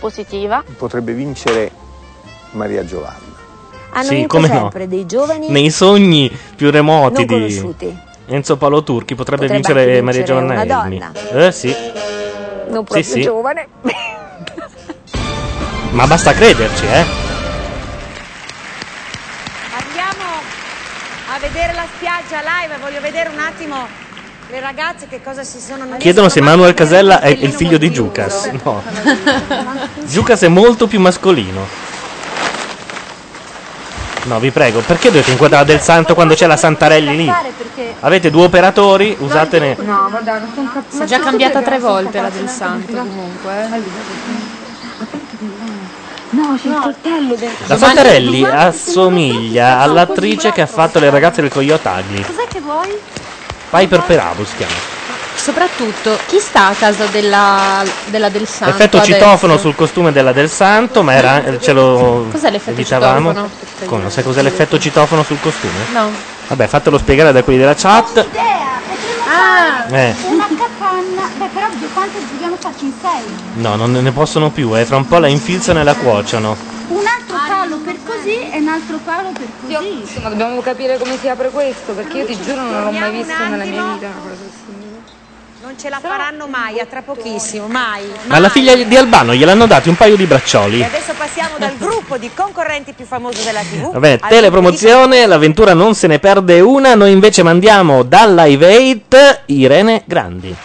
[SPEAKER 23] positiva.
[SPEAKER 32] Potrebbe vincere Maria Giovanna.
[SPEAKER 14] Hanno
[SPEAKER 10] Sì,
[SPEAKER 14] vinto
[SPEAKER 10] come no.
[SPEAKER 14] sempre dei giovani
[SPEAKER 10] Nei sogni più remoti
[SPEAKER 14] non
[SPEAKER 10] di
[SPEAKER 14] conosciuti.
[SPEAKER 10] Enzo Paolo Turchi potrebbe,
[SPEAKER 14] Potrebbe
[SPEAKER 10] vincere Maria Giovanna
[SPEAKER 14] una
[SPEAKER 10] Elmi.
[SPEAKER 14] donna.
[SPEAKER 10] Eh sì,
[SPEAKER 14] Non proprio
[SPEAKER 10] sì.
[SPEAKER 14] giovane.
[SPEAKER 10] ma basta crederci, eh.
[SPEAKER 1] Andiamo a vedere la spiaggia live, voglio vedere un attimo le ragazze che cosa si sono...
[SPEAKER 10] Chiedono se Manuel Casella è
[SPEAKER 1] il
[SPEAKER 10] figlio di Giucas. No. Giucas è molto più mascolino. No, vi prego, perché dovete inquadrare del santo quando c'è la Santarelli lì? Avete due operatori, usatene.
[SPEAKER 18] No, guarda, non.
[SPEAKER 21] Si è già cambiata tre volte la del santo comunque.
[SPEAKER 18] No, c'è il coltello dentro.
[SPEAKER 10] La Santarelli assomiglia all'attrice che ha fatto le ragazze del Coyote Ugly.
[SPEAKER 21] Cos'è che vuoi?
[SPEAKER 10] Piper Perabo si chiama.
[SPEAKER 21] Soprattutto, chi sta a casa della, della del santo?
[SPEAKER 10] Effetto
[SPEAKER 21] adesso?
[SPEAKER 10] citofono sul costume della del santo, ma era, ce lo
[SPEAKER 21] Cos'è l'effetto
[SPEAKER 10] dicevamo.
[SPEAKER 21] citofono?
[SPEAKER 10] Come, non sai cos'è l'effetto citofono sul costume?
[SPEAKER 21] No.
[SPEAKER 10] Vabbè, fatelo spiegare da quelli della chat.
[SPEAKER 18] Ah,
[SPEAKER 10] Eh.
[SPEAKER 18] una capanna. Beh, però quanto dobbiamo farci in sei?
[SPEAKER 10] No, non ne possono più, eh. Fra un po' la infilzano e la cuociono.
[SPEAKER 18] Un altro palo per così e un altro palo per così.
[SPEAKER 5] Insomma, dobbiamo capire come si apre questo, perché io ti giuro non l'ho mai visto nella mia vita una cosa simile.
[SPEAKER 1] Non ce la faranno mai, a tra pochissimo, mai.
[SPEAKER 10] Ma alla figlia di Albano gliel'hanno dati un paio di braccioli.
[SPEAKER 1] E adesso passiamo dal gruppo di concorrenti più famoso della TV.
[SPEAKER 10] Va bene,
[SPEAKER 1] al
[SPEAKER 10] telepromozione, l'avventura non se ne perde una. Noi invece mandiamo dal Live 8 Irene Grandi.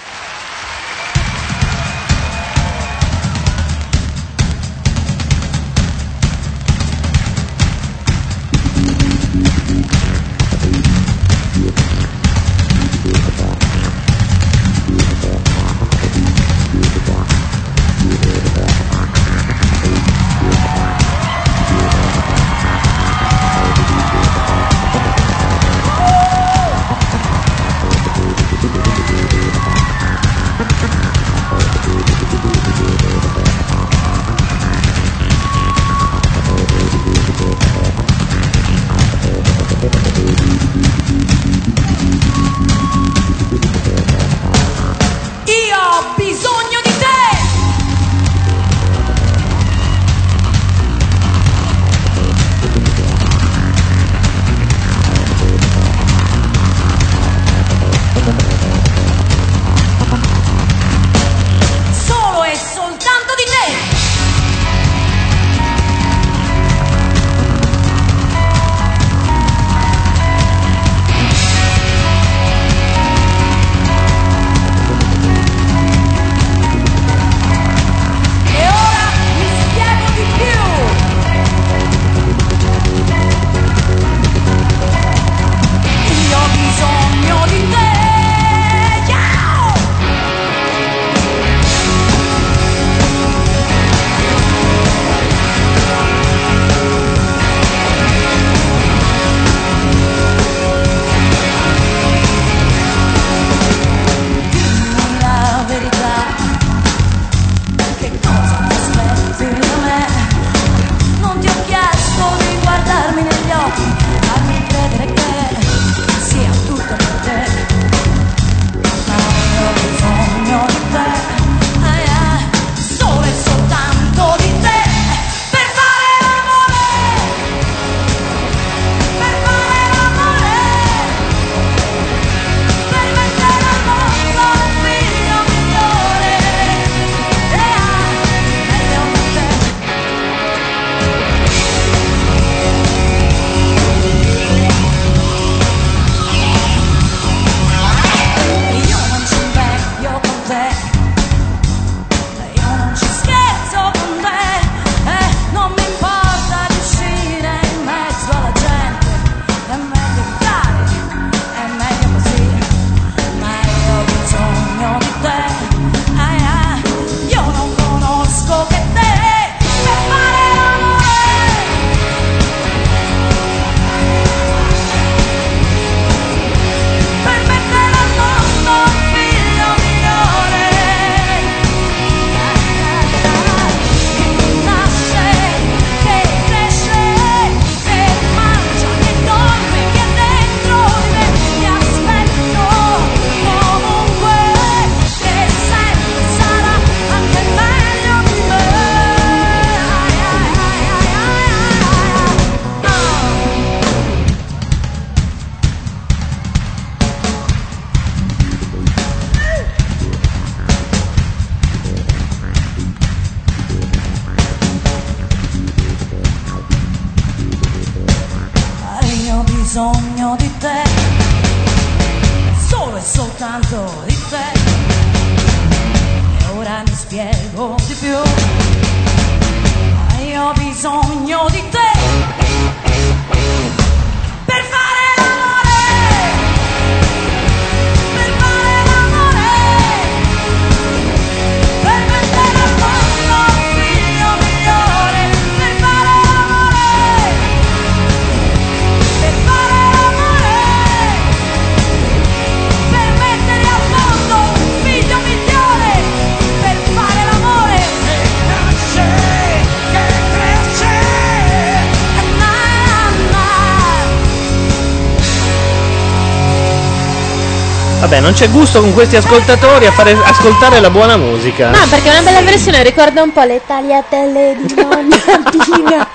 [SPEAKER 10] C'è gusto con questi ascoltatori a fare ascoltare la buona musica.
[SPEAKER 21] No, perché è una bella versione, ricorda un po' le tagliatelle di nonna Pina.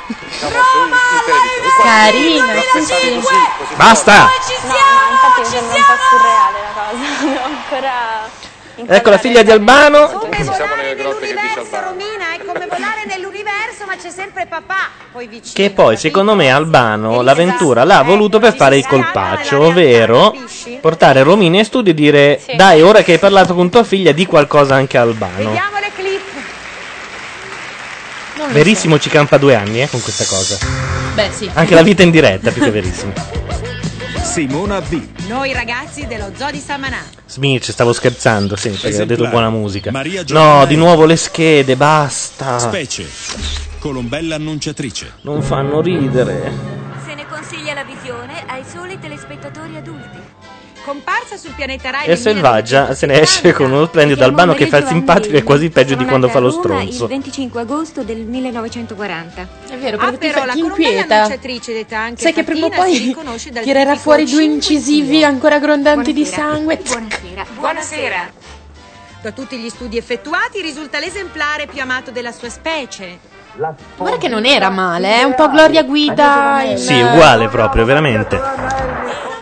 [SPEAKER 21] Carina, sì, sì.
[SPEAKER 10] Basta!
[SPEAKER 23] No, infatti mi sembra un po' surreale la cosa. Ancora.
[SPEAKER 10] Ecco la figlia di Albano.
[SPEAKER 4] Che dice Albano.
[SPEAKER 1] Romina, è come volare nell'universo, ma c'è sempre papà poi vicino.
[SPEAKER 10] Che poi, secondo me, Albano l'avventura l'ha voluto per fare il colpaccio, ovvero portare Romina in studio e dire: Dai, ora che hai parlato con tua figlia, di qualcosa anche a Albano.
[SPEAKER 1] Vediamo le clip.
[SPEAKER 10] Verissimo ci campa due anni, eh, con questa cosa.
[SPEAKER 21] Beh, sì.
[SPEAKER 10] Anche la vita in diretta, più che verissimo.
[SPEAKER 17] Simona B.
[SPEAKER 1] Noi ragazzi dello Zoo di Samanà.
[SPEAKER 10] Smirch, stavo scherzando, sì, perché ho detto buona musica.
[SPEAKER 17] Maria
[SPEAKER 10] No,
[SPEAKER 17] Giovanna
[SPEAKER 10] di nuovo le schede, basta.
[SPEAKER 17] Specie. Colombella annunciatrice.
[SPEAKER 10] Non fanno ridere.
[SPEAKER 36] Se ne consiglia la visione ai soli telespettatori adulti.
[SPEAKER 1] Comparsa sul pianeta Rai
[SPEAKER 10] E Selvaggia se ne esce con uno splendido Albano che fa il simpatico e quasi peggio di quando fa lo
[SPEAKER 36] Il
[SPEAKER 10] stronzo.
[SPEAKER 36] 25 agosto del 1940.
[SPEAKER 21] È vero,
[SPEAKER 1] Ah,
[SPEAKER 21] perché ti,
[SPEAKER 1] però la
[SPEAKER 21] inquieta.
[SPEAKER 1] annunciatrice detta anche
[SPEAKER 21] Sai che prima o poi tirerà fuori due incisivi ancora grondanti di sangue.
[SPEAKER 36] Buonasera.
[SPEAKER 1] Buonasera. Da tutti gli studi effettuati risulta l'esemplare più amato della sua specie.
[SPEAKER 21] Guarda che non era male, è un po' Gloria Guida. in-
[SPEAKER 10] Sì, uguale proprio, veramente.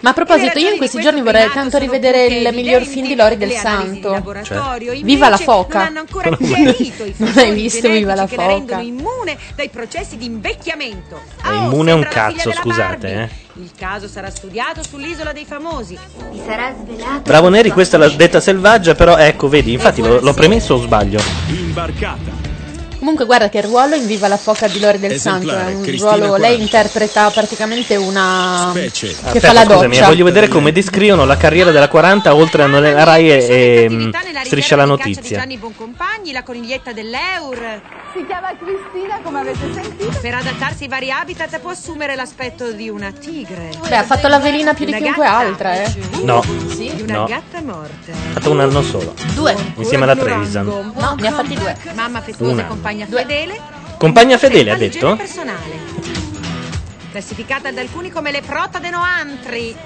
[SPEAKER 21] Ma a proposito, io in questi giorni vorrei tanto rivedere il miglior film di Lori del Santo.
[SPEAKER 1] Laboratorio,
[SPEAKER 21] Viva la foca.
[SPEAKER 1] Non hanno
[SPEAKER 21] hai visto Viva la
[SPEAKER 1] genetici che la rendono
[SPEAKER 21] foca?
[SPEAKER 1] immune dai processi di invecchiamento.
[SPEAKER 10] È immune un
[SPEAKER 1] la
[SPEAKER 10] cazzo, scusate, eh.
[SPEAKER 1] Il caso sarà studiato sull'isola dei famosi.
[SPEAKER 36] Mi sarà svelato.
[SPEAKER 10] Bravo Neri, questa l'ha detta selvaggia, però ecco, vedi, infatti l'ho, l'ho premesso o sbaglio?
[SPEAKER 17] Imbarcata.
[SPEAKER 21] Comunque guarda che il ruolo in Viva la foca di Lori del Santo è un
[SPEAKER 10] Cristina
[SPEAKER 21] ruolo, lei
[SPEAKER 10] Quaranta.
[SPEAKER 21] interpreta praticamente una che
[SPEAKER 10] Aspetta,
[SPEAKER 21] fa la
[SPEAKER 10] scusami, eh,
[SPEAKER 21] doccia.
[SPEAKER 10] voglio vedere come descrivono la carriera della 40 oltre a la Rai e, e, mm, Striscia la Notizia.
[SPEAKER 1] Gianni Boncompagni, la coniglietta dell'Eur.
[SPEAKER 26] Si chiama Cristina, come avete sentito.
[SPEAKER 1] Per adattarsi ai vari habitat può assumere l'aspetto di una tigre.
[SPEAKER 21] Beh, ha fatto la velina più di
[SPEAKER 1] Una
[SPEAKER 21] chiunque
[SPEAKER 1] gatta.
[SPEAKER 21] altra, eh.
[SPEAKER 10] No,
[SPEAKER 1] Di una
[SPEAKER 10] no,
[SPEAKER 1] gatta morta.
[SPEAKER 10] ha fatto un anno solo.
[SPEAKER 21] Due.
[SPEAKER 10] Insieme alla Trevisan.
[SPEAKER 21] No, ne ha fatti due.
[SPEAKER 1] Mamma affettuosa
[SPEAKER 10] Una.
[SPEAKER 1] e compagna fedele.
[SPEAKER 10] Compagna fedele, ha detto?
[SPEAKER 1] personale. Classificata da alcuni come le prota de noantri.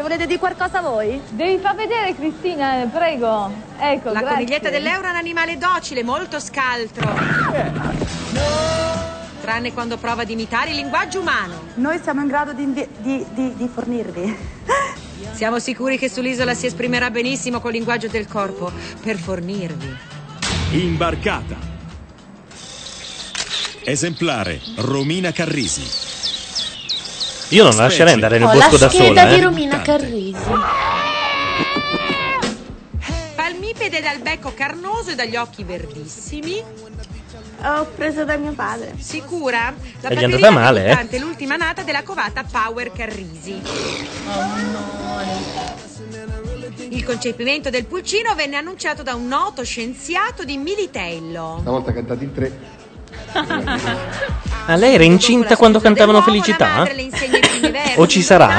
[SPEAKER 26] Volete dire qualcosa voi? Devi far vedere Cristina, eh, prego. Ecco,
[SPEAKER 1] La
[SPEAKER 26] grazie.
[SPEAKER 1] coniglietta dell'euro è un animale docile, molto scaltro. Tranne quando prova ad imitare il linguaggio umano.
[SPEAKER 37] Noi siamo in grado di, invi- di- di- di fornirvi.
[SPEAKER 1] Siamo sicuri che sull'isola si esprimerà benissimo col linguaggio del corpo per fornirvi.
[SPEAKER 17] Imbarcata. Esemplare. Romina Carrisi.
[SPEAKER 10] Io non la lascerei andare nel
[SPEAKER 21] Ho
[SPEAKER 10] bosco
[SPEAKER 21] la
[SPEAKER 10] da
[SPEAKER 21] scheda
[SPEAKER 10] sola.
[SPEAKER 21] di
[SPEAKER 10] eh.
[SPEAKER 21] Romina Carrisi.
[SPEAKER 1] Palmipede dal becco carnoso e dagli occhi verdissimi.
[SPEAKER 37] Ho preso da mio padre.
[SPEAKER 1] Sicura? La
[SPEAKER 10] E gli è andata male, eh?
[SPEAKER 1] l'ultima nata della covata Power Carrisi. Il concepimento del pulcino venne annunciato da un noto scienziato di Militello.
[SPEAKER 35] Una volta cantato in tre.
[SPEAKER 10] Ah, lei era incinta quando cantavano Felicità? O ci sarà?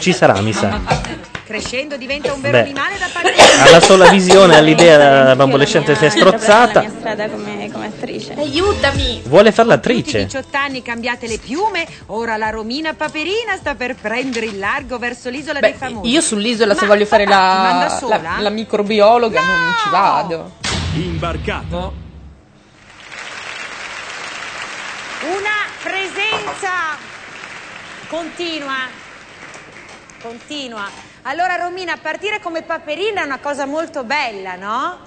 [SPEAKER 10] Ci sarà, mi sa.
[SPEAKER 1] Crescendo diventa un vero
[SPEAKER 10] Beh.
[SPEAKER 1] animale da parere.
[SPEAKER 10] Alla sola visione, all'idea la bambolescente si è strozzata.
[SPEAKER 23] strada come, come attrice.
[SPEAKER 21] Aiutami!
[SPEAKER 10] Vuole far
[SPEAKER 1] Tutti
[SPEAKER 10] l'attrice.
[SPEAKER 1] 18 anni cambiate le piume, ora la Romina Paperina sta per prendere il largo verso l'isola dei famosi.
[SPEAKER 21] Io sull'isola se
[SPEAKER 1] Ma
[SPEAKER 21] voglio fare la, la, la microbiologa non ci vado.
[SPEAKER 17] Imbarcata.
[SPEAKER 1] Una presenza continua. Continua. Allora Romina, a partire come Paperina è una cosa molto bella, no?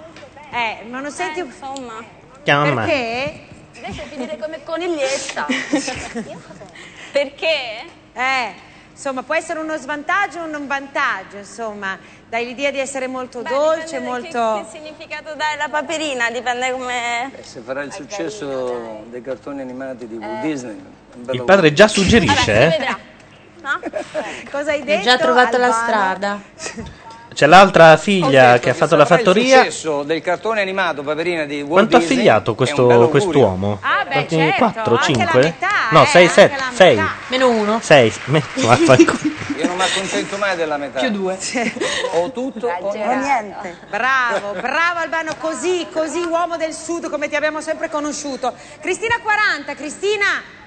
[SPEAKER 1] Eh, ma non senti...
[SPEAKER 23] insomma.
[SPEAKER 10] Chiama.
[SPEAKER 1] Perché?
[SPEAKER 23] Invece finire come coniglietta. Perché?
[SPEAKER 1] Eh, insomma, può essere uno svantaggio o un vantaggio, insomma, dai l'idea di essere molto dolce, molto...
[SPEAKER 38] Che significato dai la paperina? Dipende come...
[SPEAKER 19] Se farà il successo dei cartoni animati di Walt Disney. un bello
[SPEAKER 10] Il padre già suggerisce, eh?
[SPEAKER 1] Cosa hai
[SPEAKER 21] Hai
[SPEAKER 1] detto?
[SPEAKER 21] già trovato la strada.
[SPEAKER 10] C'è l'altra figlia che ha fatto la fattoria.
[SPEAKER 19] Il successo del cartone animato Paperina di Walt
[SPEAKER 10] Quanto ha
[SPEAKER 19] Disney
[SPEAKER 10] figliato
[SPEAKER 19] è un
[SPEAKER 10] questo,
[SPEAKER 19] bel
[SPEAKER 10] quest'uomo?
[SPEAKER 1] Ah, beh, certo,
[SPEAKER 10] 4,
[SPEAKER 1] anche la
[SPEAKER 10] 5?
[SPEAKER 1] metà,
[SPEAKER 10] no,
[SPEAKER 1] eh,
[SPEAKER 10] 6,
[SPEAKER 1] anche
[SPEAKER 10] 7,
[SPEAKER 1] la
[SPEAKER 10] 6.
[SPEAKER 21] Meno uno.
[SPEAKER 10] 6. Vaffanculo.
[SPEAKER 19] Io non mi accontento mai della metà.
[SPEAKER 21] Più due.
[SPEAKER 19] O tutto o
[SPEAKER 1] niente. Bravo, bravo Albano, così, così uomo del sud come ti abbiamo sempre conosciuto. Cristina 40, Cristina.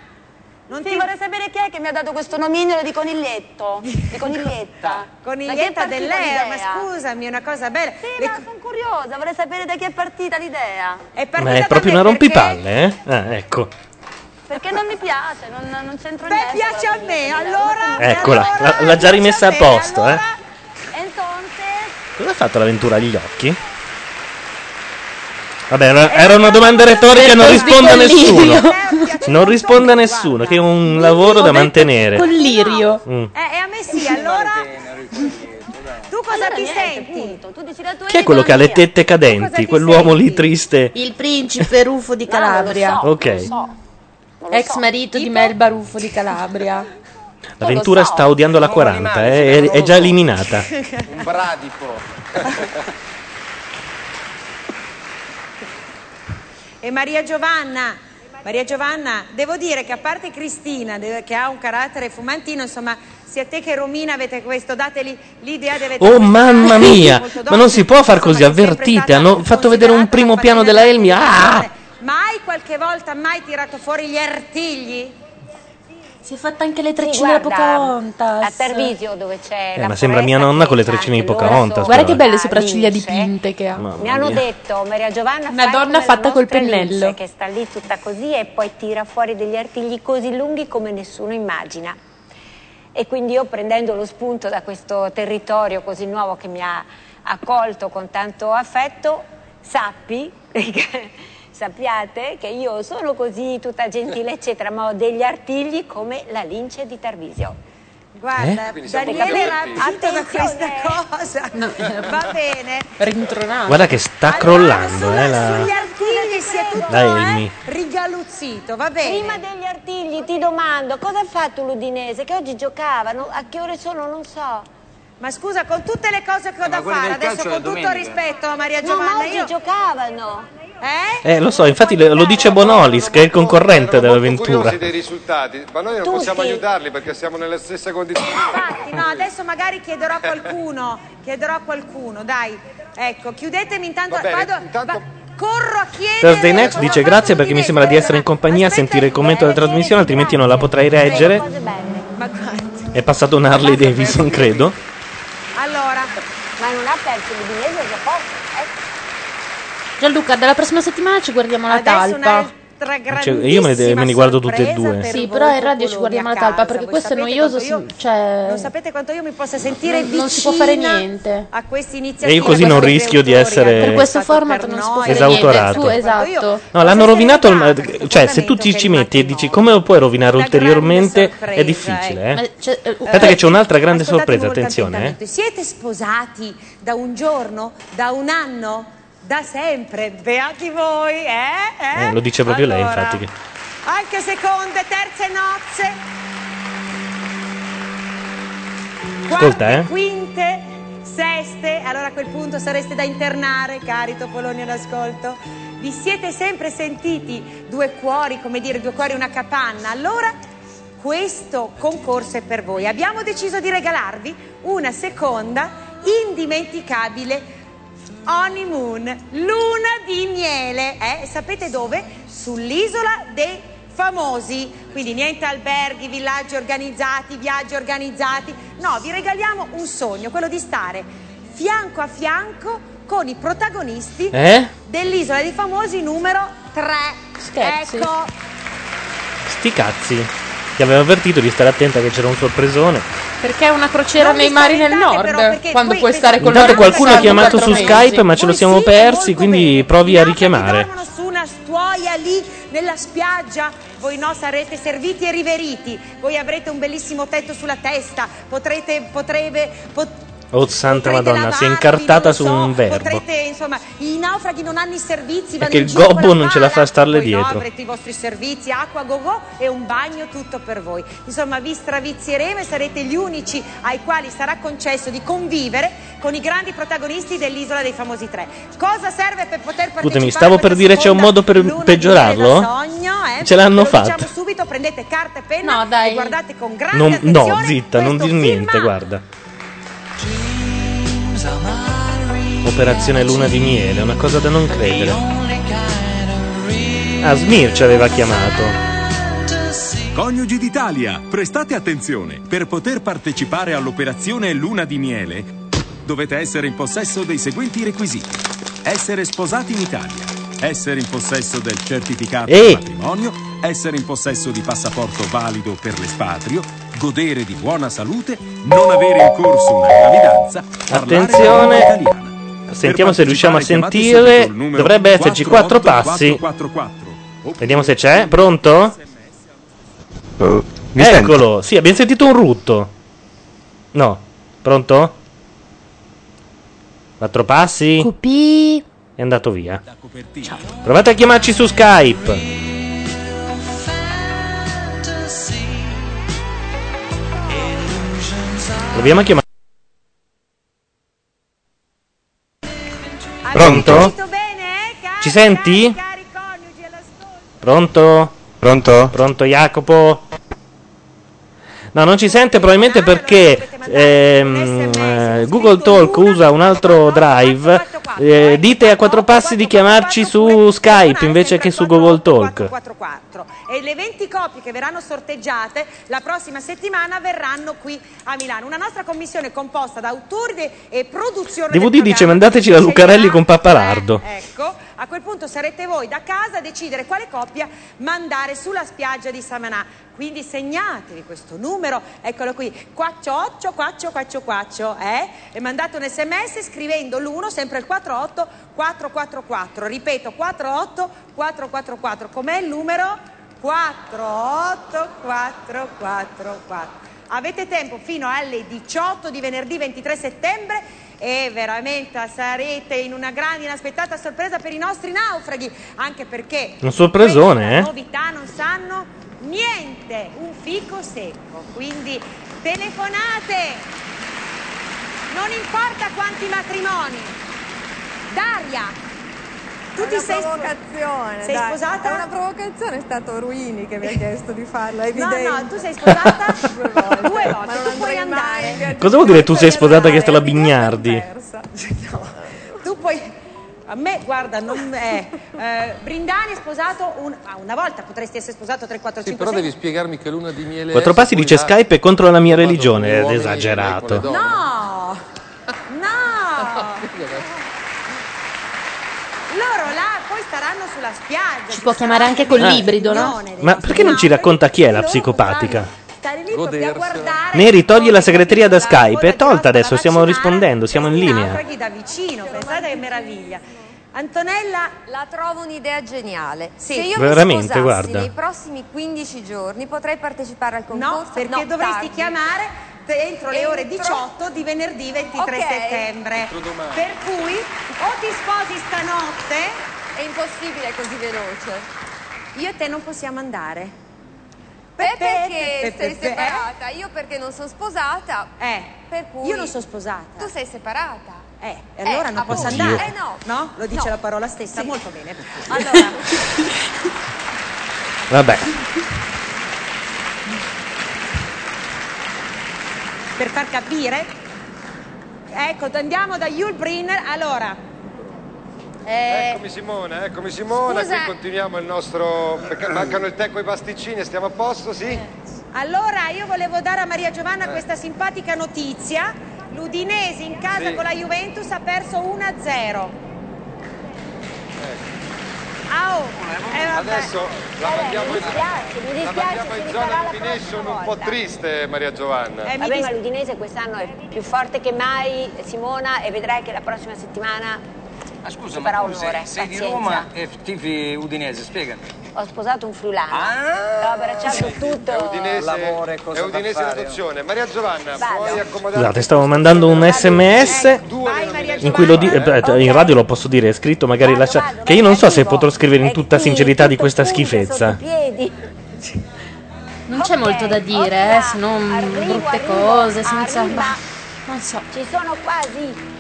[SPEAKER 1] Non
[SPEAKER 37] Sì, vorrei sapere chi è che mi ha dato questo nomignolo di coniglietto, di coniglietta.
[SPEAKER 1] Coniglietta
[SPEAKER 37] è partita
[SPEAKER 1] dell'era, ma scusami, è una cosa bella.
[SPEAKER 37] Sì, ma sono curiosa, vorrei sapere da chi è partita l'idea.
[SPEAKER 1] È
[SPEAKER 10] Ma è proprio una rompipalle, eh? Ah, ecco.
[SPEAKER 37] Perché non mi piace, non, non c'entro
[SPEAKER 1] Beh,
[SPEAKER 37] niente.
[SPEAKER 1] piace a me, allora.
[SPEAKER 10] Eccola, l'ha- l'ha già rimessa a posto, eh?
[SPEAKER 37] Entonces,
[SPEAKER 10] Cosa ha fatto l'avventura agli occhi? Vabbè, era, una domanda retorica, non risponda nessuno. Non risponda nessuno, che è un lavoro da mantenere.
[SPEAKER 21] Con lirio.
[SPEAKER 10] Mm.
[SPEAKER 1] Eh, e a me sì, allora. Tu cosa
[SPEAKER 37] allora
[SPEAKER 1] ti senti?
[SPEAKER 37] punto. Tu dici la tua
[SPEAKER 10] Chi è quello che ha le tette cadenti? Quell'uomo lì triste.
[SPEAKER 21] Il principe Ruffo di Calabria.
[SPEAKER 10] Ok.
[SPEAKER 21] Ex marito di Melba Ruffo di Calabria.
[SPEAKER 10] L'avventura sta odiando la 40, eh, è, è già eliminata.
[SPEAKER 19] Un bradipo.
[SPEAKER 1] E Maria Giovanna. Maria Giovanna, devo dire che a parte Cristina, che ha un carattere fumantino, insomma, sia te che Romina avete questo, dateli l'idea di
[SPEAKER 10] Oh mamma mia! Ma non si può far così, avvertite. Hanno fatto vedere un primo piano della Elmi. Ah!
[SPEAKER 1] Mai qualche volta mai tirato fuori gli artigli?
[SPEAKER 21] Si è fatta anche le
[SPEAKER 14] Sì,
[SPEAKER 21] treccine da
[SPEAKER 14] guarda,
[SPEAKER 21] Pocahontas.
[SPEAKER 14] A Tarvisio dove c'è
[SPEAKER 10] Eh,
[SPEAKER 14] la
[SPEAKER 10] ma sembra mia nonna con le
[SPEAKER 14] che
[SPEAKER 10] treccine di Pocahontas.
[SPEAKER 21] Guarda che belle sopracciglia dipinte che ha.
[SPEAKER 10] Mamma
[SPEAKER 14] Mi hanno
[SPEAKER 10] mia.
[SPEAKER 14] detto, Maria Giovanna,
[SPEAKER 21] Una donna fatta col pennello.
[SPEAKER 14] Lince, che sta lì tutta così e poi tira fuori degli artigli così lunghi come nessuno immagina. E quindi io prendendo lo spunto da questo territorio così nuovo che mi ha accolto con tanto affetto, sappi, sappiate che io sono così tutta gentile eccetera, ma ho degli artigli come la lince di Tarvisio.
[SPEAKER 1] Guarda,
[SPEAKER 10] Eh?
[SPEAKER 1] Daniele
[SPEAKER 14] capiti.
[SPEAKER 1] rapito da questa cosa. Va bene.
[SPEAKER 21] Rintronato.
[SPEAKER 10] Guarda che sta crollando, eh, la,
[SPEAKER 1] Sugli artigli si è tutto eh, rigaluzzito, va bene.
[SPEAKER 14] Prima degli artigli ti domando cosa ha fatto l'Udinese che oggi giocavano, a che ore sono non so.
[SPEAKER 1] Ma scusa, con tutte le cose che ho
[SPEAKER 14] ma
[SPEAKER 1] da fare, adesso con tutto rispetto a Maria
[SPEAKER 14] No,
[SPEAKER 1] Giovanna,
[SPEAKER 14] ma oggi
[SPEAKER 1] io...
[SPEAKER 14] giocavano.
[SPEAKER 1] Eh?
[SPEAKER 10] Eh, lo so, infatti lo dice Bonolis, che è il concorrente dell'avventura.
[SPEAKER 4] dei risultati, ma noi non
[SPEAKER 1] Tutti.
[SPEAKER 4] possiamo aiutarli perché siamo nelle stesse condizioni.
[SPEAKER 1] Infatti, no, adesso magari chiederò a qualcuno, chiederò a qualcuno, dai. Ecco, chiudetemi intanto,
[SPEAKER 4] Va bene,
[SPEAKER 1] vado,
[SPEAKER 4] intanto-
[SPEAKER 1] va- corro a chiedere...
[SPEAKER 10] Thursday Next dice grazie perché mi sembra di essere in compagnia a sentire il commento della trasmissione, altrimenti non la potrei reggere.
[SPEAKER 1] Ma guarda,
[SPEAKER 10] È passato un Harley Davidson, credo.
[SPEAKER 1] allora,
[SPEAKER 14] Ma non ha perso poco. Eh?
[SPEAKER 21] Gianluca, dalla prossima settimana ci guardiamo la
[SPEAKER 1] adesso
[SPEAKER 21] talpa.
[SPEAKER 10] Cioè, io me, ne- me ne guardo tutte e due.
[SPEAKER 21] Sì, però in radio ci guardiamo la talpa perché questo è noioso. si- cioè,
[SPEAKER 1] non sapete quanto io mi possa sentire
[SPEAKER 21] non,
[SPEAKER 1] vicina
[SPEAKER 21] non si può fare niente.
[SPEAKER 1] a queste iniziative.
[SPEAKER 10] E io così non
[SPEAKER 1] questi
[SPEAKER 10] rischio di essere-
[SPEAKER 21] Per questo format non si può fare
[SPEAKER 10] Esautorato.
[SPEAKER 21] niente. Tu, esatto.
[SPEAKER 10] No, l'hanno rovinato. il- Cioè, se tu ti ci metti e dici come lo puoi rovinare ulteriormente, è difficile,
[SPEAKER 21] Ma
[SPEAKER 10] eh.
[SPEAKER 21] c'è- eh,
[SPEAKER 10] Aspetta, che c'è un'altra grande sorpresa. Attenzione, eh.
[SPEAKER 1] Siete sposati da un giorno, da un anno, da sempre? Beati voi, eh? Eh?
[SPEAKER 10] Eh, lo dice proprio lei,
[SPEAKER 1] Allora,
[SPEAKER 10] infatti. Che...
[SPEAKER 1] Anche seconde, terze nozze.
[SPEAKER 10] Ascolta,
[SPEAKER 1] Quarte,
[SPEAKER 10] eh.
[SPEAKER 1] quinte, seste. Allora a quel punto sareste da internare, cari Topoloni all'ascolto. Vi siete sempre sentiti due cuori, come dire, due cuori una capanna. Allora questo concorso è per voi. Abbiamo deciso di regalarvi una seconda indimenticabile honeymoon, luna di miele. Eh? Sapete dove? Sull'isola dei famosi. Quindi niente alberghi, villaggi organizzati, viaggi organizzati. No, vi regaliamo un sogno, quello di stare fianco a fianco con i protagonisti
[SPEAKER 10] Eh?
[SPEAKER 1] dell'isola dei famosi numero 3.
[SPEAKER 21] Scherzi.
[SPEAKER 1] Ecco.
[SPEAKER 10] Sti cazzi. Ti avevo avvertito di stare attenta che c'era un sorpresone.
[SPEAKER 21] Perché è una crociera
[SPEAKER 1] Non
[SPEAKER 21] nei mari del nord.
[SPEAKER 1] però,
[SPEAKER 21] quando puoi stare con
[SPEAKER 10] Intanto
[SPEAKER 21] loro
[SPEAKER 10] qualcuno ha chiamato su
[SPEAKER 21] quattro
[SPEAKER 10] Skype,
[SPEAKER 21] mesi.
[SPEAKER 10] ma ce lo siamo persi, quindi provi a richiamare.
[SPEAKER 1] dormono su una stuoia lì nella spiaggia voi no sarete serviti e riveriti, voi avrete un bellissimo tetto sulla testa, potrete, potrebbe, pot-
[SPEAKER 10] Oh santa
[SPEAKER 1] Potrete
[SPEAKER 10] madonna, si è
[SPEAKER 1] lavarvi,
[SPEAKER 10] incartata su
[SPEAKER 1] so,
[SPEAKER 10] un verbo.
[SPEAKER 1] Potrete, insomma, i naufraghi non hanno i servizi, vanno in
[SPEAKER 10] il gobbo non ce la fa starle
[SPEAKER 1] Voi no,
[SPEAKER 10] dietro.
[SPEAKER 1] avrete i vostri servizi, acqua, go go e un bagno tutto per voi. Insomma, vi stravizieremo e sarete gli unici ai quali sarà concesso di convivere con i grandi protagonisti dell'Isola dei Famosi Tre. Cosa serve per poter partecipare
[SPEAKER 10] Scusami, stavo per dire c'è un modo per peggiorarlo?
[SPEAKER 1] sogno, eh?
[SPEAKER 10] Ce l'hanno fatta.
[SPEAKER 1] Diciamo subito, prendete carta e penna e guardate con grande
[SPEAKER 10] Non- no, zitta, non dir niente, guarda. Operazione luna di miele, una cosa da non credere. Ah, Smir ci aveva chiamato.
[SPEAKER 17] Coniugi d'Italia, prestate attenzione. Per poter partecipare all'operazione Luna di Miele dovete essere in possesso dei seguenti requisiti. Essere sposati in Italia, essere in possesso del certificato
[SPEAKER 10] Ehi!
[SPEAKER 17] di matrimonio, essere in possesso di passaporto valido per l'espatrio, godere di buona salute, non avere in corso una gravidanza,
[SPEAKER 10] Attenzione.
[SPEAKER 17] italiana.
[SPEAKER 10] Sentiamo se riusciamo a sentire. Dovrebbe esserci quattro passi.
[SPEAKER 17] 48444.
[SPEAKER 10] Vediamo se c'è. Pronto?
[SPEAKER 29] mi
[SPEAKER 10] Eccolo. Sì, abbiamo sentito un rutto. No. Pronto? Quattro passi.
[SPEAKER 21] Cupì.
[SPEAKER 10] È andato via. Provate a chiamarci su Skype. Proviamo a chiamare. Pronto? Ci senti? Pronto?
[SPEAKER 29] Pronto?
[SPEAKER 10] Pronto Jacopo? No, non ci sente probabilmente perché ehm, eh, Google Talk usa un altro drive. Eh, dite a quattro passi di chiamarci su Skype invece che su Google Talk.
[SPEAKER 1] 4 e le 20 copie che verranno sorteggiate la prossima settimana verranno qui a Milano. Una nostra commissione composta da autori e produzione del
[SPEAKER 10] DVD dice mandateci la Lucarelli con Pappalardo.
[SPEAKER 1] Ecco, a quel punto sarete voi da casa a decidere quale coppia mandare sulla spiaggia di Samanà. Quindi segnatevi questo numero, eccolo qui, 48 quaccio quaccio quaccio, eh? E mandate un sms scrivendo l'1, sempre il 48 444. Ripeto, 48 444. Com'è il numero? 48444. Avete tempo fino alle 18 di venerdì 23 settembre e veramente sarete in una grande inaspettata sorpresa per i nostri naufraghi, anche perché
[SPEAKER 10] Un sorpresone, eh?
[SPEAKER 1] novità non sanno niente, un fico secco. Quindi telefonate, non importa quanti matrimoni. Daria, tu
[SPEAKER 26] È
[SPEAKER 1] ti
[SPEAKER 26] una
[SPEAKER 1] sei
[SPEAKER 26] provocazione.
[SPEAKER 1] Sei
[SPEAKER 26] dai.
[SPEAKER 1] sposata?
[SPEAKER 26] È una provocazione, è stato Ruini che mi ha chiesto di farlo, è
[SPEAKER 1] No,
[SPEAKER 26] evidente.
[SPEAKER 1] no, tu sei sposata due volte. Due volte, tu puoi andare.
[SPEAKER 10] Cosa vuol dire tu sei sposata che sta la Bignardi?
[SPEAKER 1] Puoi. A me, guarda, non. Eh, eh, Brindani è sposato un- ah, una volta, potresti essere sposato 3, 4,
[SPEAKER 39] Sì,
[SPEAKER 1] 5,
[SPEAKER 39] però
[SPEAKER 1] 6.
[SPEAKER 39] devi spiegarmi che luna di miele
[SPEAKER 10] Quattro
[SPEAKER 39] è,
[SPEAKER 10] passi
[SPEAKER 39] se poi
[SPEAKER 10] dice Skype è contro la mia religione,
[SPEAKER 39] gli
[SPEAKER 10] è
[SPEAKER 39] uomini e
[SPEAKER 10] esagerato.
[SPEAKER 39] donne.
[SPEAKER 1] No! No! Loro là poi staranno sulla spiaggia.
[SPEAKER 21] Si può chiamare anche con l'ibrido, no?
[SPEAKER 10] Ma perché non ci racconta chi è la psicopatica?
[SPEAKER 1] Stare lì proprio a guardare
[SPEAKER 10] Neri, togli la segreteria da Skype. È tolta adesso, stiamo rispondendo, siamo in linea.
[SPEAKER 1] naufraghi da vicino, pensate che meraviglia. Antonella
[SPEAKER 40] La trovo un'idea geniale.
[SPEAKER 1] Sì.
[SPEAKER 40] Se io
[SPEAKER 10] Veramente,
[SPEAKER 40] mi sposassi
[SPEAKER 10] guarda.
[SPEAKER 40] nei prossimi 15 giorni potrei partecipare al concorso?
[SPEAKER 1] No, perché dovresti
[SPEAKER 40] tardi.
[SPEAKER 1] chiamare entro le ore
[SPEAKER 40] Entro-
[SPEAKER 1] 18 di venerdì 23
[SPEAKER 40] Ok.
[SPEAKER 1] settembre. Per cui o ti sposi stanotte.
[SPEAKER 40] È impossibile, è così veloce.
[SPEAKER 1] Io e te non possiamo andare.
[SPEAKER 40] Beh,
[SPEAKER 1] Pepe,
[SPEAKER 40] perché sei separata? Io perché non sono sposata.
[SPEAKER 1] Eh.
[SPEAKER 40] Per cui...
[SPEAKER 1] Io non sono sposata.
[SPEAKER 40] Tu sei separata.
[SPEAKER 1] Eh, e allora non posso andare.
[SPEAKER 40] Eh no.
[SPEAKER 1] No? Lo dice
[SPEAKER 40] No.
[SPEAKER 1] la parola stessa, molto bene.
[SPEAKER 40] Allora,
[SPEAKER 10] Vabbè.
[SPEAKER 1] per far capire, ecco, andiamo da Yul Brynner. Allora, eh,
[SPEAKER 4] Eccomi Simona, eccomi Simona,
[SPEAKER 1] Scusa.
[SPEAKER 4] qui continuiamo il nostro... perché mancano il tè con i pasticcini, stiamo a posto, sì?
[SPEAKER 1] allora io volevo dare a Maria Giovanna questa simpatica notizia. L'Udinese in casa
[SPEAKER 4] Sì.
[SPEAKER 1] con la Juventus ha perso 1-0. Ah, oh, eh, vabbè.
[SPEAKER 4] Adesso la mandiamo in,
[SPEAKER 14] dispiace, mi
[SPEAKER 4] la
[SPEAKER 14] dispiace,
[SPEAKER 4] mandiamo
[SPEAKER 14] si
[SPEAKER 4] in zona
[SPEAKER 14] la
[SPEAKER 4] Lumination un po' triste Maria Giovanna.
[SPEAKER 1] Eh, mi
[SPEAKER 14] Vabbè,
[SPEAKER 1] dis-
[SPEAKER 14] ma l'Udinese quest'anno è più forte che mai, Simona, e vedrai che la prossima settimana
[SPEAKER 19] Ma scusa, ma
[SPEAKER 14] farà
[SPEAKER 19] tu sei, sei di. Roma e tifi udinese, spiegami.
[SPEAKER 14] ho sposato un friulano. Ho abbracciato tutto.
[SPEAKER 4] È udinese,
[SPEAKER 19] Lavoro e cosa
[SPEAKER 4] è udinese d'adozione. Maria Giovanna, puoi accomodarti?
[SPEAKER 10] Scusate, stavo mandando un sms in cui lo di- eh, beh, in radio lo posso dire, è scritto, magari lascia. Che io non so se potrò scrivere in tutta sincerità di questa schifezza.
[SPEAKER 14] Piedi.
[SPEAKER 21] Non c'è molto da dire, eh, se non brutte cose, senza... Non so.
[SPEAKER 14] Ci sono quasi.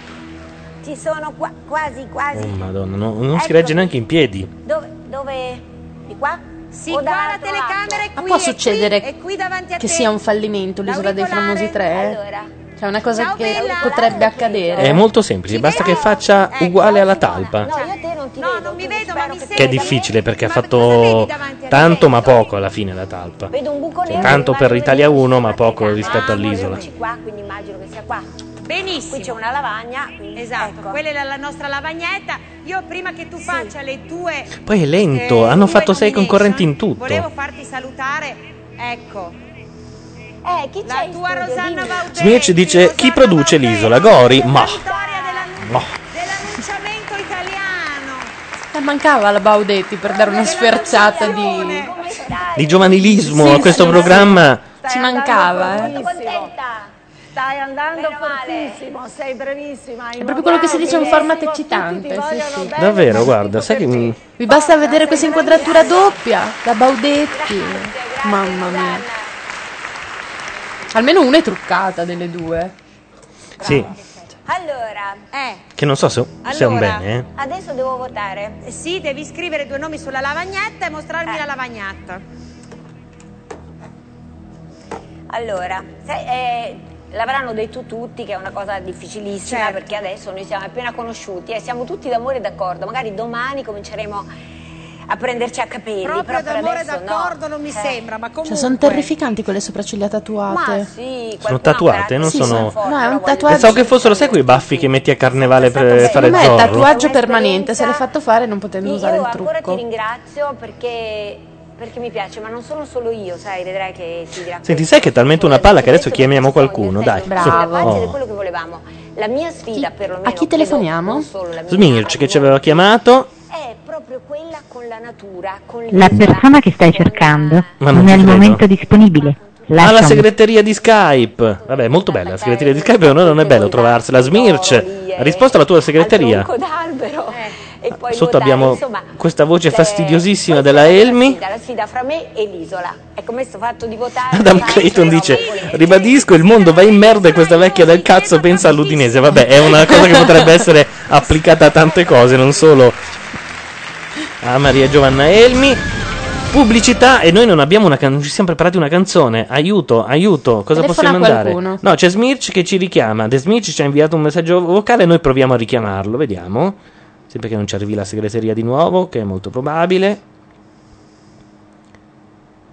[SPEAKER 14] Ci sono qua- quasi, quasi.
[SPEAKER 10] Oh madonna, no- non si regge neanche in piedi.
[SPEAKER 14] Dove? Dove? Di qua?
[SPEAKER 1] Sì,
[SPEAKER 14] O
[SPEAKER 1] qua la telecamera è
[SPEAKER 21] Ma
[SPEAKER 1] qui,
[SPEAKER 21] può
[SPEAKER 1] è qui,
[SPEAKER 21] succedere
[SPEAKER 1] è qui davanti a
[SPEAKER 21] che
[SPEAKER 1] te.
[SPEAKER 21] sia un fallimento l'isola dei famosi tre? eh?
[SPEAKER 14] Allora.
[SPEAKER 21] Cioè, una cosa
[SPEAKER 1] Ciao,
[SPEAKER 21] che
[SPEAKER 1] Bella.
[SPEAKER 21] potrebbe accadere.
[SPEAKER 10] È molto semplice, basta che faccia uguale alla talpa.
[SPEAKER 14] No, io te non ti
[SPEAKER 1] No, non mi vedo, ma mi
[SPEAKER 10] Che è
[SPEAKER 1] sento.
[SPEAKER 10] difficile perché ha fatto tanto ma poco alla fine la talpa.
[SPEAKER 14] Vedo un buco
[SPEAKER 10] Cioè,
[SPEAKER 14] nero.
[SPEAKER 10] tanto per Italia 1 ma poco rispetto all'isola.
[SPEAKER 14] Eccoci qua, quindi immagino che sia qua.
[SPEAKER 1] Benissimo.
[SPEAKER 14] Qui c'è una lavagna. quindi
[SPEAKER 1] Esatto,
[SPEAKER 14] ecco.
[SPEAKER 1] quella è la, la nostra lavagnetta. Io prima che tu faccia le tue
[SPEAKER 10] Poi è lento,
[SPEAKER 1] eh,
[SPEAKER 10] hanno fatto sei concorrenti in tutto.
[SPEAKER 1] Volevo farti salutare, ecco.
[SPEAKER 14] Eh, chi
[SPEAKER 1] La tua Rosanna Baudetti.
[SPEAKER 10] Smirch dice chi produce l'isola? Gori? Ma. No.
[SPEAKER 1] Dell'annunciamento italiano.
[SPEAKER 21] Eh, mancava la Baudetti per dare una sferzata di...
[SPEAKER 10] Di giovanilismo a questo
[SPEAKER 21] sì,
[SPEAKER 10] programma.
[SPEAKER 21] Ci mancava, eh.
[SPEAKER 26] Stai andando fortissimo, sei brevissima.
[SPEAKER 21] È proprio quello che si dice un format eccitante. Sì, sì.
[SPEAKER 10] Davvero, guarda, sai che. mi-
[SPEAKER 21] Vi basta vedere questa inquadratura doppia da Baudetti. Mamma mia. Almeno una è truccata delle due.
[SPEAKER 10] Sì,
[SPEAKER 14] Allora, eh,
[SPEAKER 10] che non so se sia un
[SPEAKER 1] Allora,
[SPEAKER 10] bene, eh.
[SPEAKER 14] adesso devo votare.
[SPEAKER 1] Eh Sì, devi scrivere due nomi sulla lavagnetta e mostrarmi la lavagnetta.
[SPEAKER 14] Allora, sai, eh, l'avranno detto tutti che è una cosa difficilissima
[SPEAKER 1] Certo.
[SPEAKER 14] perché adesso noi siamo appena conosciuti e siamo tutti d'amore e d'accordo. Magari domani cominceremo a prenderci a capelli.
[SPEAKER 1] Proprio
[SPEAKER 14] però per
[SPEAKER 1] d'amore e
[SPEAKER 14] adesso no.
[SPEAKER 1] d'accordo non mi
[SPEAKER 14] Eh.
[SPEAKER 1] sembra, ma comunque
[SPEAKER 21] Cioè, sono terrificanti quelle sopracciglia tatuate.
[SPEAKER 14] Ma sì,
[SPEAKER 10] Sono tatuate, non
[SPEAKER 21] Sì,
[SPEAKER 10] sono.
[SPEAKER 21] sono- no, è un tatuaggio.
[SPEAKER 10] Pensavo che fossero, sai, quei baffi che metti a carnevale per fare
[SPEAKER 21] Secondo me è
[SPEAKER 10] zorro.
[SPEAKER 21] tatuaggio permanente, se l'hai fatto fare non potendo
[SPEAKER 14] Io
[SPEAKER 21] usare il
[SPEAKER 14] ancora ti
[SPEAKER 21] trucco.
[SPEAKER 14] ringrazio perché, perché mi piace, ma non sono solo io, sai, vedrai che si dirà
[SPEAKER 10] Senti, sai che è talmente una palla che adesso chiamiamo qualcuno, dai.
[SPEAKER 14] Bravo.
[SPEAKER 10] Oh.
[SPEAKER 14] è quello che volevamo. La mia sfida, perlomeno,
[SPEAKER 21] A chi telefoniamo?
[SPEAKER 14] non solo la mia,
[SPEAKER 10] Smirch che ci aveva chiamato.
[SPEAKER 14] è proprio quella con la natura, con
[SPEAKER 39] La persona che stai cercando
[SPEAKER 10] Ma non
[SPEAKER 39] è al
[SPEAKER 10] credo.
[SPEAKER 39] momento disponibile. Lascia
[SPEAKER 10] Ah, la segreteria di Skype. Vabbè, molto bella la segreteria di Skype, però non è bello trovarsela. Smirch, ha risposto alla tua segreteria.
[SPEAKER 14] tronco d'albero e poi
[SPEAKER 10] Sotto
[SPEAKER 14] nuotare,
[SPEAKER 10] abbiamo
[SPEAKER 14] insomma,
[SPEAKER 10] questa voce
[SPEAKER 14] le-
[SPEAKER 10] fastidiosissima della
[SPEAKER 14] è la
[SPEAKER 10] Elmi.
[SPEAKER 14] La sfida fra me e l'isola. Ecco, questo fatto di votare.
[SPEAKER 10] Adam Clayton dice. Ribadisco, il mondo va in merda e questa vecchia del cazzo pensa all'Udinese. Vabbè, è una cosa che potrebbe essere applicata a tante cose, non solo a Maria Giovanna Elmi. Pubblicità e noi non abbiamo una can- non ci siamo preparati una canzone. Aiuto, aiuto, cosa
[SPEAKER 21] Telefona
[SPEAKER 10] possiamo
[SPEAKER 21] a
[SPEAKER 10] mandare?
[SPEAKER 21] qualcuno.
[SPEAKER 10] No, c'è Smirch che ci richiama. The Smirch ci ha inviato un messaggio vocale e noi proviamo a richiamarlo. Vediamo. Sempre che non ci arrivi la segreteria di nuovo, che è molto probabile.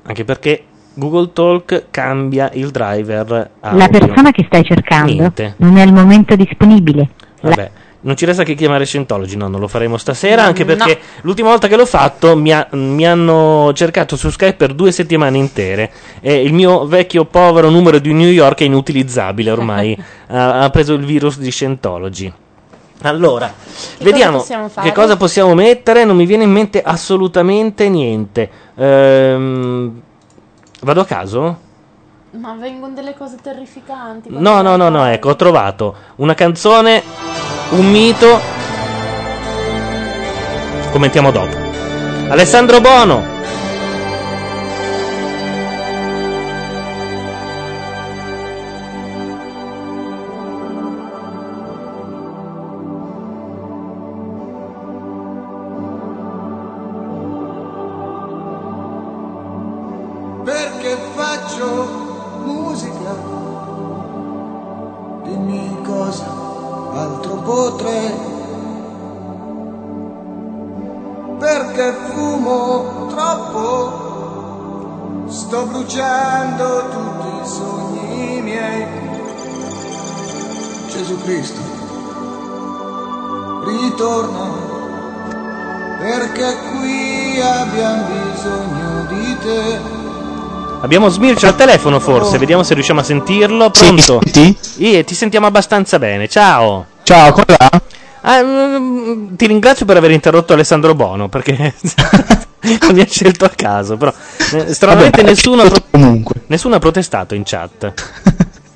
[SPEAKER 10] Anche perché Google Talk cambia il driver audio.
[SPEAKER 39] La persona che stai cercando
[SPEAKER 10] Niente.
[SPEAKER 39] non è al momento disponibile.
[SPEAKER 10] Vabbè, non ci resta che chiamare Scientology, no, non lo faremo stasera, anche
[SPEAKER 39] No.
[SPEAKER 10] perché l'ultima volta che l'ho fatto mi, ha- mi hanno cercato su Skype per due settimane intere e il mio vecchio povero numero di New York è inutilizzabile ormai, ha, ha preso il virus di Scientology. Allora, vediamo
[SPEAKER 21] possiamo fare?
[SPEAKER 10] che cosa possiamo mettere, non mi viene in mente assolutamente niente. Ehm, vado a caso?
[SPEAKER 21] Ma vengono delle cose terrificanti.
[SPEAKER 10] No, no, no, no, ecco, ho trovato una canzone, un mito. Commentiamo dopo. Alessandro Bono.
[SPEAKER 41] Perché fumo troppo, sto bruciando tutti i sogni miei. Gesù Cristo, ritorna, perché qui abbiamo bisogno di te.
[SPEAKER 10] Abbiamo Smirch al telefono forse, vediamo se riusciamo a sentirlo. Pronto? Sì, ti sentiamo abbastanza bene. Ciao.
[SPEAKER 42] Ciao, come va?
[SPEAKER 10] Ah, mm, ti ringrazio per aver interrotto Alessandro Bono perché mi ha scelto a caso, però eh, stranamente
[SPEAKER 43] Vabbè,
[SPEAKER 10] nessuno, ha pro-
[SPEAKER 43] comunque.
[SPEAKER 10] nessuno ha protestato in chat.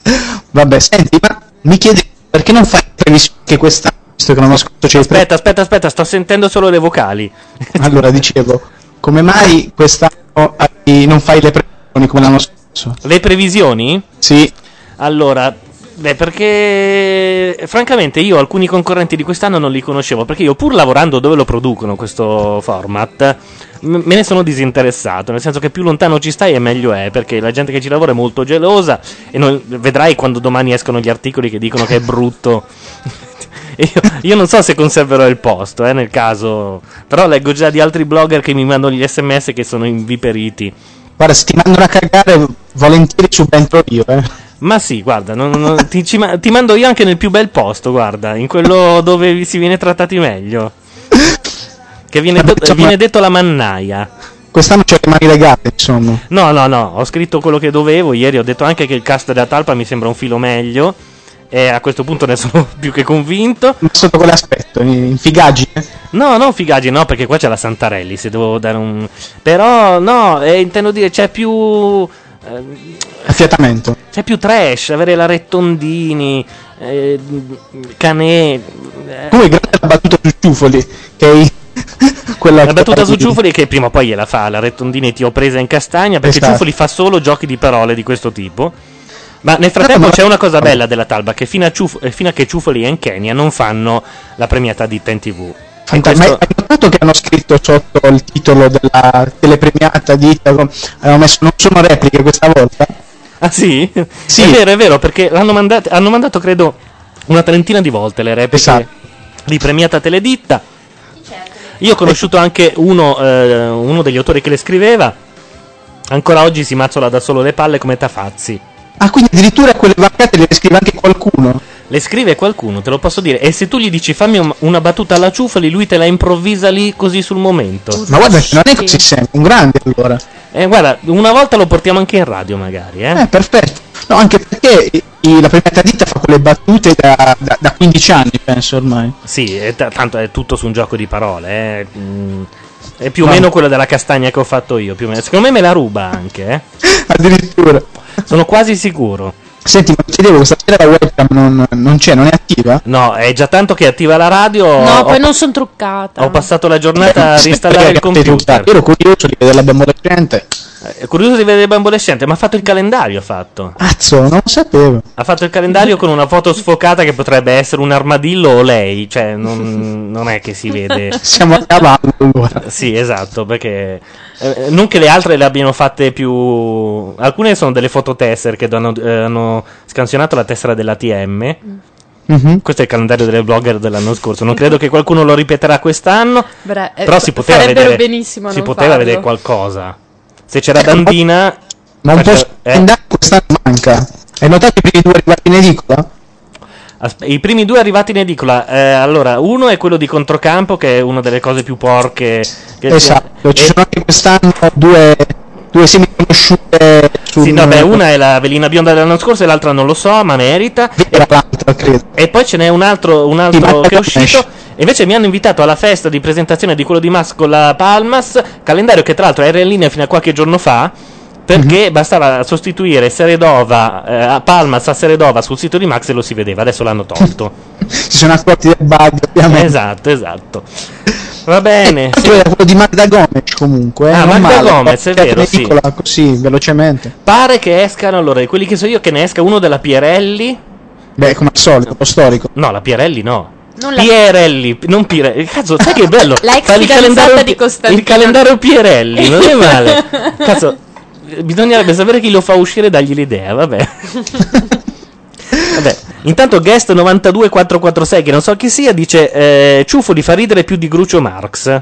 [SPEAKER 43] Vabbè, senti, ma mi chiedi perché non fai previsione che quest'anno, visto che c'è il pre-
[SPEAKER 10] Aspetta, aspetta, aspetta, sto sentendo solo le vocali.
[SPEAKER 43] Allora, dicevo, come mai quest'anno non fai le previsioni come l'anno scorso?
[SPEAKER 10] Le previsioni?
[SPEAKER 43] Sì.
[SPEAKER 10] Allora, beh, perché francamente io alcuni concorrenti di quest'anno non li conoscevo, perché io pur lavorando dove lo producono questo format, m- me ne sono disinteressato, nel senso che più lontano ci stai e meglio è, perché la gente che ci lavora è molto gelosa e non- vedrai quando domani escono gli articoli che dicono che è brutto. Io, io non so se conserverò il posto, eh, nel caso. Però leggo già di altri blogger che mi mandano gli sms che sono inviperiti.
[SPEAKER 43] Guarda, se ti mandano a cagare, volentieri subentro io, eh.
[SPEAKER 10] Ma sì, guarda, non- non- ti, ci ti mando io anche nel più bel posto, guarda, in quello dove si viene trattati meglio. Che viene,
[SPEAKER 43] Vabbè, insomma-
[SPEAKER 10] viene detto la mannaia.
[SPEAKER 43] Quest'anno c'è le mani legate, insomma.
[SPEAKER 10] No, no, no, ho scritto quello che dovevo. Ieri ho detto anche che il cast della talpa mi sembra un filo meglio. E a questo punto ne sono più che convinto.
[SPEAKER 43] Ma sotto quale aspetto? In figaggine?
[SPEAKER 10] No, non figaggi, no, perché qua c'è la Santarelli. Se devo dare un. Però, no, eh, intendo dire, c'è più. ehm,
[SPEAKER 43] Affiatamento.
[SPEAKER 10] C'è più trash, avere la Rettondini, eh, Canè. eh,
[SPEAKER 43] Come grande la battuta su Ciufoli, che è quella
[SPEAKER 10] La battuta su Ciufoli che prima o poi gliela fa, la Rettondini ti ho presa in castagna, perché
[SPEAKER 43] Esatto.
[SPEAKER 10] Ciufoli fa solo giochi di parole di questo tipo. Ma nel frattempo c'è una cosa bella della Talba, che fino a, Ciuf- eh, fino a che Ciufoli e Kenya non fanno la premiata ditta in tv. E
[SPEAKER 43] Fanta-
[SPEAKER 10] questo-
[SPEAKER 43] Ma hai notato che hanno scritto sotto il titolo della telepremiata di Itaco? Hanno messo non sono repliche questa volta?
[SPEAKER 10] Ah sì?
[SPEAKER 43] Sì.
[SPEAKER 10] È vero, è vero, perché l'hanno mandat- hanno mandato credo una trentina di volte le repliche
[SPEAKER 43] Esatto.
[SPEAKER 10] di premiata teleditta. Io ho conosciuto anche uno, eh, uno degli autori che le scriveva. Ancora oggi si mazzola da solo le palle come Tafazzi.
[SPEAKER 43] Ah, quindi addirittura quelle vaccate le scrive anche qualcuno?
[SPEAKER 10] Le scrive qualcuno, te lo posso dire. E se tu gli dici fammi un- una battuta alla ciufoli, lui te la improvvisa lì così sul momento.
[SPEAKER 43] Ma guarda, non è così sempre, un grande allora.
[SPEAKER 10] Eh, guarda, una volta lo portiamo anche in radio, magari. Eh?
[SPEAKER 43] Eh, perfetto. No, anche perché la premiata ditta fa quelle battute da, da- da 15 anni, penso ormai.
[SPEAKER 10] Sì, è t- tanto è tutto su un gioco di parole. eh. Mm, È più o
[SPEAKER 43] No.
[SPEAKER 10] meno quello della castagna che ho fatto io. Più o meno. Secondo me me la ruba anche. Eh?
[SPEAKER 43] Addirittura.
[SPEAKER 10] Sono quasi sicuro.
[SPEAKER 43] Senti, ma ti chiedevo, questa sera la webcam non, non c'è, non è attiva?
[SPEAKER 10] No, è già tanto che è attiva la radio.
[SPEAKER 21] No,
[SPEAKER 10] ho,
[SPEAKER 21] poi non sono truccata.
[SPEAKER 10] ho passato la giornata a reinstallare il computer.
[SPEAKER 43] Io ero curioso di vedere la bambolecente.
[SPEAKER 10] È curioso di vedere Bambolescente, ma ha fatto il calendario. Ha fatto.
[SPEAKER 43] Cazzo, non lo sapevo.
[SPEAKER 10] Ha fatto il calendario con una foto sfocata che potrebbe essere un armadillo o lei. Cioè, non, non è che si vede.
[SPEAKER 43] Siamo a cavallo allora.
[SPEAKER 10] Sì, esatto, perché eh, non che le altre le abbiano fatte più. Alcune sono delle fototesser che hanno, eh, hanno scansionato la tessera dell'ATM.
[SPEAKER 43] Mhm.
[SPEAKER 10] Questo è il calendario delle blogger dell'anno scorso. Non credo che qualcuno lo ripeterà quest'anno.
[SPEAKER 21] Bra- eh,
[SPEAKER 10] però si poteva vedere. si
[SPEAKER 21] non
[SPEAKER 10] poteva vedere qualcosa. Se c'era Dandina.
[SPEAKER 43] Ma un po'
[SPEAKER 10] eh,
[SPEAKER 43] quest'anno manca. Hai notato i primi due arrivati in edicola?
[SPEAKER 10] Aspe- I primi due arrivati in edicola. eh, allora, uno è quello di Controcampo, che è una delle cose più porche. Che
[SPEAKER 43] Esatto, ci
[SPEAKER 10] e-
[SPEAKER 43] sono anche quest'anno due, due semi conosciute su
[SPEAKER 10] Sì, no, beh, una è la velina bionda dell'anno scorso e l'altra non lo so, ma merita. E, e poi ce n'è un altro, un altro che è uscito. E invece mi hanno invitato alla festa di presentazione di quello di Max con la Palmas, calendario che tra l'altro era in linea fino a qualche giorno fa. Perché
[SPEAKER 43] Mhm.
[SPEAKER 10] bastava sostituire Seredova, eh, a Palmas a Seredova sul sito di Max e lo si vedeva, adesso l'hanno tolto.
[SPEAKER 43] Si sono accorti del bug, ovviamente.
[SPEAKER 10] esatto, esatto. Va bene.
[SPEAKER 43] Questo era quello di Magda Gomes comunque. eh,
[SPEAKER 10] Ah, Magda
[SPEAKER 43] male.
[SPEAKER 10] Gomez, è vero,
[SPEAKER 43] in
[SPEAKER 10] sì.
[SPEAKER 43] così, velocemente.
[SPEAKER 10] Pare che escano, allora, quelli che so io, che ne esca uno della Pierelli.
[SPEAKER 43] Beh, come al solito, lo storico.
[SPEAKER 10] No, la Pierelli no.
[SPEAKER 21] Non la-
[SPEAKER 10] Pierelli, non Pirelli. Cazzo, sai che bello?
[SPEAKER 21] La ex
[SPEAKER 10] il calendario,
[SPEAKER 21] di Costantina.
[SPEAKER 10] il calendario Pierelli, non è male. Cazzo, bisognerebbe sapere chi lo fa uscire e dargli l'idea, vabbè. Vabbè, intanto guest 92446, che non so chi sia, dice eh, Ciuffo di fa ridere più di Grucio Marx.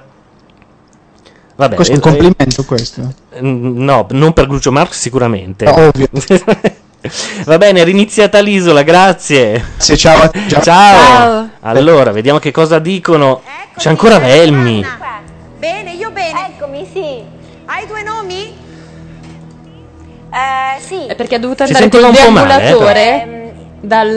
[SPEAKER 10] Vabbè,
[SPEAKER 43] questo è un
[SPEAKER 10] eh,
[SPEAKER 43] complimento questo.
[SPEAKER 10] No, non per Grucio Marx sicuramente.
[SPEAKER 43] No, ovvio.
[SPEAKER 10] Va bene, riniziata l'isola, grazie.
[SPEAKER 43] Sì, ciao.
[SPEAKER 10] Ciao.
[SPEAKER 1] Ciao.
[SPEAKER 10] Allora, vediamo che cosa dicono. C'è ancora Velmi.
[SPEAKER 1] Bene, io bene.
[SPEAKER 14] Eccomi, sì.
[SPEAKER 1] Hai due nomi?
[SPEAKER 14] Eh, sì.
[SPEAKER 21] È perché ha dovuto andare
[SPEAKER 10] po' male, eh,
[SPEAKER 21] deambulatore.
[SPEAKER 14] Ehm,
[SPEAKER 21] Dal,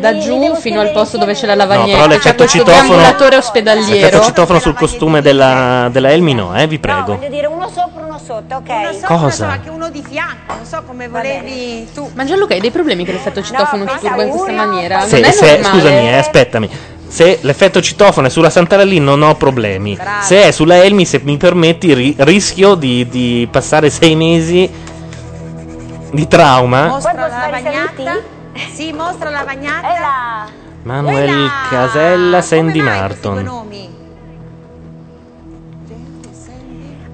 [SPEAKER 21] da giù fino al posto dove c'è la
[SPEAKER 10] No,
[SPEAKER 21] lavagnetta.
[SPEAKER 10] però l'effetto citofono. L'effetto
[SPEAKER 21] ospedaliero.
[SPEAKER 10] citofono sul costume della, della Elmi no, eh, vi prego.
[SPEAKER 14] Voglio dire uno sopra, uno sotto, ok? Uno
[SPEAKER 1] sopra,
[SPEAKER 10] Cosa?
[SPEAKER 1] insomma, anche uno di fianco, non so come volevi tu.
[SPEAKER 21] Ma Gianluca, hai dei problemi che l'effetto citofono ti turba in questa maniera?
[SPEAKER 10] Se,
[SPEAKER 21] non è
[SPEAKER 10] se- scusami, eh, aspettami. Se l'effetto citofono è sulla Santarelli non ho problemi.
[SPEAKER 1] Bravo.
[SPEAKER 10] Se è sulla Elmi, se mi permetti, ri- rischio di, di passare sei mesi di trauma.
[SPEAKER 1] Mostra la lavagnata. Sì, mostra la lavagnata.
[SPEAKER 10] Manuel Casella, Sandy Marton.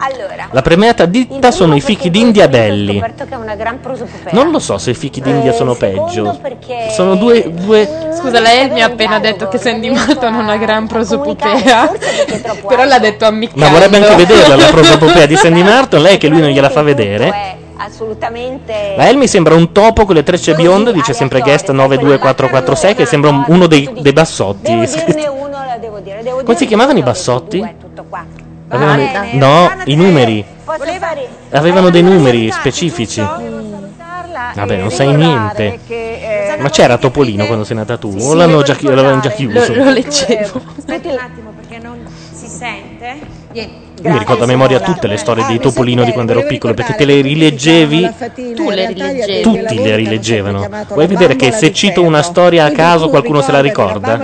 [SPEAKER 14] Allora,
[SPEAKER 10] La premiata ditta sono i fichi d'India belli.
[SPEAKER 14] scoperto che è una gran prosopopea.
[SPEAKER 10] Non lo so se i fichi d'India
[SPEAKER 14] Eh,
[SPEAKER 10] sono peggio.
[SPEAKER 14] perché-
[SPEAKER 10] Sono due, due
[SPEAKER 21] Scusa, lei mi ha appena detto che Sandy Martin ha una gran prosopopea. Però l'ha detto ammiccando.
[SPEAKER 10] Ma vorrebbe anche vederla la prosopopea di Sandy Martin, lei che lui non gliela fa vedere.
[SPEAKER 14] Assolutamente...
[SPEAKER 10] La Elmi sembra un topo con le trecce bionde, dice sempre guest 92446, che sembra un- uno dei, dei bassotti.
[SPEAKER 14] Devo dirne uno, la devo dire. Devo
[SPEAKER 10] Come si chiamavano i bassotti?
[SPEAKER 14] Qua.
[SPEAKER 10] Avevano-
[SPEAKER 14] bene.
[SPEAKER 10] no, i numeri. Avevano dei numeri specifici. Vabbè, non sai niente. Ma c'era Topolino quando sei nata tu? O l'hanno già, chi- l'avevano già chiuso?
[SPEAKER 21] Lo, lo leggevo.
[SPEAKER 1] Aspetta un attimo perché non si sente.
[SPEAKER 10] Io mi ricordo a memoria tutte le storie di Topolino di quando ero piccolo, perché te le rileggevi,
[SPEAKER 21] Tu le rileggevi.
[SPEAKER 10] tutti le rileggevano. Vuoi vedere che se cito una storia a caso qualcuno se la ricorda?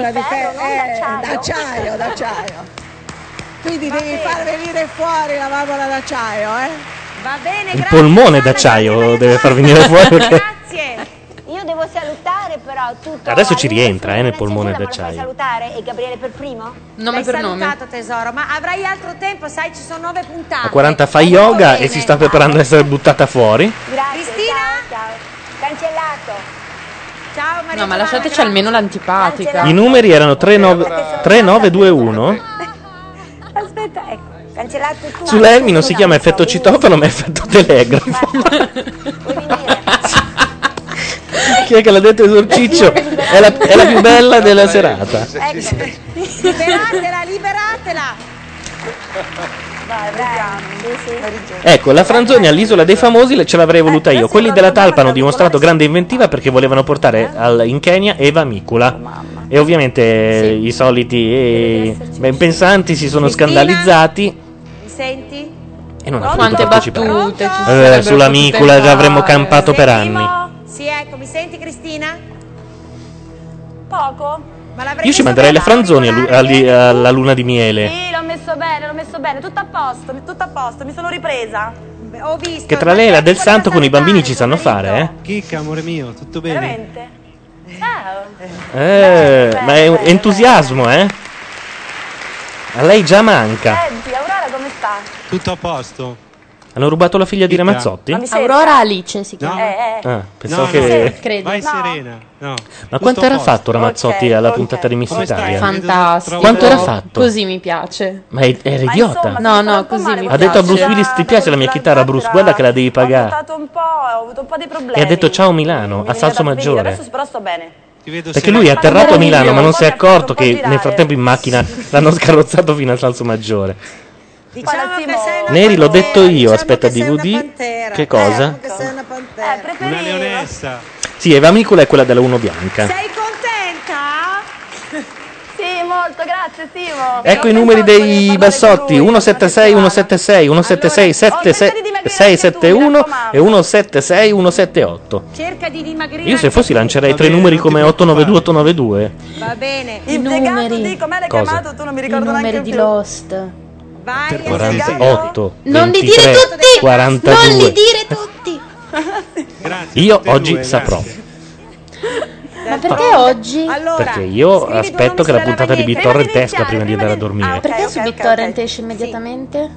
[SPEAKER 44] D'acciaio, d'acciaio. Quindi devi far venire fuori la valvola d'acciaio, eh?
[SPEAKER 1] Va bene,
[SPEAKER 10] Il polmone d'acciaio deve far venire fuori perché
[SPEAKER 14] Grazie. Io devo salutare però tutto...
[SPEAKER 10] adesso ci rientra eh, nel polmone
[SPEAKER 14] Ma fai
[SPEAKER 10] d'acciaio.
[SPEAKER 14] salutare e Gabriele per primo?
[SPEAKER 21] Nome
[SPEAKER 1] L'hai
[SPEAKER 21] per nome.
[SPEAKER 1] salutato tesoro, ma avrai altro tempo, sai, ci sono nove puntate.
[SPEAKER 10] A 40 fa yoga e si sta preparando a essere buttata fuori.
[SPEAKER 14] Grazie. Cristina? Ciao, ciao. Cancellato.
[SPEAKER 1] Ciao Maria
[SPEAKER 21] No, ma lasciateci almeno l'antipatica.
[SPEAKER 10] I numeri erano 39 3921.
[SPEAKER 14] Aspetta, ecco. Cancellato tu.
[SPEAKER 10] Sulla Elmi non si chiama effetto citofono ma effetto telegrafo. Chi è che l'ha detto esorciccio? È la, è la più bella della serata.
[SPEAKER 1] Ecco. Liberatela, liberatela.
[SPEAKER 14] Vai, vai.
[SPEAKER 10] Ecco, la Franzoni all'isola dei famosi ce l'avrei voluta io. Quelli della Talpa hanno dimostrato grande inventiva perché volevano portare al- in Kenya Eva Micula. E ovviamente eh, i soliti eh, ben pensanti si sono scandalizzati
[SPEAKER 1] Mi senti?
[SPEAKER 10] e non hanno
[SPEAKER 21] Quante
[SPEAKER 10] potuto partecipare.
[SPEAKER 21] battute ci
[SPEAKER 10] Eh, sulla Micula già avremmo campato per anni.
[SPEAKER 1] Sì, ecco, mi senti Cristina?
[SPEAKER 37] Poco?
[SPEAKER 1] Ma l'avrei
[SPEAKER 10] Io ci manderei le Franzoni alla luna di miele.
[SPEAKER 37] Sì, l'ho messo bene, l'ho messo bene, tutto a posto, tutto a posto, mi sono ripresa.
[SPEAKER 1] Ho visto.
[SPEAKER 10] Che tra lei e la del santo con i bambini ci sanno fare, eh?
[SPEAKER 45] Chicca, amore mio, tutto bene?
[SPEAKER 37] Veramente? Ciao.
[SPEAKER 10] Eh, ma è un entusiasmo, eh? A lei già manca.
[SPEAKER 37] Senti, Aurora come sta?
[SPEAKER 45] Tutto a posto?
[SPEAKER 10] Hanno rubato la figlia di Ramazzotti?
[SPEAKER 21] Aurora Alice si chiama.
[SPEAKER 37] Eh, eh.
[SPEAKER 10] Ah, pensavo
[SPEAKER 45] No,
[SPEAKER 10] che.
[SPEAKER 45] no,
[SPEAKER 21] Credo.
[SPEAKER 45] Vai
[SPEAKER 21] No.
[SPEAKER 45] serena. No.
[SPEAKER 10] Ma quanto era fatto Ramazzotti
[SPEAKER 37] Ok,
[SPEAKER 10] alla
[SPEAKER 37] ok.
[SPEAKER 10] puntata di Miss? Italia?
[SPEAKER 21] Fantastico.
[SPEAKER 10] Quanto era fatto?
[SPEAKER 21] Così mi piace.
[SPEAKER 10] Ma è- era
[SPEAKER 37] Ma
[SPEAKER 10] idiota.
[SPEAKER 37] insomma,
[SPEAKER 21] No, no, così mi
[SPEAKER 10] Ha detto a Bruce
[SPEAKER 21] piace.
[SPEAKER 10] Willis: Ti piace la mia chitarra, Bruce? Guarda che la devi
[SPEAKER 37] Ho
[SPEAKER 10] pagare.
[SPEAKER 37] votato un po', ho avuto un po' di problemi.
[SPEAKER 10] E ha detto ciao Milano,
[SPEAKER 37] Mi
[SPEAKER 10] a Salso Maggiore.
[SPEAKER 37] Adesso però sto bene.
[SPEAKER 45] Ti vedo
[SPEAKER 10] Perché lui è atterrato a Milano, ma non si è accorto che nel frattempo in macchina l'hanno scarrozzato fino a Salso Maggiore.
[SPEAKER 1] Diciamo
[SPEAKER 10] Neri, l'ho detto io.
[SPEAKER 1] diciamo
[SPEAKER 10] Aspetta,
[SPEAKER 1] che sei una
[SPEAKER 10] DVD. Che cosa?
[SPEAKER 1] Eh, che sei una.
[SPEAKER 37] Eh,
[SPEAKER 45] leonessa.
[SPEAKER 10] Sì, Eva Micula è quella della Uno Bianca.
[SPEAKER 1] Sei contenta?
[SPEAKER 37] Sì, molto, grazie Simo.
[SPEAKER 10] Ecco i numeri dei bassotti 176 176 176 671 e 176 178.
[SPEAKER 1] Cerca di dimagrire.
[SPEAKER 10] Io se fossi lancerei tre numeri come 892 892.
[SPEAKER 1] Va bene.
[SPEAKER 37] Impiegato di com'è l'hai
[SPEAKER 10] Cosa?
[SPEAKER 37] chiamato? Tu non mi
[SPEAKER 21] I
[SPEAKER 37] ricordo neanche
[SPEAKER 21] numeri di
[SPEAKER 37] più.
[SPEAKER 21] Lost.
[SPEAKER 1] Vai.
[SPEAKER 10] 48
[SPEAKER 21] Non li
[SPEAKER 10] 23
[SPEAKER 21] dire tutti!
[SPEAKER 10] 42.
[SPEAKER 21] Non li dire tutti!
[SPEAKER 45] Grazie.
[SPEAKER 10] Io oggi
[SPEAKER 45] due,
[SPEAKER 10] saprò.
[SPEAKER 21] Ma perché oggi?
[SPEAKER 1] Allora,
[SPEAKER 10] Perché io aspetto che la puntata di. BitTorrent esca prima di andare a dormire.
[SPEAKER 37] prima
[SPEAKER 21] Perché
[SPEAKER 37] ok,
[SPEAKER 21] su
[SPEAKER 37] ok,
[SPEAKER 21] BitTorrent
[SPEAKER 37] ok.
[SPEAKER 21] esce immediatamente?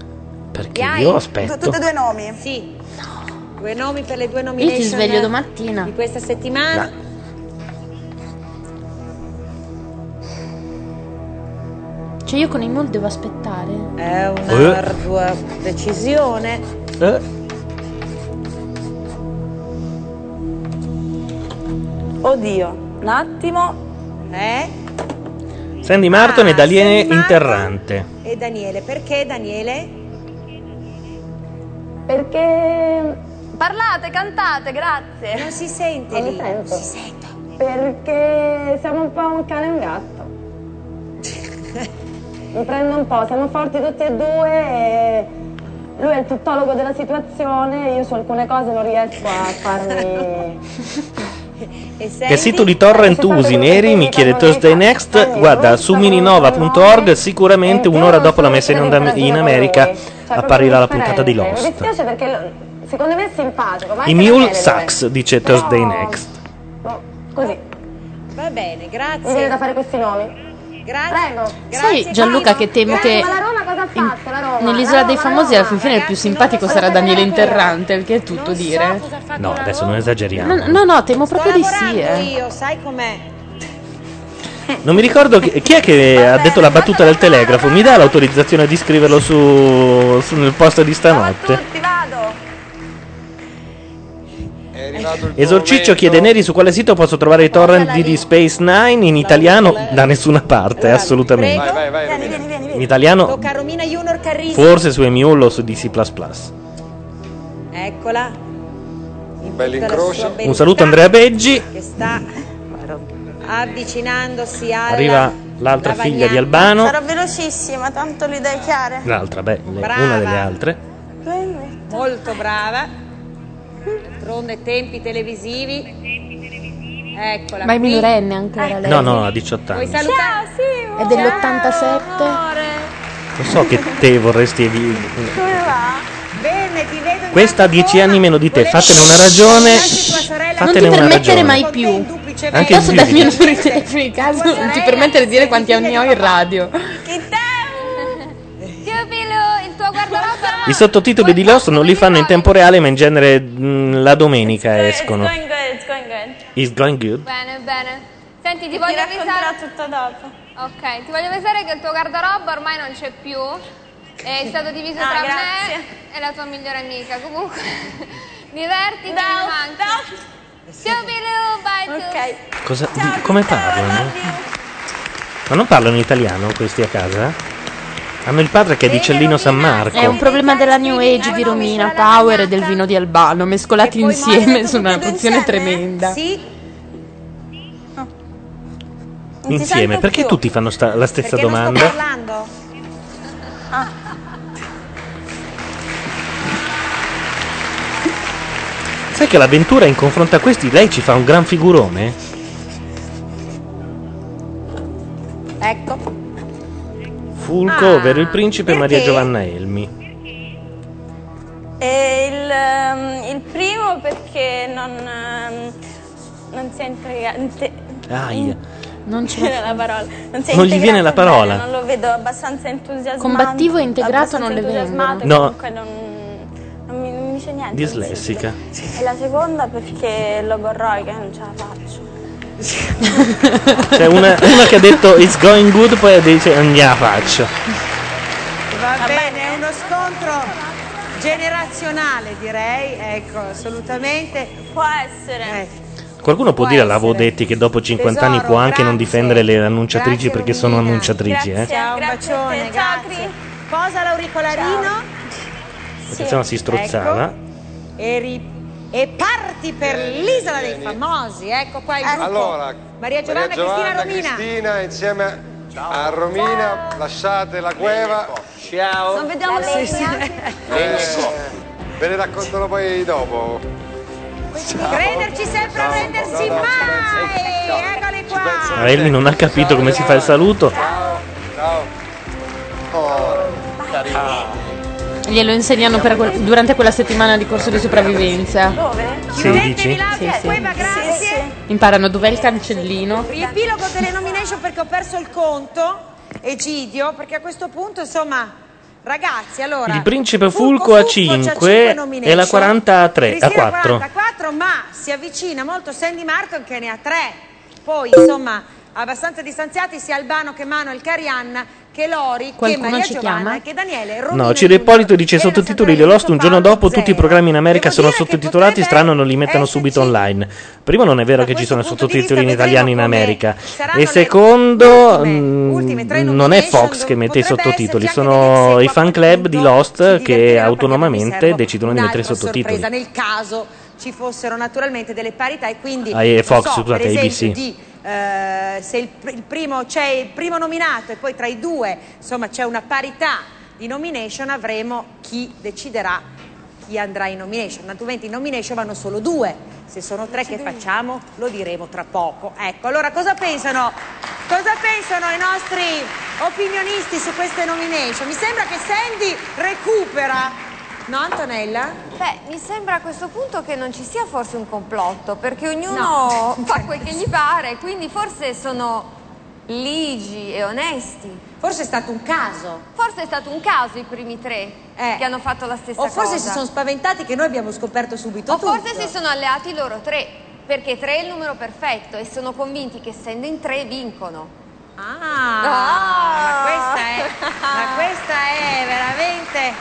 [SPEAKER 10] Perché
[SPEAKER 1] Hai?
[SPEAKER 10] io aspetto.
[SPEAKER 37] Tutti e due nomi?
[SPEAKER 1] Sì. Due nomi per le due
[SPEAKER 21] Io
[SPEAKER 1] nomination
[SPEAKER 21] ti sveglio domattina.
[SPEAKER 1] di questa settimana.
[SPEAKER 21] Cioè io con i mul devo aspettare.
[SPEAKER 1] È
[SPEAKER 10] Eh.
[SPEAKER 1] un'ardua decisione.
[SPEAKER 10] Eh,
[SPEAKER 37] Oddio, un attimo.
[SPEAKER 1] Eh?
[SPEAKER 10] Sandy Martin
[SPEAKER 1] Ah,
[SPEAKER 10] e
[SPEAKER 1] Sandy Martin.
[SPEAKER 10] Interrante.
[SPEAKER 1] E Daniele, perché Daniele?
[SPEAKER 37] Perché... Parlate, cantate, grazie.
[SPEAKER 1] Non si sente
[SPEAKER 37] Non
[SPEAKER 1] lì.
[SPEAKER 37] sento.
[SPEAKER 1] Si sente.
[SPEAKER 38] Perché siamo un po' un cane e un gatto. Mi prendo un po', siamo forti tutti e due e lui è il tuttologo della situazione, io su alcune cose non riesco a farmi...
[SPEAKER 10] Che sito di torrent usi neri? Mi chiede Thursday Next. Guarda, su mininova.org sicuramente un'ora dopo la messa in onda in America apparirà la puntata di
[SPEAKER 38] Mi
[SPEAKER 10] Lost.
[SPEAKER 38] dispiace perché secondo me è simpatico,
[SPEAKER 10] I Mule Sucks, dice Thursday Next.
[SPEAKER 38] Così,
[SPEAKER 1] Va bene,
[SPEAKER 38] mi viene
[SPEAKER 1] grazie.
[SPEAKER 38] da fare questi nomi.
[SPEAKER 1] Grazie.
[SPEAKER 38] Prego.
[SPEAKER 21] Sai Gianluca che temo che
[SPEAKER 38] Ma la Roma cosa ha fatto? La Roma?
[SPEAKER 21] nell'isola
[SPEAKER 38] La
[SPEAKER 21] dei famosi
[SPEAKER 38] la
[SPEAKER 21] alla fin fine il più simpatico sarà Daniele Interrante, il che è tutto dire.
[SPEAKER 10] No, adesso non esageriamo.
[SPEAKER 21] No, no, no, temo
[SPEAKER 1] Sto
[SPEAKER 21] proprio di sì. Eh.
[SPEAKER 1] io, sai com'è?
[SPEAKER 10] Non mi ricordo chi, chi è che ha detto la battuta del telegrafo. Mi dà l'autorizzazione di scriverlo su, su- nel post di stanotte. Esorciccio chiede Neri su quale sito posso trovare i torrent di Deep Space Nine in italiano da nessuna parte, assolutamente.
[SPEAKER 4] Vai, vai, vai.
[SPEAKER 38] Vieni, vieni, vieni.
[SPEAKER 10] In italiano
[SPEAKER 1] Tocca a Romina Junior Carrisi.
[SPEAKER 10] forse su Emule o su DC++.
[SPEAKER 1] Eccola. In
[SPEAKER 4] Bello
[SPEAKER 1] tutta la
[SPEAKER 4] incrocio.
[SPEAKER 1] sua
[SPEAKER 10] Un saluto a Andrea Beggi.
[SPEAKER 1] Che sta avvicinandosi alla
[SPEAKER 10] Arriva l'altra figlia di. Albano.
[SPEAKER 38] Sarò velocissima, tanto le idee chiare.
[SPEAKER 10] L'altra, beh, le-
[SPEAKER 1] Brava.
[SPEAKER 10] una delle altre.
[SPEAKER 1] Molto brava. D'altronde tempi televisivi. Eccola
[SPEAKER 21] Ma è
[SPEAKER 1] qui.
[SPEAKER 21] minorenne ancora lei.
[SPEAKER 10] No, no, ha 18
[SPEAKER 1] Vuoi
[SPEAKER 10] anni.
[SPEAKER 1] salutare?
[SPEAKER 21] È dell'87.
[SPEAKER 10] Lo so che te vorresti evi-
[SPEAKER 38] Come va?
[SPEAKER 1] Bene, ti vedo in
[SPEAKER 10] Questa ha 10 anni meno di te, fatene una ragione.
[SPEAKER 21] Non
[SPEAKER 10] Fatene
[SPEAKER 21] ti
[SPEAKER 10] una
[SPEAKER 21] permettere
[SPEAKER 10] ragione.
[SPEAKER 21] mai più.
[SPEAKER 10] Anche
[SPEAKER 21] Posso
[SPEAKER 10] più
[SPEAKER 21] darmi
[SPEAKER 10] di-
[SPEAKER 21] il numero di telefono in caso? Non ti permettere di dire quanti anni ho in radio.
[SPEAKER 23] Giubilo,
[SPEAKER 10] I sottotitoli di Lost non li fanno in tempo reale, ma in genere mh, la domenica escono.
[SPEAKER 38] It's going good, it's going good.
[SPEAKER 10] Is going good.
[SPEAKER 23] Bene, bene. Senti, ti
[SPEAKER 38] Ti
[SPEAKER 23] voglio
[SPEAKER 38] racconterò
[SPEAKER 23] avvisare.
[SPEAKER 38] tutto dopo.
[SPEAKER 23] Ok, ti voglio avvisare che il tuo guardaroba ormai non c'è più. È stato diviso
[SPEAKER 38] Ah,
[SPEAKER 23] tra
[SPEAKER 38] grazie.
[SPEAKER 23] me e la tua migliore amica. Comunque, divertiti, mi
[SPEAKER 38] Ciao,
[SPEAKER 23] manchi. Giubilo, bye tu.
[SPEAKER 38] Ok.
[SPEAKER 10] Cosa, di- come parlano? Ma non parlano italiano questi a casa? Hanno il padre che è di Cellino San Marco.
[SPEAKER 21] È un problema della New Age di Romina Power e del vino di Albano, mescolati insieme su una pozione tremenda.
[SPEAKER 1] Sì,
[SPEAKER 10] Insieme, perché tutti fanno sta- la stessa
[SPEAKER 1] perché non sto
[SPEAKER 10] domanda?
[SPEAKER 1] parlando.
[SPEAKER 10] Sai che l'avventura in confronto a questi lei ci fa un gran figurone?
[SPEAKER 1] Ecco.
[SPEAKER 10] Fulco,
[SPEAKER 1] Ah,
[SPEAKER 10] ovvero il principe Maria
[SPEAKER 38] perché?
[SPEAKER 10] Giovanna Elmi.
[SPEAKER 38] E il, ehm, il primo perché non, ehm, non si è integrato.
[SPEAKER 10] Aia.
[SPEAKER 21] Non
[SPEAKER 38] c'è la parola. Non,
[SPEAKER 10] Non gli viene
[SPEAKER 38] integrato
[SPEAKER 10] la parola.
[SPEAKER 38] bene, non lo vedo abbastanza entusiasmato.
[SPEAKER 21] Combattivo e integrato non le
[SPEAKER 38] entusiasmato
[SPEAKER 10] vengono. No.
[SPEAKER 38] comunque non, non mi, non mi dice niente.
[SPEAKER 10] Dislessica.
[SPEAKER 38] E la seconda perché logorroica, non ce la faccio.
[SPEAKER 10] C'è una, una che ha detto it's going good, poi dice non gliela faccio.
[SPEAKER 1] Va bene, è uno scontro generazionale direi, ecco, assolutamente.
[SPEAKER 38] Può essere.
[SPEAKER 10] Qualcuno può dire all'Avo Detti che dopo 50 anni
[SPEAKER 1] Tesoro,
[SPEAKER 10] può anche non
[SPEAKER 1] grazie.
[SPEAKER 10] difendere le annunciatrici
[SPEAKER 1] Grazie,
[SPEAKER 10] perché sono
[SPEAKER 1] Romina.
[SPEAKER 10] annunciatrici, eh?
[SPEAKER 1] Ciao, un bacione, grazie. Posa l'auricolarino
[SPEAKER 10] Perché sennò si strozzava.
[SPEAKER 1] Ecco. e, ri- e parti per l'isola dei famosi. Ecco qua il gruppo.
[SPEAKER 4] Allora,
[SPEAKER 1] Maria Giovanna, Cristina Romina.
[SPEAKER 4] Cristina, insieme a Romina, lasciate la cueva.
[SPEAKER 19] Ciao.
[SPEAKER 38] Non vediamo
[SPEAKER 1] Sì,
[SPEAKER 38] le
[SPEAKER 1] sì.
[SPEAKER 4] Eh, ve ne raccontano poi dopo.
[SPEAKER 1] Crederci sempre a rendersi mai. Eccoli qua.
[SPEAKER 10] Ma Elmi non ha capito come si fa il saluto.
[SPEAKER 4] Ciao.
[SPEAKER 21] Glielo insegnano per quel- durante quella settimana di corso di sopravvivenza.
[SPEAKER 38] Dove?
[SPEAKER 10] Sì, dici?
[SPEAKER 21] Sì, sì. Imparano dov'è il cancellino.
[SPEAKER 1] Riepilogo delle nomination perché ho perso il conto. Egidio, perché a questo punto, insomma, ragazzi, allora.
[SPEAKER 10] Il principe Fulco a 5 e la 40 a 3, a
[SPEAKER 1] Cristina
[SPEAKER 10] 4.
[SPEAKER 1] 44, ma si avvicina molto Sandy Martin che ne ha 3. Poi, insomma, abbastanza distanziati sia Albano che Manuel Carianna che Lori, che
[SPEAKER 21] Qualcuno
[SPEAKER 1] Maria
[SPEAKER 21] ci
[SPEAKER 1] Giovanna
[SPEAKER 21] chiama?
[SPEAKER 1] che Daniele Romina
[SPEAKER 10] No, Ciro Ippolito dice sottotitoli di Lost un giorno dopo tutti i programmi in America sono sottotitolati, strano non li mettono subito online. Primo non è vero che ci sono sottotitoli in italiano in America e secondo mh, non è Fox che mette i sottotitoli, sono i fan club di Lost che autonomamente decidono di mettere i sottotitoli.
[SPEAKER 1] nel caso ci fossero naturalmente delle parità e quindi
[SPEAKER 10] Ah, e Fox, scusate, ABC.
[SPEAKER 1] Eh, se il, il primo, c'è il primo nominato e poi tra i due insomma c'è una parità di nomination avremo chi deciderà chi andrà in nomination. Naturalmente in nomination vanno solo due, se sono tre che facciamo lo diremo tra poco. Ecco, allora cosa pensano, cosa pensano i nostri opinionisti su queste nomination? Mi sembra che Sandy recupera, no Antonella?
[SPEAKER 40] Beh, mi sembra a questo punto che non ci sia forse un complotto, perché ognuno
[SPEAKER 1] No.
[SPEAKER 40] fa quel che gli pare, quindi forse sono ligi e onesti.
[SPEAKER 1] Forse è stato un caso.
[SPEAKER 40] Forse è stato un caso i primi tre che hanno fatto la stessa
[SPEAKER 1] O forse
[SPEAKER 40] cosa.
[SPEAKER 1] si sono spaventati che noi abbiamo scoperto subito
[SPEAKER 40] O
[SPEAKER 1] tutto.
[SPEAKER 40] forse si sono alleati loro tre, perché tre è il numero perfetto e sono convinti che essendo in tre vincono.
[SPEAKER 1] Ah, ma questa è, ma questa è veramente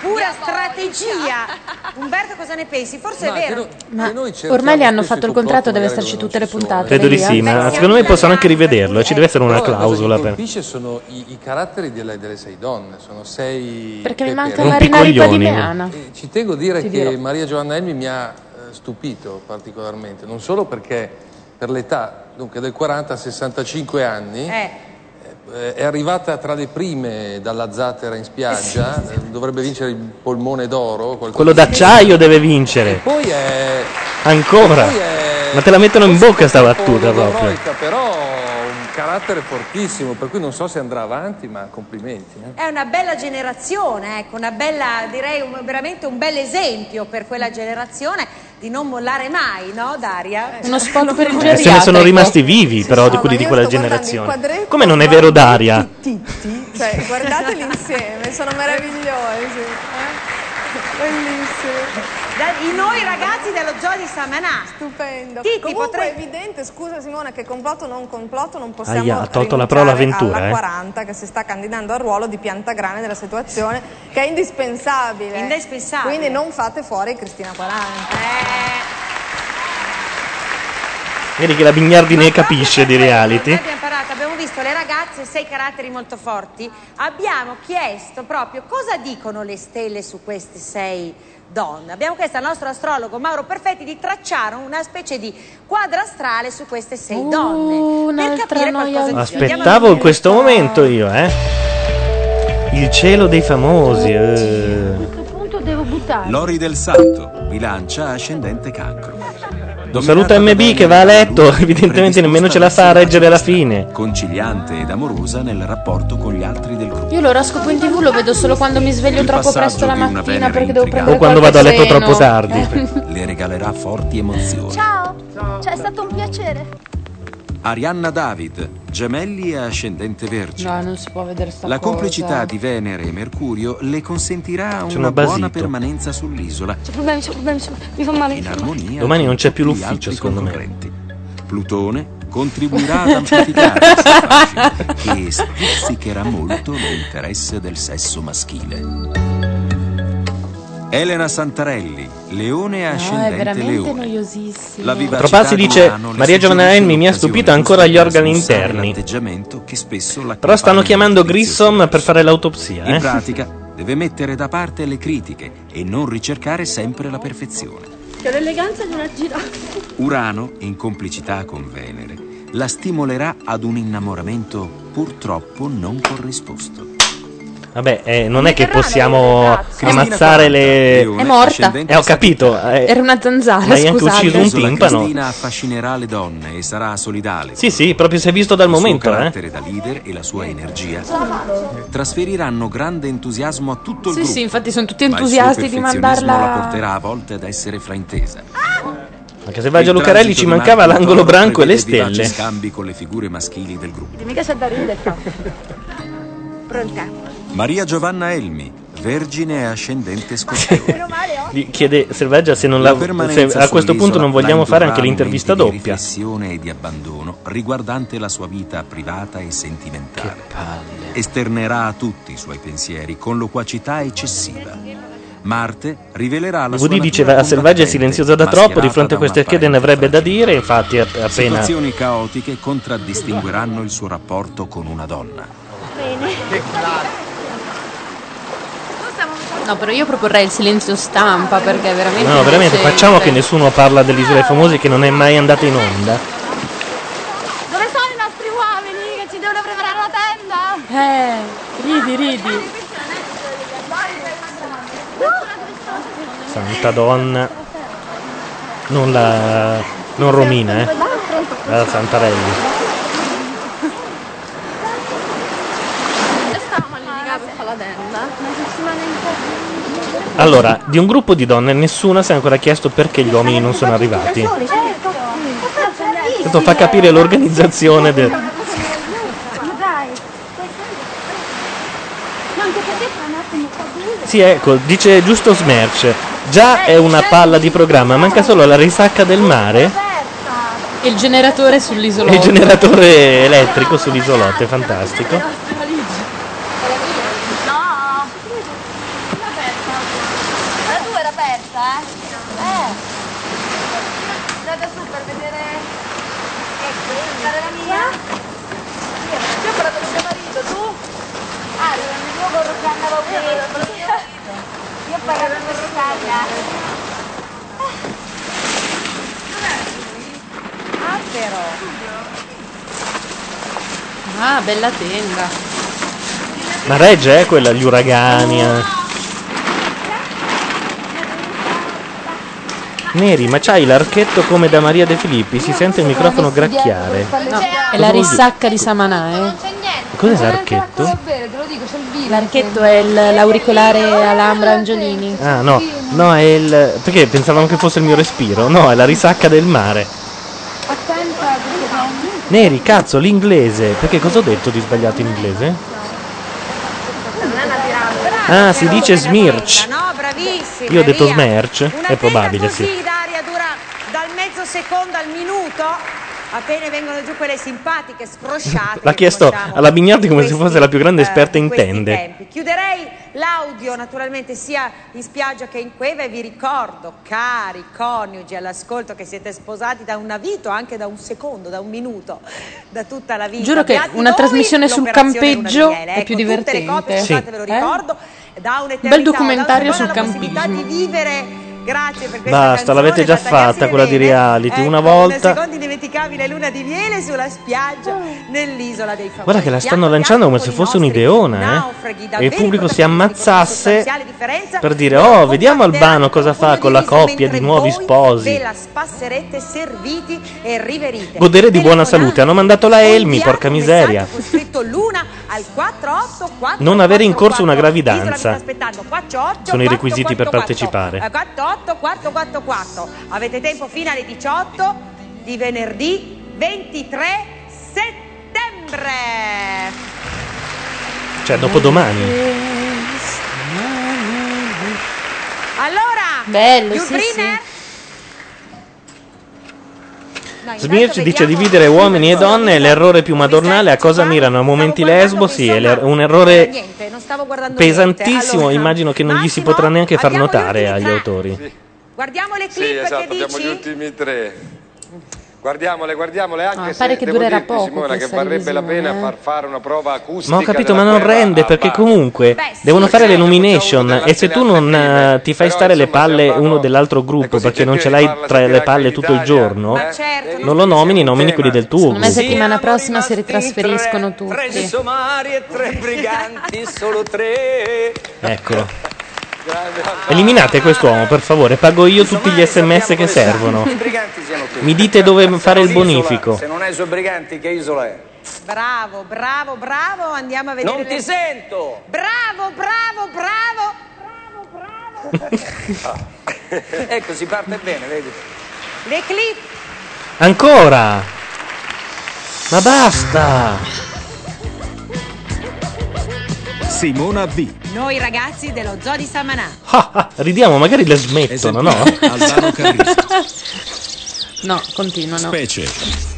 [SPEAKER 1] pura strategia. Umberto, cosa ne pensi? Forse è
[SPEAKER 46] Ma che
[SPEAKER 1] vero.
[SPEAKER 46] no- cerchiamo
[SPEAKER 21] Ormai le hanno fatto il contratto, deve starci
[SPEAKER 46] dove
[SPEAKER 21] tutte le puntate.
[SPEAKER 10] Credo di sì, ma secondo me possono anche rivederlo e ci deve essere una clausola
[SPEAKER 46] che
[SPEAKER 10] per...
[SPEAKER 46] sono i, i caratteri delle, delle sei donne, sono sei
[SPEAKER 21] Perché mi manca. Marina Ripa di
[SPEAKER 10] Rompicoglioni.
[SPEAKER 21] Meana.
[SPEAKER 46] E Ci tengo a dire
[SPEAKER 21] Ti
[SPEAKER 46] che
[SPEAKER 21] dirò.
[SPEAKER 46] Maria Giovanna Elmi mi ha eh, stupito particolarmente, non solo perché per l'età, dunque del 40 a 65 anni,
[SPEAKER 1] Eh,
[SPEAKER 46] eh, è arrivata tra le prime dalla zattera in spiaggia, eh, dovrebbe vincere il polmone d'oro. qualcosa
[SPEAKER 10] Quello
[SPEAKER 46] di-
[SPEAKER 10] d'acciaio deve vincere.
[SPEAKER 46] Poi è
[SPEAKER 10] Ancora.
[SPEAKER 46] poi è-
[SPEAKER 10] Ma te la mettono in bocca sta battuta proprio.
[SPEAKER 46] però un carattere fortissimo, per cui non so se andrà avanti, ma complimenti. eh.
[SPEAKER 1] è una bella generazione, ecco, una bella, direi un- veramente un bel esempio per quella generazione di non mollare mai, no Daria?
[SPEAKER 21] Uno spot per il
[SPEAKER 10] Eh, se ne sono
[SPEAKER 21] geriatrico.
[SPEAKER 10] rimasti vivi però di quelli di quella generazione. Come non è vero Daria?
[SPEAKER 26] Cioè, guardateli insieme, sono meravigliosi. eh? Bellissimi.
[SPEAKER 1] Da- I noi ragazzi dello di Samanà.
[SPEAKER 26] Stupendo.
[SPEAKER 1] Titi,
[SPEAKER 26] Comunque
[SPEAKER 1] potrei-
[SPEAKER 26] è evidente, scusa Simona, che complotto o non complotto non possiamo
[SPEAKER 10] Aia, ha tolto la parola avventura,
[SPEAKER 26] alla
[SPEAKER 10] eh.
[SPEAKER 26] 40 che si sta candidando al ruolo di piantagrane della situazione che è indispensabile.
[SPEAKER 1] Indispensabile.
[SPEAKER 26] Quindi non fate fuori Cristina 40.
[SPEAKER 10] Vedi che la Bignardi ne capisce di reality.
[SPEAKER 1] Noi abbiamo parlato, abbiamo visto le ragazze, sei caratteri molto forti. Abbiamo chiesto proprio cosa dicono le stelle su queste sei donne. Abbiamo chiesto al nostro astrologo Mauro Perfetti di tracciare una specie di quadra astrale su queste sei
[SPEAKER 21] Uh,
[SPEAKER 1] donne. Per capire qualcosa di più. A
[SPEAKER 10] Aspettavo questo momento io, eh. Il cielo dei famosi. eh.
[SPEAKER 39] punto devo buttare.
[SPEAKER 17] Lori del Santo, bilancia ascendente cancro.
[SPEAKER 10] Un saluto MB che va a letto, evidentemente nemmeno ce la fa a reggere alla fine.
[SPEAKER 17] Conciliante ed amorosa nel rapporto con gli altri del gruppo.
[SPEAKER 21] Io l'oroscopo in tv lo vedo solo quando mi sveglio troppo presto la mattina perché devo prendere
[SPEAKER 10] O quando vado a letto
[SPEAKER 21] qualche
[SPEAKER 10] troppo
[SPEAKER 21] seno.
[SPEAKER 10] tardi.
[SPEAKER 17] Le regalerà forti emozioni.
[SPEAKER 23] Ciao. Cioè, è stato un piacere.
[SPEAKER 17] Arianna David, gemelli e ascendente vergine.
[SPEAKER 21] No, non si può vedere sta
[SPEAKER 17] La
[SPEAKER 21] cosa.
[SPEAKER 17] complicità di Venere e Mercurio le consentirà
[SPEAKER 10] Sono
[SPEAKER 17] una buona permanenza sull'isola,
[SPEAKER 23] C'ho problemi, c'ho problemi, c'ho- mi fa male.
[SPEAKER 17] in armonia
[SPEAKER 10] Domani non c'è più l'ufficio, secondo me.
[SPEAKER 17] Plutone contribuirà ad amplificare questa fascina che stuzzicherà molto l'interesse del sesso maschile. Elena Santarelli, leone
[SPEAKER 21] No, è
[SPEAKER 17] ascendente
[SPEAKER 21] veramente
[SPEAKER 17] leone.
[SPEAKER 21] noiosissimo.
[SPEAKER 17] La
[SPEAKER 10] Tropazzi
[SPEAKER 17] di
[SPEAKER 10] dice Maria Giovanna Elmi mi ha stupito ancora
[SPEAKER 17] per
[SPEAKER 10] organi interni.
[SPEAKER 17] l'atteggiamento che spesso
[SPEAKER 10] Però stanno chiamando Grissom per fare l'autopsia.
[SPEAKER 17] in
[SPEAKER 10] Eh?
[SPEAKER 17] pratica deve mettere da parte le critiche e non ricercare sempre la perfezione.
[SPEAKER 23] Che l'eleganza di una giraffa.
[SPEAKER 17] Urano, in complicità con Venere, la stimolerà ad un innamoramento purtroppo non corrisposto.
[SPEAKER 10] Vabbè, eh, non è che possiamo ammazzare le...
[SPEAKER 21] È morta.
[SPEAKER 10] Eh, ho capito. eh,
[SPEAKER 21] Era una zanzara,
[SPEAKER 10] Ma hai anche ucciso un timpano.
[SPEAKER 17] Cristina affascinerà le donne e sarà solidale.
[SPEAKER 10] Sì, sì, proprio si è visto dal
[SPEAKER 17] Il suo
[SPEAKER 10] momento, eh.
[SPEAKER 17] carattere da leader e la sua energia trasferiranno grande entusiasmo a tutto il
[SPEAKER 21] Sì,
[SPEAKER 17] gruppo.
[SPEAKER 21] sì, infatti sono tutti
[SPEAKER 17] ma il suo
[SPEAKER 21] entusiasti di mandarla.
[SPEAKER 17] la porterà a volte ad essere fraintesa.
[SPEAKER 10] Anche se Vaggio
[SPEAKER 17] Il
[SPEAKER 10] Lucarelli ci mancava l'angolo branco e le stelle.
[SPEAKER 17] scambi con le figure maschili del gruppo.
[SPEAKER 23] Mica c'è da ridere.
[SPEAKER 14] Pronta?
[SPEAKER 17] Maria Giovanna Elmi, vergine e ascendente scorpione.
[SPEAKER 10] Gli chiede Selvaggia se, non la-
[SPEAKER 17] La
[SPEAKER 10] se a questo punto non vogliamo fare anche l'intervista
[SPEAKER 17] momenti di
[SPEAKER 10] doppia.
[SPEAKER 17] riflessione e di abbandono riguardante la sua vita privata e sentimentale. Esternerà a tutti i suoi pensieri con loquacità eccessiva. Marte rivelerà la sua
[SPEAKER 10] VD dice
[SPEAKER 17] natura
[SPEAKER 10] la Selvaggia è silenziosa da troppo, di fronte a queste schede ne avrebbe da dire, infatti appena...
[SPEAKER 17] Situazioni caotiche contraddistingueranno il suo rapporto con una donna.
[SPEAKER 23] Bene.
[SPEAKER 21] No, però io proporrei il silenzio stampa perché veramente.
[SPEAKER 10] No, veramente, facciamo che nessuno parla dell'Isola dei Famosi che non è mai andata in onda.
[SPEAKER 23] Dove sono i nostri uomini che ci devono preparare la tenda?
[SPEAKER 21] Eh, ridi, ridi.
[SPEAKER 10] Santa donna. Non la. non Romina, eh. La Santarelli.
[SPEAKER 23] Stavamo a litigare per fare la tenda. Una settimana in
[SPEAKER 10] Allora, di un gruppo di donne nessuna si è ancora chiesto perché gli uomini non sono arrivati.
[SPEAKER 23] Certo.
[SPEAKER 10] Questo fa capire l'organizzazione del. Sì, ecco, dice giusto Smerch. Già è una palla di programma, manca solo la risacca del mare
[SPEAKER 21] E il generatore sull'isolotto.
[SPEAKER 10] e il generatore elettrico sull'isolotto, è fantastico.
[SPEAKER 23] No. La tua era aperta, eh? Eh. Andate su per vedere. Ecco, guardare la mia. Io ho parlato con mio marito, tu? Ah, il tuo corro che andavo qui. Io ho parlato con Rossaglia.
[SPEAKER 1] Ah, però.
[SPEAKER 21] Ah, bella tenda.
[SPEAKER 10] Ma regge, eh, quella, gli uragani. eh. Neri, ma c'hai l'archetto come da Maria De Filippi, si sente il microfono gracchiare.
[SPEAKER 21] No, è la risacca di Samanà, eh.
[SPEAKER 10] Cos'è l'archetto?
[SPEAKER 21] L'archetto è il- l'auricolare Alhambra Angiolini.
[SPEAKER 10] Ah, no, no, è il. Perché pensavamo che fosse il mio respiro? No, è la risacca del mare. Neri, cazzo, l'inglese. Perché cosa ho detto di sbagliato in inglese? Ah, si dice smirch.
[SPEAKER 1] No, bravissimi.
[SPEAKER 10] Io ho detto smerch, è probabile, sì.
[SPEAKER 1] Daria, dura dal mezzo secondo al minuto. Appena vengono giù quelle simpatiche scrosciate.
[SPEAKER 10] L'ha chiesto
[SPEAKER 1] conosciamo
[SPEAKER 10] alla Bignatti come se
[SPEAKER 1] questi,
[SPEAKER 10] fosse la più grande
[SPEAKER 1] eh,
[SPEAKER 10] esperta in
[SPEAKER 1] questi
[SPEAKER 10] tende.
[SPEAKER 1] tempi. Chiuderei l'audio naturalmente sia in spiaggia che in cueva e vi ricordo, cari coniugi all'ascolto, che siete sposati da una vita anche da un secondo, da un minuto, da tutta la vita.
[SPEAKER 21] Giuro che una trasmissione sul campeggio
[SPEAKER 1] Miele.
[SPEAKER 21] è più
[SPEAKER 1] Ecco, tutte le
[SPEAKER 21] divertente.
[SPEAKER 1] coppie
[SPEAKER 21] Sì.
[SPEAKER 1] lo
[SPEAKER 21] Eh?
[SPEAKER 1] ricordo, da un'eternità
[SPEAKER 21] Bel documentario sul
[SPEAKER 1] una Grazie per questa
[SPEAKER 10] Basta, l'avete già
[SPEAKER 1] fatta
[SPEAKER 10] quella di reality. Eh,
[SPEAKER 1] una
[SPEAKER 10] volta.
[SPEAKER 1] secondi dimenticavi luna di miele sulla spiaggia nell'isola dei famosi.
[SPEAKER 10] Guarda che la stanno lanciando come se fosse un'ideona, eh? E il pubblico si ammazzasse per dire: Oh, vediamo Albano cosa fa con la coppia di nuovi sposi. Godere di buona salute. Hanno mandato la Elmi, porca miseria. Non avere in corso una gravidanza. Sono i requisiti per partecipare.
[SPEAKER 1] 14 84444. Avete tempo fino alle 18 di venerdì 23 settembre.
[SPEAKER 10] Cioè, dopo domani.
[SPEAKER 1] Allora,
[SPEAKER 21] Bello,
[SPEAKER 1] Yul
[SPEAKER 21] sì,
[SPEAKER 1] sì.
[SPEAKER 10] Smirch dice dividere uomini e donne è l'errore più madornale. A cosa mirano? A momenti lesbo? Sì, è l'er- un errore pesantissimo. Immagino che non gli si potrà neanche far notare agli autori.
[SPEAKER 1] guardiamo le
[SPEAKER 4] Sì,
[SPEAKER 1] clip
[SPEAKER 4] esatto,
[SPEAKER 1] che
[SPEAKER 4] abbiamo
[SPEAKER 1] dici.
[SPEAKER 4] gli ultimi tre. Guardiamole, guardiamole, anche
[SPEAKER 21] Ah,
[SPEAKER 4] se
[SPEAKER 21] pare che
[SPEAKER 4] devo
[SPEAKER 21] durerà
[SPEAKER 4] dirti,
[SPEAKER 21] poco
[SPEAKER 4] Simona, che varrebbe la pena
[SPEAKER 21] eh.
[SPEAKER 4] far fare una prova acustica.
[SPEAKER 10] Ma ho capito, ma non rende perché comunque devono fare le nomination e se tu non eh, ti fai stare le palle uno dell'altro gruppo perché non ce l'hai tra le palle tutto il giorno, non lo nomini, nomini quelli del tuo
[SPEAKER 21] Secondo me settimana prossima si ritrasferiscono
[SPEAKER 19] Tre
[SPEAKER 21] tutti.
[SPEAKER 19] somari e tre briganti, solo tre.
[SPEAKER 10] Ecco. Eliminate quest'uomo, per favore, pago io tutti gli sms che servono. Mi dite dove fare il bonifico.
[SPEAKER 19] Se non è sui briganti, che isola è?
[SPEAKER 1] Bravo, bravo, bravo, andiamo a vedere.
[SPEAKER 19] Non ti
[SPEAKER 1] le-
[SPEAKER 19] sento!
[SPEAKER 1] Bravo, bravo, bravo.
[SPEAKER 19] ecco, si parte bene, vedi?
[SPEAKER 1] Le clip.
[SPEAKER 10] Ancora! Ma basta!
[SPEAKER 17] Simona V.
[SPEAKER 1] Noi ragazzi dello Zoo di Samanà.
[SPEAKER 10] Ah, ah, ridiamo, magari le smettono, no?
[SPEAKER 17] Albano Carrisi.
[SPEAKER 21] No, continuano.
[SPEAKER 17] Specie.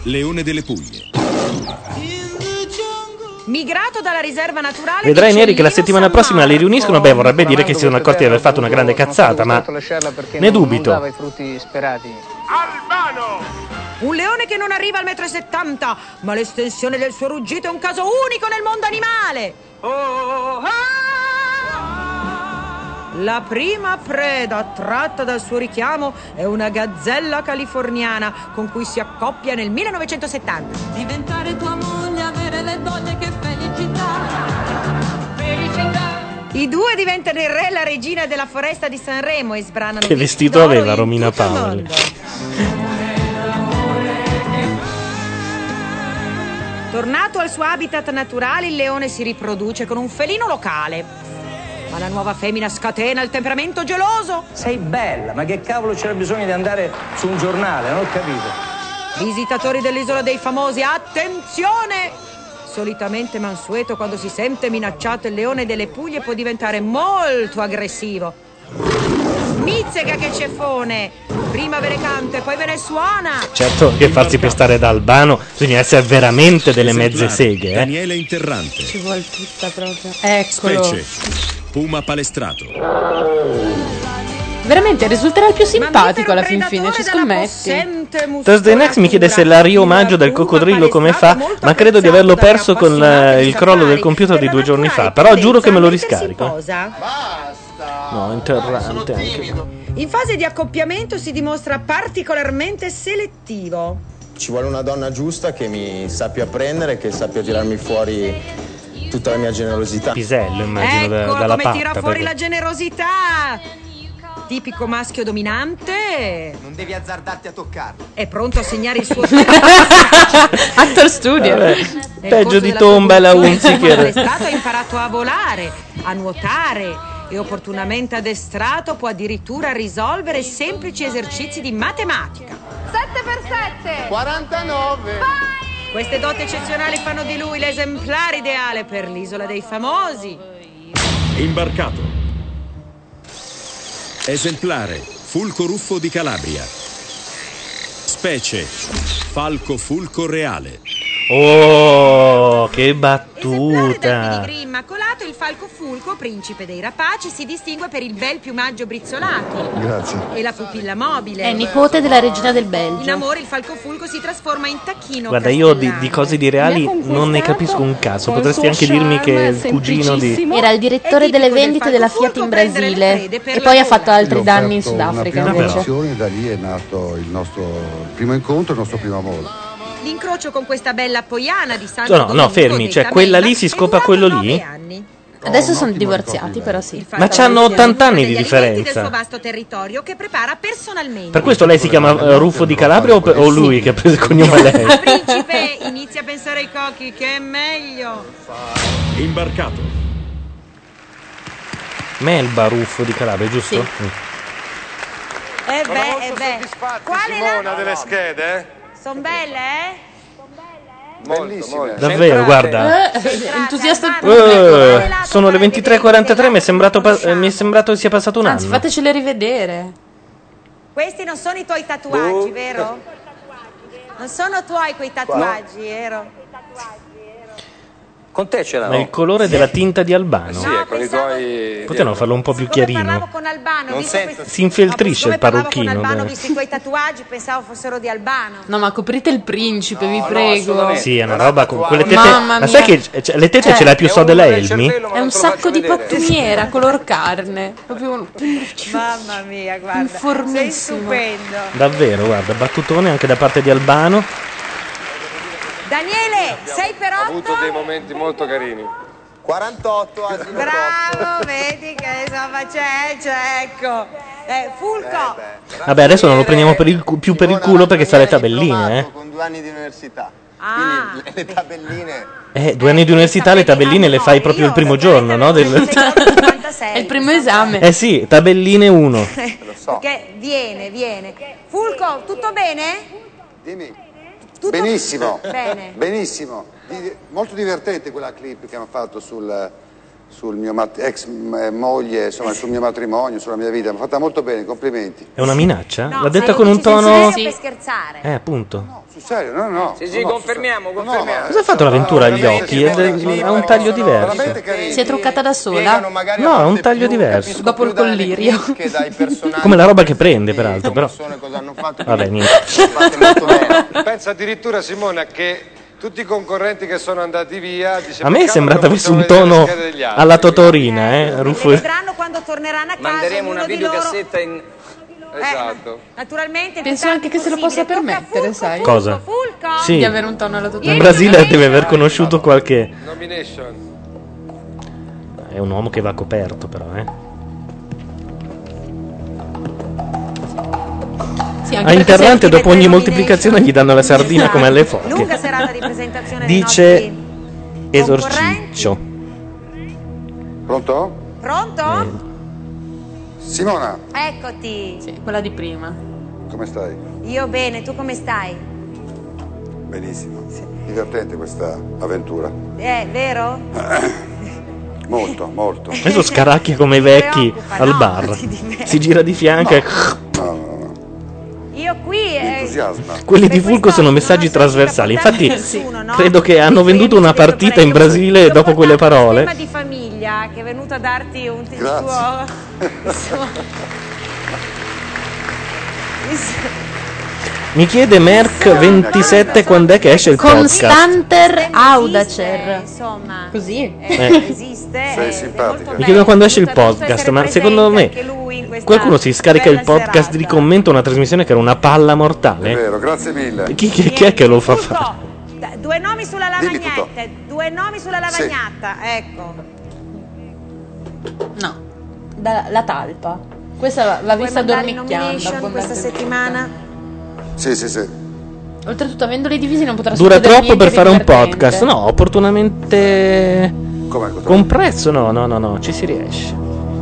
[SPEAKER 17] Leone delle Puglie.
[SPEAKER 1] Migrato dalla riserva naturale
[SPEAKER 10] Vedrai Neri che la settimana
[SPEAKER 1] San
[SPEAKER 10] prossima li riuniscono. Beh, vorrebbe dire che si sono accorti di aver fatto una grande cazzata, ma ne dubito.
[SPEAKER 19] i frutti sperati.
[SPEAKER 1] Un leone che non arriva al metro e settanta, ma l'estensione del suo ruggito è un caso unico nel mondo animale. La prima preda attratta dal suo richiamo è una gazzella californiana con cui si accoppia nel 1970.
[SPEAKER 47] Diventare tua moglie, avere le doglie, che felicità. Felicità.
[SPEAKER 1] I due diventano il re e la regina della foresta di Sanremo e sbranano
[SPEAKER 10] Che vestito aveva
[SPEAKER 1] in
[SPEAKER 10] Romina Paoli?
[SPEAKER 1] Tornato al suo habitat naturale, il leone si riproduce con un felino locale. Ma la nuova femmina scatena il temperamento geloso.
[SPEAKER 19] Sei bella, ma che cavolo c'era bisogno di andare su un giornale? Non ho capito.
[SPEAKER 1] Visitatori dell'isola dei famosi, attenzione! Solitamente mansueto quando si sente minacciato il leone delle Puglie può diventare molto aggressivo. Mizzega che ceffone! Prima ve ne canto e poi ve ne suona!
[SPEAKER 10] Certo che farsi pestare da Albano bisogna essere veramente delle mezze seghe, eh.
[SPEAKER 17] Daniele Interrante.
[SPEAKER 21] Ci vuole tutta proprio. Eccolo.
[SPEAKER 17] Specie. Puma Palestrato.
[SPEAKER 21] Veramente risulterà il più simpatico alla fin fine, ci scommetti.
[SPEAKER 10] Thursday Next mi chiede se la riomaggio del coccodrillo come fa, ma credo di averlo perso con il crollo del computer di due giorni fa. Però giuro che me lo riscarico.
[SPEAKER 1] Cosa?
[SPEAKER 10] No, Interrante anche.
[SPEAKER 1] In fase di accoppiamento si dimostra particolarmente selettivo.
[SPEAKER 48] Ci vuole una donna giusta che mi sappia prendere, che sappia tirarmi fuori tutta la mia generosità.
[SPEAKER 10] Pisello, immagino, da-
[SPEAKER 1] Ecco
[SPEAKER 10] dalla
[SPEAKER 1] come tira
[SPEAKER 10] patta.
[SPEAKER 1] fuori
[SPEAKER 10] perché-
[SPEAKER 1] la generosità. Tipico maschio dominante.
[SPEAKER 42] Non devi azzardarti a toccarlo.
[SPEAKER 1] È pronto a segnare il suo
[SPEAKER 21] Actor studio.
[SPEAKER 10] Peggio di tomba e la
[SPEAKER 1] produzione,
[SPEAKER 10] Unziker.
[SPEAKER 1] Arrestato ha imparato a volare, a nuotare e opportunamente addestrato può addirittura risolvere semplici esercizi di matematica.
[SPEAKER 40] 7 per 7.
[SPEAKER 42] 49.
[SPEAKER 1] Queste doti eccezionali fanno di lui l'esemplare ideale per l'isola dei famosi.
[SPEAKER 17] Imbarcato. Esemplare. Fulco ruffo di Calabria. Specie. Falco fulco reale.
[SPEAKER 10] Oh, che
[SPEAKER 1] Del
[SPEAKER 10] battuta.
[SPEAKER 1] Green Immacolato, il falco fulco, principe dei rapaci, si distingue per il bel piumaggio brizzolato
[SPEAKER 49] Grazie.
[SPEAKER 1] e la pupilla mobile.
[SPEAKER 21] È nipote della regina del
[SPEAKER 1] In
[SPEAKER 21] Belgio.
[SPEAKER 1] amore il falco fulco si trasforma in tacchino
[SPEAKER 10] Guarda, io di, di cose di reali non ne capisco un cazzo. Potresti anche dirmi che è il cugino di.
[SPEAKER 21] Era il direttore delle vendite della Fiat in Brasile e poi ha fatto altri danni in
[SPEAKER 49] offerto
[SPEAKER 21] Sudafrica
[SPEAKER 49] da lì è nato il nostro primo incontro, il nostro primo amore.
[SPEAKER 1] L'incrocio con questa bella poiana di Santo
[SPEAKER 10] No, no, fermi. Cioè, quella lì si scopre quello lì?
[SPEAKER 21] Adesso sono divorziati, però sì.
[SPEAKER 10] Ma c'hanno 80 anni di
[SPEAKER 1] del suo
[SPEAKER 10] differenza.
[SPEAKER 1] vasto territorio che prepara personalmente.
[SPEAKER 10] Per questo lei si chiama eh, Ruffo di Calabria o, o lui che ha preso il cognome lei?
[SPEAKER 1] Principe, inizia a pensare ai cocchi, che è meglio.
[SPEAKER 17] Imbarcato.
[SPEAKER 10] Melba Ruffo di Calabria, giusto?
[SPEAKER 1] Sì.
[SPEAKER 10] Mm.
[SPEAKER 1] Eh
[SPEAKER 4] Sono
[SPEAKER 1] beh,
[SPEAKER 4] molto
[SPEAKER 1] eh beh. Qual è
[SPEAKER 4] Simona,
[SPEAKER 1] la...
[SPEAKER 4] delle schede, eh?
[SPEAKER 1] Sono belle, eh?
[SPEAKER 4] Bellissime.
[SPEAKER 10] Davvero, guarda.
[SPEAKER 21] Eh, entusiasta il
[SPEAKER 10] Eh, sono le 23.43, mi è sembrato, pa- eh, mi è sembrato che sia passato un
[SPEAKER 21] Anzi,
[SPEAKER 10] anno.
[SPEAKER 21] fatecele rivedere.
[SPEAKER 1] Questi non sono i tuoi tatuaggi, vero? Non sono tuoi quei tatuaggi, vero?
[SPEAKER 19] Con te ce
[SPEAKER 10] Ma
[SPEAKER 19] l'hanno.
[SPEAKER 10] il colore della tinta di Albano.
[SPEAKER 4] Sì, è con i tuoi...
[SPEAKER 10] Potevano farlo un po' più
[SPEAKER 1] Parlavo
[SPEAKER 10] chiarino.
[SPEAKER 1] con Albano,
[SPEAKER 4] Non
[SPEAKER 1] visto
[SPEAKER 4] sento.
[SPEAKER 1] questi-
[SPEAKER 10] Si infiltrisce il
[SPEAKER 1] parlavo con
[SPEAKER 10] parrucchino.
[SPEAKER 1] Albano,
[SPEAKER 10] dai.
[SPEAKER 1] visto i tuoi tatuaggi, pensavo fossero di Albano.
[SPEAKER 21] No, ma coprite il principe, vi prego.
[SPEAKER 10] Sì, è una roba con quelle tette.
[SPEAKER 21] Mamma
[SPEAKER 10] Ma sai
[SPEAKER 21] mia.
[SPEAKER 10] che cioè, le tette
[SPEAKER 21] Cioè,
[SPEAKER 10] ce l'hai più so della Elmi?
[SPEAKER 21] È un sacco di pattumiera, color carne. Proprio un...
[SPEAKER 1] Mamma mia, guarda. Sei stupendo.
[SPEAKER 10] Davvero, guarda, battutone anche da parte di Albano.
[SPEAKER 1] Daniele, 6 per
[SPEAKER 4] Ha
[SPEAKER 1] 8.
[SPEAKER 4] avuto dei momenti molto carini.
[SPEAKER 42] 48, asino
[SPEAKER 1] Bravo, vedi che insomma c'è, c'è, ecco. Eh, Fulco.
[SPEAKER 10] Vabbè, adesso non lo prendiamo per il cu- più per il culo perché sa le tabelline, eh.
[SPEAKER 42] con due anni di università.
[SPEAKER 1] Ah.
[SPEAKER 42] Quindi le tabelline...
[SPEAKER 10] Eh, due anni di università, le tabelline le fai proprio il primo giorno, no? Del-
[SPEAKER 21] È il primo esame.
[SPEAKER 10] Eh sì, tabelline 1.
[SPEAKER 1] Perché viene, viene. Fulco, tutto bene?
[SPEAKER 49] Dimmi.
[SPEAKER 1] Tutto-
[SPEAKER 49] Benissimo. Benissimo. Molto divertente quella clip che hanno fatto sul, sul mio mat- ex moglie, insomma, sul mio matrimonio, sulla mia vita. Mi ha fatta molto bene, complimenti.
[SPEAKER 10] È una minaccia?
[SPEAKER 1] No,
[SPEAKER 10] L'ha detta con un tono.
[SPEAKER 1] serio per scherzare.
[SPEAKER 10] Eh, appunto.
[SPEAKER 49] Sul serio, no, no.
[SPEAKER 19] Sì, sì, confermiamo, confermiamo.
[SPEAKER 10] Cosa ha fatto l'avventura agli occhi? È ha un taglio diverso.
[SPEAKER 21] Si è truccata da sola?
[SPEAKER 10] No, ha un taglio diverso.
[SPEAKER 21] Dopo il collirio.
[SPEAKER 42] Che dai personaggi
[SPEAKER 10] Come la roba che prende, peraltro, però.
[SPEAKER 42] cosa hanno fatto
[SPEAKER 10] Vabbè, niente.
[SPEAKER 4] Pensa addirittura Simona che tutti i concorrenti che sono andati via. Dice,
[SPEAKER 10] A me è
[SPEAKER 4] "Peccato
[SPEAKER 10] sembrato avesse un tono
[SPEAKER 4] le schede degli altri".
[SPEAKER 10] alla Totorina, eh, Ruffo.
[SPEAKER 1] Vedranno quando torneranno a casa.
[SPEAKER 19] Manderemo una
[SPEAKER 1] di loro-
[SPEAKER 19] videocassetta in...
[SPEAKER 4] Esatto.
[SPEAKER 1] Naturalmente
[SPEAKER 21] Penso anche che se lo possa permettere, sai.
[SPEAKER 10] Cosa? Sì.
[SPEAKER 21] Di avere un tono alla
[SPEAKER 10] In
[SPEAKER 21] Totorina.
[SPEAKER 10] Brasile deve aver conosciuto qualche...
[SPEAKER 4] Nomination.
[SPEAKER 10] È un uomo che va coperto però, eh.
[SPEAKER 21] Sì, anche
[SPEAKER 10] A Interrante dopo ogni moltiplicazione gli danno la sardina come alle
[SPEAKER 1] Lunga
[SPEAKER 10] foche.
[SPEAKER 1] Serata di presentazione
[SPEAKER 10] Dice esorciccio.
[SPEAKER 49] Pronto?
[SPEAKER 1] Pronto?
[SPEAKER 49] Simona,
[SPEAKER 1] Eccoti.
[SPEAKER 21] Sì, quella di prima.
[SPEAKER 49] come stai?
[SPEAKER 1] Io bene, tu come stai?
[SPEAKER 49] Benissimo. Divertente questa avventura.
[SPEAKER 1] Eh, vero?
[SPEAKER 49] Molto, molto.
[SPEAKER 10] Adesso scaracchia come i vecchi al bar. Si gira di fianco e...
[SPEAKER 1] Io qui eh,
[SPEAKER 49] Entusiasma.
[SPEAKER 10] Quelli di Fulco sono messaggi trasversali. Infatti, credo che hanno venduto una partita in Brasile dopo quelle parole.
[SPEAKER 1] di famiglia che è venuto a darti un il
[SPEAKER 49] Grazie.
[SPEAKER 1] suo-
[SPEAKER 10] Mi chiede Merck27 quando è che esce il podcast.
[SPEAKER 21] Constanter Audacer.
[SPEAKER 1] insomma
[SPEAKER 21] Così?
[SPEAKER 10] Eh.
[SPEAKER 1] esiste
[SPEAKER 49] Sei
[SPEAKER 1] eh,
[SPEAKER 49] simpatica.
[SPEAKER 10] Mi chiedono quando esce il podcast, ma secondo me qualcuno si scarica il podcast di commento una trasmissione che era una palla
[SPEAKER 49] È
[SPEAKER 10] mortale.
[SPEAKER 49] vero, grazie mille.
[SPEAKER 10] Chi, chi- chi è che lo fa fare?
[SPEAKER 1] Due nomi sulla lavagnetta due nomi sulla
[SPEAKER 49] Sì.
[SPEAKER 1] lavagnata ecco
[SPEAKER 21] No. Da- la talpa. Questa
[SPEAKER 1] Vuoi
[SPEAKER 21] vista dormicchiando.
[SPEAKER 1] nomination questa settimana
[SPEAKER 49] Sì, sì, sì.
[SPEAKER 21] Oltretutto, avendoli divisi non potrà
[SPEAKER 10] Dura troppo per fare un podcast. No, opportunamente
[SPEAKER 49] Come?
[SPEAKER 10] compresso. No, no, no, no, ci si riesce.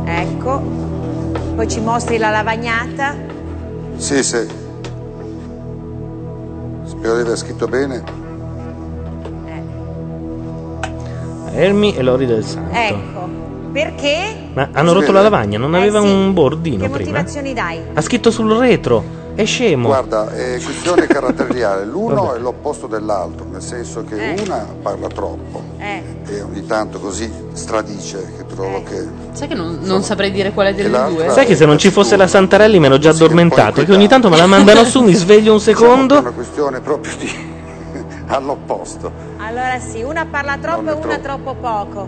[SPEAKER 1] ecco poi ci mostri la lavagnata
[SPEAKER 49] Sì, sì. Spero di aver scritto bene.
[SPEAKER 10] Ermi e Lori del Santo.
[SPEAKER 1] ecco perché
[SPEAKER 10] Ma hanno rotto la lavagna, non aveva
[SPEAKER 1] Eh sì.
[SPEAKER 10] un bordino
[SPEAKER 1] che
[SPEAKER 10] prima?
[SPEAKER 1] motivazioni dai
[SPEAKER 10] Ha scritto sul retro. È scemo.
[SPEAKER 49] Guarda, è questione caratteriale. L'uno
[SPEAKER 10] Vabbè.
[SPEAKER 49] è l'opposto dell'altro, nel senso che
[SPEAKER 1] Eh.
[SPEAKER 49] una parla troppo
[SPEAKER 1] eh.
[SPEAKER 49] e ogni tanto così stradice, che trovo che...
[SPEAKER 21] Sai che non, non saprei dire quale delle due?
[SPEAKER 10] Sai che se non ci fosse la Santarelli me l'ho già addormentato. Che ogni tanto me la mandano su, mi sveglio un
[SPEAKER 49] Diciamo che è
[SPEAKER 10] secondo.
[SPEAKER 49] una questione proprio di... all'opposto.
[SPEAKER 1] allora sì una parla troppo e una
[SPEAKER 49] troppo.
[SPEAKER 1] troppo poco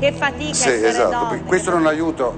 [SPEAKER 1] che fatica
[SPEAKER 49] Sì,
[SPEAKER 1] essere
[SPEAKER 49] esatto.
[SPEAKER 1] donne.
[SPEAKER 49] Questo non aiuta...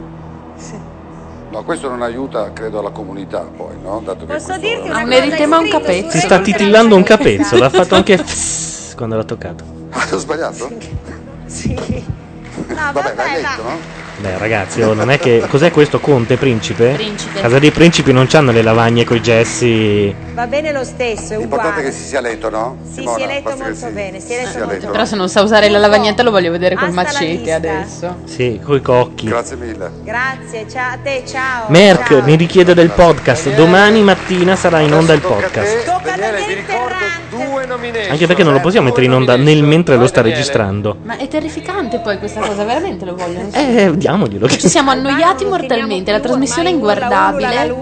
[SPEAKER 49] No, questo non aiuta, credo, alla comunità poi, no? Dato che
[SPEAKER 1] Posso
[SPEAKER 49] questo
[SPEAKER 1] dirti una
[SPEAKER 21] Un
[SPEAKER 1] cosa?
[SPEAKER 21] meritema un capezzo.
[SPEAKER 10] Si
[SPEAKER 1] su
[SPEAKER 10] sta titillando un
[SPEAKER 1] questa-
[SPEAKER 10] capezzolo. Ha fatto anche quando l'ha toccato.
[SPEAKER 49] Ah, ho sbagliato?
[SPEAKER 1] Sì. No,
[SPEAKER 49] Vabbè,
[SPEAKER 1] vabbè,
[SPEAKER 49] l'hai
[SPEAKER 1] va.
[SPEAKER 49] letto, no?
[SPEAKER 10] Beh, ragazzi, oh, non è che. Cos'è questo? Conte, principe?
[SPEAKER 21] Principe.
[SPEAKER 10] Casa dei principi non hanno le lavagne coi gessi.
[SPEAKER 1] Va bene lo stesso, è
[SPEAKER 49] L'importante è
[SPEAKER 1] uguale.
[SPEAKER 49] che si sia letto, no?
[SPEAKER 1] Sì,
[SPEAKER 49] Simona,
[SPEAKER 1] si è letto
[SPEAKER 49] basta che
[SPEAKER 1] molto
[SPEAKER 49] si-
[SPEAKER 1] bene, si è letto molto
[SPEAKER 49] letto.
[SPEAKER 21] Però se non sa usare la lavagnetta lo voglio vedere col
[SPEAKER 1] Hasta la
[SPEAKER 21] macete
[SPEAKER 1] vista.
[SPEAKER 21] adesso.
[SPEAKER 10] Sì, coi cocchi.
[SPEAKER 49] Grazie mille.
[SPEAKER 1] Grazie, ciao a te, ciao.
[SPEAKER 10] Merck
[SPEAKER 1] ciao.
[SPEAKER 10] mi richiede del podcast. Domani mattina sarà in onda il
[SPEAKER 4] Tocca a
[SPEAKER 10] podcast.
[SPEAKER 4] te, Daniele, vi ricordo.
[SPEAKER 10] Anche perché non lo possiamo mettere in onda
[SPEAKER 4] nomination.
[SPEAKER 10] nel mentre lo sta registrando.
[SPEAKER 21] Ma è terrificante poi questa cosa, veramente lo vogliono.
[SPEAKER 10] Eh, diamoglielo.
[SPEAKER 21] Ci siamo annoiati mortalmente, la trasmissione è inguardabile.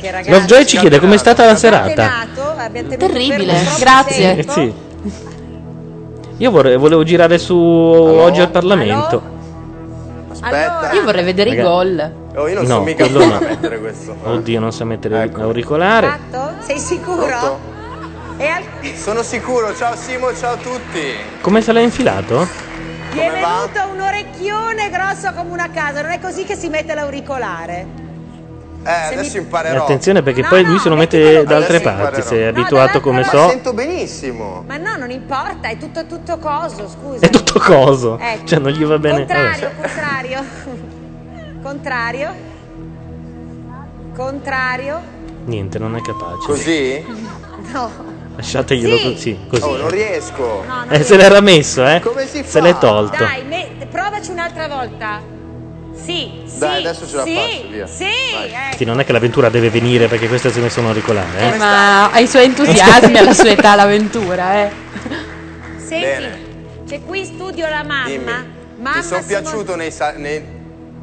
[SPEAKER 1] Ragazzi.
[SPEAKER 10] Lovejoy ci chiede com'è stata la serata.
[SPEAKER 21] Terribile, grazie.
[SPEAKER 10] Eh, sì. Io vorrei- volevo girare su oggi al Parlamento.
[SPEAKER 19] Aspetta.
[SPEAKER 21] Io vorrei vedere
[SPEAKER 10] Raga-
[SPEAKER 21] i gol.
[SPEAKER 19] Oh, io non
[SPEAKER 10] No,
[SPEAKER 19] so mica
[SPEAKER 10] quello no.
[SPEAKER 19] mettere questo.
[SPEAKER 10] Oddio, non sa mettere
[SPEAKER 19] Ecco.
[SPEAKER 10] l'auricolare.
[SPEAKER 1] Fatto? Sei sicuro? E al...
[SPEAKER 19] Sono sicuro, ciao Simo, ciao a tutti.
[SPEAKER 10] Come se l'ha infilato?
[SPEAKER 1] Gli è venuto un orecchione grosso come una casa, non è così che si mette l'auricolare.
[SPEAKER 19] Eh, adesso
[SPEAKER 10] E
[SPEAKER 19] imparerò.
[SPEAKER 10] attenzione perché
[SPEAKER 1] No,
[SPEAKER 10] poi
[SPEAKER 1] no,
[SPEAKER 10] lui se lo mette da altre parti. Se è
[SPEAKER 1] No,
[SPEAKER 10] abituato come
[SPEAKER 19] Ma
[SPEAKER 10] so.
[SPEAKER 19] sento benissimo.
[SPEAKER 1] Ma no, non importa, è tutto, tutto coso, scusa.
[SPEAKER 10] È tutto coso.
[SPEAKER 1] Ecco.
[SPEAKER 10] Cioè, non gli va bene.
[SPEAKER 1] Contrario, contrario. contrario. Contrario.
[SPEAKER 10] Niente, non è capace.
[SPEAKER 19] Ccosì?
[SPEAKER 1] No.
[SPEAKER 10] Lasciateglielo
[SPEAKER 1] Sì.
[SPEAKER 10] così. così.
[SPEAKER 19] Oh, non riesco.
[SPEAKER 1] No, non
[SPEAKER 10] Eh, se l'era messo, eh.
[SPEAKER 19] Come si
[SPEAKER 10] Se
[SPEAKER 19] fa?
[SPEAKER 10] l'è tolto.
[SPEAKER 1] Dai, me- provaci un'altra volta. Sì, sì.
[SPEAKER 19] Dai, adesso ce la
[SPEAKER 1] sì,
[SPEAKER 19] faccio, via.
[SPEAKER 1] Sì, ecco.
[SPEAKER 10] Sì, non è che l'avventura deve venire perché queste se ne sono auricolare,
[SPEAKER 21] Eh,
[SPEAKER 10] eh.
[SPEAKER 21] ma ha i suoi entusiasmi alla sua età l'avventura, eh.
[SPEAKER 1] Senti,
[SPEAKER 19] Bene.
[SPEAKER 1] c'è qui in studio la mamma.
[SPEAKER 19] Dimmi.
[SPEAKER 1] Mamma
[SPEAKER 19] Ti sono piaciuto nei, sa- nei-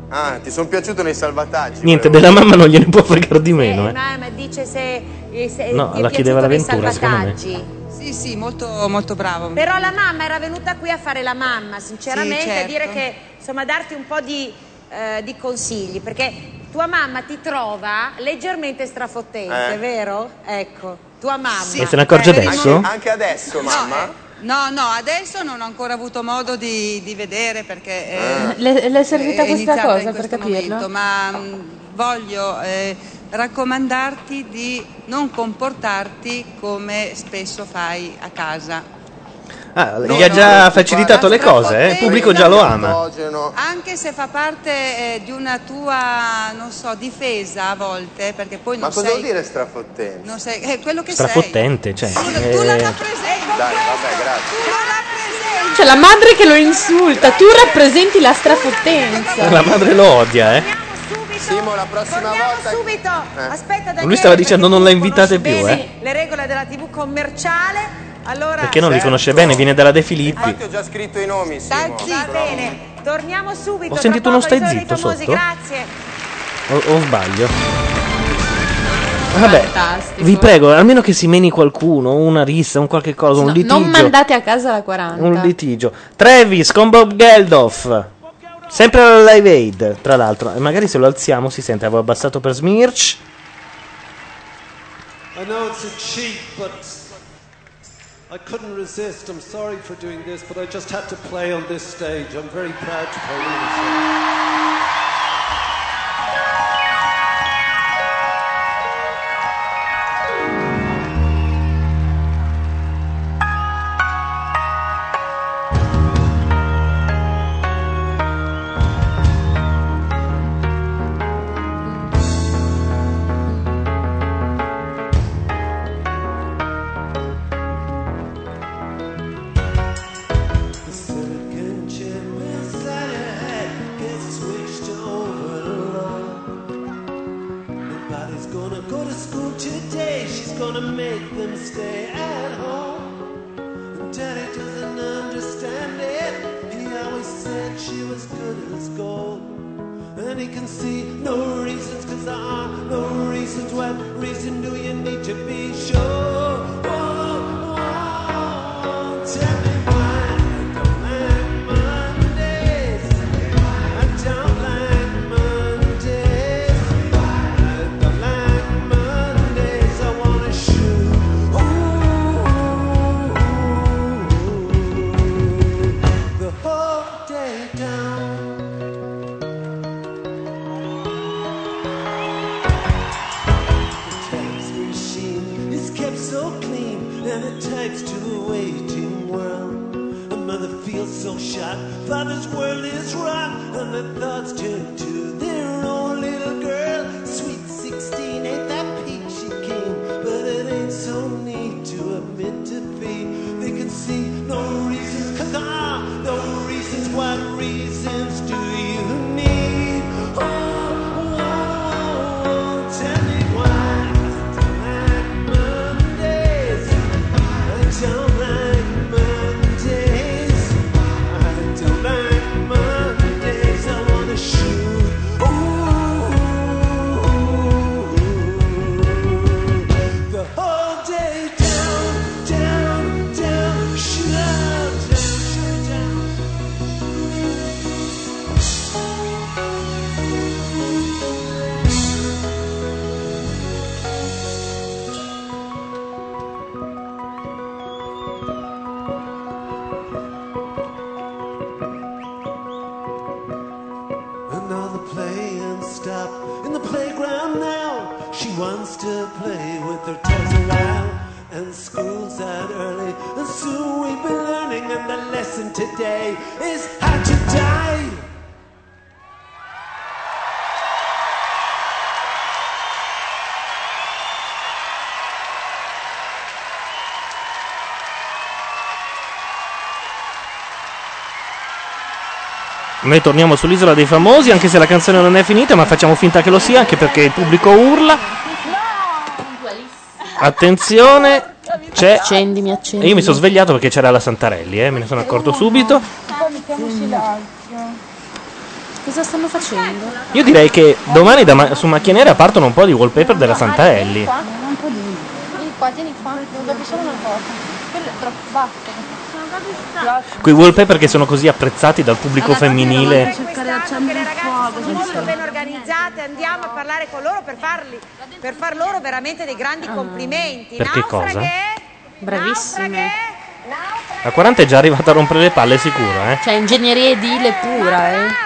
[SPEAKER 19] Ah, ti sono piaciuto nei salvataggi.
[SPEAKER 10] Niente,
[SPEAKER 19] volevo
[SPEAKER 10] della mamma non gliene può fregare di meno,
[SPEAKER 1] Eh,
[SPEAKER 10] eh.
[SPEAKER 1] mamma dice se, eh, se
[SPEAKER 10] No,
[SPEAKER 1] ti è
[SPEAKER 10] la chiedeva l'avventura, secondo me.
[SPEAKER 50] Sì, sì, molto, molto bravo.
[SPEAKER 1] Però la mamma era venuta qui a fare la mamma, sinceramente,
[SPEAKER 50] Sì,
[SPEAKER 1] a
[SPEAKER 50] certo.
[SPEAKER 1] dire che, insomma, darti un po' di, eh, di consigli, perché tua mamma ti trova leggermente strafottente,
[SPEAKER 19] Eh.
[SPEAKER 1] vero? Ecco, tua mamma.
[SPEAKER 10] E se ne accorge
[SPEAKER 19] Eh,
[SPEAKER 10] adesso?
[SPEAKER 19] Anche, anche adesso, mamma?
[SPEAKER 50] No, no, adesso non ho ancora avuto modo di, di vedere perché eh.
[SPEAKER 21] Le- le è servita
[SPEAKER 50] è
[SPEAKER 21] questa cosa
[SPEAKER 50] in
[SPEAKER 21] per
[SPEAKER 50] questo
[SPEAKER 21] capirlo?
[SPEAKER 50] momento, ma mh, voglio eh, raccomandarti di non comportarti come spesso fai a casa.
[SPEAKER 51] Ah, gli ha già facilitato le cose, eh? il pubblico già lo ama.
[SPEAKER 50] Anche se fa parte eh, di una tua, non so, difesa a volte, perché poi
[SPEAKER 42] Ma
[SPEAKER 50] non
[SPEAKER 42] cosa
[SPEAKER 50] sei...
[SPEAKER 42] vuol dire strafottente?
[SPEAKER 50] Non sei è quello che sei.
[SPEAKER 10] Strafottente, cioè.
[SPEAKER 50] Tu la
[SPEAKER 10] eh,
[SPEAKER 50] rappresenti.
[SPEAKER 42] Dai, vabbè, grazie.
[SPEAKER 50] Tu la rappresenti.
[SPEAKER 21] C'è la madre che lo insulta, tu rappresenti la strafottenza.
[SPEAKER 10] La madre lo odia, eh.
[SPEAKER 42] Simo, la prossima
[SPEAKER 1] Torniamo
[SPEAKER 42] volta...
[SPEAKER 1] subito. Aspetta, Daniele,
[SPEAKER 10] Lui stava dicendo non la invitate più, eh.
[SPEAKER 1] Le regole della TV commerciale. Allora
[SPEAKER 10] Perché non li conosce bene, viene dalla De Filippi.
[SPEAKER 42] Infatti ho già scritto i nomi, Simo.
[SPEAKER 1] Va bene, torniamo subito.
[SPEAKER 10] Ho sentito uno stai zitto
[SPEAKER 1] famosi,
[SPEAKER 10] sotto?
[SPEAKER 1] Grazie.
[SPEAKER 10] O, o sbaglio? Vabbè,
[SPEAKER 21] Fantastico.
[SPEAKER 10] vi prego, almeno che si meni qualcuno, una rissa, un qualche cosa, un
[SPEAKER 21] No,
[SPEAKER 10] litigio.
[SPEAKER 21] non mandate a casa la 40.
[SPEAKER 10] Un litigio. Travis con Bob Geldof. Sempre alla Live Aid, tra l'altro. E magari se lo alziamo si sente, avevo abbassato per Smirch.
[SPEAKER 33] I know it's a cheat, but I couldn't resist. I'm sorry for doing this, but I just had to play on this stage. I'm very proud to play on this stage.
[SPEAKER 10] Noi torniamo sull'isola dei famosi, anche se la canzone non è finita, ma facciamo finta che lo sia, anche perché il pubblico urla. Attenzione, c'è.
[SPEAKER 21] Accendimi, accendi.
[SPEAKER 10] E io mi sono svegliato perché c'era la Santarelli, eh, me ne sono accorto subito.
[SPEAKER 21] Cosa stanno facendo?
[SPEAKER 10] Io direi che domani da ma- su Macchia Nera partono un po' di wallpaper della Santarelli.
[SPEAKER 18] Un po' di... Vieni qua, tieni qua, devo darvi solo una cosa. Quello è troppo basso.
[SPEAKER 10] Quei wallpaper che sono così apprezzati dal pubblico femminile.
[SPEAKER 18] cercare di accendere il fuoco.
[SPEAKER 1] sono molto ben organizzate, andiamo a parlare con loro per, farli, per far loro veramente dei grandi complimenti.
[SPEAKER 10] Perché cosa?
[SPEAKER 1] Naufraghe?
[SPEAKER 21] Bravissime.
[SPEAKER 1] Naufraghe?
[SPEAKER 10] A 40 è già arrivata a rompere le palle sicuro, eh.
[SPEAKER 21] Cioè, ingegneria edile pura, eh.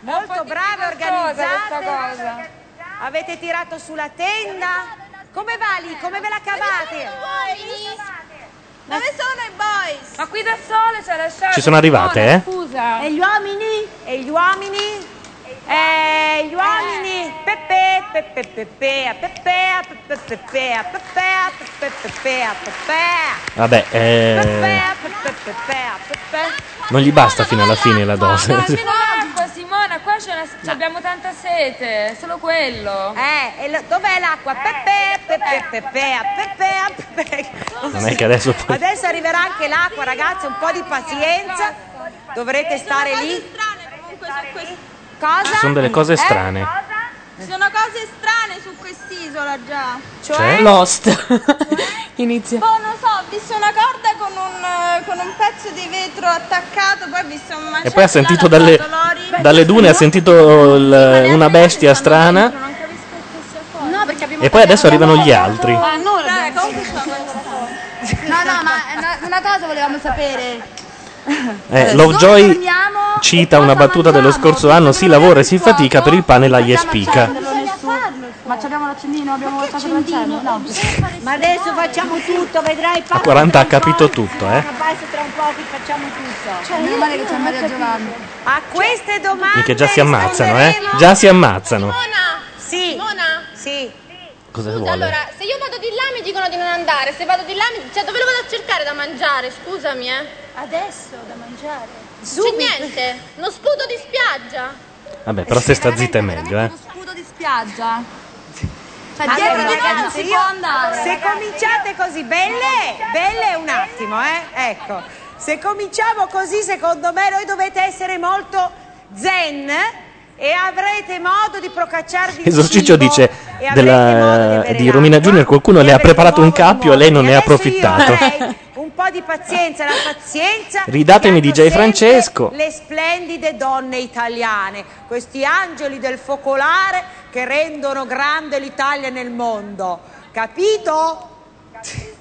[SPEAKER 1] Molto brave, organizzate. Avete tirato sulla tenda. Come va lì? Come ve la cavate?
[SPEAKER 23] Dove sono i boys?
[SPEAKER 52] Ma qui da sole c'è lasciato.
[SPEAKER 10] Ci sono arrivate, eh?
[SPEAKER 52] Scusa.
[SPEAKER 1] E gli uomini? E gli uomini? E gli uomini? Pepe, pepe, pepea, pepea, pepe, pepea, pepea, pepe, pepea, pepea.
[SPEAKER 10] Vabbè, eh,
[SPEAKER 1] Pepea, pepe, pepea, pepe.
[SPEAKER 10] non gli basta fino alla fine la dose.
[SPEAKER 52] No, almeno l'acqua, Simona, qua c'è una- abbiamo tanta sete, solo quello.
[SPEAKER 1] Eh, e lo- dov'è l'acqua? Pepe, pepe, pepea, pepea, pepe.
[SPEAKER 10] Non è che adesso poi...
[SPEAKER 1] Adesso arriverà anche l'acqua, ragazzi, un po' di pazienza. Dovrete stare lì. Cosa?
[SPEAKER 10] Ci sono delle cose
[SPEAKER 1] Eh?
[SPEAKER 10] strane.
[SPEAKER 23] Ci sono cose strane su quest'isola già.
[SPEAKER 10] Cioè?
[SPEAKER 21] Lost. Inizia.
[SPEAKER 23] Boh, non so, ho visto una corda con un, eh, con un pezzo di vetro attaccato, poi ho visto un macello
[SPEAKER 10] E poi ha sentito dalle, dalle dune, ha sentito il- una bestia strana.
[SPEAKER 23] No, perché abbiamo
[SPEAKER 10] E poi adesso arrivano gli altri.
[SPEAKER 23] Ah, no, No, no, ma una, una cosa volevamo sapere.
[SPEAKER 10] Eh, Lovejoy cita una battuta dello scorso anno: si lavora e si fatica per il pane l'aglio e spica.
[SPEAKER 23] Ma abbiamo l'accendino, abbiamo lasciato l'accendino. No.
[SPEAKER 14] Ma adesso facciamo tutto, vedrai
[SPEAKER 10] A 40 ha capito tutto, eh.
[SPEAKER 14] Basta tra un po' che facciamo tutto.
[SPEAKER 23] Cioè, meno male che c'è Maria Giovanni.
[SPEAKER 1] A queste domande
[SPEAKER 10] Minchia, già si ammazzano, eh. Già si ammazzano.
[SPEAKER 1] Sì.
[SPEAKER 23] Mona?
[SPEAKER 1] Sì.
[SPEAKER 10] Cosa
[SPEAKER 23] Scusa,
[SPEAKER 10] vuole?
[SPEAKER 23] allora, se io vado di là mi dicono di non andare, se vado di là, mi... cioè dove lo vado a cercare da mangiare? Scusami, eh. Adesso da mangiare. C'è niente, uno sputo di spiaggia.
[SPEAKER 10] Vabbè, però se sta zitta è meglio, eh.
[SPEAKER 23] Sputo di spiaggia. Cioè,
[SPEAKER 1] Allora,
[SPEAKER 23] dietro di noi non
[SPEAKER 1] ragazzi,
[SPEAKER 23] si
[SPEAKER 1] io-
[SPEAKER 23] può andare.
[SPEAKER 1] Se cominciate così, belle, belle un attimo, eh? Ecco, se cominciamo così, secondo me, noi dovete essere molto zen e avrete modo di procacciarvi il
[SPEAKER 10] Esorciccio dice
[SPEAKER 1] e
[SPEAKER 10] della,
[SPEAKER 1] avere
[SPEAKER 10] di Romina Junior qualcuno le ha preparato un cappio e lei non ne ha approfittato.
[SPEAKER 1] Un po' di pazienza, la pazienza.
[SPEAKER 10] Ridatemi DJ Francesco.
[SPEAKER 1] Le splendide donne italiane, questi angeli del focolare che rendono grande l'Italia nel mondo. Capito?
[SPEAKER 23] Sì,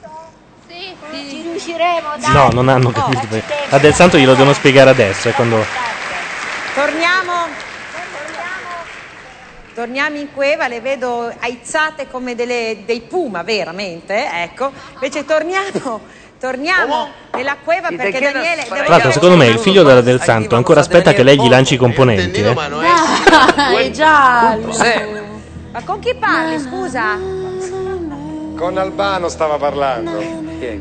[SPEAKER 14] Ci riusciremo, dai.
[SPEAKER 10] No, non hanno capito. A Del Santo glielo devono spiegare adesso, è quando...
[SPEAKER 1] Torniamo. Torniamo in cueva, le vedo aizzate come delle- dei puma, veramente, ecco. Invece torniamo, torniamo nella cueva perché Daniele... devo
[SPEAKER 10] Tra l'altro, secondo me il figlio della Del Santo ancora aspetta che lei gli lanci i componenti, eh.
[SPEAKER 21] Dai, giallo.
[SPEAKER 1] Ma con chi parli, scusa?
[SPEAKER 4] Con Albano stava parlando.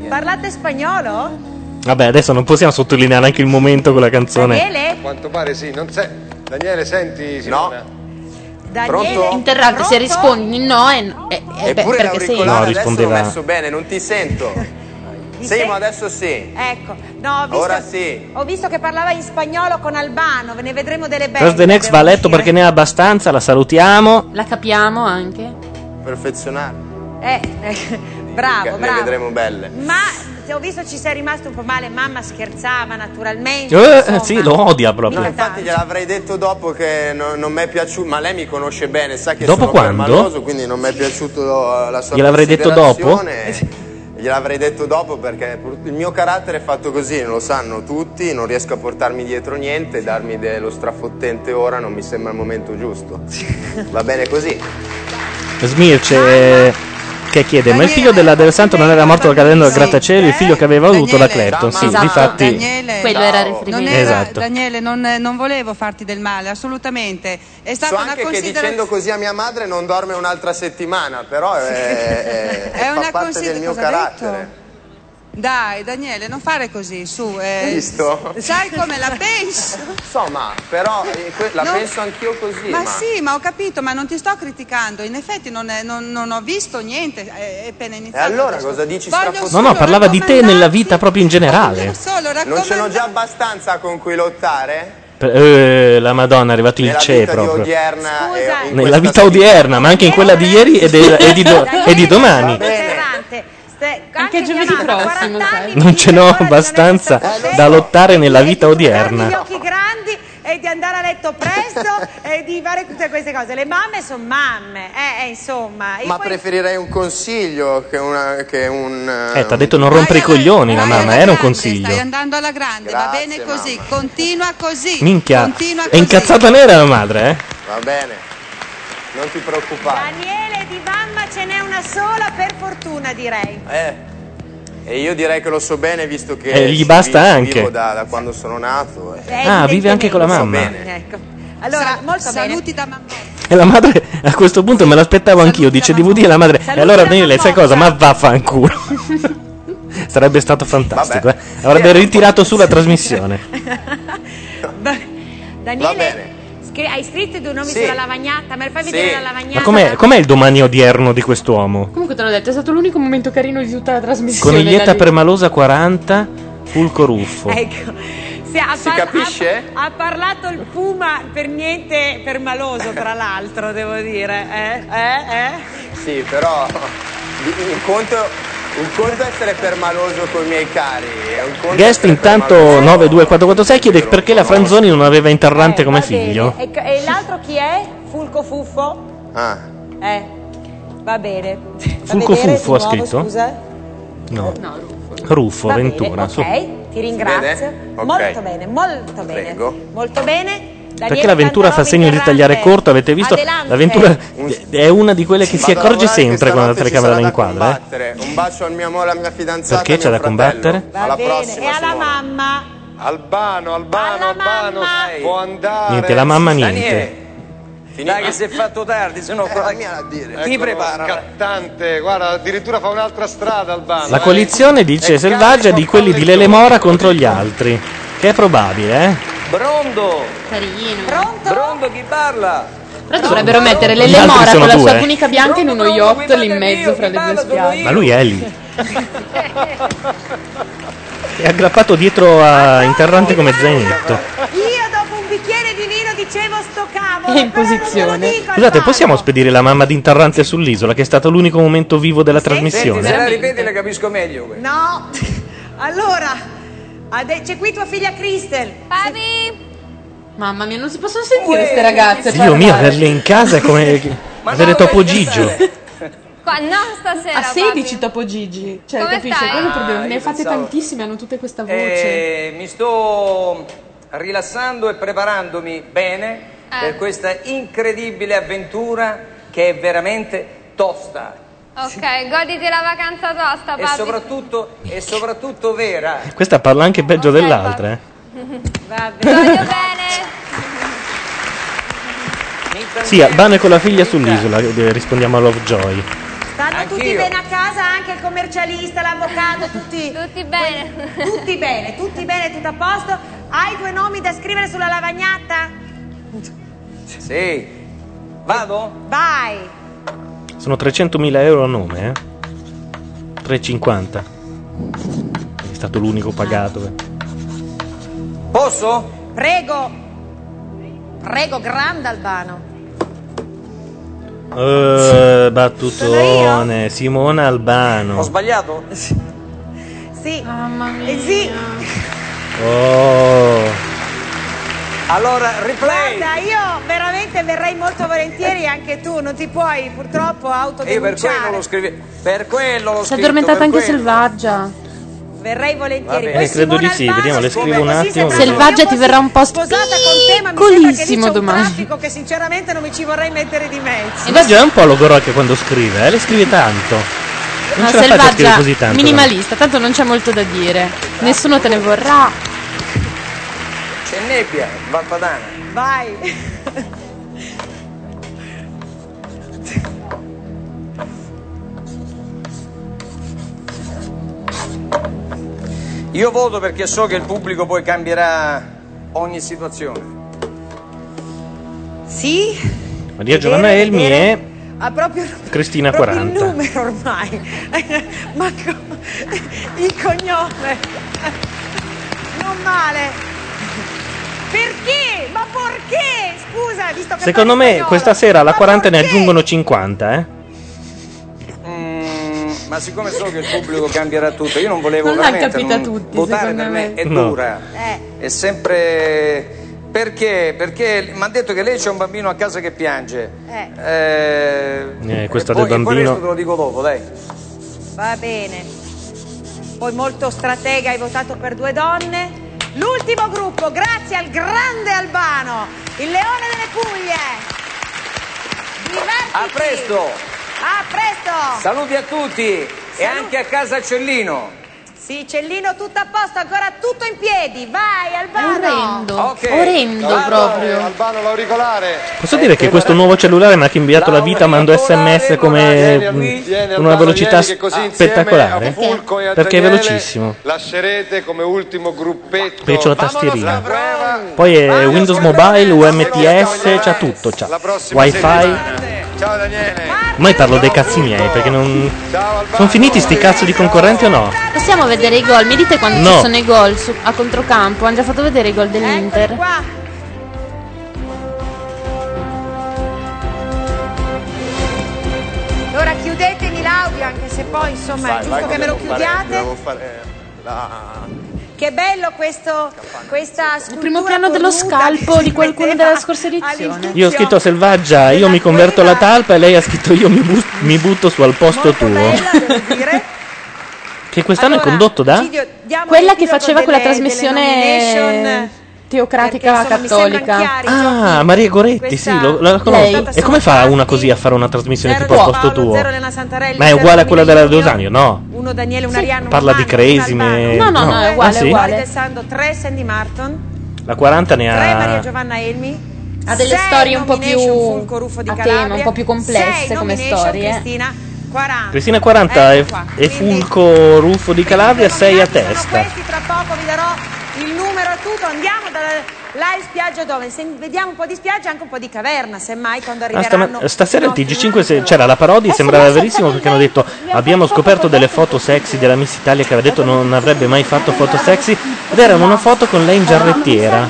[SPEAKER 1] Parlate spagnolo?
[SPEAKER 10] Vabbè, adesso non possiamo sottolineare anche il momento con la canzone.
[SPEAKER 1] Daniele?
[SPEAKER 4] A quanto pare sì, non sei. Daniele, senti Simona?
[SPEAKER 1] Daniele?
[SPEAKER 21] Interrogante, se rispondi no è no. Eh, beh,
[SPEAKER 42] Eppure
[SPEAKER 21] perché sei
[SPEAKER 10] No,
[SPEAKER 42] adesso l'ho
[SPEAKER 10] rispondeva-
[SPEAKER 42] messo bene, non ti sento. Simo, adesso sì.
[SPEAKER 1] Ecco, no, ho visto,
[SPEAKER 42] Ora sì.
[SPEAKER 1] ho visto che parlava in spagnolo con Albano, ve ne vedremo delle belle.
[SPEAKER 10] First the Next va a letto perché ne ha abbastanza, la salutiamo.
[SPEAKER 21] La capiamo anche.
[SPEAKER 42] Perfezionare.
[SPEAKER 1] Eh, eh, bravo,
[SPEAKER 42] Le
[SPEAKER 1] bravo.
[SPEAKER 42] vedremo belle.
[SPEAKER 1] Ma ho visto ci sei rimasto un po' male, mamma scherzava naturalmente.
[SPEAKER 10] Eh,
[SPEAKER 1] insomma.
[SPEAKER 10] sì, lo odia proprio.
[SPEAKER 42] No, infatti gliel'avrei detto dopo che non, non mi è piaciuto, ma lei mi conosce bene, sa che
[SPEAKER 10] Dopo
[SPEAKER 42] sono
[SPEAKER 10] quando?
[SPEAKER 42] permaloso, quindi non mi è piaciuto la sua
[SPEAKER 10] Gliel'avrei detto dopo?
[SPEAKER 42] considerazione. Gliel'avrei detto dopo perché il mio carattere è fatto così, lo sanno tutti, non riesco a portarmi dietro niente, darmi dello strafottente ora non mi sembra il momento giusto. Va bene così.
[SPEAKER 10] Smirce eh, che chiede: Ma il figlio della Del Santo non era morto cadendo dal grattacielo? Il figlio che aveva avuto la Clapton? Sì,
[SPEAKER 50] Esatto,
[SPEAKER 10] difatti.
[SPEAKER 50] Daniele,
[SPEAKER 21] Quello era
[SPEAKER 50] era-
[SPEAKER 10] Esatto.
[SPEAKER 50] Daniele, non, non volevo farti del male, assolutamente. È
[SPEAKER 42] So
[SPEAKER 50] stata una
[SPEAKER 42] anche che
[SPEAKER 50] considerazione.
[SPEAKER 42] dicendo così a mia madre non dorme un'altra settimana, però è, è-
[SPEAKER 50] È una
[SPEAKER 42] fa parte del mio carattere.
[SPEAKER 50] Dai, Daniele, non fare così, su. eh.
[SPEAKER 42] Visto?
[SPEAKER 50] Sai come la penso?
[SPEAKER 42] Insomma, però eh, que- la
[SPEAKER 50] Non-
[SPEAKER 42] penso anch'io così.
[SPEAKER 50] Ma,
[SPEAKER 42] Ma,
[SPEAKER 50] sì, ma ho capito, ma non ti sto criticando. In effetti non, è- non- non ho visto niente, è appena
[SPEAKER 42] E
[SPEAKER 50] iniziato.
[SPEAKER 42] allora
[SPEAKER 50] questo.
[SPEAKER 42] cosa dici?
[SPEAKER 10] No, no, parlava di te nella vita proprio in generale.
[SPEAKER 50] solo
[SPEAKER 42] Non ce n'ho già abbastanza con cui lottare?
[SPEAKER 10] Eh, la Madonna, è arrivato il
[SPEAKER 42] Nella
[SPEAKER 10] CE
[SPEAKER 42] vita di
[SPEAKER 10] proprio.
[SPEAKER 42] odierna e in
[SPEAKER 10] Nella vita odierna, ma anche in quella di ieri e, de- e di, do- e di domani.
[SPEAKER 1] Anche
[SPEAKER 21] giovedì prossimo, sai.
[SPEAKER 10] Non ce n'ho abbastanza da lottare nella vita
[SPEAKER 1] Gli
[SPEAKER 10] odierna.
[SPEAKER 1] occhi grandi e di andare a letto presto e di fare tutte queste cose. Le mamme sono mamme, eh, eh, insomma. E
[SPEAKER 42] Ma
[SPEAKER 1] poi-
[SPEAKER 42] preferirei un consiglio che, una, che un...
[SPEAKER 10] Eh, t'ha detto non rompere i coglioni la mamma, era un consiglio.
[SPEAKER 50] Stai andando alla grande, va bene così, continua così.
[SPEAKER 10] Minchia,
[SPEAKER 50] Continua
[SPEAKER 10] è
[SPEAKER 50] così.
[SPEAKER 10] incazzata nera la madre, eh?
[SPEAKER 42] Va bene, non ti preoccupare.
[SPEAKER 1] Daniele di n'è una sola, per fortuna direi.
[SPEAKER 42] Eh, e io direi che lo so bene visto che
[SPEAKER 10] Eh, gli basta
[SPEAKER 42] vi-
[SPEAKER 10] anche.
[SPEAKER 42] vivo da, da quando sono nato. eh.
[SPEAKER 1] Eh,
[SPEAKER 10] Ah, vive anche con la
[SPEAKER 42] so
[SPEAKER 10] mamma.
[SPEAKER 42] bene.
[SPEAKER 1] Ecco. Allora, molto
[SPEAKER 50] Saluti da mamma.
[SPEAKER 10] E la madre a questo punto me l'aspettavo anch'io, dice DVD e la madre. E allora Daniele, sai cosa? Ma vaffanculo. Sarebbe stato fantastico, eh. Avrebbe ritirato su la trasmissione.
[SPEAKER 1] Daniele, scri- hai scritto i due nomi
[SPEAKER 10] Sì.
[SPEAKER 1] sulla lavagnata? Me lo fai vedere la lavagnata?
[SPEAKER 10] Ma com'è, com'è il domani odierno di quest'uomo?
[SPEAKER 21] Comunque te l'ho detto, è stato l'unico momento carino di tutta la trasmissione.
[SPEAKER 10] Coniglietta
[SPEAKER 21] lì.
[SPEAKER 10] permalosa 40, fulco ruffo.
[SPEAKER 1] Ecco. Sì, ha
[SPEAKER 42] Si capisce?
[SPEAKER 1] Ha, ha parlato il Puma per niente permaloso, tra l'altro, devo dire. Eh? Eh? Eh?
[SPEAKER 42] Sì, però un conto, un conto è essere permaloso con i miei cari.
[SPEAKER 10] Guest intanto
[SPEAKER 42] permaloso-
[SPEAKER 10] 92446 chiede perché la Franzoni non aveva interrante come figlio.
[SPEAKER 1] E, e l'altro chi è? Fulco Fuffo?
[SPEAKER 42] Ah,
[SPEAKER 1] Eh, va bene.
[SPEAKER 10] Fulco
[SPEAKER 1] vedere
[SPEAKER 10] Fuffo ha
[SPEAKER 1] di nuovo,
[SPEAKER 10] scritto?
[SPEAKER 1] Scusa?
[SPEAKER 10] No. Ruffo,
[SPEAKER 1] Va bene,
[SPEAKER 10] Ventura. su.
[SPEAKER 1] Ok, ti ringrazio.
[SPEAKER 42] vede? Ok.
[SPEAKER 1] Molto bene, molto bene.
[SPEAKER 42] Prego.
[SPEAKER 1] Molto bene. Daniele
[SPEAKER 10] Perché l'avventura fa segno di tagliare corto, avete visto?
[SPEAKER 1] Adelante.
[SPEAKER 10] L'avventura è una di quelle che si accorge sempre quando la telecamera la inquadra. eh.
[SPEAKER 42] Un bacio al mio amore, alla mia fidanzata.
[SPEAKER 10] Perché c'è da combattere?
[SPEAKER 1] Va
[SPEAKER 42] Alla
[SPEAKER 1] bene,
[SPEAKER 42] prossima,
[SPEAKER 1] e alla
[SPEAKER 42] Simona.
[SPEAKER 1] mamma?
[SPEAKER 4] Albano, Albano, Albano, può andare.
[SPEAKER 10] Niente, la mamma niente.
[SPEAKER 19] Daniele, dai che si è fatto tardi, se no qua...
[SPEAKER 42] a dire.
[SPEAKER 19] Ti
[SPEAKER 4] Eccolo,
[SPEAKER 19] prepara.
[SPEAKER 4] Scattante, guarda, addirittura fa un'altra strada Albano.
[SPEAKER 10] La
[SPEAKER 4] eh.
[SPEAKER 10] coalizione dice
[SPEAKER 4] È
[SPEAKER 10] selvaggia di quelli di Lele. Mora contro gli altri. Che è probabile, eh?
[SPEAKER 19] Brondo!
[SPEAKER 21] Carino.
[SPEAKER 1] Pronto?
[SPEAKER 19] Brondo chi parla?
[SPEAKER 21] Però dovrebbero mettere
[SPEAKER 10] Gli
[SPEAKER 21] Lele
[SPEAKER 10] altri
[SPEAKER 21] Mora
[SPEAKER 10] sono
[SPEAKER 21] con la
[SPEAKER 10] due.
[SPEAKER 21] sua tunica bianca in uno yacht lì in mezzo fra le due spiagge.
[SPEAKER 10] Ma lui è lì. È aggrappato dietro a interrante come zainetto.
[SPEAKER 1] Io dopo un bicchiere di vino dicevo sto cavolo.
[SPEAKER 21] È in posizione.
[SPEAKER 10] Scusate, possiamo spedire la mamma di interrante sull'isola, che è stato l'unico momento vivo della
[SPEAKER 19] Senti, se
[SPEAKER 10] trasmissione?
[SPEAKER 19] la ripeti le capisco meglio.
[SPEAKER 1] No. Allora, ade- c'è qui tua figlia Cristel.
[SPEAKER 40] Papi!
[SPEAKER 21] Mamma mia, non si possono sentire queste ragazze.
[SPEAKER 10] Dio mio, averle in casa è come avere Topo Gigio.
[SPEAKER 40] Qua, no, stasera.
[SPEAKER 21] A 16 Topo Gigi. Cioè,
[SPEAKER 40] Come
[SPEAKER 21] capisci?
[SPEAKER 40] stai?
[SPEAKER 21] Quello è il problema.
[SPEAKER 19] Ah,
[SPEAKER 21] Ne hai fatte
[SPEAKER 19] pensavo-
[SPEAKER 21] tantissime, hanno tutte questa voce.
[SPEAKER 19] Eh, mi sto rilassando e preparandomi bene
[SPEAKER 40] Eh.
[SPEAKER 19] per questa incredibile avventura che è veramente tosta
[SPEAKER 40] Ok, goditi la vacanza tosta,
[SPEAKER 19] e
[SPEAKER 40] papi.
[SPEAKER 19] soprattutto, e soprattutto vera.
[SPEAKER 10] Questa parla anche peggio dell'altra, eh.
[SPEAKER 1] Va
[SPEAKER 40] Voglio bene.
[SPEAKER 10] Sì, Albano è con la figlia sull'isola, eh, rispondiamo a Lovejoy.
[SPEAKER 1] Stanno tutti
[SPEAKER 19] Anch'io.
[SPEAKER 1] bene a casa, anche il commercialista, l'avvocato, tutti.
[SPEAKER 40] Tutti bene.
[SPEAKER 1] Tutti bene, tutti bene, tutto a posto. Hai due nomi da scrivere sulla lavagnata?
[SPEAKER 19] Sì. Vado?
[SPEAKER 1] Vai.
[SPEAKER 10] Sono 300.000 euro a nome, eh. 350. È stato l'unico pagato. eh.
[SPEAKER 19] Posso?
[SPEAKER 1] Prego. Prego, grande Albano.
[SPEAKER 10] Eh, battutone, Simona Albano.
[SPEAKER 19] Ho sbagliato?
[SPEAKER 1] Sì. Mamma mia. Eh sì.
[SPEAKER 10] Oh.
[SPEAKER 19] Allora, replay.
[SPEAKER 1] Guarda, io veramente verrei molto volentieri anche tu, non ti puoi purtroppo
[SPEAKER 19] Io per
[SPEAKER 1] autodenunciare.
[SPEAKER 19] quello lo scrivi. Per quello lo
[SPEAKER 21] Si è addormentata anche Selvaggia.
[SPEAKER 1] Verrei volentieri.
[SPEAKER 10] Eh,
[SPEAKER 1] Poi
[SPEAKER 10] credo di sì, vediamo, le scrivo un attimo.
[SPEAKER 21] Selvaggia ti verrà un po'
[SPEAKER 1] sposata
[SPEAKER 21] piccolissimo
[SPEAKER 1] c'è un
[SPEAKER 21] domani.
[SPEAKER 1] traffico che sinceramente non mi ci vorrei mettere di mezzo.
[SPEAKER 10] Selvaggia è un po' logoro anche quando scrive, eh? Le scrive tanto. Non
[SPEAKER 21] No, Selvaggia,
[SPEAKER 10] così tanto.
[SPEAKER 21] minimalista, tanto non c'è molto da dire. Nessuno te ne vorrà.
[SPEAKER 19] C'è nebbia, Valpadana.
[SPEAKER 1] Vai.
[SPEAKER 19] Io voto perché so che il pubblico poi cambierà ogni situazione.
[SPEAKER 1] Sì?
[SPEAKER 10] Maria Giovanna
[SPEAKER 1] Vedere,
[SPEAKER 10] Elmi
[SPEAKER 1] vedere.
[SPEAKER 10] e
[SPEAKER 1] Ha proprio,
[SPEAKER 10] Cristina
[SPEAKER 1] proprio
[SPEAKER 10] 40.
[SPEAKER 1] il numero ormai. Ma co- il cognome. Non male. Perché? Ma perché? Scusa, visto che
[SPEAKER 10] Secondo me
[SPEAKER 1] spagnolo.
[SPEAKER 10] questa sera alla 40 ne aggiungono 50, eh?
[SPEAKER 19] Mm, ma siccome so che il pubblico cambierà tutto, io non volevo
[SPEAKER 21] Non l'ha
[SPEAKER 19] veramente
[SPEAKER 21] capita
[SPEAKER 19] non-
[SPEAKER 21] tutti,
[SPEAKER 19] votare
[SPEAKER 21] secondo
[SPEAKER 19] per
[SPEAKER 21] me.
[SPEAKER 19] me è
[SPEAKER 10] No.
[SPEAKER 19] dura.
[SPEAKER 1] Eh.
[SPEAKER 19] È sempre Perché? Perché mi hanno detto che lei c'è un bambino a casa che piange.
[SPEAKER 1] Eh,
[SPEAKER 19] Eh,
[SPEAKER 10] Eh, questa
[SPEAKER 19] e poi-
[SPEAKER 10] del
[SPEAKER 19] e poi il
[SPEAKER 10] bambino.
[SPEAKER 19] resto te lo dico dopo, dai.
[SPEAKER 1] va bene. Poi molto stratega, hai votato per due donne. L'ultimo gruppo, grazie al grande Albano, il leone delle Puglie. Divertiti.
[SPEAKER 19] A presto!
[SPEAKER 1] A presto!
[SPEAKER 19] Saluti a tutti e anche a casa Cellino.
[SPEAKER 1] Sì, Cellino, tutto a posto, ancora tutto in piedi. Vai, Albano!
[SPEAKER 19] Ok.
[SPEAKER 21] Orrendo
[SPEAKER 19] Albano,
[SPEAKER 21] proprio.
[SPEAKER 4] Albano l'auricolare.
[SPEAKER 10] Posso dire che questo nuovo cellulare mi ha cambiato la vita, mando sms come con una velocità spettacolare. Perché è velocissimo.
[SPEAKER 4] Lascerete come ultimo gruppetto.
[SPEAKER 10] Poi c'ho la tastierina. Poi è Windows Mobile, UMTS, c'ha tutto, c'ha Wi-Fi.
[SPEAKER 4] Ciao Daniele.
[SPEAKER 10] Ormai parlo dei cazzi miei perché non. Sono finiti sti cazzo di concorrenti o no?
[SPEAKER 21] Possiamo vedere i gol? Mi dite quando
[SPEAKER 10] No.
[SPEAKER 21] ci sono i gol su- a controcampo? Hanno già fatto vedere i gol dell'Inter.
[SPEAKER 1] Ora chiudetemi l'audio, anche se poi insomma è giusto che me lo chiudiate.
[SPEAKER 48] Devo fare la...
[SPEAKER 1] Che bello questo, questa
[SPEAKER 21] Il primo piano dello scalpo di qualcuno della scorsa edizione.
[SPEAKER 10] Io ho scritto selvaggia, io mi converto alla talpa e lei ha scritto io mi, bu- mi butto su al posto tuo. Che quest'anno è condotto da?
[SPEAKER 21] Quella che faceva quella
[SPEAKER 1] delle
[SPEAKER 21] trasmissione
[SPEAKER 1] nomination,
[SPEAKER 21] teocratica
[SPEAKER 1] perché, insomma,
[SPEAKER 21] cattolica.
[SPEAKER 1] chiari
[SPEAKER 10] Ah, Maria Goretti, sì, lo- la conosco. E come fa una così a fare una trasmissione tipo al posto
[SPEAKER 1] Paolo,
[SPEAKER 10] tuo? Ma è uguale a quella della
[SPEAKER 1] Junior,
[SPEAKER 10] Dosanio? No.
[SPEAKER 1] Uno Daniele, un Ariano,
[SPEAKER 10] Parla di crazy, me-
[SPEAKER 21] No, no, no, è uguale,
[SPEAKER 10] Ah, sì?
[SPEAKER 21] è uguale.
[SPEAKER 1] 3 Sandy Martin,
[SPEAKER 10] La 40 ne
[SPEAKER 1] 3 Maria
[SPEAKER 10] ha.
[SPEAKER 1] Giovanna Elmi.
[SPEAKER 21] Ha delle
[SPEAKER 1] sei
[SPEAKER 21] storie un po' più a
[SPEAKER 1] Calabria,
[SPEAKER 21] tema, un po' più complesse
[SPEAKER 1] sei
[SPEAKER 21] come storie.
[SPEAKER 1] Cristina 40.
[SPEAKER 10] Cristina 40 e,
[SPEAKER 1] Ecco
[SPEAKER 10] e Fulco Ruffo di Calabria 6 a testa.
[SPEAKER 1] Questi tra poco vi darò il numero e tutto. Andiamo dalla live spiaggia dove se vediamo un po' di spiaggia e anche un po' di caverna, semmai quando
[SPEAKER 10] Ah,
[SPEAKER 1] arriveranno.
[SPEAKER 10] stama- stasera il TG5 se- c'era la parodia, sembrava verissimo perché hanno detto abbiamo scoperto delle foto sexy della Miss Italia che aveva detto non avrebbe mai fatto foto sexy ed erano una foto con lei in giarrettiera.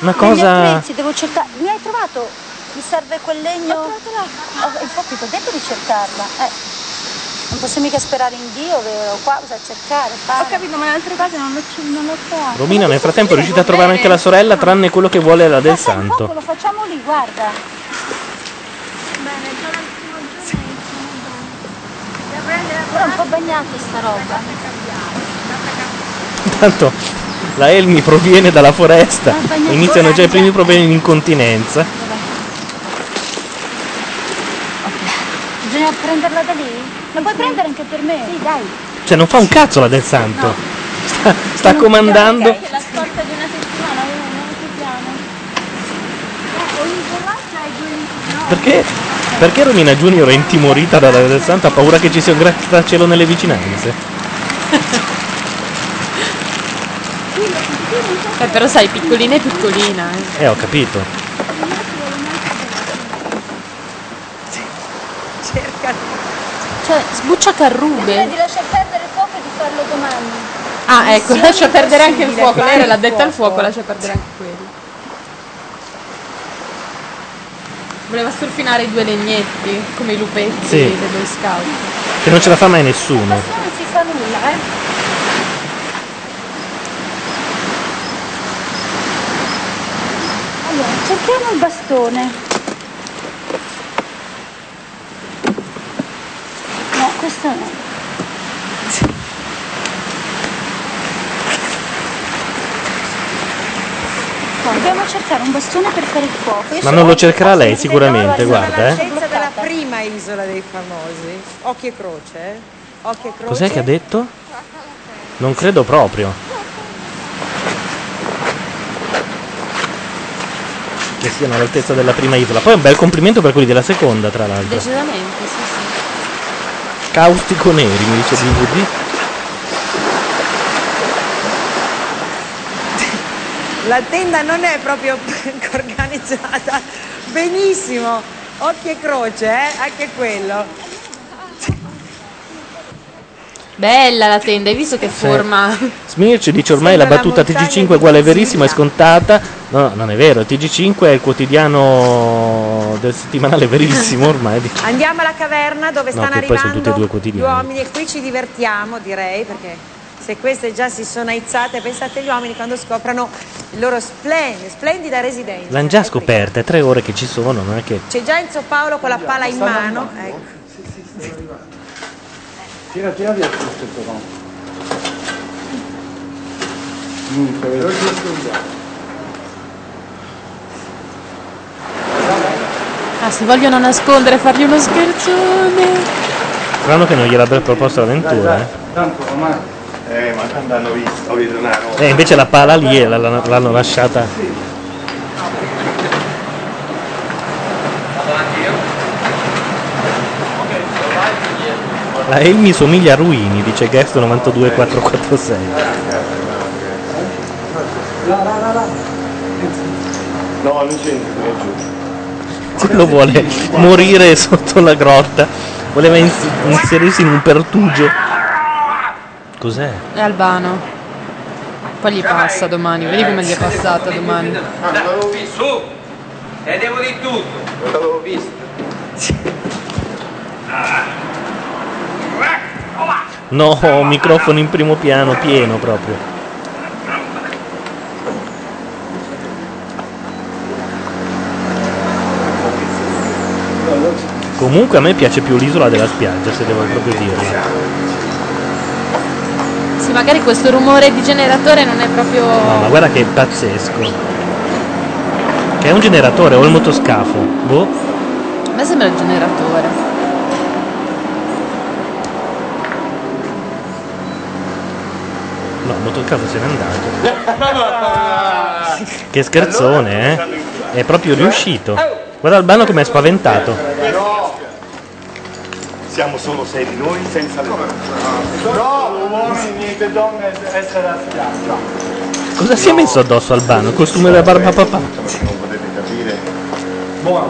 [SPEAKER 10] Una cosa...
[SPEAKER 18] devo cercare. Mi hai trovato? Mi serve quel legno? Ho infatti ti ho detto di cercarla. Eh. Non posso mica sperare in Dio, vero? Qua bisogna cercare, fare. Ho capito, ma le altre cose non l'ho, non l'ho trovato.
[SPEAKER 10] Romina nel frattempo è riuscita a trovare anche la sorella tranne quello che vuole la del santo.
[SPEAKER 18] Lo facciamo lì, guarda. Però è un po' bagnata sta roba.
[SPEAKER 10] Intanto la Elmi proviene dalla foresta, iniziano già i primi problemi di incontinenza.
[SPEAKER 18] Bisogna prenderla da lì? La puoi prendere anche per me? Sì, dai.
[SPEAKER 10] Cioè non fa un cazzo la del santo. Sta, sta comandando.
[SPEAKER 18] Ok, la scorta di una settimana, non più piano. Eh, ogni due no?
[SPEAKER 10] Perché, perché Romina Junior è intimorita dalla del santo? Ha paura che ci sia un grattacielo nelle vicinanze?
[SPEAKER 21] Eh, però sai, piccolina è piccolina. eh.
[SPEAKER 10] Eh, ho capito.
[SPEAKER 1] Cerca.
[SPEAKER 21] Cioè, sbuccia carrube.
[SPEAKER 18] di lasciar perdere il fuoco e di farlo domani.
[SPEAKER 21] Ah, ecco,
[SPEAKER 18] Missione
[SPEAKER 21] lascia perdere anche il fuoco. Lei
[SPEAKER 18] il
[SPEAKER 21] l'addetta al
[SPEAKER 18] fuoco.
[SPEAKER 21] lascia perdere anche quello. Voleva surfinare i due legnetti, come i lupetti
[SPEAKER 10] Sì.
[SPEAKER 21] dei Boy Scout.
[SPEAKER 10] Che non ce la fa mai nessuno.
[SPEAKER 18] Non si fa nulla, eh. Allora, cerchiamo il bastone. Questo no. Dobbiamo cercare un bastone per fare il fuoco. Io
[SPEAKER 10] Ma non lo cercherà lei sicuramente, guarda, eh.
[SPEAKER 1] Della prima isola dei famosi. Occhi e croce, eh? Occhi e croce.
[SPEAKER 10] Cos'è che ha detto? Non credo proprio. Che siano all'altezza della prima isola. Poi un bel complimento per quelli della seconda, tra l'altro.
[SPEAKER 21] Decisamente, sì, sì.
[SPEAKER 10] Caustico neri, mi dice DVD.
[SPEAKER 1] La tenda non è proprio organizzata benissimo. Occhi e croce, eh? Anche quello.
[SPEAKER 21] Bella la tenda, hai visto che forma?
[SPEAKER 10] Smirch dice ormai la
[SPEAKER 21] Sembra
[SPEAKER 10] battuta
[SPEAKER 21] una montagna
[SPEAKER 10] TG5
[SPEAKER 21] di
[SPEAKER 10] uguale verissima, è scontata. No, no, non è vero. Il TG5 è il quotidiano del settimanale verissimo ormai.
[SPEAKER 1] Andiamo alla caverna dove
[SPEAKER 10] No,
[SPEAKER 1] stanno arrivando
[SPEAKER 10] tutti e due
[SPEAKER 1] gli uomini e qui ci divertiamo, direi, perché se queste già si sono aizzate, pensate agli uomini quando scoprono loro splen- splendida residenza.
[SPEAKER 10] L'hanno già scoperta, è tre ore che ci sono, non è che...
[SPEAKER 1] C'è già Enzo Paolo con la pala in mano. Ecco.
[SPEAKER 32] Tira, tira via questo no.
[SPEAKER 21] Ah, si vogliono nascondere, fargli uno scherzone.
[SPEAKER 10] Strano che non gliel'abbia proposto l'avventura, eh.
[SPEAKER 32] Tanto ormai. Eh, ma quando hanno visto, ho visto una roba.
[SPEAKER 10] Eh, invece la pala lì e l'hanno, l'hanno lasciata. La Elmi somiglia a Ruini, dice Guest 92446.
[SPEAKER 32] No, non c'entra, è giù.
[SPEAKER 10] Quello vuole morire sotto la grotta. Voleva ins- inserirsi in un pertugio. Cos'è?
[SPEAKER 21] È Albano. Poi gli passa domani, vedi come gli è passata domani.
[SPEAKER 19] Ah, non l'avevo visto. Su! E devo di tutto. Non l'avevo visto.
[SPEAKER 10] No, microfono in primo piano, pieno proprio. Comunque a me piace più l'isola della spiaggia, se devo proprio dirla.
[SPEAKER 21] Sì, magari questo rumore di generatore non è proprio.
[SPEAKER 10] No, ma guarda che è pazzesco. Che è un generatore o il motoscafo? Boh.
[SPEAKER 21] A me sembra il generatore.
[SPEAKER 10] No, il motoscafo se n'è andato. Che scherzone, eh? È proprio riuscito. Guarda Albano come è spaventato.
[SPEAKER 32] No! Siamo solo sedi noi senza le donne. No, uomini, niente donne, essere a spiaggia.
[SPEAKER 10] Cosa si è messo addosso Albano? Costume da barba papà.
[SPEAKER 32] Non potete capire.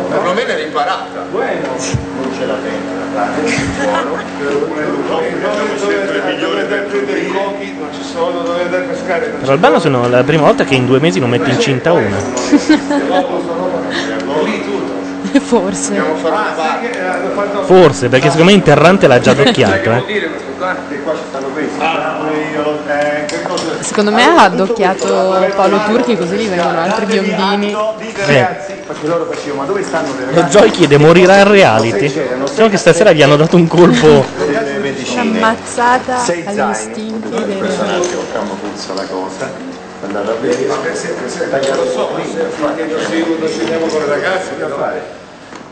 [SPEAKER 42] Perlomeno è imparata.
[SPEAKER 32] Bueno.
[SPEAKER 42] Non ce la tenta la buono.
[SPEAKER 32] Dovete prendere i cochi, non ci sono, dovete andare a pescare. non
[SPEAKER 10] Per Albano sono la prima volta che in due mesi non mette incinta una.
[SPEAKER 21] Forse.
[SPEAKER 32] Ah, sì, che hanno fatto-
[SPEAKER 10] Forse, perché secondo me Interrante l'ha già adocchiato, eh.
[SPEAKER 32] Ah, eh?
[SPEAKER 21] Secondo me ha addocchiato Paolo Turchi così gli vengono altri biondini.
[SPEAKER 10] Eh.
[SPEAKER 32] ragazzi, perché loro facevano, ma dove stanno le
[SPEAKER 10] E
[SPEAKER 32] ragazze?
[SPEAKER 10] Joy chiede morirà in reality. Solo che stasera gli hanno dato un colpo.
[SPEAKER 21] Ammazzata agli istinti
[SPEAKER 32] puzza la cosa. Andate a vedere. Ma per sempre, sempre. Lo so, ci andiamo con le ragazze, che fare?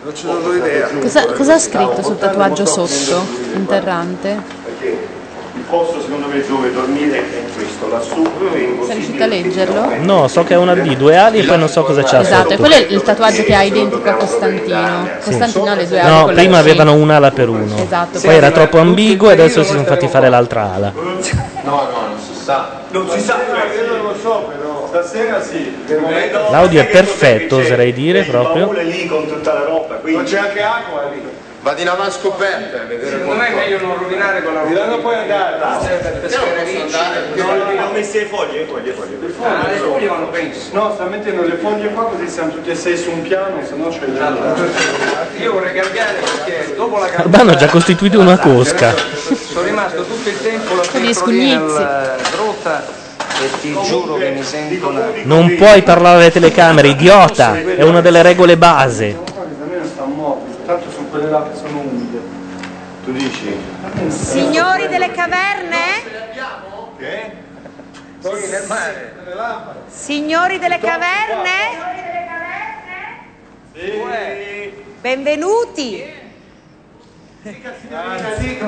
[SPEAKER 32] Non ce l'ho idea.
[SPEAKER 21] Cosa, cosa ha scritto sul tatuaggio sotto? Interrante?
[SPEAKER 32] Perché il posto secondo me dove dormire è questo, lassù è
[SPEAKER 21] Sei riuscito a leggerlo?
[SPEAKER 10] No, so che è una D, due ali e poi non so cosa c'ha
[SPEAKER 21] Esatto, e
[SPEAKER 10] sotto.
[SPEAKER 21] quello è il tatuaggio che ha identico a Costantino. Costantino ha le due ali
[SPEAKER 10] No,
[SPEAKER 21] con la
[SPEAKER 10] prima avevano un'ala per uno.
[SPEAKER 21] Esatto.
[SPEAKER 10] Poi era troppo ambiguo e adesso si sono fatti fare l'altra ala.
[SPEAKER 42] No, no, non si sa.
[SPEAKER 32] Non si sa, io non lo so però. Stasera sì.
[SPEAKER 10] L'audio è perfetto, oserei dire proprio.
[SPEAKER 32] baule lì con tutta la roba, quindi... Non c'è anche acqua lì.
[SPEAKER 42] Vado in avanti scoperta a vedere
[SPEAKER 19] Secondo me è meglio non rovinare con la
[SPEAKER 32] Di là non puoi andare.
[SPEAKER 19] No,
[SPEAKER 32] Non ho messo le foglie? Foglie, foglie. Le
[SPEAKER 19] Ah, le foglie vanno
[SPEAKER 32] benissimo. No, sta mettendo le foglie qua così siamo tutti e sei su un piano, se no c'è il...
[SPEAKER 19] Io vorrei cambiare perché dopo la cambiata
[SPEAKER 10] Albano ha già costituito una cosca.
[SPEAKER 19] sono rimasto tutto il tempo
[SPEAKER 21] Con gli
[SPEAKER 19] dentro e ti giuro che mi sento una...
[SPEAKER 10] Non puoi parlare alle telecamere, idiota! È una delle regole base.
[SPEAKER 32] Almeno sta morbido, tanto sono quelle là che sono umide. Tu dici?
[SPEAKER 1] Signori delle caverne?
[SPEAKER 32] Che?
[SPEAKER 19] Poi nel mare.
[SPEAKER 1] Signori delle caverne? Benvenuti.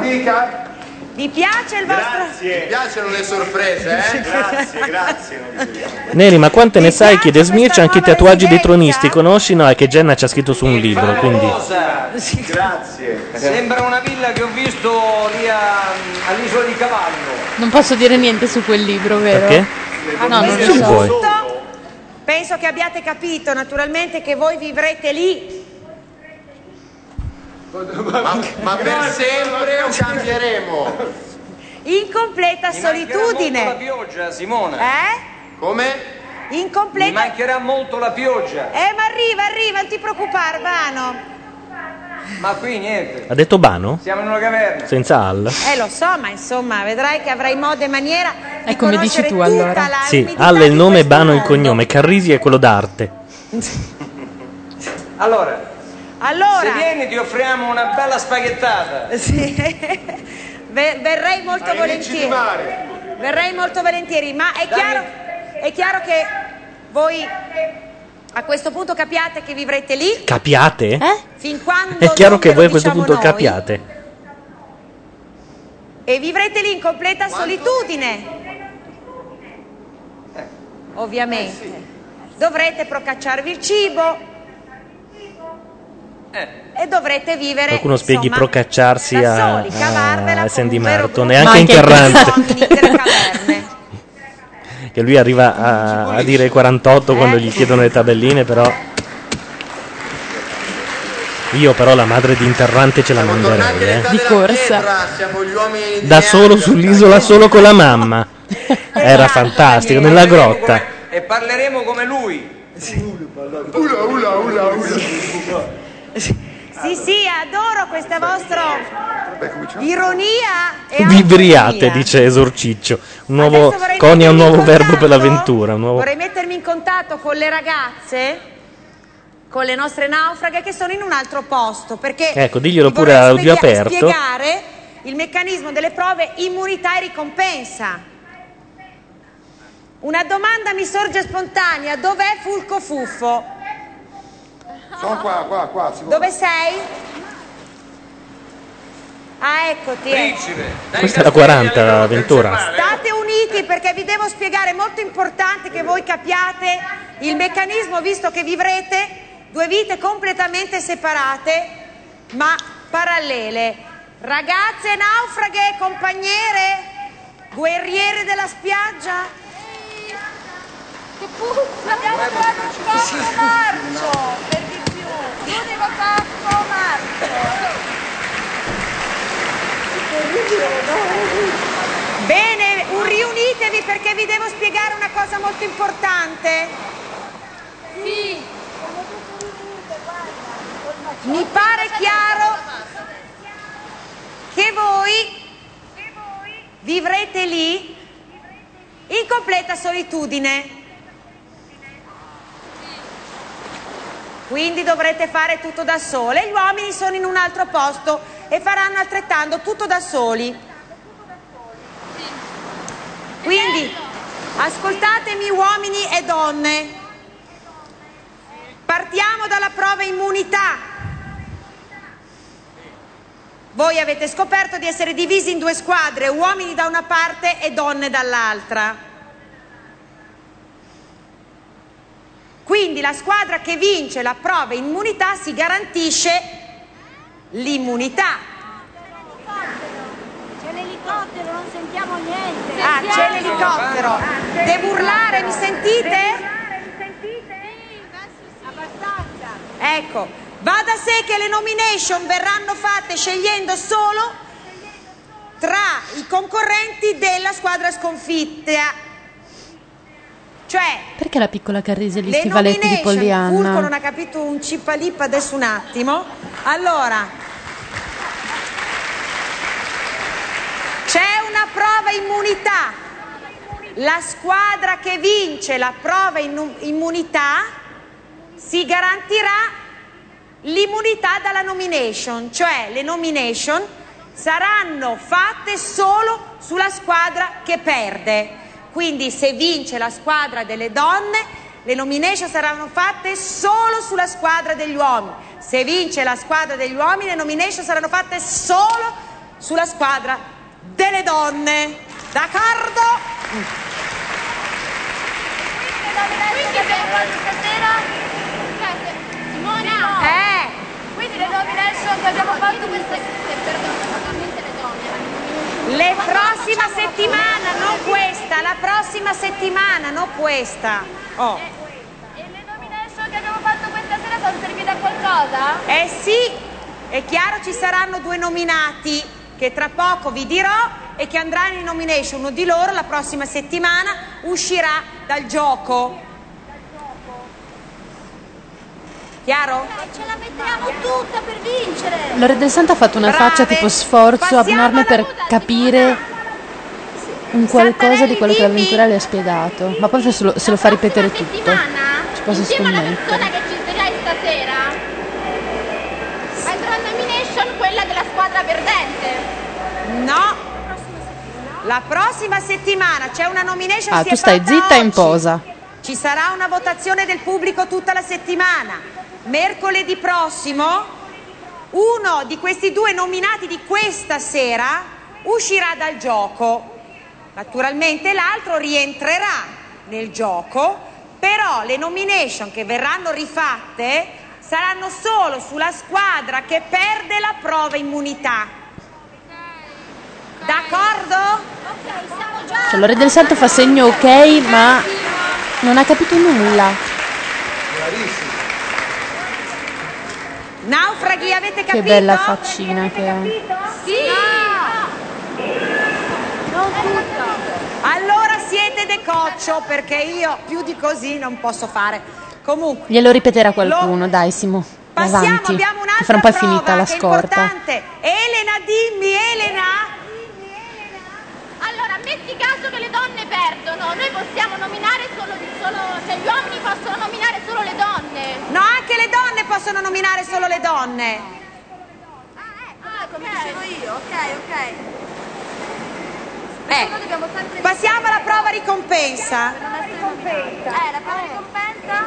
[SPEAKER 32] Dica.
[SPEAKER 1] Vi piace il vostro...
[SPEAKER 32] Grazie.
[SPEAKER 42] Mi piacciono le sorprese, eh?
[SPEAKER 32] Grazie, grazie.
[SPEAKER 10] Neri, ma quante ne sai? Chiede Smirci anche i tatuaggi dei tronisti. Conosci? No, è che Jenna ci ha scritto su un libro, quindi...
[SPEAKER 19] Cosa?
[SPEAKER 32] Grazie.
[SPEAKER 19] Sembra una villa che ho visto lì a- all'isola di Cavallo.
[SPEAKER 21] Non posso dire niente su quel libro, vero?
[SPEAKER 10] Perché?
[SPEAKER 21] Ah, no, non lo so.
[SPEAKER 10] vuoi?
[SPEAKER 1] Penso che abbiate capito naturalmente che voi vivrete lì.
[SPEAKER 42] Ma, ma per sempre o cambieremo?
[SPEAKER 1] In completa
[SPEAKER 19] Mi mancherà molto la
[SPEAKER 1] solitudine.
[SPEAKER 19] pioggia, Simona.
[SPEAKER 1] Eh?
[SPEAKER 42] Come?
[SPEAKER 1] In
[SPEAKER 19] Mi
[SPEAKER 1] completa...
[SPEAKER 19] mancherà molto la pioggia.
[SPEAKER 1] Eh, ma arriva, arriva, non ti preoccupare, Vano.
[SPEAKER 19] Ma qui niente.
[SPEAKER 53] Ha detto Bano?
[SPEAKER 19] Siamo in una caverna.
[SPEAKER 53] Senza Al?
[SPEAKER 1] Eh lo so, ma insomma, vedrai che avrai modo e maniera di
[SPEAKER 21] È come dici tu, allora.
[SPEAKER 53] Sì, Al è il nome, Bano il
[SPEAKER 1] mondo.
[SPEAKER 53] cognome, Carrisi è quello d'arte.
[SPEAKER 19] Allora, se vieni ti offriamo una bella spaghettata.
[SPEAKER 1] Sì. Ve- verrei molto
[SPEAKER 19] Ai ricci di
[SPEAKER 1] volentieri.
[SPEAKER 19] mare.
[SPEAKER 1] Verrei molto volentieri, ma è chiaro, è chiaro che voi a questo punto capiate che vivrete lì
[SPEAKER 53] Capiate?
[SPEAKER 1] fin quando
[SPEAKER 53] È chiaro
[SPEAKER 1] non
[SPEAKER 53] che
[SPEAKER 1] ve
[SPEAKER 53] voi a questo
[SPEAKER 1] diciamo
[SPEAKER 53] punto
[SPEAKER 1] noi,
[SPEAKER 53] capiate.
[SPEAKER 1] E vivrete lì in completa solitudine. Ovviamente. Dovrete procacciarvi il cibo. E dovrete vivere
[SPEAKER 53] Qualcuno spieghi
[SPEAKER 1] insomma,
[SPEAKER 53] procacciarsi
[SPEAKER 1] da
[SPEAKER 53] a,
[SPEAKER 1] soli, cavarvela
[SPEAKER 53] a Sandy
[SPEAKER 1] gruppo
[SPEAKER 53] neanche
[SPEAKER 1] di
[SPEAKER 53] interrante. Che lui arriva a, a dire 48 quando gli chiedono le tabelline, però. Io però la madre di interrante ce la manderei, eh.
[SPEAKER 21] Di corsa.
[SPEAKER 42] Siamo gli uomini di
[SPEAKER 53] Da solo sull'isola, solo con la mamma. Era fantastico, nella grotta.
[SPEAKER 19] E parleremo come lui.
[SPEAKER 54] Ula, ula, ula, ula.
[SPEAKER 1] Sì, sì, adoro questa vostra ironia e
[SPEAKER 53] Vibriate,
[SPEAKER 1] autoironia.
[SPEAKER 53] dice Esorciccio. Un nuovo,
[SPEAKER 1] Adesso vorrei
[SPEAKER 53] Conia ha un nuovo
[SPEAKER 1] mettermi in
[SPEAKER 53] verbo per l'avventura. Un nuovo...
[SPEAKER 1] Vorrei mettermi in contatto con le ragazze, con le nostre naufraghe che sono in un altro posto, perché
[SPEAKER 53] Ecco, diglielo
[SPEAKER 1] vi
[SPEAKER 53] pure
[SPEAKER 1] vorrei
[SPEAKER 53] a audio
[SPEAKER 1] spiega-
[SPEAKER 53] aperto.
[SPEAKER 1] spiegare il meccanismo delle prove immunità e ricompensa. Una domanda mi sorge spontanea, dov'è Fulco Fuffo?
[SPEAKER 49] Sono qua, qua, qua. si
[SPEAKER 1] Dove sei? Ah, eccoti. eh.
[SPEAKER 53] Questa è la 40, Ventura.
[SPEAKER 1] State uniti perché vi devo spiegare, è molto importante che voi capiate il meccanismo visto che vivrete due vite completamente separate ma parallele. Ragazze naufraghe, compagnere, guerriere della spiaggia.
[SPEAKER 23] Che puzza! Abbiamo trovato un cacco marcio. L'unico cacco marcio.
[SPEAKER 1] Bene, un riunitevi perché vi devo spiegare una cosa molto importante.
[SPEAKER 23] Sì.
[SPEAKER 1] Mi pare chiaro che voi vivrete lì in completa solitudine. Quindi dovrete fare tutto da sole. Gli uomini sono in un altro posto e faranno altrettanto tutto da soli. Quindi ascoltatemi uomini e donne. Partiamo dalla prova immunità. Voi avete scoperto di essere divisi in due squadre, uomini da una parte e donne dall'altra. Quindi la squadra che vince la prova immunità si garantisce l'immunità.
[SPEAKER 18] C'è l'elicottero, non sentiamo niente.
[SPEAKER 1] Ah, c'è l'elicottero. Devo urlare, mi sentite? Ecco, va da sé che le nomination verranno fatte scegliendo solo tra i concorrenti della squadra sconfitta. Cioè,
[SPEAKER 21] Perché la piccola Carrisi ha gli
[SPEAKER 1] le
[SPEAKER 21] stivaletti di
[SPEAKER 1] nomination, Fulco
[SPEAKER 21] Pollyanna?
[SPEAKER 1] non ha capito un cipalippa adesso un attimo. Allora, c'è una prova immunità. La squadra che vince la prova in- immunità si garantirà l'immunità dalla nomination, cioè le nomination saranno fatte solo sulla squadra che perde. Quindi se vince la squadra delle donne, le nomination saranno fatte solo sulla squadra degli uomini. Se vince la squadra degli uomini, le nomination saranno fatte solo sulla squadra delle donne. D'accordo?
[SPEAKER 23] Quindi abbiamo fatto stasera? Simona!
[SPEAKER 1] Eh!
[SPEAKER 23] Quindi le nomination che abbiamo fatto questa perdono. Le
[SPEAKER 1] prossima settimana, non questa, la prossima settimana, non questa. Oh.
[SPEAKER 23] E le nomination che abbiamo fatto questa sera sono servite a qualcosa?
[SPEAKER 1] Eh sì, è chiaro ci saranno due nominati che tra poco vi dirò e che andranno in nomination. Uno di loro la prossima settimana uscirà dal gioco. Chiaro?
[SPEAKER 23] Ce la mettiamo tutta per vincere.
[SPEAKER 21] Lore del Santo ha fatto una faccia tipo sforzo abnorme per capire un qualcosa di quello che l'avventura le ha spiegato. Ma poi se lo, se lo fa ripetere tutto, ci posso scommettere.
[SPEAKER 23] che ci svegliai stasera andrà in nomination quella della squadra perdente.
[SPEAKER 1] No. La prossima settimana c'è una nomination.
[SPEAKER 21] Ah,
[SPEAKER 1] si
[SPEAKER 21] tu
[SPEAKER 1] è
[SPEAKER 21] stai zitta e in
[SPEAKER 1] oggi.
[SPEAKER 21] posa.
[SPEAKER 1] Ci sarà una votazione del pubblico tutta la settimana. Mercoledì prossimo, uno di questi due nominati di questa sera uscirà dal gioco. Naturalmente l'altro rientrerà nel gioco, però le nomination che verranno rifatte saranno solo sulla squadra che perde la prova immunità. D'accordo?
[SPEAKER 21] Cioè, Lore del Santo fa segno ok, ma non ha capito nulla.
[SPEAKER 1] Naufraghi, avete capito?
[SPEAKER 21] Che bella faccina che ha.
[SPEAKER 1] Sì! Non tutto. Allora siete decoccio perché io più di così non posso fare. Comunque,
[SPEAKER 21] Glielo ripeterà qualcuno, dai Simo.
[SPEAKER 1] passiamo,
[SPEAKER 21] Avanti.
[SPEAKER 1] abbiamo
[SPEAKER 21] Che
[SPEAKER 1] un'altra
[SPEAKER 21] fra un po' è
[SPEAKER 1] prova
[SPEAKER 21] finita la
[SPEAKER 1] che è
[SPEAKER 21] scorta.
[SPEAKER 1] importante. Elena, dimmi, Elena.
[SPEAKER 23] Allora, metti caso che le donne perdono, noi possiamo nominare solo, solo cioè gli uomini possono nominare solo le donne.
[SPEAKER 1] No, anche le donne possono nominare solo le donne.
[SPEAKER 23] Ah, come dicevo io, ok, ok.
[SPEAKER 1] Eh, passiamo alla prova ricompensa.
[SPEAKER 23] Eh, la prova ricompensa?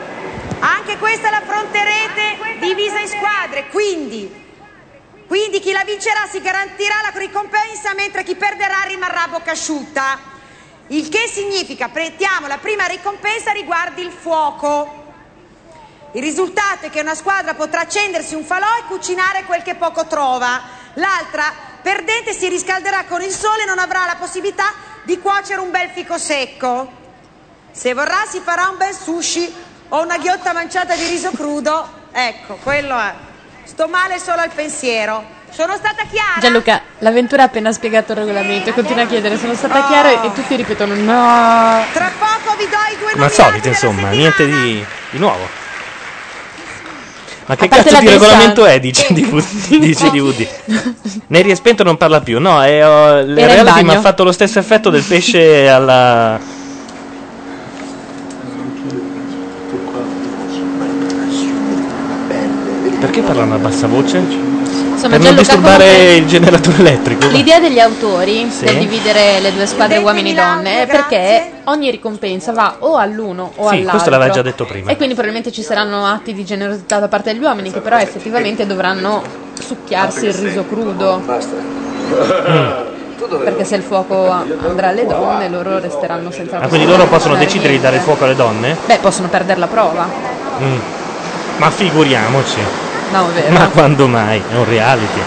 [SPEAKER 1] Anche questa l'affronterete divisa in squadre, quindi, quindi chi la vincerà si garantirà la ricompensa mentre chi perderà rimarrà a bocca asciutta. Il che significa, prettiamo, la prima ricompensa riguardi il fuoco. Il risultato è che una squadra potrà accendersi un falò e cucinare quel che poco trova. L'altra, perdente, si riscalderà con il sole e non avrà la possibilità di cuocere un bel fico secco. Se vorrà si farà un bel sushi o una ghiotta manciata di riso crudo. Ecco, quello è. Sto male solo al pensiero. Sono stata chiara?
[SPEAKER 21] Gianluca, l'avventura ha appena spiegato il regolamento e continua a chiedere sono stata chiara e tutti ripetono no.
[SPEAKER 1] Tra poco vi do i due
[SPEAKER 10] Come al solito, insomma, niente di, di nuovo. Ma che cazzo di regolamento è? Dice di dice di Woody. Neri è spento non parla più. No, è, oh, il reality mi ha fatto lo stesso effetto del pesce alla. Perché parlano a bassa voce?
[SPEAKER 21] Insomma,
[SPEAKER 10] per non
[SPEAKER 21] Gianluca,
[SPEAKER 10] disturbare
[SPEAKER 21] comunque-
[SPEAKER 10] il generatore elettrico.
[SPEAKER 21] L'idea degli autori
[SPEAKER 10] Sì.
[SPEAKER 21] del dividere le due squadre uomini e donne è perché ogni ricompensa va o all'uno o
[SPEAKER 10] Sì,
[SPEAKER 21] all'altro.
[SPEAKER 10] questo l'aveva già detto prima.
[SPEAKER 21] E quindi probabilmente ci saranno atti di generosità da parte degli uomini che però effettivamente dovranno succhiarsi il riso crudo. Perché se il fuoco andrà alle donne, loro resteranno senza
[SPEAKER 10] Ah, quindi loro possono decidere di dare il fuoco alle donne?
[SPEAKER 21] Beh, possono perdere la prova.
[SPEAKER 10] Mm. Ma figuriamoci.
[SPEAKER 21] No, è vero.
[SPEAKER 10] Ma quando mai? È un reality.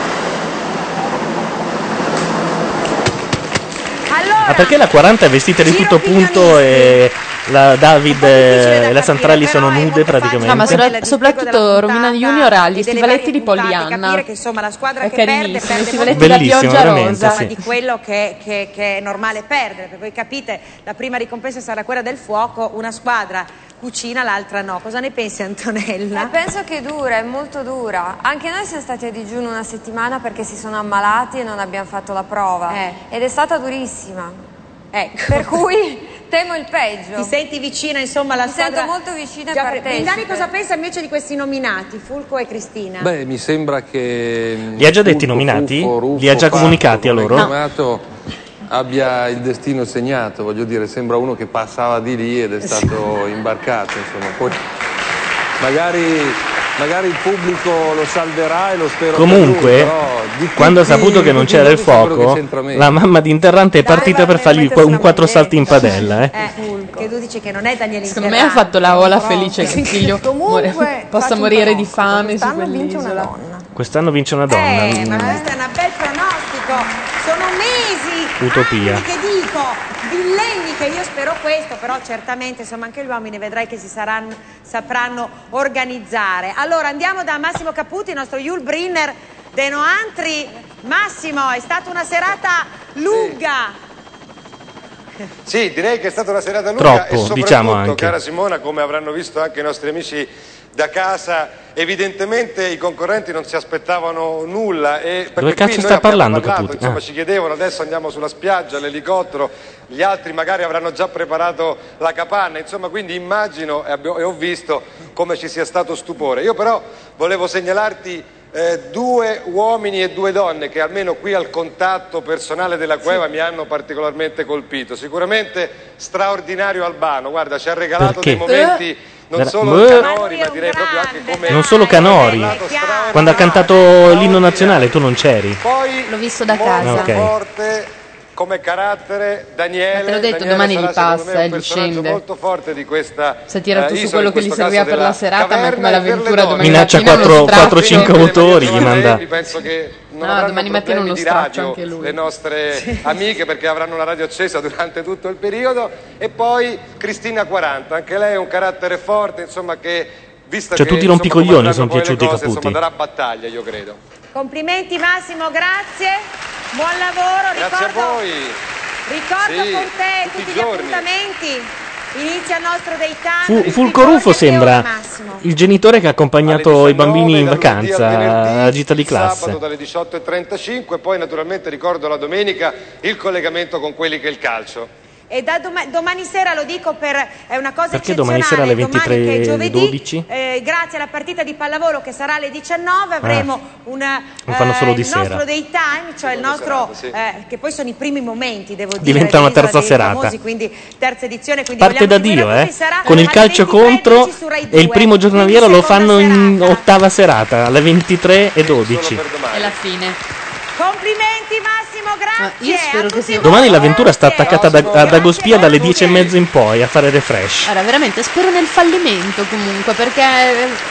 [SPEAKER 10] Ma perché la 40 è vestita di tutto punto e la David e la Santrelli sono nude praticamente?
[SPEAKER 21] No, ma sopra- soprattutto Romina Junior ha gli stivaletti di Pollyanna.
[SPEAKER 1] capire che insomma la squadra
[SPEAKER 21] È
[SPEAKER 1] che perde
[SPEAKER 21] carinissimo,
[SPEAKER 1] perde
[SPEAKER 21] i stivaletti da
[SPEAKER 10] Bellissimo,
[SPEAKER 21] pioggia
[SPEAKER 10] veramente,
[SPEAKER 21] rosa.
[SPEAKER 10] sì.
[SPEAKER 1] di quello che, che- che è normale perdere, perché voi capite, la prima ricompensa sarà quella del fuoco, una squadra cucina, l'altra no. Cosa ne pensi Antonella?
[SPEAKER 5] Eh, penso che dura, è molto dura. Anche noi siamo stati a digiuno una settimana perché si sono ammalati e non abbiamo fatto la prova. Ed è stata durissima.
[SPEAKER 1] Ecco.
[SPEAKER 5] Per cui temo il peggio.
[SPEAKER 1] Ti senti vicina insomma alla
[SPEAKER 5] Mi
[SPEAKER 1] squadra?
[SPEAKER 5] sento molto vicina e
[SPEAKER 1] Già,
[SPEAKER 5] partecipe.
[SPEAKER 1] Brindani cosa pensa invece di questi nominati, Fulco e Cristina?
[SPEAKER 2] Beh, mi sembra che.
[SPEAKER 10] Li ha già detti i nominati? Li ha già comunicati a loro?
[SPEAKER 2] Chiamato abbia il destino segnato, voglio dire, sembra uno che passava di lì ed è stato imbarcato, insomma. Poi magari, magari il pubblico lo salverà e lo spero per
[SPEAKER 10] Comunque,
[SPEAKER 2] lui, però
[SPEAKER 10] quando ha saputo che non c'era il fuoco, la mamma di Interrante è partita per fargli un quattro salti in padella. Eh.
[SPEAKER 1] Eh, che tu dici che non è Daniele
[SPEAKER 21] Secondo me ha fatto la ola felice che il figlio muore- possa morire di fame su quell'isola.
[SPEAKER 10] Quest'anno vince una donna.
[SPEAKER 1] Eh, ma questo è un bel pronostico.
[SPEAKER 10] Utopia.
[SPEAKER 1] anni che dico, millenni che io spero questo, però certamente insomma anche gli uomini vedrai che si saranno, sapranno organizzare. Allora andiamo da Massimo Caputi, il nostro Yul Brinner De Noantri. Massimo, è stata una serata lunga.
[SPEAKER 4] Sì, direi che è stata una serata lunga
[SPEAKER 10] Troppo,
[SPEAKER 4] e soprattutto,
[SPEAKER 10] diciamo anche.
[SPEAKER 4] cara Simona, come avranno visto anche i nostri amici da casa. Evidentemente i concorrenti non si aspettavano nulla e perché
[SPEAKER 10] Dove
[SPEAKER 4] qui
[SPEAKER 10] cazzo
[SPEAKER 4] noi
[SPEAKER 10] sta
[SPEAKER 4] abbiamo
[SPEAKER 10] parlando
[SPEAKER 4] parlato,
[SPEAKER 10] Caputi?
[SPEAKER 4] Insomma,
[SPEAKER 10] Ah.
[SPEAKER 4] ci chiedevano adesso andiamo sulla spiaggia, l'elicottero, gli altri magari avranno già preparato la capanna, insomma, quindi immagino e, e ho visto come ci sia stato stupore. Io però volevo segnalarti eh, due uomini e due donne che almeno qui al contatto personale della cueva mi hanno particolarmente colpito. Sicuramente straordinario Albano, guarda, ci ha regalato
[SPEAKER 10] Perché?
[SPEAKER 4] dei momenti non solo
[SPEAKER 10] Beh.
[SPEAKER 4] canori, ma direi proprio anche come
[SPEAKER 10] Non solo Canori. Quando ha cantato l'inno nazionale tu non c'eri.
[SPEAKER 4] Poi
[SPEAKER 21] L'ho visto da casa.
[SPEAKER 10] Ok.
[SPEAKER 4] Come carattere Daniele.
[SPEAKER 21] Ma te l'ho detto,
[SPEAKER 4] Daniele
[SPEAKER 21] domani
[SPEAKER 4] sarà,
[SPEAKER 21] gli passa, eh, gli scende.
[SPEAKER 4] molto forte di questa
[SPEAKER 21] Si è tirato
[SPEAKER 4] eh,
[SPEAKER 21] su
[SPEAKER 4] isola,
[SPEAKER 21] quello che gli serviva per la serata, ma come l'avventura domani
[SPEAKER 10] Minaccia
[SPEAKER 21] mattina uno
[SPEAKER 10] 4
[SPEAKER 21] straccio.
[SPEAKER 10] 4-5 autori gli manda.
[SPEAKER 4] Penso che non
[SPEAKER 21] No, domani mattina
[SPEAKER 4] di
[SPEAKER 21] straccio anche lui.
[SPEAKER 4] le nostre amiche perché avranno la radio accesa durante tutto il periodo e poi Cristina 40, anche lei ha un carattere forte, insomma che vista
[SPEAKER 10] Cioè,
[SPEAKER 4] che
[SPEAKER 10] tutti i rompicoglioni sono piaciuti,
[SPEAKER 4] cose,
[SPEAKER 10] Caputi.
[SPEAKER 4] Insomma, darà battaglia, io credo.
[SPEAKER 1] Complimenti Massimo, grazie. Buon lavoro.
[SPEAKER 4] Grazie a
[SPEAKER 1] ricordo,
[SPEAKER 4] voi.
[SPEAKER 1] ricordo
[SPEAKER 4] Sì,
[SPEAKER 1] con te
[SPEAKER 4] tutti
[SPEAKER 1] tutti, gli appuntamenti. Inizia il nostro daytime.
[SPEAKER 10] Fu, Fulco Rufo sembra il genitore che ha accompagnato i bambini in vacanza a gita di classe.
[SPEAKER 4] Sabato dalle 18.35, poi naturalmente ricordo la domenica il collegamento con quelli che è il calcio.
[SPEAKER 1] E da doma- domani sera lo dico per è una cosa
[SPEAKER 10] Perché domani sera alle
[SPEAKER 1] eccezionale, domani che è giovedì,
[SPEAKER 10] 23.12?
[SPEAKER 1] eh, grazie alla partita di pallavolo che sarà alle 19 avremo un
[SPEAKER 10] Ah. Lo fanno solo di
[SPEAKER 1] il
[SPEAKER 10] sera.
[SPEAKER 1] nostro daytime, cioè il nostro
[SPEAKER 4] serata, sì.
[SPEAKER 1] eh, che poi sono i primi momenti, devo dire,
[SPEAKER 10] Diventa una terza serata.
[SPEAKER 1] famosi, quindi terza edizione, quindi
[SPEAKER 10] Parte da
[SPEAKER 1] vogliamo
[SPEAKER 10] Dio, eh?
[SPEAKER 1] sarà
[SPEAKER 10] Con il
[SPEAKER 1] alle
[SPEAKER 10] calcio
[SPEAKER 1] 23.10
[SPEAKER 10] contro
[SPEAKER 1] su Rai
[SPEAKER 10] e il
[SPEAKER 1] 2.
[SPEAKER 10] primo giornaliero lo fanno in ottava serata, alle 23 e 12.
[SPEAKER 21] È la fine.
[SPEAKER 1] Complimenti.
[SPEAKER 21] Io spero che sia-.
[SPEAKER 10] Domani l'avventura sta attaccata da- ad Agospia dalle 10 e mezza in poi a fare refresh.
[SPEAKER 21] Allora, veramente spero nel fallimento comunque, perché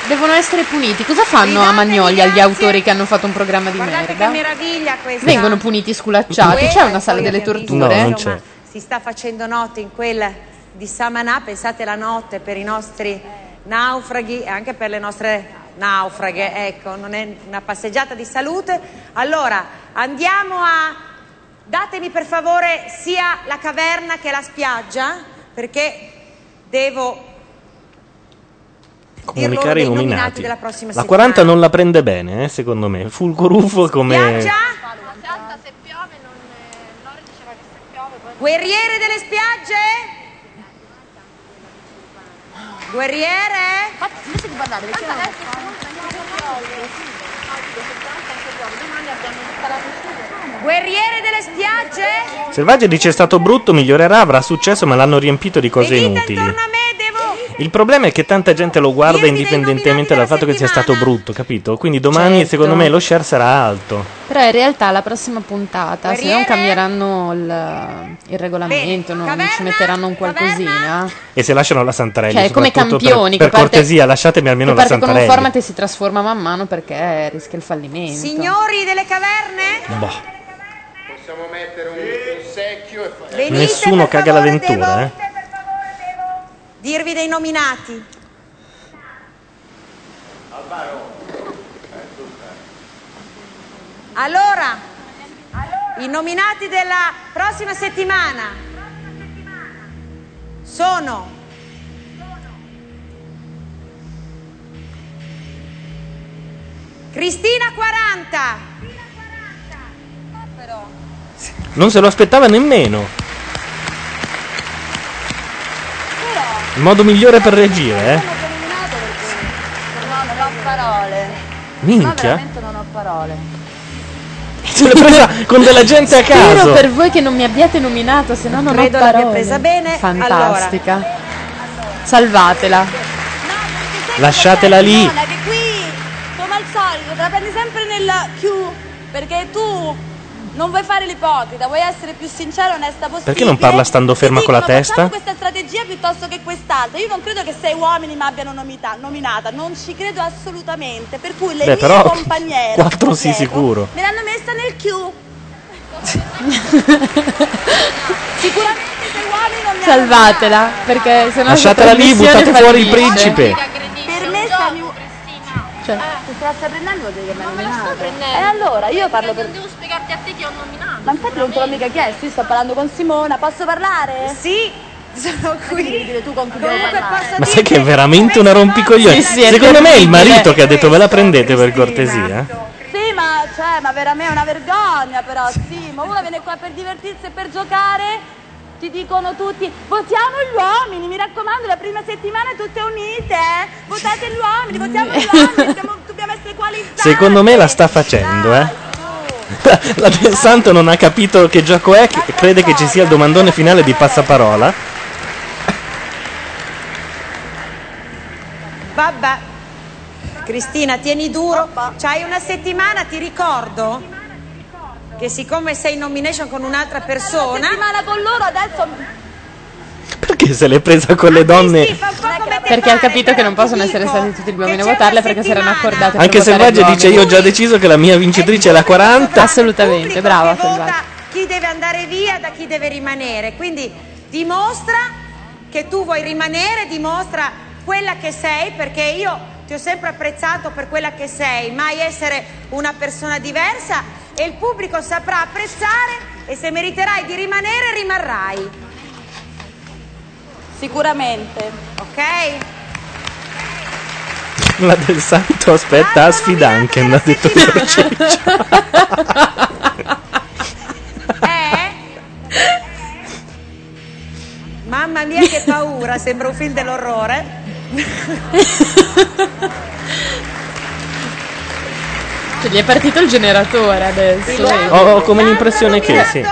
[SPEAKER 21] devono essere puniti. Cosa fanno a Magnolia gli autori che hanno fatto un programma di
[SPEAKER 1] Guardate che
[SPEAKER 21] merda?
[SPEAKER 1] meraviglia questa.
[SPEAKER 21] Vengono puniti sculacciati. C'è una sala delle torture?
[SPEAKER 10] No, non c'è.
[SPEAKER 1] Si sta facendo notte in quel di Samanà, pensate la notte per i nostri naufraghi e anche per le nostre naufraghe, ecco, non è una passeggiata di salute. Allora, andiamo a datemi per favore sia la caverna che la spiaggia, perché devo
[SPEAKER 10] Comunicare i
[SPEAKER 1] nominati
[SPEAKER 10] nominati.
[SPEAKER 1] della prossima
[SPEAKER 10] La
[SPEAKER 1] settimana.
[SPEAKER 10] 40 non la prende bene, eh, secondo me. Fulco Rufo come...
[SPEAKER 1] Guerriere delle spiagge? Guerriere?
[SPEAKER 23] Invece di parlare, perché non
[SPEAKER 1] Guerriere delle spiagge?
[SPEAKER 10] Selvaggia dice è stato brutto, migliorerà, avrà successo, ma l'hanno riempito di cose inutili. Il problema è che tanta gente lo guarda indipendentemente dal fatto che sia stato brutto, capito? Quindi domani
[SPEAKER 21] Certo.
[SPEAKER 10] secondo me lo share sarà alto.
[SPEAKER 21] Però in realtà la prossima puntata, se non cambieranno il, il regolamento, non ci metteranno un qualcosina.
[SPEAKER 10] E se lasciano la Santarelli
[SPEAKER 21] Cioè, come
[SPEAKER 10] soprattutto, per-
[SPEAKER 21] campioni,
[SPEAKER 10] per,
[SPEAKER 21] parte-
[SPEAKER 10] cortesia lasciatemi almeno
[SPEAKER 21] che
[SPEAKER 10] la
[SPEAKER 21] parte con un
[SPEAKER 10] Santarelli.
[SPEAKER 21] format e si trasforma man mano perché rischia il fallimento.
[SPEAKER 1] Signori delle caverne?
[SPEAKER 10] Boh,
[SPEAKER 42] Possiamo mettere un, un secchio e fare...
[SPEAKER 1] Venite,
[SPEAKER 10] nessuno
[SPEAKER 1] per
[SPEAKER 10] caga
[SPEAKER 1] favore,
[SPEAKER 10] l'avventura,
[SPEAKER 1] devo-
[SPEAKER 10] eh.
[SPEAKER 1] Dirvi dei nominati. Allora, i nominati della prossima settimana sono Cristina 40,
[SPEAKER 10] Non se lo aspettava nemmeno. Il modo migliore per reagire, eh.
[SPEAKER 18] No, non ho parole.
[SPEAKER 10] Minchia.
[SPEAKER 18] veramente non ho parole.
[SPEAKER 10] Se l'è presa con della gente a
[SPEAKER 21] Spero
[SPEAKER 10] caso.
[SPEAKER 21] per voi che non mi abbiate nominato, se no non
[SPEAKER 1] Credo
[SPEAKER 21] ho
[SPEAKER 1] l'abbia
[SPEAKER 21] parole.
[SPEAKER 1] presa bene.
[SPEAKER 21] Fantastica. Salvatela.
[SPEAKER 10] Lasciatela lì.
[SPEAKER 23] Come al solito, te la prendi sempre nel Q, perché tu non vuoi fare l'ipocrita, vuoi essere più sincero e onesta possibile.
[SPEAKER 10] Perché non parla stando ferma con la
[SPEAKER 23] Dicono,
[SPEAKER 10] testa?
[SPEAKER 23] questa strategia piuttosto che quest'altra. Io non credo che sei uomini mi abbiano nomita- nominata, non ci credo assolutamente. Per cui le
[SPEAKER 10] Beh,
[SPEAKER 23] mie
[SPEAKER 10] però
[SPEAKER 23] compagnere
[SPEAKER 10] quattro sì sicuro.
[SPEAKER 23] me l'hanno messa nel Q. Sicuramente sei uomini non mi hanno
[SPEAKER 21] Salvatela, perché se no
[SPEAKER 10] Lasciatela lì, buttate fuori il principe.
[SPEAKER 23] Per me stai
[SPEAKER 21] Cioè,
[SPEAKER 23] Se te la stai prendendo vuol dire che mi hanno nominato. E allora io parlo per. Devo spiegarti a te che ho nominato. Ma infatti non te l'ho mica chiesto, io sto parlando con Simona, posso parlare?
[SPEAKER 1] Sì, sono qui.
[SPEAKER 18] tu con
[SPEAKER 1] Comunque
[SPEAKER 10] Ma sai che è veramente una rompicoglioni?
[SPEAKER 18] Sì, sì, è
[SPEAKER 10] Secondo me è il marito che ha detto ve la prendete per cortesia.
[SPEAKER 18] Sì, ma, cioè, ma veramente è una vergogna però, sì, ma uno viene qua per divertirsi e per giocare, ti dicono tutti, votiamo gli uomini, mi raccomando, la prima settimana tutte unite, eh? votate gli uomini, votiamo gli uomini, dobbiamo, dobbiamo essere qualificati.
[SPEAKER 10] Secondo me la sta facendo, eh. La del Santo non ha capito che gioco è e crede che ci sia il domandone finale di passaparola.
[SPEAKER 1] Vabbè. Cristina, tieni duro. C'hai una settimana, ti ricordo che siccome sei in nomination con un'altra persona...
[SPEAKER 18] Una settimana con loro adesso...
[SPEAKER 10] Perché se l'è presa con le donne?
[SPEAKER 21] Perché ha capito che non possono essere stati tutti gli uomini a votarle perché si erano accordati
[SPEAKER 10] Anche Selvaggia dice io ho già deciso che la mia vincitrice è la 40.
[SPEAKER 21] Assolutamente, brava Selvaggia.
[SPEAKER 1] chi deve andare via da chi deve rimanere. Quindi dimostra che tu vuoi rimanere, dimostra quella che sei, perché io ti ho sempre apprezzato per quella che sei, mai essere una persona diversa e il pubblico saprà apprezzare e se meriterai di rimanere rimarrai.
[SPEAKER 18] Sicuramente.
[SPEAKER 1] Ok?
[SPEAKER 10] La del Santo aspetta a sfidanken, ha detto Pierciccio.
[SPEAKER 1] Mamma mia che paura, sembra un film dell'orrore.
[SPEAKER 21] Cioè, gli è partito il generatore adesso.
[SPEAKER 10] Ho, ho come l'impressione che sì.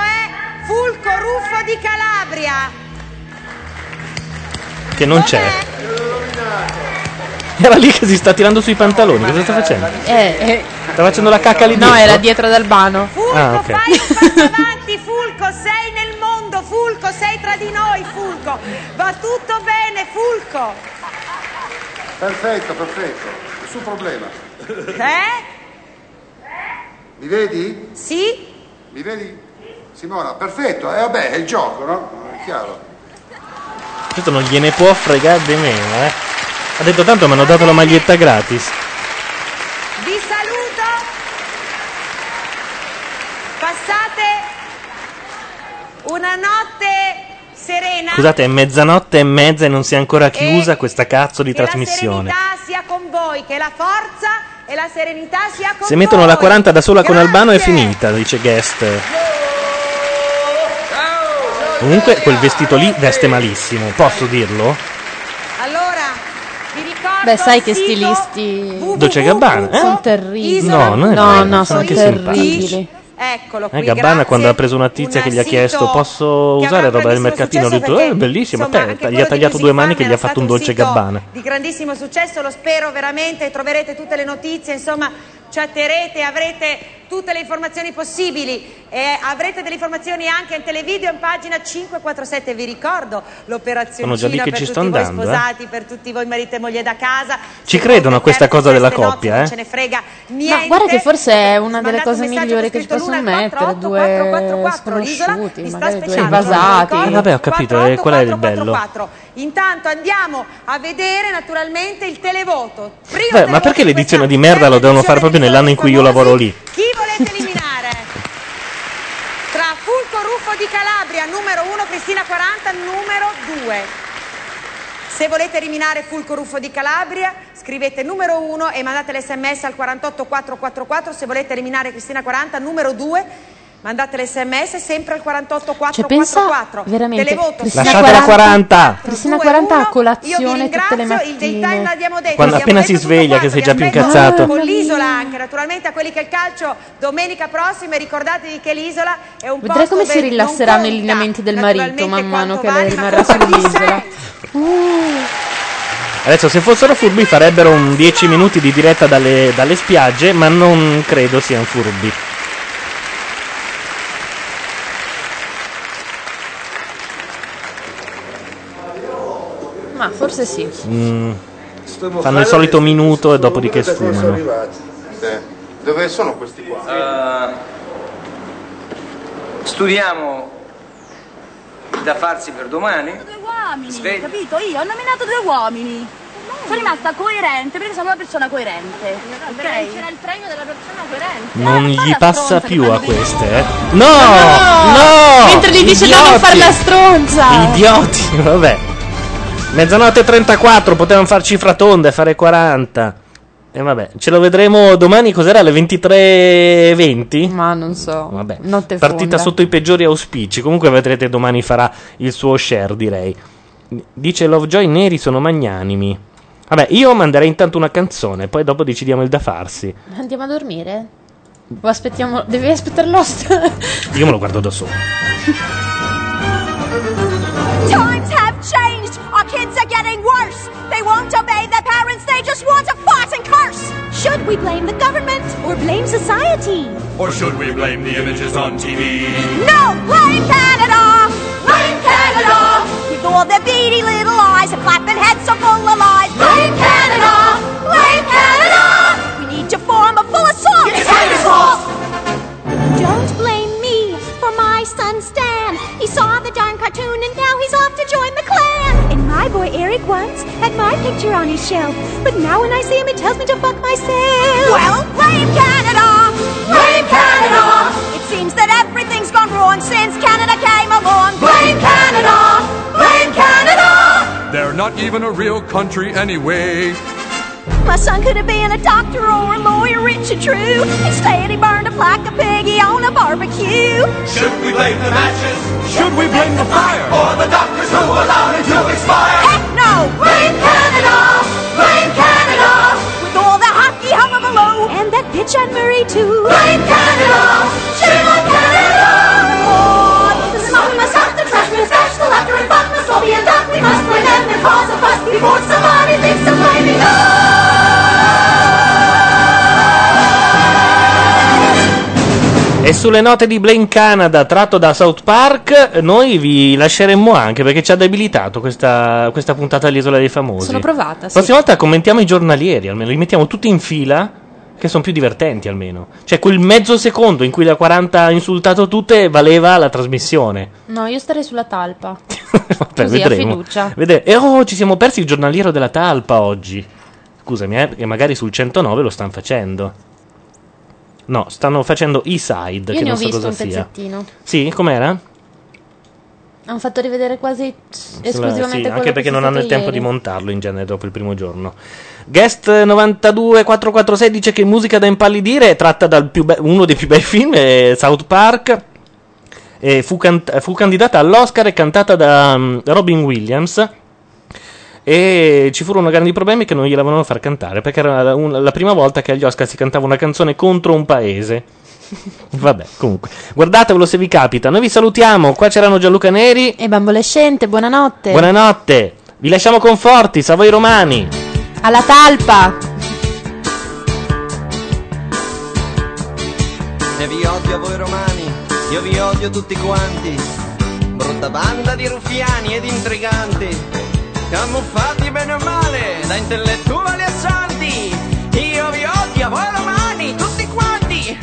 [SPEAKER 1] Fulco Ruffo di Calabria.
[SPEAKER 10] Che non c'è. Era lì che si sta tirando sui pantaloni. Cosa sta facendo?
[SPEAKER 21] Eh, eh,
[SPEAKER 10] Sta facendo la cacca lì
[SPEAKER 21] no,
[SPEAKER 10] dietro?
[SPEAKER 21] era dietro ad Albano.
[SPEAKER 10] Ah, ok.
[SPEAKER 1] Avanti Fulco, sei nel mondo, Fulco, sei tra di noi, Fulco. Va tutto bene, Fulco.
[SPEAKER 49] Perfetto, perfetto. Nessun problema.
[SPEAKER 1] Eh?
[SPEAKER 49] Mi vedi?
[SPEAKER 1] Sì?
[SPEAKER 49] Mi vedi? Simona, perfetto. E vabbè, è il gioco, no? È chiaro.
[SPEAKER 10] Questo non gliene può fregare di meno, eh. Ha detto tanto mi hanno dato la maglietta gratis.
[SPEAKER 1] Vi saluto. Passate una notte serena.
[SPEAKER 10] Scusate, è mezzanotte e mezza e non si è ancora chiusa questa cazzo di
[SPEAKER 1] che la
[SPEAKER 10] trasmissione.
[SPEAKER 1] serenità sia con voi, che la forza e la serenità sia con
[SPEAKER 10] Se mettono la
[SPEAKER 1] voi.
[SPEAKER 10] 40 da sola con Albano è finita, dice Guest. Comunque quel vestito lì veste malissimo, posso dirlo?
[SPEAKER 1] Allora, vi ricordo
[SPEAKER 21] Beh, sai che stilisti
[SPEAKER 10] Dolce Gabbana, eh?
[SPEAKER 21] sono terribili.
[SPEAKER 10] No, non è
[SPEAKER 21] no,
[SPEAKER 10] vero,
[SPEAKER 21] no,
[SPEAKER 10] sono
[SPEAKER 21] sono
[SPEAKER 10] anche
[SPEAKER 21] terribili.
[SPEAKER 1] Eccolo qui,
[SPEAKER 10] Eh, Gabbana
[SPEAKER 1] grazie.
[SPEAKER 10] quando ha preso una tizia che gli ha chiesto posso usare roba del mercatino, ha detto eh
[SPEAKER 1] perché,
[SPEAKER 10] bellissimo,
[SPEAKER 1] insomma,
[SPEAKER 10] te, gli ha tagliato due mani che gli ha fatto un dolce Gabbana.
[SPEAKER 1] di grandissimo successo, lo spero veramente, troverete tutte le notizie, insomma, chatterete, avrete tutte le informazioni possibili e avrete delle informazioni anche in televideo in pagina 547, vi ricordo l'operazione
[SPEAKER 10] Sono già lì che
[SPEAKER 1] per
[SPEAKER 10] ci
[SPEAKER 1] tutti
[SPEAKER 10] sto
[SPEAKER 1] voi
[SPEAKER 10] andando, eh.
[SPEAKER 1] sposati, per tutti voi marito e moglie da casa.
[SPEAKER 10] Ci
[SPEAKER 1] Se
[SPEAKER 10] credono a questa cosa della coppia,
[SPEAKER 1] Non
[SPEAKER 10] eh?
[SPEAKER 1] ce ne frega niente.
[SPEAKER 21] Ma guarda che forse è una delle cose migliori che ci possono mettere,
[SPEAKER 1] 488,
[SPEAKER 21] due
[SPEAKER 1] 444, l'isola
[SPEAKER 21] sconosciuti, magari due invasati.
[SPEAKER 10] Eh, vabbè, ho capito, e qual è il bello?
[SPEAKER 1] 444. Intanto andiamo a vedere naturalmente il televoto.
[SPEAKER 10] Beh, ma perché l'edizione di merda lo devono fare proprio nell'anno in cui io lavoro lì?
[SPEAKER 1] Volete eliminare? Tra Fulco Ruffo di Calabria, numero 1, Cristina 40, numero 2. Se volete eliminare Fulco Ruffo di Calabria, scrivete numero 1 e mandate l'sms al 48444. Se volete eliminare Cristina 40, numero 2, mandate l'sms sempre al 48444.
[SPEAKER 21] Cioè, pensa veramente,
[SPEAKER 1] Televoto
[SPEAKER 21] Cristina
[SPEAKER 10] Lasciatela 40.
[SPEAKER 21] Cristina 40 a colazione tutte le
[SPEAKER 1] ringrazio, il daytime
[SPEAKER 21] mattine.
[SPEAKER 1] l'abbiamo detto.
[SPEAKER 10] Quando appena
[SPEAKER 1] detto
[SPEAKER 10] si sveglia,
[SPEAKER 1] quanto,
[SPEAKER 10] che sei già più incazzato.
[SPEAKER 1] Con l'isola anche, naturalmente a quelli che il calcio domenica prossima e ricordatevi che l'isola è un
[SPEAKER 21] Vedrai
[SPEAKER 1] posto
[SPEAKER 21] come si rilasseranno i lineamenti del marito man mano che lei rimarrà sull'isola.
[SPEAKER 10] Adesso se fossero furbi farebbero un 10 minuti di diretta dalle, dalle spiagge, ma non credo siano furbi.
[SPEAKER 21] Ma forse sì.
[SPEAKER 10] Mm, fanno il solito minuto e dopodiché sfumano.
[SPEAKER 42] Dove sono questi qua?
[SPEAKER 19] Eh, studiamo da farsi per domani.
[SPEAKER 18] Due uomini,
[SPEAKER 19] Svegli.
[SPEAKER 18] capito? Io ho nominato due uomini. Sono rimasta coerente perché sono una persona coerente. Ok?
[SPEAKER 23] C'era il premio della persona coerente.
[SPEAKER 10] Non gli passa più a queste, eh. No!
[SPEAKER 21] No!
[SPEAKER 10] No!
[SPEAKER 21] Mentre gli dice da non
[SPEAKER 10] Idioti!
[SPEAKER 21] fare la stronza.
[SPEAKER 10] Idioti, vabbè. Mezzanotte e 34, potevano farci fratonde, fare 40. E vabbè, ce lo vedremo domani, cos'era? Alle 23.20?
[SPEAKER 21] Ma non so.
[SPEAKER 10] Vabbè,
[SPEAKER 21] Notte
[SPEAKER 10] partita
[SPEAKER 21] fonda.
[SPEAKER 10] sotto i peggiori auspici. Comunque vedrete domani farà il suo share, direi. Dice Lovejoy, neri sono magnanimi. Vabbè, io manderei intanto una canzone, poi dopo decidiamo il da farsi.
[SPEAKER 21] Andiamo a dormire? O aspettiamo. Devi aspettare l'host.
[SPEAKER 10] Io me lo guardo da solo.
[SPEAKER 55] just want to fight and curse. Should we blame the government or blame society?
[SPEAKER 56] Or should we blame the images on TV?
[SPEAKER 55] No, blame Canada. Blame Canada. With all their beady little eyes and flapping heads so full of lies. Blame Canada. Blame Canada. My boy Eric once had my picture on his shelf, but now when I see him, it tells me to fuck myself. Well, blame Canada. Blame Canada. It seems that everything's gone wrong since Canada came along. Blame Canada. Blame Canada.
[SPEAKER 56] They're not even a real country anyway.
[SPEAKER 55] My son could have been a doctor or a lawyer, rich and true. Instead, he burned up like a piggy on a barbecue.
[SPEAKER 56] Should we blame the matches? Should we blame the fire? Or the doctors who allowed it to expire?
[SPEAKER 55] Heck no! Blame Canada! Blame Canada! With all the hockey hullabaloo and that bitch Anne Murray too. Blame Canada! Shame on Canada! Oh, the smoke we must have the trash, we must bash the laughter and fuck must all be and that we must blame them and cause a fuss before somebody thinks of blaming us.
[SPEAKER 10] E sulle note di Blaine Canada tratto da South Park, noi vi lasceremmo anche perché ci ha debilitato questa, questa puntata all'Isola dei Famosi.
[SPEAKER 21] Sono provata,
[SPEAKER 10] La
[SPEAKER 21] sì.
[SPEAKER 10] prossima volta commentiamo i giornalieri, almeno li mettiamo tutti in fila, che sono più divertenti almeno. Cioè quel mezzo secondo in cui la 40 ha insultato tutte valeva la trasmissione.
[SPEAKER 21] No, io starei sulla talpa.
[SPEAKER 10] Vabbè,
[SPEAKER 21] Così, a
[SPEAKER 10] vedremo.
[SPEAKER 21] fiducia.
[SPEAKER 10] Vede- E oh, ci siamo persi il giornaliero della talpa oggi. Scusami, eh, perché magari sul 109 lo stanno facendo. No, stanno facendo E-Side,
[SPEAKER 21] Io
[SPEAKER 10] che
[SPEAKER 21] ne
[SPEAKER 10] non
[SPEAKER 21] ho
[SPEAKER 10] so
[SPEAKER 21] visto
[SPEAKER 10] cosa
[SPEAKER 21] un
[SPEAKER 10] sia.
[SPEAKER 21] pezzettino.
[SPEAKER 10] Sì, com'era?
[SPEAKER 21] Hanno fatto rivedere quasi esclusivamente
[SPEAKER 10] Sì,
[SPEAKER 21] quello
[SPEAKER 10] anche
[SPEAKER 21] che
[SPEAKER 10] perché
[SPEAKER 21] c'è
[SPEAKER 10] non hanno il
[SPEAKER 21] stato
[SPEAKER 10] tempo
[SPEAKER 21] ieri.
[SPEAKER 10] di montarlo in genere dopo il primo giorno. Guest 92446 dice che musica da impallidire è tratta da uno dei più bei film, è South Park. E fu, cant- fu candidata all'Oscar e cantata da mm, Robin Williams. E ci furono grandi problemi che non gliela volevano far cantare perché era la, un- la prima volta che agli Oscar si cantava una canzone contro un paese. Vabbè, comunque, guardatevelo se vi capita. Noi vi salutiamo. Qua c'erano Gianluca Neri.
[SPEAKER 21] E bambolescente, buonanotte.
[SPEAKER 10] Buonanotte. Vi lasciamo con Fortis, a voi romani.
[SPEAKER 21] Alla talpa.
[SPEAKER 57] E vi odio a voi romani, io vi odio tutti quanti. Brutta banda di ruffiani ed intriganti, camuffati bene o male da intellettuali e santi. Io vi odio voi romani, tutti quanti.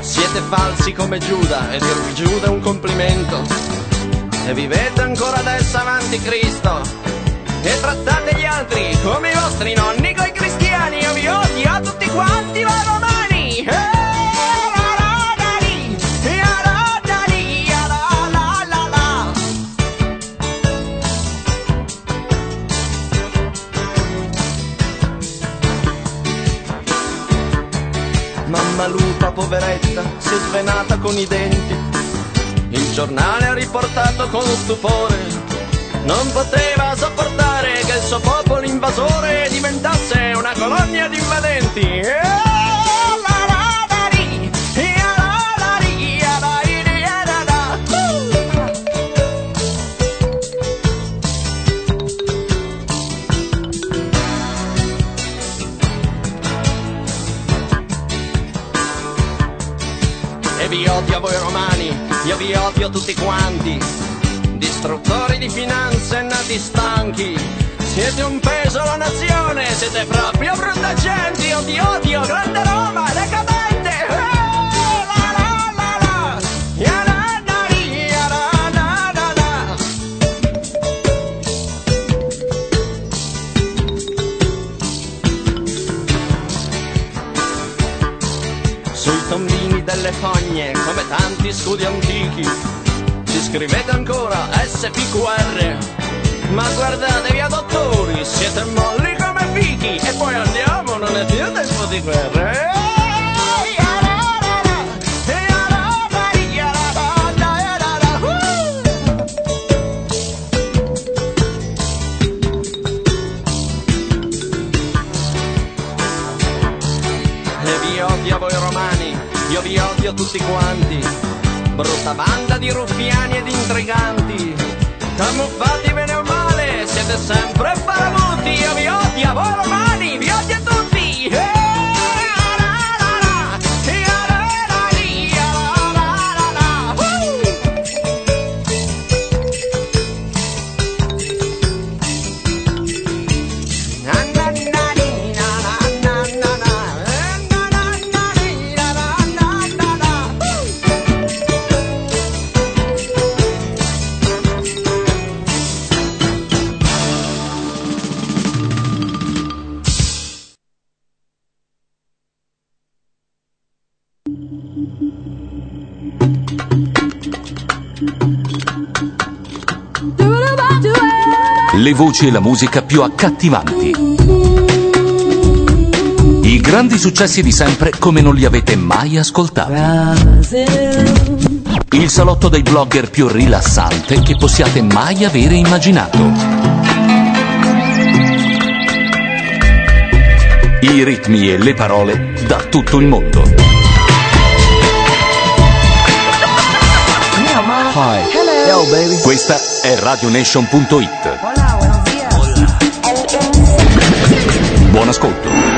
[SPEAKER 57] Siete falsi come Giuda e dirvi Giuda è un complimento. E vivete ancora adesso avanti Cristo. E trattate gli altri come i vostri nonni coi cristiani. Io vi odio a tutti quanti voi romani. La. Mamma lupa poveretta si è svenata con i denti. Il giornale ha riportato con stupore. Non poteva sopportare suo popolo invasore diventasse una colonia di invadenti. Eh, vi odio voi romani, io vi odio tutti quanti. Distruttori di finanze nati stanchi, Siete un peso alla nazione, siete proprio brutta gente, io vi odio, grande Roma, decadente! Eh. Sui tombini delle fogne, come tanti scudi antichi, ci scrivete ancora SPQR. Ma guardatevi a dottori, siete molli come fichi, e poi andiamo, non è più tempo di guerra. Eh, vi odio tutti quanti. Brutta banda di ruffiani ed intriganti. Camuffati siete sempre farabutti. Io vi odio voi romani, vi odio
[SPEAKER 58] Le voci e la musica più accattivanti. I grandi successi di sempre come non li avete mai ascoltati. Il salotto dei blogger più rilassante che possiate mai avere immaginato. I ritmi e le parole da tutto il mondo.
[SPEAKER 59] Hi. Yo, baby.
[SPEAKER 58] Questa è RadioNation.it. Buon ascolto.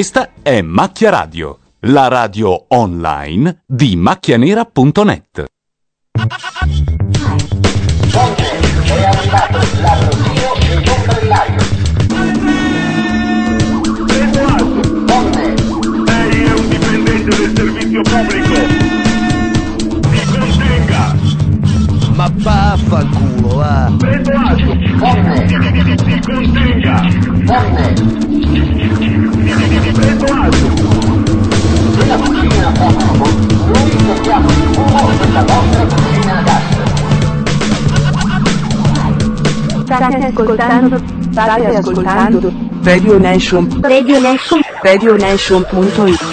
[SPEAKER 8] Questa è Macchia Radio, la radio online di macchianera.net.
[SPEAKER 60] ascoltando, state ascoltando Radio Nation, Radio Nation, Radio Nation.it